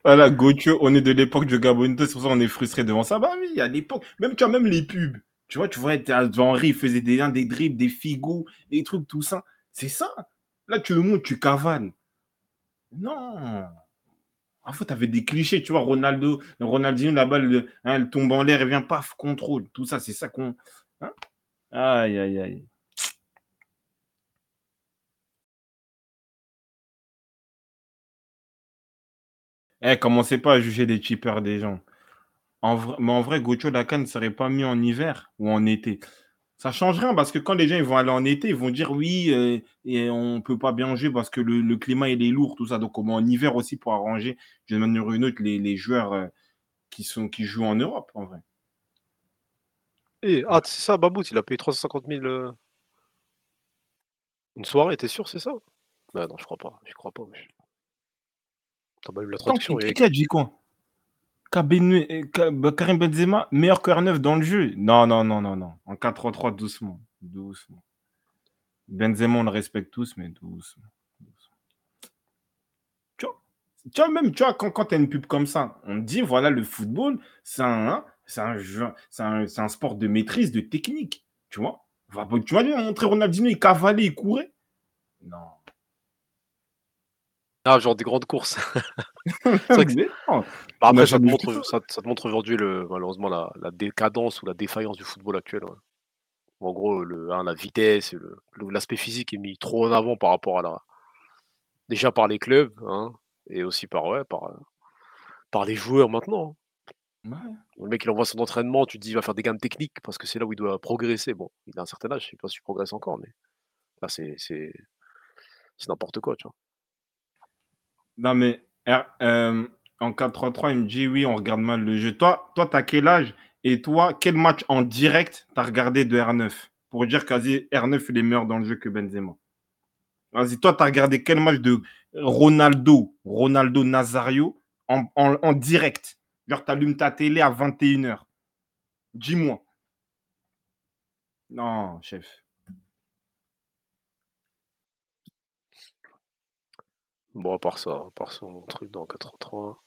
Voilà, Gauthier, on est de l'époque du Gabonito, c'est pour ça qu'on est frustré devant ça. Bah oui, à l'époque, même tu vois, même les pubs. Tu vois, tu vois, Henri faisait des, des dribbles, des figos, des trucs, tout ça. C'est ça. Là, tu le montres, tu cavanes. Non. En fait, tu avais des clichés, tu vois, Ronaldo, Ronaldinho, la balle, hein, elle tombe en l'air, elle vient, paf, contrôle. Tout ça, c'est ça qu'on. Hein aïe, aïe, aïe. Eh, commencez pas à juger des cheapers des gens. Mais en vrai, Gocho Daka ne serait pas mis en hiver ou en été. Ça change rien parce que quand les gens vont aller en été, ils vont dire oui, euh, et on ne peut pas bien jouer parce que le, climat il est lourd, tout ça. Donc, comment en hiver aussi pour arranger d'une manière ou une autre les, joueurs euh, qui, jouent en Europe, en vrai. Et, ah, c'est ça, Babout, il a payé 350 000 euh, une soirée, t'es sûr, c'est ça? Bah, Non, je crois pas. Je crois pas. La traduction. Qui a dit quoi Karim Benzema, meilleur que R9 dans le jeu. Non, non, non, non, non. En 4-3-3, doucement. Doucement. Benzema, on le respecte tous, mais doucement. Tu, vois, même, tu vois, quand, quand tu as une pub comme ça, on dit, voilà, le football, c'est un, hein, c'est un, un, un, sport de maîtrise, de technique. Tu vois? Tu m'as montrer Ronaldinho, il cavalait, il courait. Non. Ah, genre des grandes courses. [laughs] [laughs] Bah, après, ça te, montre, ça, te montre aujourd'hui le, malheureusement la, la, décadence ou la défaillance du football actuel. En gros, le, hein, la vitesse, l'aspect physique est mis trop en avant par rapport à la. Déjà par les clubs, hein, et aussi par, ouais, par, par les joueurs maintenant. Hein. Le mec, il envoie son entraînement, tu te dis, il va faire des gammes techniques parce que c'est là où il doit progresser. Bon, il a un certain âge, je sais pas si progresse encore, mais là, c'est n'importe quoi, tu vois. Non, mais euh, en 4-3-3, il me dit oui, on regarde mal le jeu. Toi, toi, tu as quel âge? Et toi, quel match en direct tu as regardé de R9 Pour dire quasi R9 il est meilleur dans le jeu que Benzema. Vas-y, toi, tu as regardé quel match de Ronaldo, Ronaldo Nazario en, en direct? Genre, tu allumes ta télé à 21h. Dis-moi. Non, chef. Bon, à part ça, à part son truc dans 83.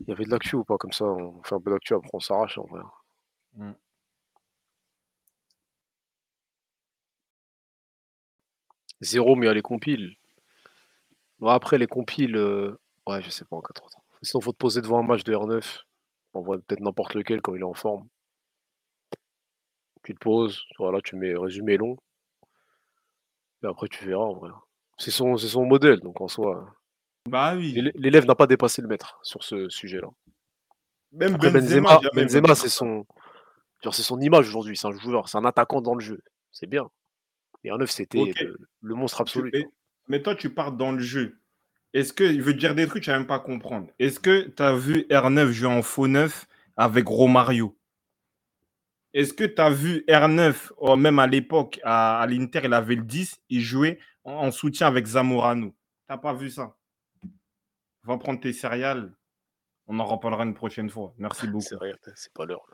Il y avait de l'actu ou pas comme ça On fait un peu d'actu, après on s'arrache en vrai. Mm. Zéro, mais il y a les compiles. Bon, après, les compiles, euh, ouais, je sais pas encore trop. Sinon, faut te poser devant un match de R9. On voit peut-être n'importe lequel quand il est en forme. Tu te poses, voilà, tu mets résumé long. Et après, tu verras en vrai. C'est son, modèle, donc en soi. Bah oui. l'élè- L'élève n'a pas dépassé le maître sur ce sujet-là. Même Après, Benzema, Benzema, c'est son, c'est son image aujourd'hui. C'est un joueur, c'est un attaquant dans le jeu. C'est bien. Et R9, c'était Ok. le, le monstre Tu- absolu. mais toi, tu pars dans le jeu. Est-ce que, il veut dire des trucs, tu vas même pas comprendre. Est-ce que tu as vu R9 jouer en faux neuf avec Romario? Est-ce que tu as vu R9, oh, même à l'époque, à, à l'Inter, il avait le 10, il jouait en, en soutien avec Zamorano T'as pas vu ça? Va prendre tes céréales. On en reparlera une prochaine fois. Merci [laughs] beaucoup. C'est pas l'heure.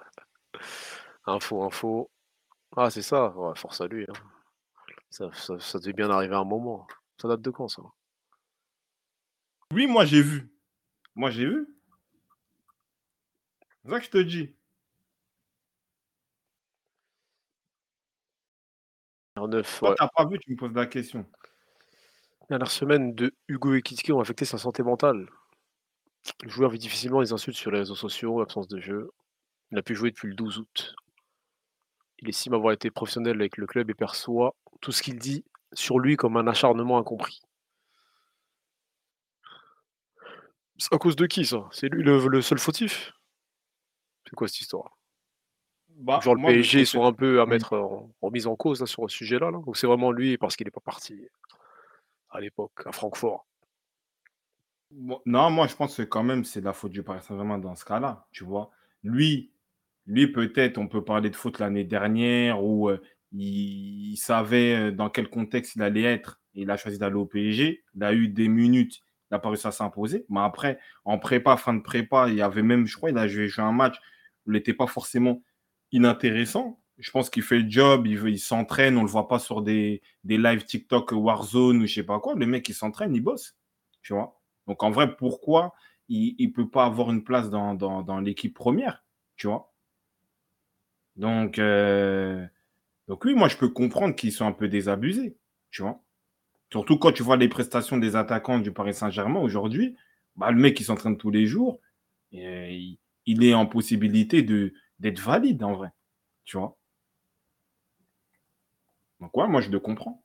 Info, info. Ah, c'est ça. Ouais, force à lui. hein. Ça, ça, ça devait bien arriver à un moment. Ça date de quand ça? Oui, moi, j'ai vu. Moi, j'ai vu. C'est ça que je te dis. R9, Toi, ouais. t'as pas vu, tu me poses la question. Dernière semaine de Hugo Ekitike ont affecté sa santé mentale. Le joueur vit difficilement les insultes sur les réseaux sociaux, absence de jeu. Il n'a pu jouer depuis le 12 août. Il estime avoir été professionnel avec le club et perçoit tout ce qu'il dit sur lui comme un acharnement incompris. C'est à cause de qui ça? C'est lui le, le seul fautif? C'est quoi cette histoire? Bah, Genre le moi, PSG sont un peu à Mm. mettre en, en mise en cause là, sur ce sujet-là là? Ou c'est vraiment lui parce qu'il n'est pas parti? À l'époque à Francfort Non, moi, je pense que quand même, c'est la faute du Paris Saint-Germain dans ce cas-là, tu vois. Lui, lui peut-être, on peut parler de faute l'année dernière où euh, il, savait euh, dans quel contexte il allait être. Il a choisi d'aller au PSG. Il a eu des minutes, il pas réussi à s'imposer. Mais après, en prépa, fin de prépa, il y avait même, je crois, il a joué un match où il n'était pas forcément inintéressant. Je pense qu'il fait le job, il, s'entraîne, on ne le voit pas sur des, des lives TikTok Warzone ou je sais pas quoi. Le mec, il s'entraîne, il bosse, tu vois. Donc en vrai, pourquoi il ne peut pas avoir une place dans, dans, l'équipe première, tu vois donc, euh, donc oui, moi je peux comprendre qu'ils sont un peu désabusés, tu vois. Surtout quand tu vois les prestations des attaquants du Paris Saint-Germain aujourd'hui, bah, le mec il s'entraîne tous les jours, il, il est en possibilité d'être valide en vrai, tu vois. Donc ouais, moi je le comprends.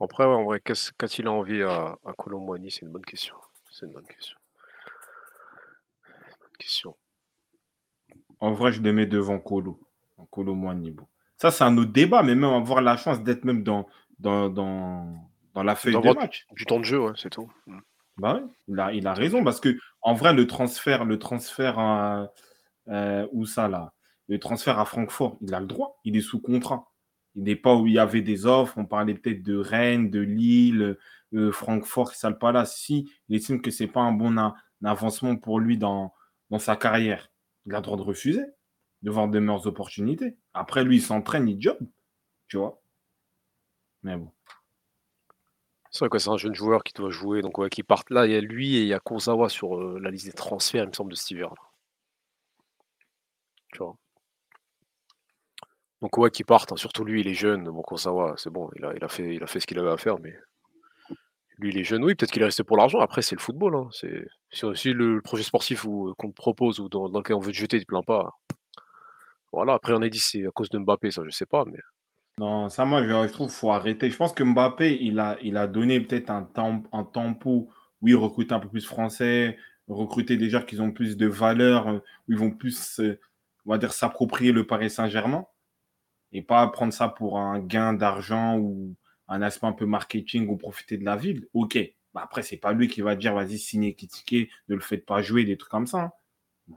Après, en vrai, qu'est-ce- qu'a-t-il envie à, à Colomboigny? C'est une bonne question. C'est une bonne question. Bonne question. En vrai, je le mets devant Colo. Colo niveau. Ça, c'est un autre débat, mais même avoir la chance d'être même dans, dans, dans, dans la feuille de D'avoir match. Du temps de jeu, ouais, c'est tout. Mm. Bah ouais, il a, il a raison parce que en vrai, le transfert, le transfert à, euh, où ça là, le transfert à Francfort, il a le droit, il est sous contrat. Il n'est pas où il y avait des offres. On parlait peut-être de Rennes, de Lille, euh, Francfort, Crystal Palace. Si il estime que c'est pas un bon avancement pour lui dans, dans sa carrière, il a le droit de refuser, de voir de meilleures opportunités. Après, lui, il s'entraîne, il job, tu vois. Mais bon. C'est vrai que c'est un jeune joueur qui doit jouer, donc qui part là. Il y a lui et il y a Kurzawa sur euh, la liste des transferts, il me semble, de là. Tu vois. Donc ouais, qui partent. hein, Surtout lui, il est jeune. Bon, Kurzawa, c'est bon, il a, il a fait, il a fait ce qu'il avait à faire, mais lui, il est jeune. Oui, peut-être qu'il est resté pour l'argent. Après, c'est le football. hein, C'est si aussi le, projet sportif euh, qu'on propose ou dans, lequel on veut te jeter, tu te plains pas. Voilà. Après, on a dit c'est à cause de Mbappé, ça, je sais pas, mais Non, ça, moi, je, trouve qu'il faut arrêter. Je pense que Mbappé, il a, il a donné peut-être un, temps, un tempo où il recrute un peu plus français, recruter des joueurs qui ont plus de valeur, euh, où ils vont plus, euh, on va dire, s'approprier le Paris Saint-Germain et pas prendre ça pour un gain d'argent ou un aspect un peu marketing ou profiter de la ville. Ok. Bah après, c'est pas lui qui va dire, vas-y, signez Kitike, ne le faites pas jouer, des trucs comme ça. hein.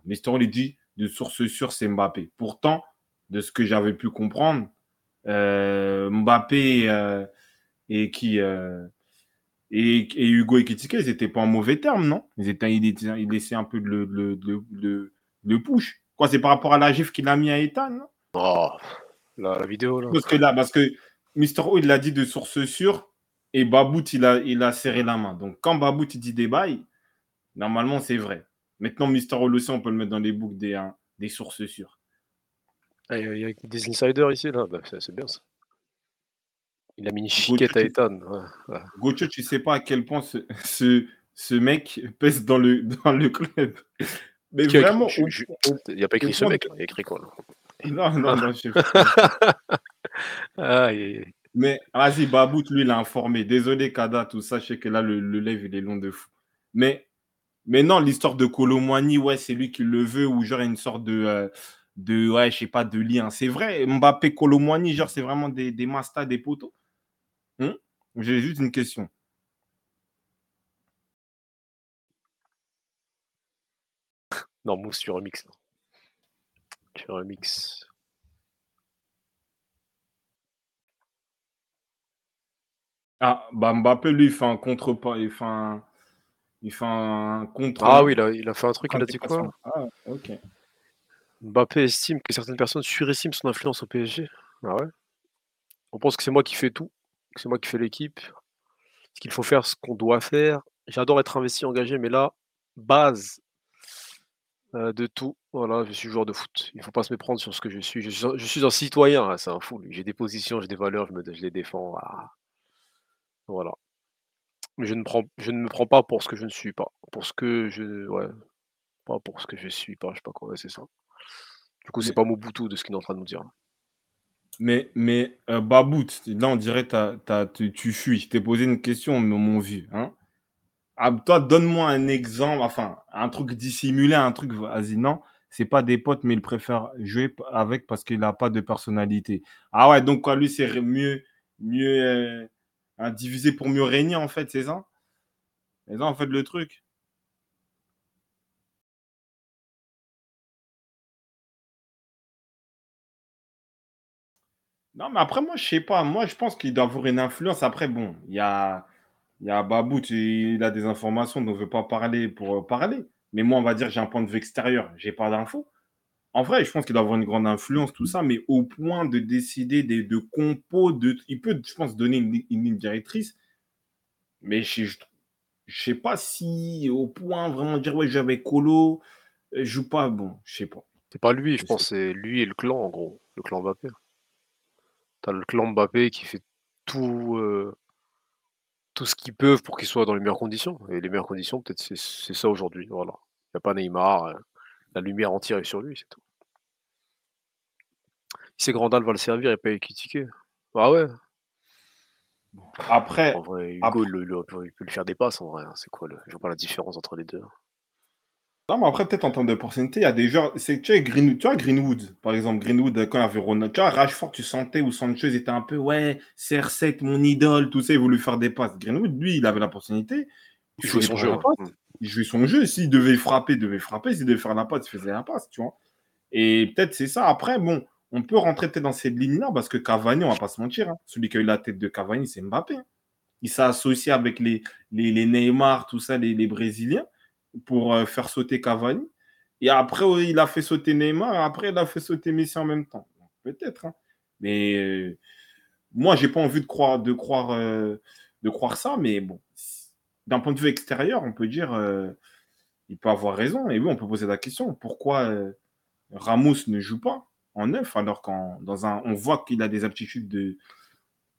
Mister il dit, de source sûre, c'est Mbappé. Pourtant, de ce que j'avais pu comprendre, euh, Mbappé euh, et qui euh, et, et Hugo Ekitike, ils n'étaient pas en mauvais termes, non? Ils, étaient, ils, laissaient un peu le, le, le- le push. Quoi, c'est par rapport à la gifle qu'il a mis à Ethan, non? Oh, la, la vidéo là. Parce que là, parce que Mister O, il l'a dit de source sûre et Babout, il a, il a serré la main. Donc, quand Babout, il dit des bails, normalement, c'est vrai. Maintenant, Mister O, aussi, on peut le mettre dans les boucles des, hein, des sources sûres. Ah, Il y a- il y a des insiders ici là, Bah, c'est bien ça. Il a mis une chiquette à Ethan. Ouais, ouais. Gocho, tu sais pas à quel point ce, ce, ce mec pèse dans le, dans le club. Mais vraiment, Il n'y a pas écrit ce mec, là. il a écrit quoi là? [laughs] Non, non, non, je sais Ah, et- Mais vas-y, Babout, lui, il a informé. Désolé, Kada, tout ça. Je sais que là, le, le live, il est long de fou. Mais, mais non, l'histoire de Colomwani, ouais, c'est lui qui le veut, ou genre, il y a une sorte de, euh, de ouais, je sais pas, de lien. C'est vrai, Mbappé, Colomwani, genre, c'est vraiment des, des mastas, des poteaux. Hein? J'ai juste une question. Non, Mousse, tu remixes. Tu remixes. Ah, bah Mbappé, lui, il fait un contre pas, il fait un, il fait un contre. Ah oui, il a, il a fait un truc, il a dit quoi. Ah, ok. Mbappé estime que certaines personnes surestiment son influence au PSG. Ah ouais On pense que c'est moi qui fais tout, que c'est moi qui fais l'équipe, qu'il faut faire ce qu'on doit faire. J'adore être investi, engagé, mais là, base euh, de tout. Voilà, je suis joueur de foot. Il ne faut pas se méprendre sur ce que je suis. Je suis, un- je suis un citoyen, hein, c'est un fou. lui. J'ai des positions, j'ai des valeurs, je, me, je les défends. ah. Voilà. Mais je ne, prends, je ne me prends pas pour ce que je ne suis pas. Pour ce que je. Ouais. Pas pour ce que je suis pas, je sais pas quoi, ouais, c'est ça. Du coup, c'est Mais- pas Mobutu de ce qu'il est en train de nous dire. Mais, mais euh, Babout, là, on dirait que tu, tu fuis. Je t'ai posé une question, mon, mon vieux. Hein? Ah, toi, donne-moi un exemple, enfin, un truc dissimulé, un truc, vas-y, non, c'est pas des potes, mais il préfère jouer avec parce qu'il n'a pas de personnalité. Ah ouais, donc quoi, lui, c'est mieux, mieux euh, diviser pour mieux régner, en fait, c'est ça? C'est ça, en fait, le truc? Non, mais après, moi, je sais pas. Moi, je pense qu'il doit avoir une influence. Après, bon, il y a, y a Babout, il a des informations dont on ne veut pas parler pour euh, parler. Mais moi, on va dire, j'ai un point de vue extérieur. J'ai pas d'infos. En vrai, je pense qu'il doit avoir une grande influence, tout ça, mais au point de décider des, de compos, de, il peut, je pense, donner une, une ligne directrice. Mais je ne sais pas si au point vraiment dire, ouais, j'avais Colo, euh, je joue pas. Bon, je sais pas. C'est pas lui, je Je pense, c'est lui et le clan, en gros. Le clan Mbappé. T'as le clan Mbappé qui fait tout, euh, tout ce qu'ils peuvent pour qu'il soit dans les meilleures conditions. Et les meilleures conditions, peut-être, c'est ça aujourd'hui. Voilà. Il n'y a pas Neymar. euh, la lumière entière est sur lui, c'est tout. Que Randall va le servir et pas le critiquer. Ah ouais, Après, en vrai, Hugo, après- il, il peut lui faire des passes, en vrai. hein. C'est quoi le... Je vois pas la différence entre les deux. Non, mais après, peut-être en termes de pourcentage, il y a des joueurs. C'est, tu, sais, Green- tu vois, Greenwood, par exemple, Greenwood, quand il y avait Ronald, tu vois, Rashford, tu sentais où Sanchez était un peu, ouais, CR7, mon idole, tout ça, il voulait faire des passes. Greenwood, lui, il avait la pourcentage. Il jouait son jeu. Ouais. Il jouait son jeu. S'il devait frapper, il devait frapper. S'il devait faire la passe, il faisait la passe, tu vois. Et peut-être c'est ça. Après, bon, on peut rentrer peut-être dans cette ligne-là parce que Cavani, on va pas se mentir, hein, celui qui a eu la tête de Cavani, c'est Mbappé. hein. Il s'est associé avec les, les, les Neymar, tout ça, les, les Brésiliens, pour euh, faire sauter Cavani. Et après, il a fait sauter Neymar, après, il a fait sauter Messi en même temps. Peut-être. hein. Mais euh, moi, j'ai pas envie de croire, de, croire, euh, de croire ça, mais bon, d'un point de vue extérieur, on peut dire euh, il peut avoir raison. Et oui, on peut poser la question pourquoi Ramos ne joue pas en neuf alors qu'en dans un, on voit qu'il a des aptitudes de,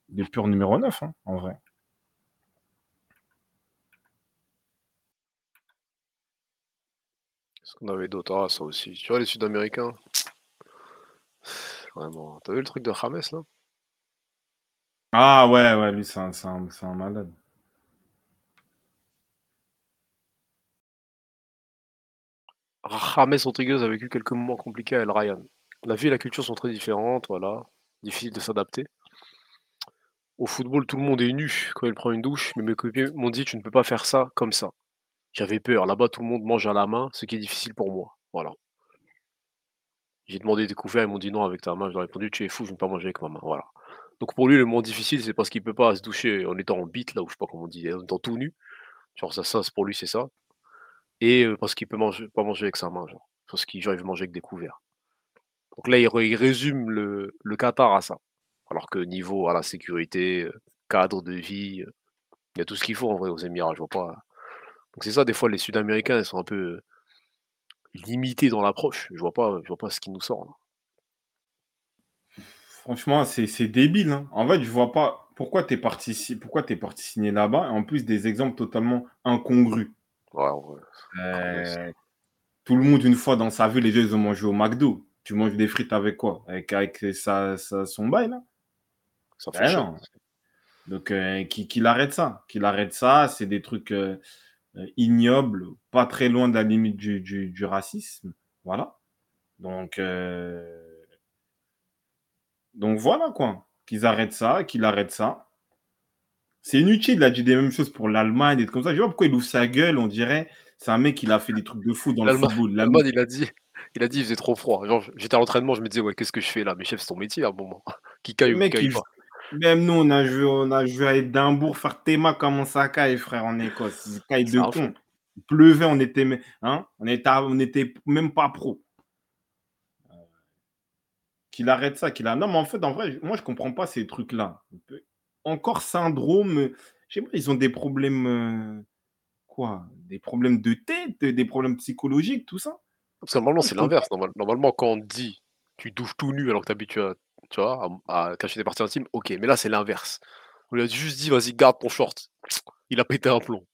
de pur numéro 9, hein, en vrai. Qu'est-ce qu'on avait d'autre Ah, ça aussi. Tu vois, les Sud-Américains. Vraiment. T'as vu le truc de James, là? Ah ouais, ouais, lui, c'est un, c'est un- c'est un malade. James Rodriguez a vécu quelques moments compliqués à El Ryan. La vie et la culture sont très différentes, voilà. Difficile de s'adapter. Au football, tout le monde est nu quand il prend une douche, mais mes copains m'ont dit tu ne peux pas faire ça comme ça. J'avais peur. Là-bas, tout le monde mange à la main, ce qui est difficile pour moi. Voilà. J'ai demandé des couverts, ils m'ont dit non avec ta main. Je leur ai répondu tu es fou, je ne peux pas manger avec ma main. Voilà. Donc pour lui, le moment difficile, c'est parce qu'il peut pas se doucher en étant en bite, là, ou je sais pas comment on dit, en étant tout nu. Genre ça, ça pour lui, c'est ça. Et parce qu'il peut manger, pas manger avec sa main, genre. Parce qu'il il veut manger avec des couverts. Donc là, il, ré- il résume le, le Qatar à ça. Alors que niveau à la sécurité, cadre de vie, il y a tout ce qu'il faut en vrai aux Émirats, je vois pas. Donc c'est ça, des fois, les Sud-Américains, ils sont un peu euh, limités dans l'approche. Je vois pas, je vois pas ce qui nous sort. là. Franchement, c'est débile. hein. En fait, je vois pas. pourquoi tu es, parti pourquoi parti signer là-bas? En plus, des exemples totalement incongrus. Ouais. Euh, tout le monde, une fois dans sa vie, les gens, ils ont mangé au McDo. Tu manges des frites avec quoi? Avec, avec sa, sa- son bail, là? Ça Ben fait chier. non. Donc, euh, qu'il arrête ça? Qu'il arrête ça. C'est des trucs euh, euh, ignobles, pas très loin de la limite du, du- du racisme. Voilà. Donc, euh, donc voilà quoi. Qu'ils arrêtent ça, qu'il arrête ça. C'est inutile, il a dit des mêmes choses pour l'Allemagne et comme ça. Je sais pas pourquoi il ouvre sa gueule, on dirait. C'est un mec, il a fait des trucs de fou dans le football. L'Allemagne, il a dit, il a dit, il faisait trop froid. Genre, j'étais à l'entraînement, je me disais, ouais, qu'est-ce que je fais là? Mais chef, c'est ton métier à un moment. [laughs] Qui caille Le ou qui caille pas. Même nous, on a joué, on a joué à Édimbourg, faire Théma comme ça caille, frère, en Écosse? Il caille de con. Il pleuvait, on était, hein, on était, on était même pas pro. Euh, Qu'il arrête ça, qu'il a. Non, mais en fait, en vrai, moi, je comprends pas ces trucs-là. Encore syndrome. Je sais pas, ils ont des problèmes. euh, Quoi? Des problèmes de tête, des problèmes psychologiques, tout ça? Parce que normalement, c'est l'inverse. Normal- Normalement, quand on dit, tu douches tout nu alors que t'habitues à, tu vois, à, à cacher tes parties intimes, ok. Mais là, c'est l'inverse. On lui a juste dit, vas-y, garde ton short. [tsk] Il a pété un plomb.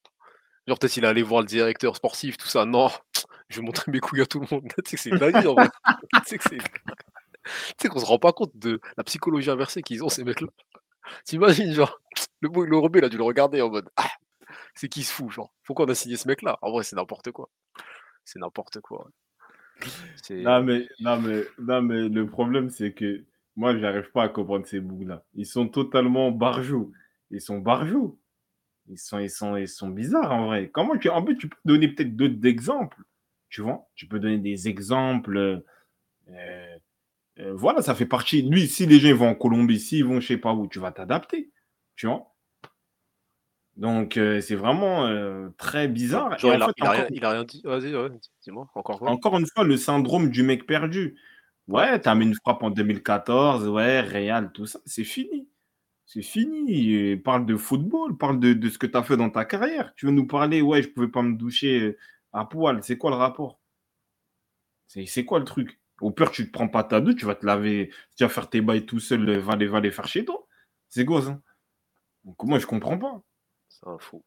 Genre, peut-être il est allé voir le directeur sportif, tout ça. Non, [tsk] je vais montrer mes couilles à tout le monde. [laughs] tu sais que c'est une dinguerie, en vrai. [laughs] tu sais qu'on se rend pas compte de la psychologie inversée qu'ils ont, ces mecs-là. [laughs] T'imagines, genre, [tsk] le, le rebelle a dû le regarder en mode, ah, c'est qui se fout, genre, pourquoi on a signé ce mec-là? En vrai, c'est n'importe quoi. C'est n'importe quoi. Non mais, non, mais, non, mais le problème, c'est que moi, j'arrive pas à comprendre ces bougs-là. Ils sont totalement barjots. Ils sont barjots. Ils sont, ils sont, ils sont bizarres, en vrai. Comment tu... En plus, tu peux donner peut-être d'autres exemples. Tu vois Tu peux donner des exemples. euh, euh, voilà, ça fait partie. Lui, si les gens vont en Colombie, s'ils vont je sais pas où, tu vas t'adapter. Tu vois? Donc, euh, c'est vraiment euh, très bizarre. Genre, Et il, en a, fait, il, a rien, encore- dit. Vas-y, ouais, dis-moi, encore encore une fois, le syndrome du mec perdu. Ouais, t'as mis une frappe en 2014, ouais, Real, tout ça, c'est fini. C'est fini. Parle de football, parle de, de ce que tu as fait dans ta carrière. Tu veux nous parler, ouais, je pouvais pas me doucher euh, à poil. C'est quoi le rapport? C'est c'est quoi le truc? Au pire, tu te prends pas ta douche, tu vas te laver, tu vas faire tes bails tout seul, euh, va les, va les faire chez toi. C'est quoi ça? Donc, moi, je comprends pas. C'est un fou.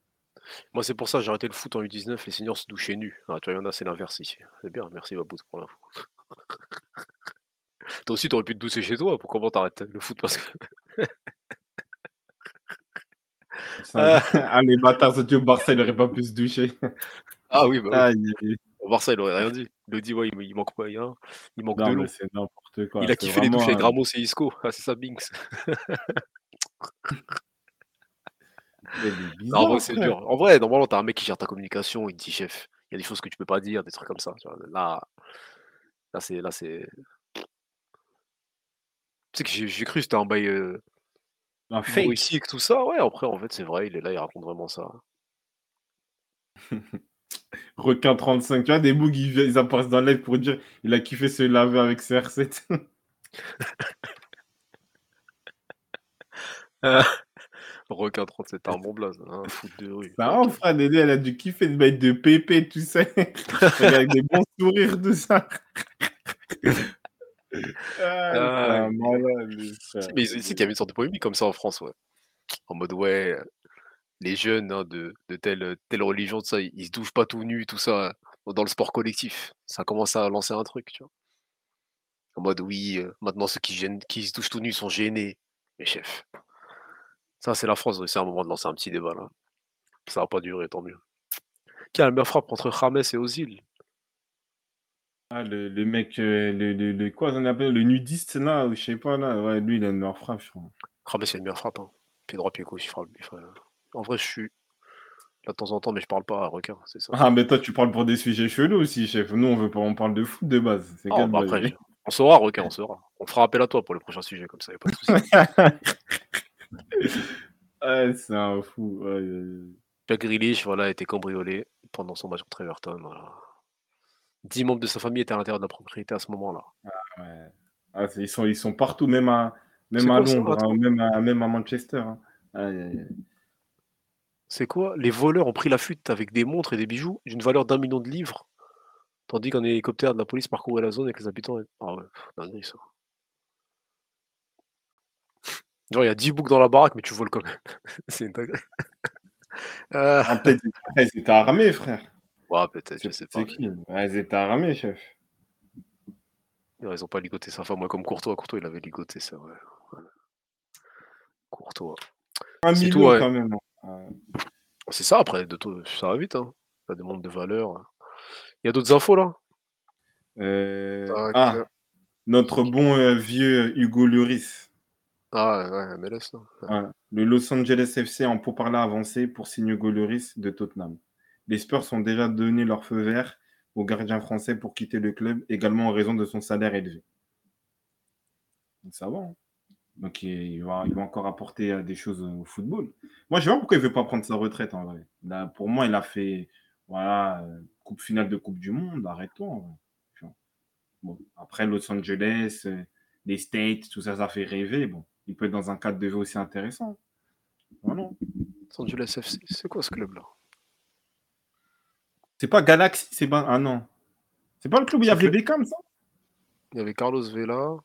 Moi, c'est pour ça que j'ai arrêté le foot en U19, les seniors se douchaient nus. Ah, tu vois, il y en a, c'est l'inverse ici. C'est bien, merci Babout pour l'info. Toi aussi, t'aurais pu te doucher chez toi. Pourquoi t'arrêtes le foot Parce que [laughs] Ça- [laughs] ah, les bâtards, ce Dieu, Barça, il aurait pas pu se doucher. [laughs] Ah oui, bah oui. Au Barça, il aurait rien dit. Il dit, ouais, il, il manque pas, il, il manque Non, de l'eau. c'est n'importe quoi. Il a kiffé les douches avec Ramos et Isco. Ah, c'est ça, Binks. il Non, en vrai, c'est dur. En vrai, normalement, t'as un mec qui gère ta communication, il te dit, chef, il y a des choses que tu peux pas dire, des trucs comme ça. Là, là, c'est, là, c'est. Tu sais que j'ai j'ai cru que c'était un bail euh, Un fake. humoristique, tout ça. Ouais, après, en fait, c'est vrai, il est là, il raconte vraiment ça. [laughs] Requin 35, tu vois, des bougs, ils, ils apparaissent dans l'air pour dire il a kiffé se laver avec CR7. [laughs] Requin 37, t'as un bon blaze, hein, un foot de rue. Dédé, elle a dû kiffer de mettre de pépé, tout ça. avec des bons sourires, tout ça. Ah, c'est malade, lui, frère. Mais ici, qu'il y avait une sorte de polémique comme ça en France, ouais. En mode, ouais, euh, les jeunes hein, de, de telle, telle religion, tout ça, ils, ils se douchent pas tout nus, tout ça, euh, dans le sport collectif. Ça commence à lancer un truc, tu vois. En mode, oui, euh, maintenant ceux qui, gênent, qui se douchent tout nus sont gênés. Mais chef, ça c'est la France, c'est un moment de lancer un petit débat là. Ça va pas durer, tant mieux. Qui a la meilleure frappe entre James et Ozil Ah, le, le mec, euh, le, le, le- quoi on appelle le nudiste là, ou je sais pas là, ouais, lui il a une meilleure frappe, je crois. James, il a une meilleure frappe. Hein. Pied droit, pied gauche, il frappe. il frappe. En vrai, je suis là de temps en temps, mais je parle pas à requin, c'est ça. Ah, mais toi tu parles pour des sujets chelous aussi, chef. Nous on veut pas, on parle de foot de base. C'est Ah, quel bah après, on saura, requin, on saura. On fera appel à toi pour le prochain sujet, comme ça, y a pas de souci. [laughs] Ouais, c'est un fou. ouais, ouais, ouais. Jack Grealish, voilà, a été cambriolé pendant son match contre Everton. Voilà. Dix membres de sa famille étaient à l'intérieur de la propriété à ce moment-là. Ouais. Ah, ils, sont, ils sont partout, même à, même à Londres, hein, même, à, même à Manchester. hein. C'est quoi? Les voleurs ont pris la fuite avec des montres et des bijoux d'une valeur d'un million de livres, tandis qu'un hélicoptère de la police parcourait la zone avec les habitants. et- Ah ouais, pff, dinguerie ça. Genre, il y a 10 boucs dans la baraque, mais tu voles quand même. [laughs] C'est une dinguerie. Euh, Ah, peut-être après, ils étaient armés, frère. Ouais, peut-être, je sais pas. C'est qui Ouais, Ils étaient armés, chef. Ils ont pas ligoté sa femme, moi, comme Courtois. Courtois, il avait ligoté, vrai. Ouais. Courtois. Un C'est tout, ouais. quand même. hein. Ouais. C'est ça, après, de tout, ça va vite. Hein. Ça demande de valeur. Il y a d'autres infos, là? Euh. Ah, notre bon euh, vieux Hugo Lloris. Ah, ouais, MLS, là. Ouais. Le Los Angeles FC en pourparlers avancé pour signer Hugo Lloris de Tottenham. Les Spurs ont déjà donné leur feu vert au gardien français pour quitter le club, également en raison de son salaire élevé. Ça va. hein. Donc il va, encore apporter euh, des choses au football. Moi, je pas pourquoi il veut pas prendre sa retraite en vrai. Pour moi, il a fait voilà, euh, coupe finale de Coupe du Monde, arrête-toi. vois. Après Los Angeles, euh, les States, tout ça, ça fait rêver. Bon, il peut être dans un cadre de vie aussi intéressant. Voilà. Los Angeles FC, c'est quoi ce club-là? C'est pas Galaxy, c'est pas. Ah non. C'est pas le club où il y avait Beckham, ça? Il y avait Carlos Vela.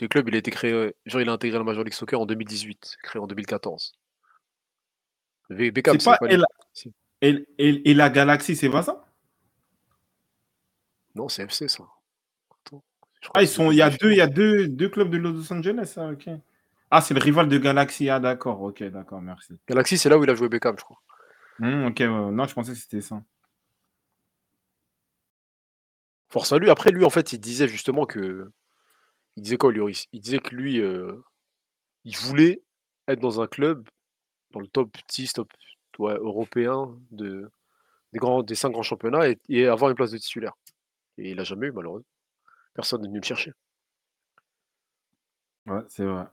Le club, il a été créé. Genre, il a intégré la Major League Soccer en 2018, créé en 2014. Be- Beckham, C'est pas. El- El- et la Galaxy, c'est pas ça Non, c'est FC, ça. Ah, ils sont. Il y a deux, il y a deux, deux clubs de Los Angeles, ah, ok. Ah, c'est le rival de Galaxy. Ah, d'accord, ok, d'accord, merci. Galaxy, c'est là où il a joué Beckham, je crois. Hmm, ok, non, je pensais que c'était ça. Force à lui. Après, lui, en fait, il disait justement que. Il disait quoi, Lloris Il disait que lui, euh, il voulait être dans un club, dans le top 10, top ouais, européen de, des, grands, des cinq grands championnats et, avoir une place de titulaire. Et il n'a jamais eu, malheureusement. Personne n'est venu le chercher. Ouais, c'est vrai.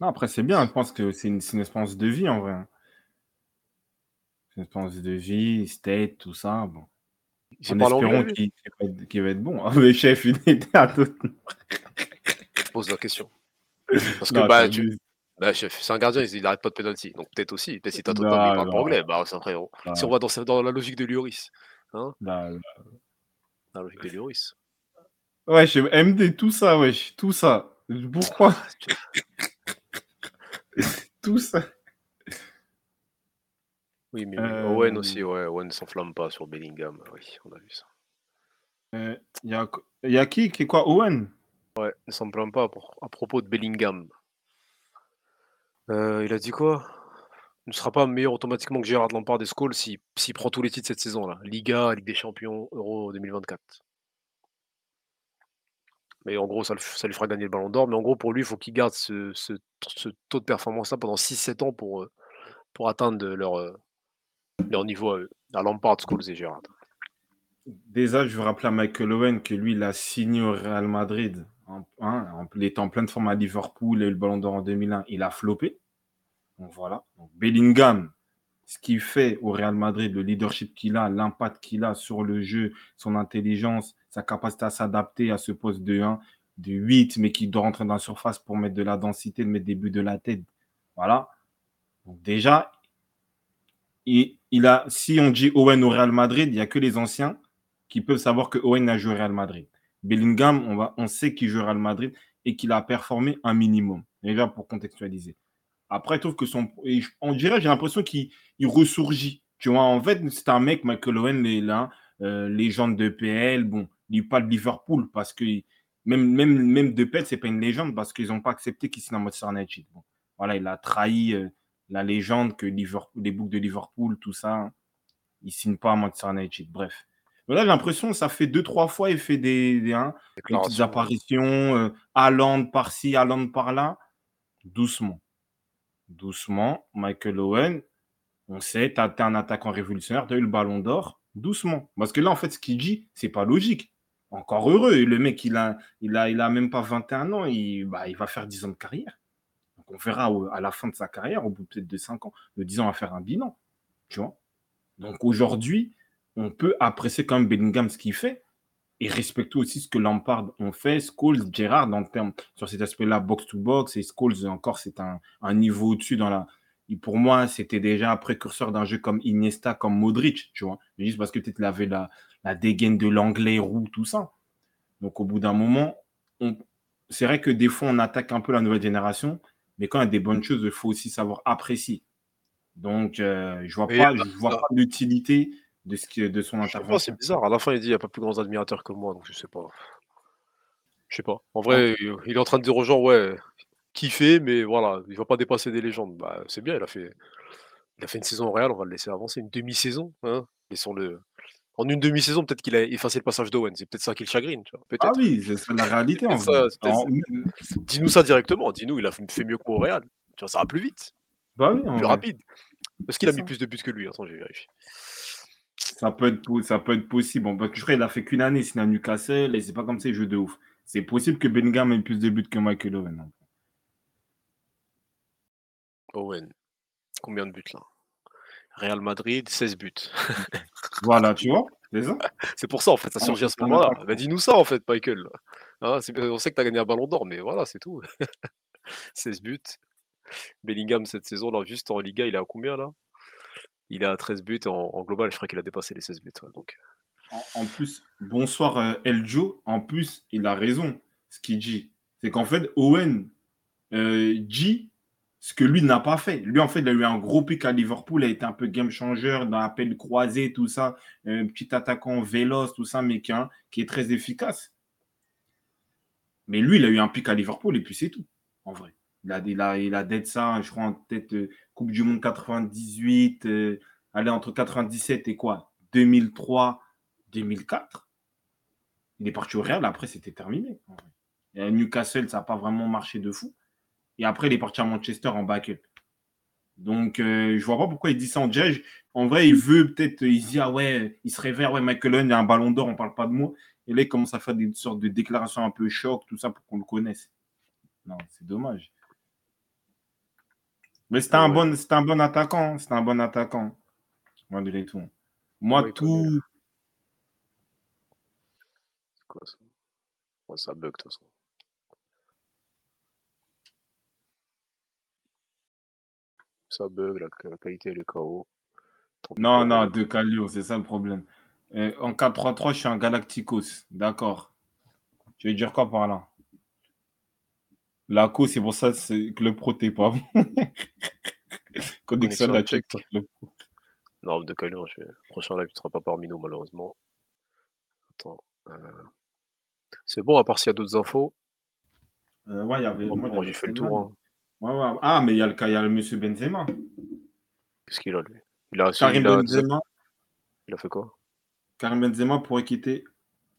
Après, c'est bien. Je pense que c'est une, une espérance de vie, en vrai. hein. Une espérance de vie, state, tout ça. Bon. Il s'est En espérant qu'il qu'il va, être- bon. Ah, mais chef, il était à tout. Je pose la question. Parce que, Non, bah, tu, bah, chef, c'est un gardien, il n'arrête pas de penalty. Donc, peut-être aussi. Peut-être si t'as Tottenham, Non, il parle pas non. anglais. Bah, frérot. Non. Si on va dans, dans la logique de Lloris. Hein Là, là. La logique de Lloris. Ouais, je MD, tout ça, wesh, tout ça. Pourquoi? [laughs] Tout ça. Oui, mais Euh, Owen aussi, ouais. Owen ne s'enflamme pas sur Bellingham. Oui, on a vu ça. Il y, a, y a qui? Qui est quoi? Owen? Ouais, ne s'enflamme pas pour- à propos de Bellingham. Euh, il a dit quoi? Il ne sera pas meilleur automatiquement que Gérard Lampard et Scholes s'il s'il prend tous les titres cette saison-là. Liga, Ligue des Champions, Euro 2024. Mais en gros, ça, le f- ça lui fera gagner le ballon d'or. Mais en gros, pour lui, il faut qu'il garde ce, ce- ce taux de performance-là pendant 6-7 ans pour, euh, pour atteindre leur, euh, leur niveau à eux. À Lampard, Scholes et Gérard. Déjà, je veux rappeler à Michael Owen que lui, il a signé au Real Madrid. En, hein, il était en pleine forme à Liverpool, il a eu le ballon d'or en 2001. Il a floppé. Donc voilà. Bellingham, ce qu'il fait au Real Madrid, le leadership qu'il a, l'impact qu'il a sur le jeu, son intelligence, sa capacité à s'adapter à ce poste de 1, de 8, mais qui doit rentrer dans la surface pour mettre de la densité, de mettre des buts de la tête. Voilà. Donc déjà, il, il a, si on dit Owen au Real Madrid, il n'y a que les anciens qui peuvent savoir que Owen a joué au Real Madrid. Bellingham, on, sait qu'il joue au Real Madrid et qu'il a performé un minimum. Déjà pour contextualiser. Après, je trouve que son. On dirait, j'ai l'impression qu'il il ressurgit. Tu vois, en fait, c'est un mec, Michael Owen, est là, euh, légende de PL. Bon, il n'est pas de Liverpool parce que même, même, de PL, c'est pas une légende parce qu'ils n'ont pas accepté qu'il signe à Manchester United. Bon, voilà, il a trahi euh, la légende que Liverpool, les boucs de Liverpool, tout ça. Il ne signe pas à Manchester United. Bref. Mais là, j'ai l'impression que ça fait deux, trois fois, il fait des, des, hein, des petites apparitions. Euh, par-ci, Haaland par-là. Doucement. Doucement. Michael Owen, on sait, tu as, un attaquant révolutionnaire, tu as eu le ballon d'or. Doucement. Parce que là, en fait, ce qu'il dit, c'est pas logique. Encore heureux. Le mec, il a, il a, il a même pas 21 ans. Il, bah, il va faire 10 ans de carrière. Donc, on verra à la fin de sa carrière, au bout peut-être de 5 ans, de 10 ans, à faire un bilan. Tu vois Donc, aujourd'hui, on peut apprécier quand même Bellingham ce qu'il fait et respecter aussi ce que Lampard ont fait, Scholes, Gerrard, sur cet aspect-là, box-to-box, et Scholes, encore, c'est un, niveau au-dessus dans la. et pour moi, c'était déjà un précurseur d'un jeu comme Iniesta, comme Modric, tu vois. Juste parce que peut-être il avait la, la dégaine de l'anglais roux, tout ça. Donc, au bout d'un moment, c'est vrai que des fois, on attaque un peu la nouvelle génération, mais quand il y a des bonnes choses, il faut aussi savoir apprécier. Donc, euh, je vois Mais, pas, euh, je vois pas l'utilité de, ce que, de son Je pas, c'est intervention. bizarre. À la fin, il dit il n'y a pas plus grands admirateurs que moi, donc je sais pas. Je sais pas. En vrai, il il est en train de dire aux gens, ouais, kiffer, mais voilà, il va pas dépasser des légendes. Bah, c'est bien, il a fait, il a fait une saison Real, on va le laisser avancer. Une demi-saison, hein. Laissons-le. En une demi-saison, peut-être qu'il a effacé le passage d'Owen. C'est peut-être ça qui le chagrine, tu vois. Ah oui, c'est la réalité en ça, En- ça. Dis-nous ça directement. Dis-nous, il a fait mieux qu'au Real. Tu vois, ça va plus vite, Bah oui, plus rapide. Parce qu'il a mis plus de buts que lui. Attends, j'ai vérifié. Ça peut être, ça peut être possible. Bon, parce que je crois qu'il a fait qu'une année, sinon à Newcastle, et c'est pas comme ça, il joue de ouf. C'est possible que Bellingham ait plus de buts que Michael Owen. hein. Owen, combien de buts là? Real Madrid, 16 buts. [laughs] Voilà, tu vois, c'est pour ça, en fait, ça Ah, surgit à ce moment-là. Bah, dis-nous ça, en fait, Michael. Hein, on sait que tu as gagné un ballon d'or, mais voilà, c'est tout. [laughs] 16 buts. Bellingham, cette saison, là, juste en Liga, il est à combien, là? Il est à 13 buts. En, en global, je crois qu'il a dépassé les 16 buts. ouais, donc, En, en plus, bonsoir euh, Eljo. En plus, il a raison, ce qu'il dit. C'est qu'en fait, Owen euh, dit ce que lui n'a pas fait. Lui, en fait, il a eu un gros pic à Liverpool, il a été un peu game changer dans l'appel croisé, tout ça. Un petit attaquant véloce, tout ça, mais qui, est très efficace. Mais lui, il a eu un pic à Liverpool et puis c'est tout, en vrai. Il a, il a, il d'être ça, je crois, en tête euh, Coupe du Monde 98, euh, allez, entre 97 et quoi 2003, 2004. Il est parti au Real, après, c'était terminé. Newcastle, ça n'a pas vraiment marché de fou. Et après, il est parti à Manchester en backup. Donc, euh, je vois pas pourquoi il dit ça. Dirait, je- en vrai, il veut peut-être, il se dit, ah ouais, il se réveille, ouais, Michael Owen, il y a un ballon d'or, on parle pas de moi. Et là, il commence à faire des sortes de déclarations un peu choc, tout ça, pour qu'on le connaisse. Non, c'est dommage. Mais c'était un, Ouais. bon, un bon attaquant. C'était un bon attaquant. Malgré tout. Moi, Ouais, tout. quoi ça? Ouais, ça bug, de toute façon. Ça bug, la, qualité, elle est KO. Non, pour non, de Calio, c'est ça le problème. Euh, en 4-3-3, je suis un Galacticos. D'accord. Tu veux dire quoi par là? La co, c'est pour ça c'est que le pro, t'es pas bon. [laughs] Connexion la check. le. Non, de Calio, je... prochain live, tu ne seras pas parmi nous, malheureusement. Attends. euh, C'est bon, à part s'il y a d'autres infos. Euh, ouais, il y avait. Moi, moi, j'ai fait le tour. hein. Ouais, ouais. Ah, mais il y a le, cas- il y a le monsieur Benzema. Qu'est-ce qu'il a, lui? Il a, Karim il, a, Benzema, il a fait quoi? Karim Benzema pourrait quitter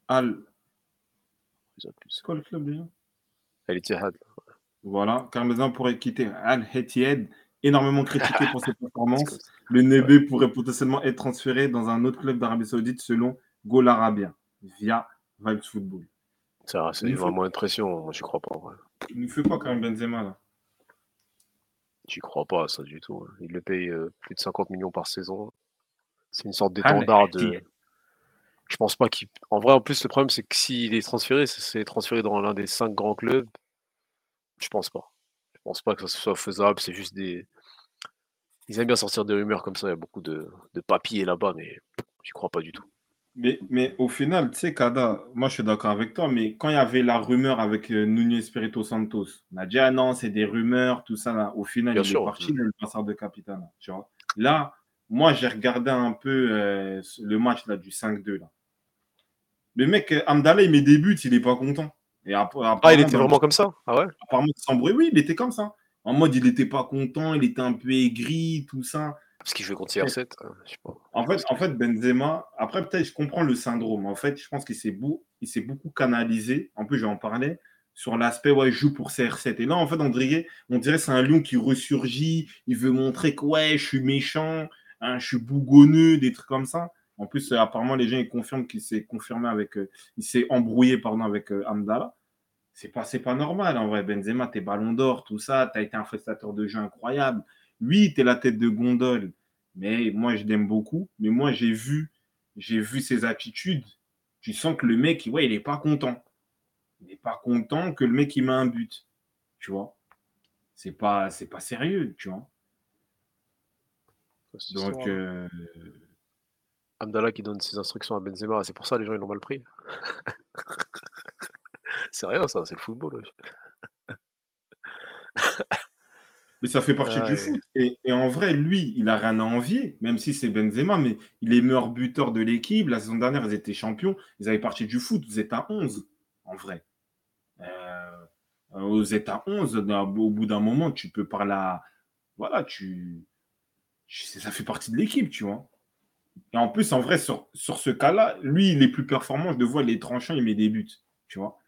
Al. C'est quoi le club déjà? El Ittihad. Voilà. Karim Benzema pourrait quitter Al Etihad. Énormément critiqué pour ses [laughs] performances. Le Nébé pourrait potentiellement être transféré dans un autre club d'Arabie Saoudite selon Gol Arabia via Vibes Football. Ça, C'est vraiment une pression. J'y crois pas. ouais. Il nous fait quoi Karim Benzema là J'y crois pas, ça, du tout. hein. Il le paye euh, plus de 50 millions par saison. C'est une sorte Ah, d'étendard de. Je pense pas qu'il. En vrai, en plus, le problème, c'est que s'il est transféré, c'est- c'est transféré dans l'un des cinq grands clubs. Je pense pas. Je pense pas que ça soit faisable. C'est juste des. Ils aiment bien sortir des rumeurs comme ça. Il y a beaucoup de, de papiers là-bas, mais j'y crois pas du tout. Mais, mais au final, tu sais, Kada, moi je suis d'accord avec toi, mais quand il y avait la rumeur avec euh, Nuno Espirito Santos, on a dit ah non, c'est des rumeurs, tout ça. Là. Au final, Bien il sûr. est parti dans le passeur de Capitana. Tu vois là, moi j'ai regardé un peu euh, le match là, du 5-2. Là. Le mec, euh, Amdallah, il met des buts, il est pas content. Et Ah, il était vraiment comme ça? Ah ouais? Apparemment, sans bruit, oui, il était comme ça. En mode, il n'était pas content, il était un peu aigri, tout ça. Parce qu'il jouait contre CR7 hein, Je sais pas. En fait, en fait, Benzema, après, peut-être, je comprends le syndrome. En fait, je pense qu'il s'est beau, il s'est beaucoup canalisé. En plus, j'en parlais sur l'aspect, ouais, je joue pour CR7. Et là, en fait, on dirait, on dirait c'est un lion qui ressurgit. Il veut montrer que, ouais, je suis méchant, hein, je suis bougonneux, des trucs comme ça. En plus, euh, apparemment, les gens, ils confirment qu'il s'est confirmé avec, euh, il s'est embrouillé, pardon, avec euh, Amdallah. C'est pas, c'est pas normal, en vrai. Benzema, t'es ballon d'or, tout ça. T'as été un prestateur de jeu incroyable. Lui, t'es la tête de gondole. Mais moi, je l'aime beaucoup. Mais moi, j'ai vu, j'ai vu ses attitudes. Tu sens que le mec, ouais, il n'est pas content. Il n'est pas content que le mec, il met un but. Tu vois? C'est pas, c'est pas sérieux, tu vois? Donc, histoire, euh, hein. Amdallah qui donne ses instructions à Benzema, c'est pour ça les gens ils l'ont mal pris. [laughs] C'est rien, ça, c'est le football. [laughs] Mais ça fait partie du foot. Et, en vrai, lui, il a rien à envier, même si c'est Benzema, mais il est meilleur buteur de l'équipe. La saison dernière, ils étaient champions. Ils avaient parti du foot. Vous êtes à 11, en vrai. Euh, vous êtes à 11. Au bout d'un moment, tu peux parler à. Voilà, tu. Ça fait partie de l'équipe, tu vois. Et en plus, en vrai, sur, sur ce cas-là, lui, il est plus performant. Je le vois, les tranchants, il met des buts, tu vois.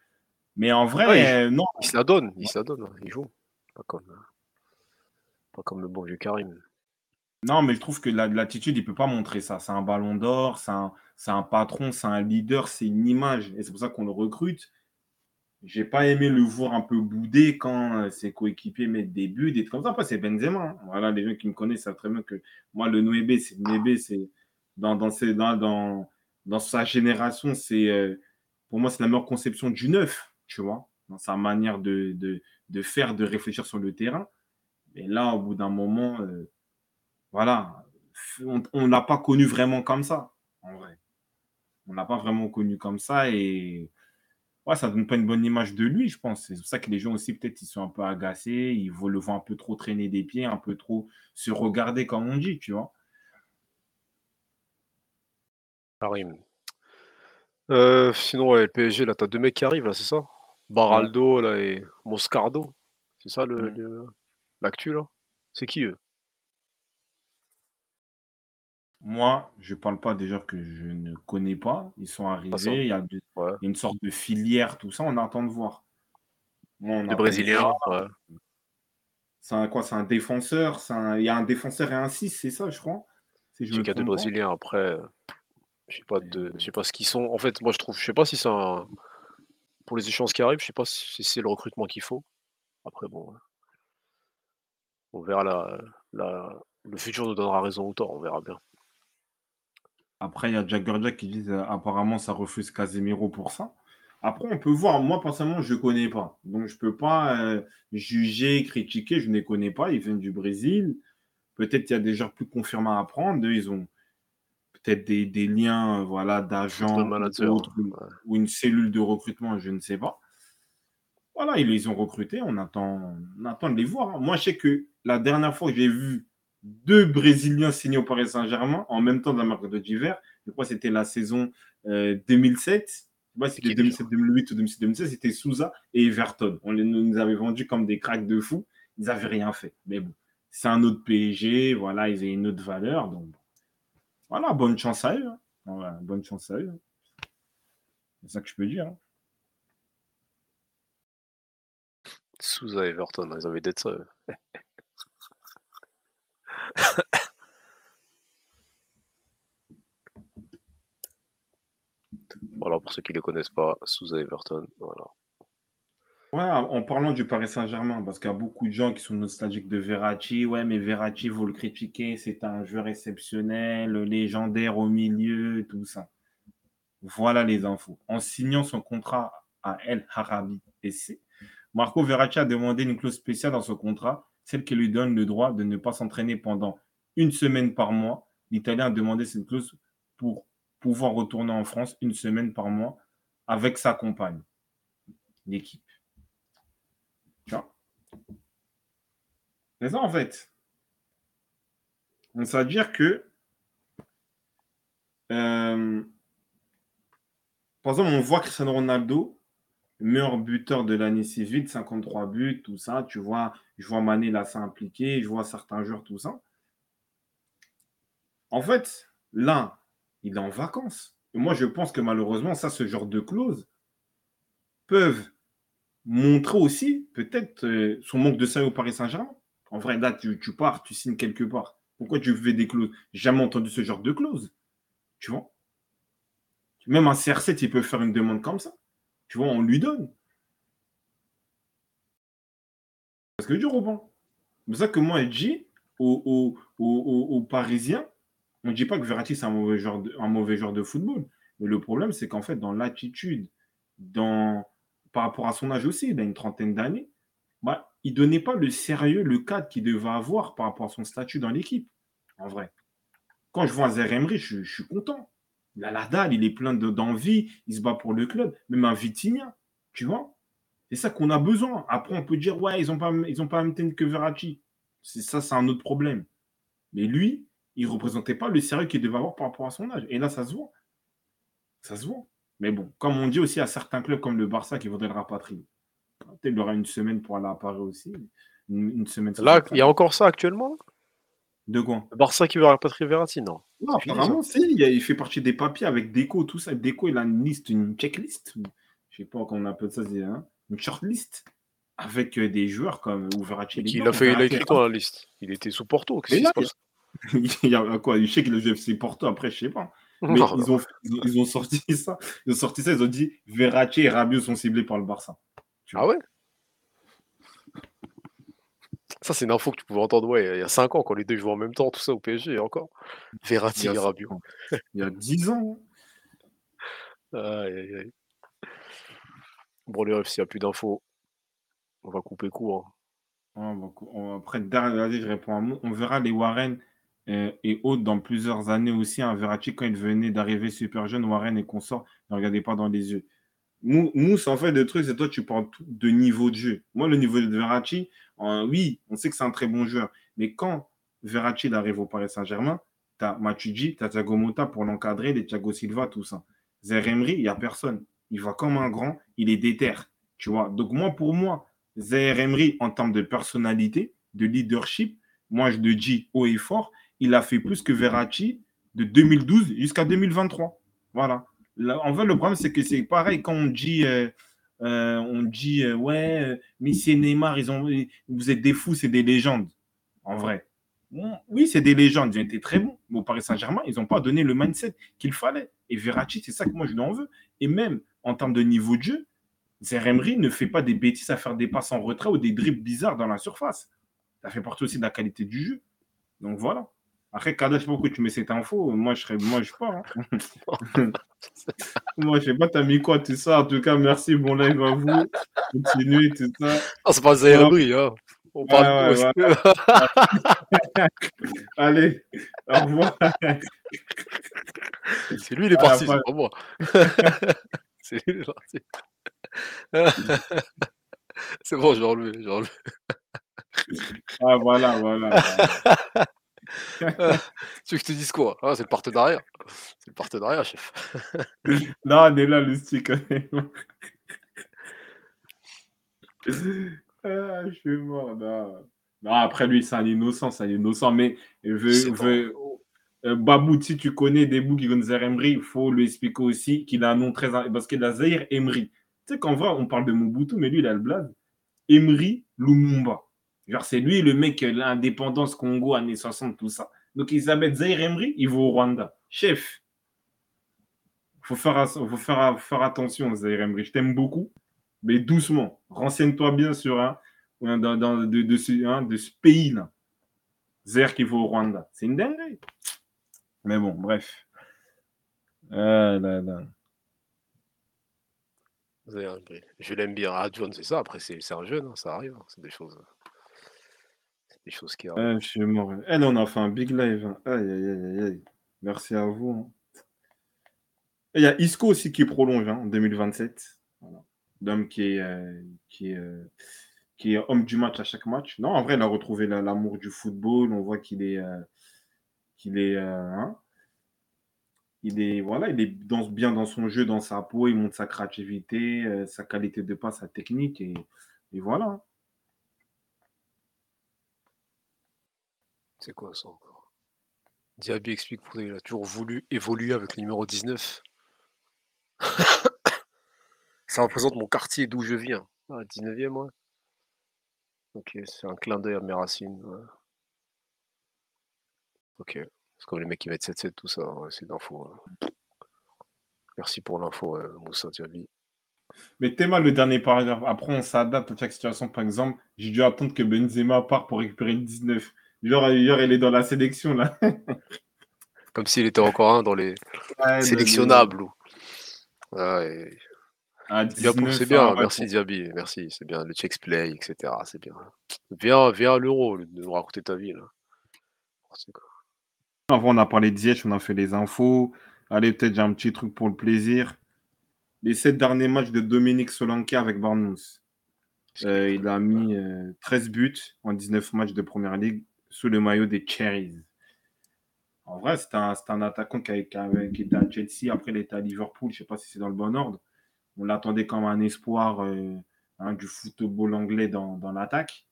Mais en vrai, non. Il se la donne, il se la donne, il joue. Pas comme, comme le bon vieux Karim. Non, mais je trouve que l'attitude, il ne peut pas montrer ça. C'est un ballon d'or, c'est un, un, patron, c'est un leader, c'est une image. Et c'est pour ça qu'on le recrute. J'ai pas aimé le voir un peu boudé quand euh, ses coéquipiers mettent des buts, des trucs comme ça. C'est Benzema. Hein. Voilà, les gens qui me connaissent savent très bien que moi, le Noébé, c'est Noébé, c'est dans, dans, dans, dans, sa génération, c'est euh, pour moi, c'est la meilleure conception du neuf, tu vois, dans sa manière de, de, faire, de réfléchir sur le terrain. Et là, au bout d'un moment, euh, voilà, on ne l'a pas connu vraiment comme ça, en vrai. On ne l'a pas vraiment connu comme ça et ouais, ça ne donne pas une bonne image de lui, je pense. C'est pour ça que les gens aussi, peut-être, ils sont un peu agacés, ils le voir un peu trop traîner des pieds, un peu trop se regarder, comme on dit, tu vois. Karim. Euh, sinon, le PSG, là, t'as deux mecs qui arrivent, là, c'est ça? Baraldo, là, et Moscardo. C'est ça, le, l'actu, là? C'est qui, eux? Moi, je parle pas des gens que je ne connais pas. Ils sont arrivés, il y a une sorte de filière, tout ça, on attend de voir. De Brésiliens, C'est un quoi? C'est un défenseur, il y a un défenseur et un 6, c'est ça, je crois? Si je qu'il y a deux Brésiliens, après, je sais pas de, je sais pas ce qu'ils sont. En fait, moi je trouve, je sais pas si c'est un... pour les échéances qui arrivent, je sais pas si c'est le recrutement qu'il faut. Après bon, on verra la, la, le futur nous donnera raison ou tort, on verra bien. Après, il y a Jack Jack qui dit euh, apparemment ça refuse Casemiro pour ça. Après, on peut voir. Moi, personnellement, je ne connais pas. Donc, je ne peux pas euh, juger, critiquer. Je ne les connais pas. Ils viennent du Brésil. Peut-être qu'il y a des gens plus confirmés à apprendre. Ils ont peut-être des, liens voilà, d'agents ou, une cellule de recrutement, je ne sais pas. Voilà, ils les ont recrutés, on attend, on attend de les voir. Moi, je sais que la dernière fois que j'ai vu deux Brésiliens signés au Paris Saint-Germain en même temps dans la marque de d'hiver, je crois que c'était la saison 2007. Euh, c'était 2007-2008 ou 2007-2016, c'était Souza et Everton. On les, nous avait vendus comme des cracks de fou. Ils n'avaient rien fait. Mais bon, c'est un autre PSG, voilà, ils avaient une autre valeur. Donc, voilà, bonne chance à eux. Hein. bonne chance à eux. Hein. C'est ça que je peux dire. Hein. Souza Everton, ils avaient d'être ça. voilà, pour ceux qui ne le connaissent pas, Souza Everton, voilà. Ouais, en parlant du Paris Saint-Germain, parce qu'il y a beaucoup de gens qui sont nostalgiques de Verratti. Ouais, mais Verratti, vous le critiquez, c'est un joueur exceptionnel, légendaire au milieu, tout ça. Voilà les infos. En signant son contrat à El Harabi SC, Marco Verratti a demandé une clause spéciale dans son contrat, celle qui lui donne le droit de ne pas s'entraîner pendant une semaine par mois. L'Italien a demandé cette clause pour pouvoir retourner en France une semaine par mois avec sa compagne, l'équipe. C'est ça en fait. ça veut dire que, euh, par exemple, on voit Cristiano Ronaldo, meilleur buteur de l'année civile, 53 buts, tout ça. Tu vois, je vois Mané là s'impliquer, je vois certains joueurs, tout ça. En fait, là, il est en vacances. Et moi, je pense que malheureusement, ça, ce genre de clauses peuvent montrer aussi peut-être euh, son manque de sérieux au Paris Saint-Germain. En vrai, là, tu, pars, tu signes quelque part. Pourquoi tu fais des clauses? Jamais entendu ce genre de clause. Tu vois Même un CR7, il peut faire une demande comme ça. Tu vois, on lui donne. Parce que du Robin. C'est pour ça que moi, je dis aux, Parisiens, on ne dit pas que Verratti, c'est un mauvais, genre de, football. Mais le problème, c'est qu'en fait, dans l'attitude, par rapport à son âge aussi, il a une trentaine d'années, bah, il ne donnait pas le sérieux, le cadre qu'il devait avoir par rapport à son statut dans l'équipe, en vrai. Quand je vois un Zeremri, je, suis content. Il a la dalle, il est plein d'envie, il se bat pour le club. Même un Vitinha, tu vois. C'est ça qu'on a besoin. Après, on peut dire, ouais, ils n'ont pas, ils ont pas même que Verratti. C'est ça, c'est un autre problème. Mais lui, il ne représentait pas le sérieux qu'il devait avoir par rapport à son âge. Et là, ça se voit. Ça se voit. Mais bon, comme on dit aussi à certains clubs comme le Barça qui voudraient le rapatrier. Peut-être qu'il aura une semaine pour aller à Paris aussi. Une, semaine. Là, il y a encore ça actuellement De quoi? Le Barça qui veut rapatrier Verratti, non Non, apparemment, si. Il, fait partie des papiers avec Déco, tout ça. Déco, il a une liste, une checklist. Je sais pas comment on appelle ça. Hein une shortlist avec euh, des joueurs comme Verratti. Il a fait, il a écrit quoi la liste? Il était sous Porto. [laughs] il, y a quoi Je sais qu'il a joué FC Porto après, je sais pas. [laughs] Mais ils, ont, ils, ont, sorti [laughs] ça. Ils ont sorti ça. Ils ont dit Verratti et Rabiot sont ciblés par le Barça. Ah ouais? Ça, c'est une info que tu pouvais entendre ouais, il y a 5 ans quand les deux jouaient en même temps, tout ça au PSG encore. Verratti et Rabiot. Il y a 10 ans. Hein. Aïe, aïe, aïe. Bon, les refs, s'il n'y a plus d'infos, on va couper court. Hein. après, je réponds à moi. On verra les Warren euh, et autres dans plusieurs années aussi. Hein. Verratti, quand il venait d'arriver super jeune, Warren et consorts, ne regardez pas dans les yeux. Mousse, en fait, le truc, c'est toi, tu parles de niveau de jeu. Moi, le niveau de Verratti, oui, on sait que c'est un très bon joueur. Mais quand Verratti arrive au Paris Saint-Germain, tu as Matuidi, tu as Thiago Motta pour l'encadrer, les Thiago Silva, tout ça. Zeremri, il n'y a personne il va comme un grand, il est déter. Tu vois. Donc, moi, pour moi, Zaire Emery, en termes de personnalité, de leadership, moi, je le dis haut et fort, il a fait plus que Verratti de 2012 jusqu'à 2023. Voilà. En fait, le problème, c'est que c'est pareil quand on dit, euh, euh, on dit euh, ouais, Messi et Neymar, ils ont, vous êtes des fous, c'est des légendes. En vrai. oui, c'est des légendes, ils ont été très bons. Mais au Paris Saint-Germain, ils n'ont pas donné le mindset qu'il fallait. Et Verratti, c'est ça que moi, je lui en veux. Et même en termes de niveau de jeu, Zeremri ne fait pas des bêtises à faire des passes en retrait ou des dribbles bizarres dans la surface. Ça fait partie aussi de la qualité du jeu. Donc voilà. Après, pas pourquoi tu mets cette info. Moi, je serais, moi, je sais pas. Hein. [laughs] moi, je sais pas, t'as mis quoi, tout ça. En tout cas, merci, bon live à vous. Continuez, tout ça. C'est pas Zeremri, hein. On parle ouais, [laughs] Allez, au revoir. C'est lui, il est parti, c'est pas moi. [laughs] C'est C'est bon, je vais enlever, je vais enlever. Ah, voilà, voilà. [laughs] tu veux que je te dise quoi? Ah, C'est le partenariat. C'est le partenariat, chef. [laughs] non, on est là, le stick. ah, je suis mort. Non. non après, lui, c'est un innocent, c'est un innocent. Mais veux, euh, Babou, si tu connais des bouts qui connaissent Emery, il faut lui expliquer aussi qu'il a un nom très. Parce qu'il a Zahir Emery. Tu sais qu'en vrai, on parle de Mobutu, mais lui, il a le blaze. Emery Lumumba. Genre, c'est lui le mec, l'indépendance Congo, années 60, tout ça. Donc, il s'appelle Zahir Emery, il va au Rwanda. Chef, il faut, faire, faut faire, faire attention, Zahir Emery. Je t'aime beaucoup, mais doucement. Renseigne-toi bien sur un, dans, de, ce, hein, pays-là. Zahir qui va au Rwanda. C'est une dinguerie. Mais bon, bref. Ah. Je l'aime bien. Ah, John, c'est ça. Après, c'est un jeune, hein, ça arrive. Hein, c'est des choses. Des choses qui arrivent. Ah, je suis mort. Elle, on a fait un big live. Hein. Aïe, aïe, aïe, aïe. Merci à vous. Il y a Isco aussi qui prolonge en 2027. Voilà. qui est, euh, qui, est, euh, qui est homme du match à chaque match. Non, en vrai, il a retrouvé l'amour du football. On voit qu'il est. Euh, qu'il est, euh, hein, il est, voilà, il est dans, bien dans son jeu, dans sa peau, il montre sa créativité, euh, sa qualité de passe, sa technique, et, voilà. C'est quoi ça encore? Diaby explique pourquoi il a toujours voulu évoluer avec le numéro 19. [coughs] ça représente mon quartier d'où je viens. Ah, 19e, ouais. Ok, c'est un clin d'œil à mes racines. Ok. C'est comme les mecs qui mettent 7-7, tout ça. c'est d'info. Hein. Merci pour l'info, Moussa Diaby. Mais Théma, le dernier paragraphe. Après, on s'adapte à chaque situation. Par exemple, j'ai dû attendre que Benzema parte pour récupérer le 19. Genre, hier, il est dans la sélection, là. [laughs] Comme s'il était encore un dans les sélectionnables. Ah, c'est bien, merci Diaby, merci, c'est bien, le check play, etc. C'est bien. Viens, viens à l'euro, de nous raconter ta vie. Là. Avant, on a parlé de Ziyech, on a fait les infos. Allez, peut-être j'ai un petit truc pour le plaisir. Les sept derniers matchs de Dominique Solanke avec Bournemouth. Euh, il a mis euh, 13 buts en 19 matchs de première ligue sous le maillot des Cherries. En vrai, c'est un, un attaquant qui, était à Chelsea, après il était à Liverpool, je ne sais pas si c'est dans le bon ordre. On l'attendait comme un espoir euh, hein, du football anglais dans, dans l'attaque.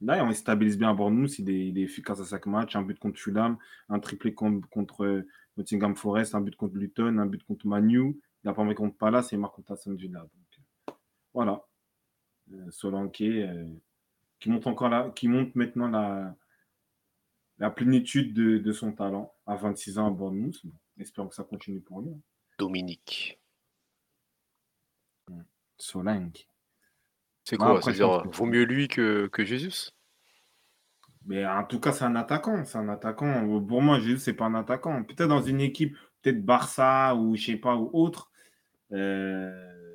Là, on stabilise bien à Bournemouth, il est, efficace à chaque match, un but contre Fulham, un triplé contre euh, Nottingham Forest, un but contre Luton, un but contre Manu, il a pas contre Palace et il marque contre euh, voilà. Euh, Solanke, qui monte encore là, qui monte maintenant la, la plénitude de, de son talent à 26 ans à Bournemouth. Espérons que ça continue pour lui. hein. Dominique. Solanke. C'est quoi? C'est-à-dire, pense que- vaut mieux lui que, que Jésus? Mais en tout cas, c'est un attaquant. C'est un attaquant. Pour moi, Jésus, c'est pas un attaquant. Peut-être dans une équipe, peut-être Barça ou je sais pas, ou autre. Euh,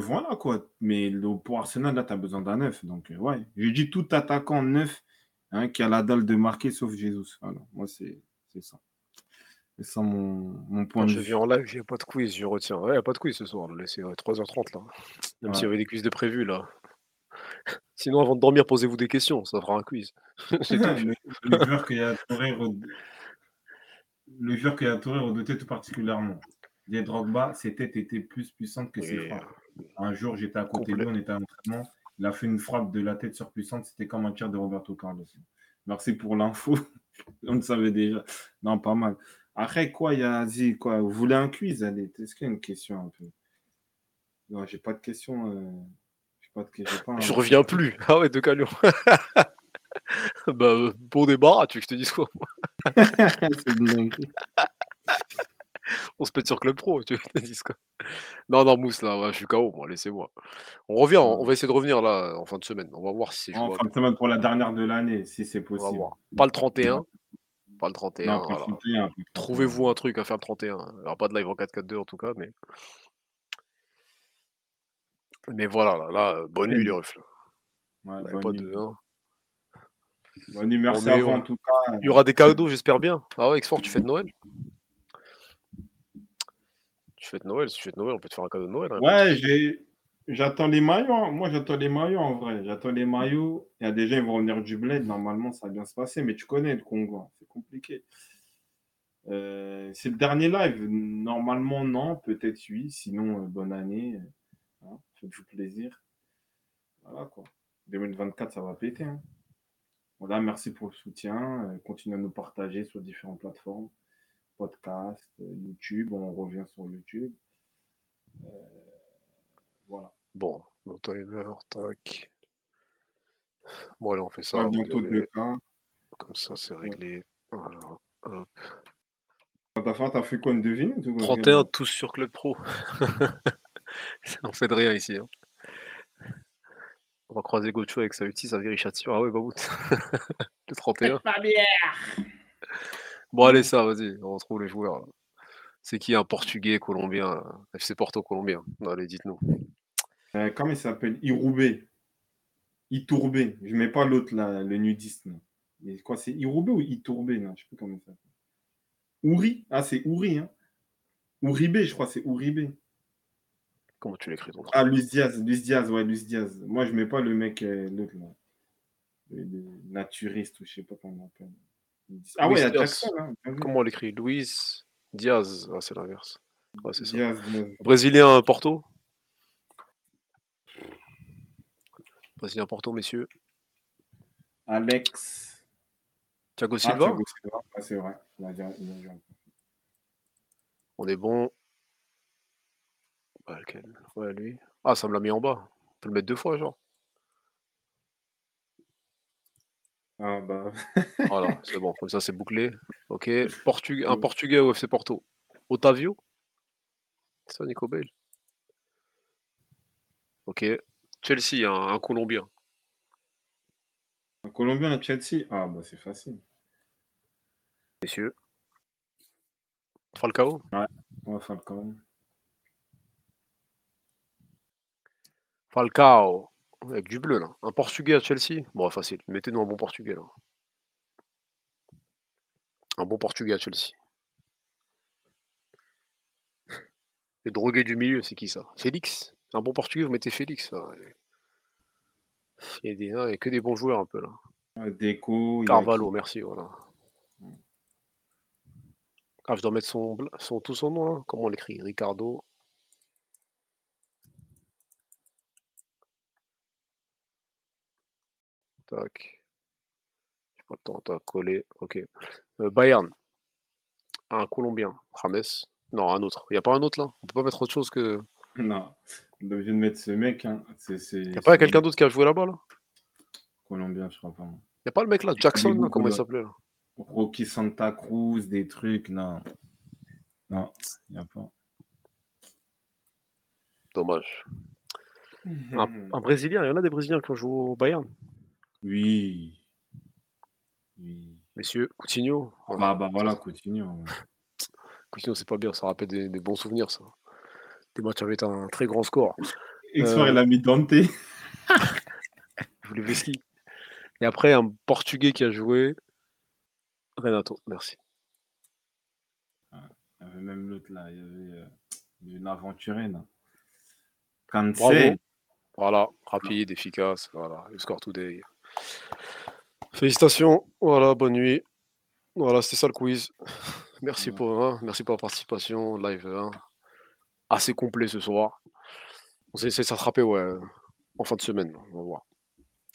voilà quoi. Mais le- pour Arsenal, là, tu as besoin d'un neuf. Donc, euh, ouais. Je dis tout attaquant neuf hein, qui a la dalle de marquer sauf Jésus. Voilà. Moi, c'est ça. C'est ça mon, mon point Quand de je vue. viens en live, il n'y a pas de quiz, je retiens. Ouais, il n'y a pas de quiz ce soir. C'est euh, 3h30 là. Même Ouais. s'il y avait des quiz de prévus là. Sinon, avant de dormir, posez-vous des questions. Ça fera un quiz. Le, le joueur qu'il y a Touré red- le joueur qu'il y a Touré redoutait tout particulièrement. Des Drogba, ses têtes étaient plus puissantes que ses frappes. Un jour, j'étais à côté de lui, on était à l'entraînement. Il a fait une frappe de la tête surpuissante, c'était comme un tir de Roberto Carlos. Merci pour l'info. [laughs] on le savait déjà. Non, pas mal. Après, quoi, il y a quoi Vous voulez un quiz? Allez, est-ce qu'il y a une question un peu? Non, j'ai pas de question. euh, pas de j'ai pas un- Je reviens plus. Ah ouais, de Calion. [laughs] bah, euh, bon débarras, tu veux que je te dise quoi. [laughs] On se pète sur Club Pro, tu [laughs] dise quoi Non, non, Mousse, là, ouais, je suis KO, moi, laissez-moi. On revient, on on va essayer de revenir là en fin de semaine. On va voir si c'est En fin de semaine pour la dernière de l'année, si c'est possible. Pas le 31. Pas le 31. Non, pas voilà. 31, pas Trouvez-vous un truc à faire le 31. Il n'y aura pas de live en 4-4-2 en tout cas, mais. Mais voilà, là, là bonne nuit les refs. là. Ouais, Ouais, bonne pas nuit. de, hein. Bonne nuit, merci à vous en tout cas. Il y aura des cadeaux, j'espère bien. Ah ouais, Exfort, tu fêtes Noël? Tu fêtes Noël, si tu fêtes Noël, on peut te faire un cadeau de Noël. hein. Ouais, j'ai- j'attends les maillots. hein. Moi, j'attends les maillots en vrai. J'attends les maillots. Il y a des gens, ils vont revenir du bled. Normalement, ça va bien se passer. Mais tu connais le Congo. hein. C'est compliqué. Euh, c'est le dernier live. Normalement, non. Peut-être oui. Sinon, euh, bonne année. Hein. Faites-vous plaisir. Voilà quoi. 2024, ça va péter. hein. Voilà, merci pour le soutien. Euh, continuez à nous partager sur différentes plateformes. Podcast, euh, YouTube. On revient sur YouTube. Euh, voilà. Bon, mon timer, tac. Bon, allez, on fait ça. Bientôt. Comme ça, c'est réglé. Voilà. Hop. T'as fait quoi une quoi 31, tous sur Club Pro. [laughs] on fait de rien ici. hein. On va croiser Gocho avec sa uti, sa vérification. Ah ouais, Babout. [laughs] le 31. Bon, allez, ça, vas-y, on retrouve les joueurs. C'est qui un Portugais, Colombien, euh, FC Porto Colombien? Allez, dites-nous. Euh, comment il s'appelle? Iroubé. Itourbé. Je mets pas l'autre là, le nudiste. là. Mais quoi, c'est Iroubé ou Itourbé là Je sais plus comment il s'appelle. Ouri? Ah, c'est Ouri. Hein. Ouribé, je crois, c'est Ouribé. Comment tu l'écris ton Ah, Luis Diaz. Luis Diaz, ouais, Luis Diaz. Moi, je mets pas le mec, euh, l'autre là. Le, le naturiste ou je sais pas comment on l'appelle. Ah Luis ouais, il y a Diaz. Jackson. Hein. Vu. Comment on l'écrit? Luis Diaz. Ah, c'est l'inverse. Ouais, c'est ça. Diaz, Diaz. Brésilien Porto? Brésilien Porto, messieurs. Alex. Thiago Ah, Silva? Thiago Silva. Ah, c'est vrai. Il a dit- il a dit- On est bon. Ouais, lequel? Ouais, lui. Ah, ça me l'a mis en bas. On peut le mettre deux fois, genre. Ah bah. Voilà, c'est bon. Comme ça, c'est bouclé. Ok. Un Portugais au FC Porto. Otavio? Ça, Nico Bale Ok. Chelsea, un, un Colombien. Un Colombien à Chelsea? Ah, bah c'est facile. Messieurs. Falcao? On va faire le Avec du bleu, là. Un Portugais à Chelsea? Bon, facile. Mettez-nous un bon Portugais, là. Un bon Portugais à Chelsea. Les drogués du milieu, c'est qui ça? Félix? Un bon portugais, vous mettez Félix. là. Il y a, des, non, il y a que des bons joueurs un peu là. Deco. il y a Carvalho, merci, voilà. Ah, je dois mettre son, bla- son, tout son nom, là. Comment on l'écrit? Ricardo. Tac. J'ai pas le temps, tac, coller. Ok. Euh, Bayern. Un Colombien. James. Non, un autre. Il n'y a pas un autre là? On peut pas mettre autre chose que. [laughs] Non. On est obligé de mettre ce mec. Hein. Il n'y a pas quelqu'un d'autre qui a joué là-bas là? Colombien, je crois pas. Il n'y a pas le mec là, Jackson, là, comment il s'appelait là? Rocky Santa Cruz, des trucs, non. Non, il n'y a pas. Dommage. [laughs] Un, un Brésilien, il y en a des Brésiliens qui ont joué au Bayern. Oui. Oui. Messieurs, Coutinho. Voilà. Bah, bah voilà, continue. Coutinho, c'est pas bien, ça rappelle des, des bons souvenirs, ça. Des matchs avec un très grand score. Et soir, Euh, il a mis Dante. Je voulais Veski. Et après, un Portugais qui a joué. Renato, merci. Il y avait même l'autre là, il y avait euh, une aventurienne. Cancel. Bravo. Voilà, rapide, efficace. Voilà, le score today. Félicitations. Voilà, bonne nuit. Voilà, c'était ça le quiz. [laughs] Merci Ouais. pour, hein, merci pour la participation. Live hein, assez complet ce soir. On s'est essayé de s'attraper ouais, en fin de semaine. On va voir.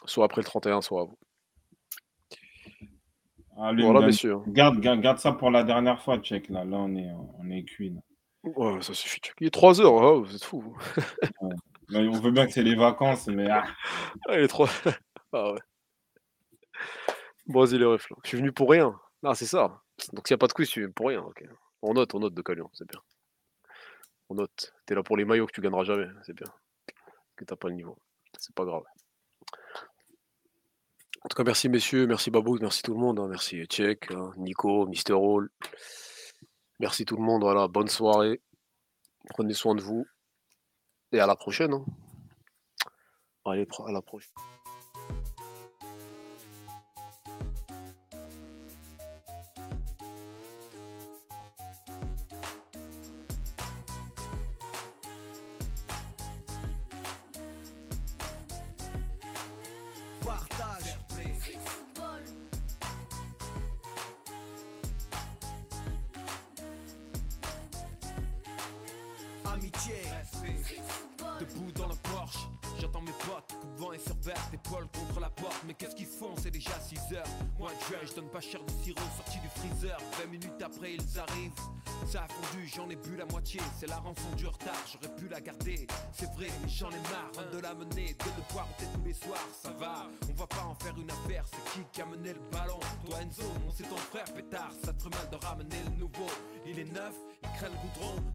Soit après le 31, soit avant. Allez, Voilà, Mgan, messieurs. Garde, garde, garde ça pour la dernière fois, check là. Là, on est, on est cuit. Ouais, ça suffit. Il est 3 heures, hein, vous êtes fous. On veut bien que c'est les vacances, mais ah, Ah, il est 3. Ah ouais. Refs. là. Je suis venu pour rien. Ah, c'est ça. Donc, s'il n'y a pas de quiz, tu viens pour rien. On note, on note de Calion, c'est bien. On note. T'es là pour les maillots que tu gagneras jamais, c'est bien. Que t'as pas le niveau. C'est pas grave. En tout cas, merci messieurs, merci Babou, merci tout le monde, hein, merci Tchèque, hein, Nico, Mister Hall. Merci tout le monde, voilà, bonne soirée. Prenez soin de vous. Et à la prochaine. hein. Allez, à la prochaine. Ôter tous les soirs. Ça va, on va pas en faire une affaire. C'est qui qui a mené le ballon? Toi, Enzo, non, c'est ton frère pétard. Ça te mal de ramener le nouveau. Il est neuf, il craint le goudron.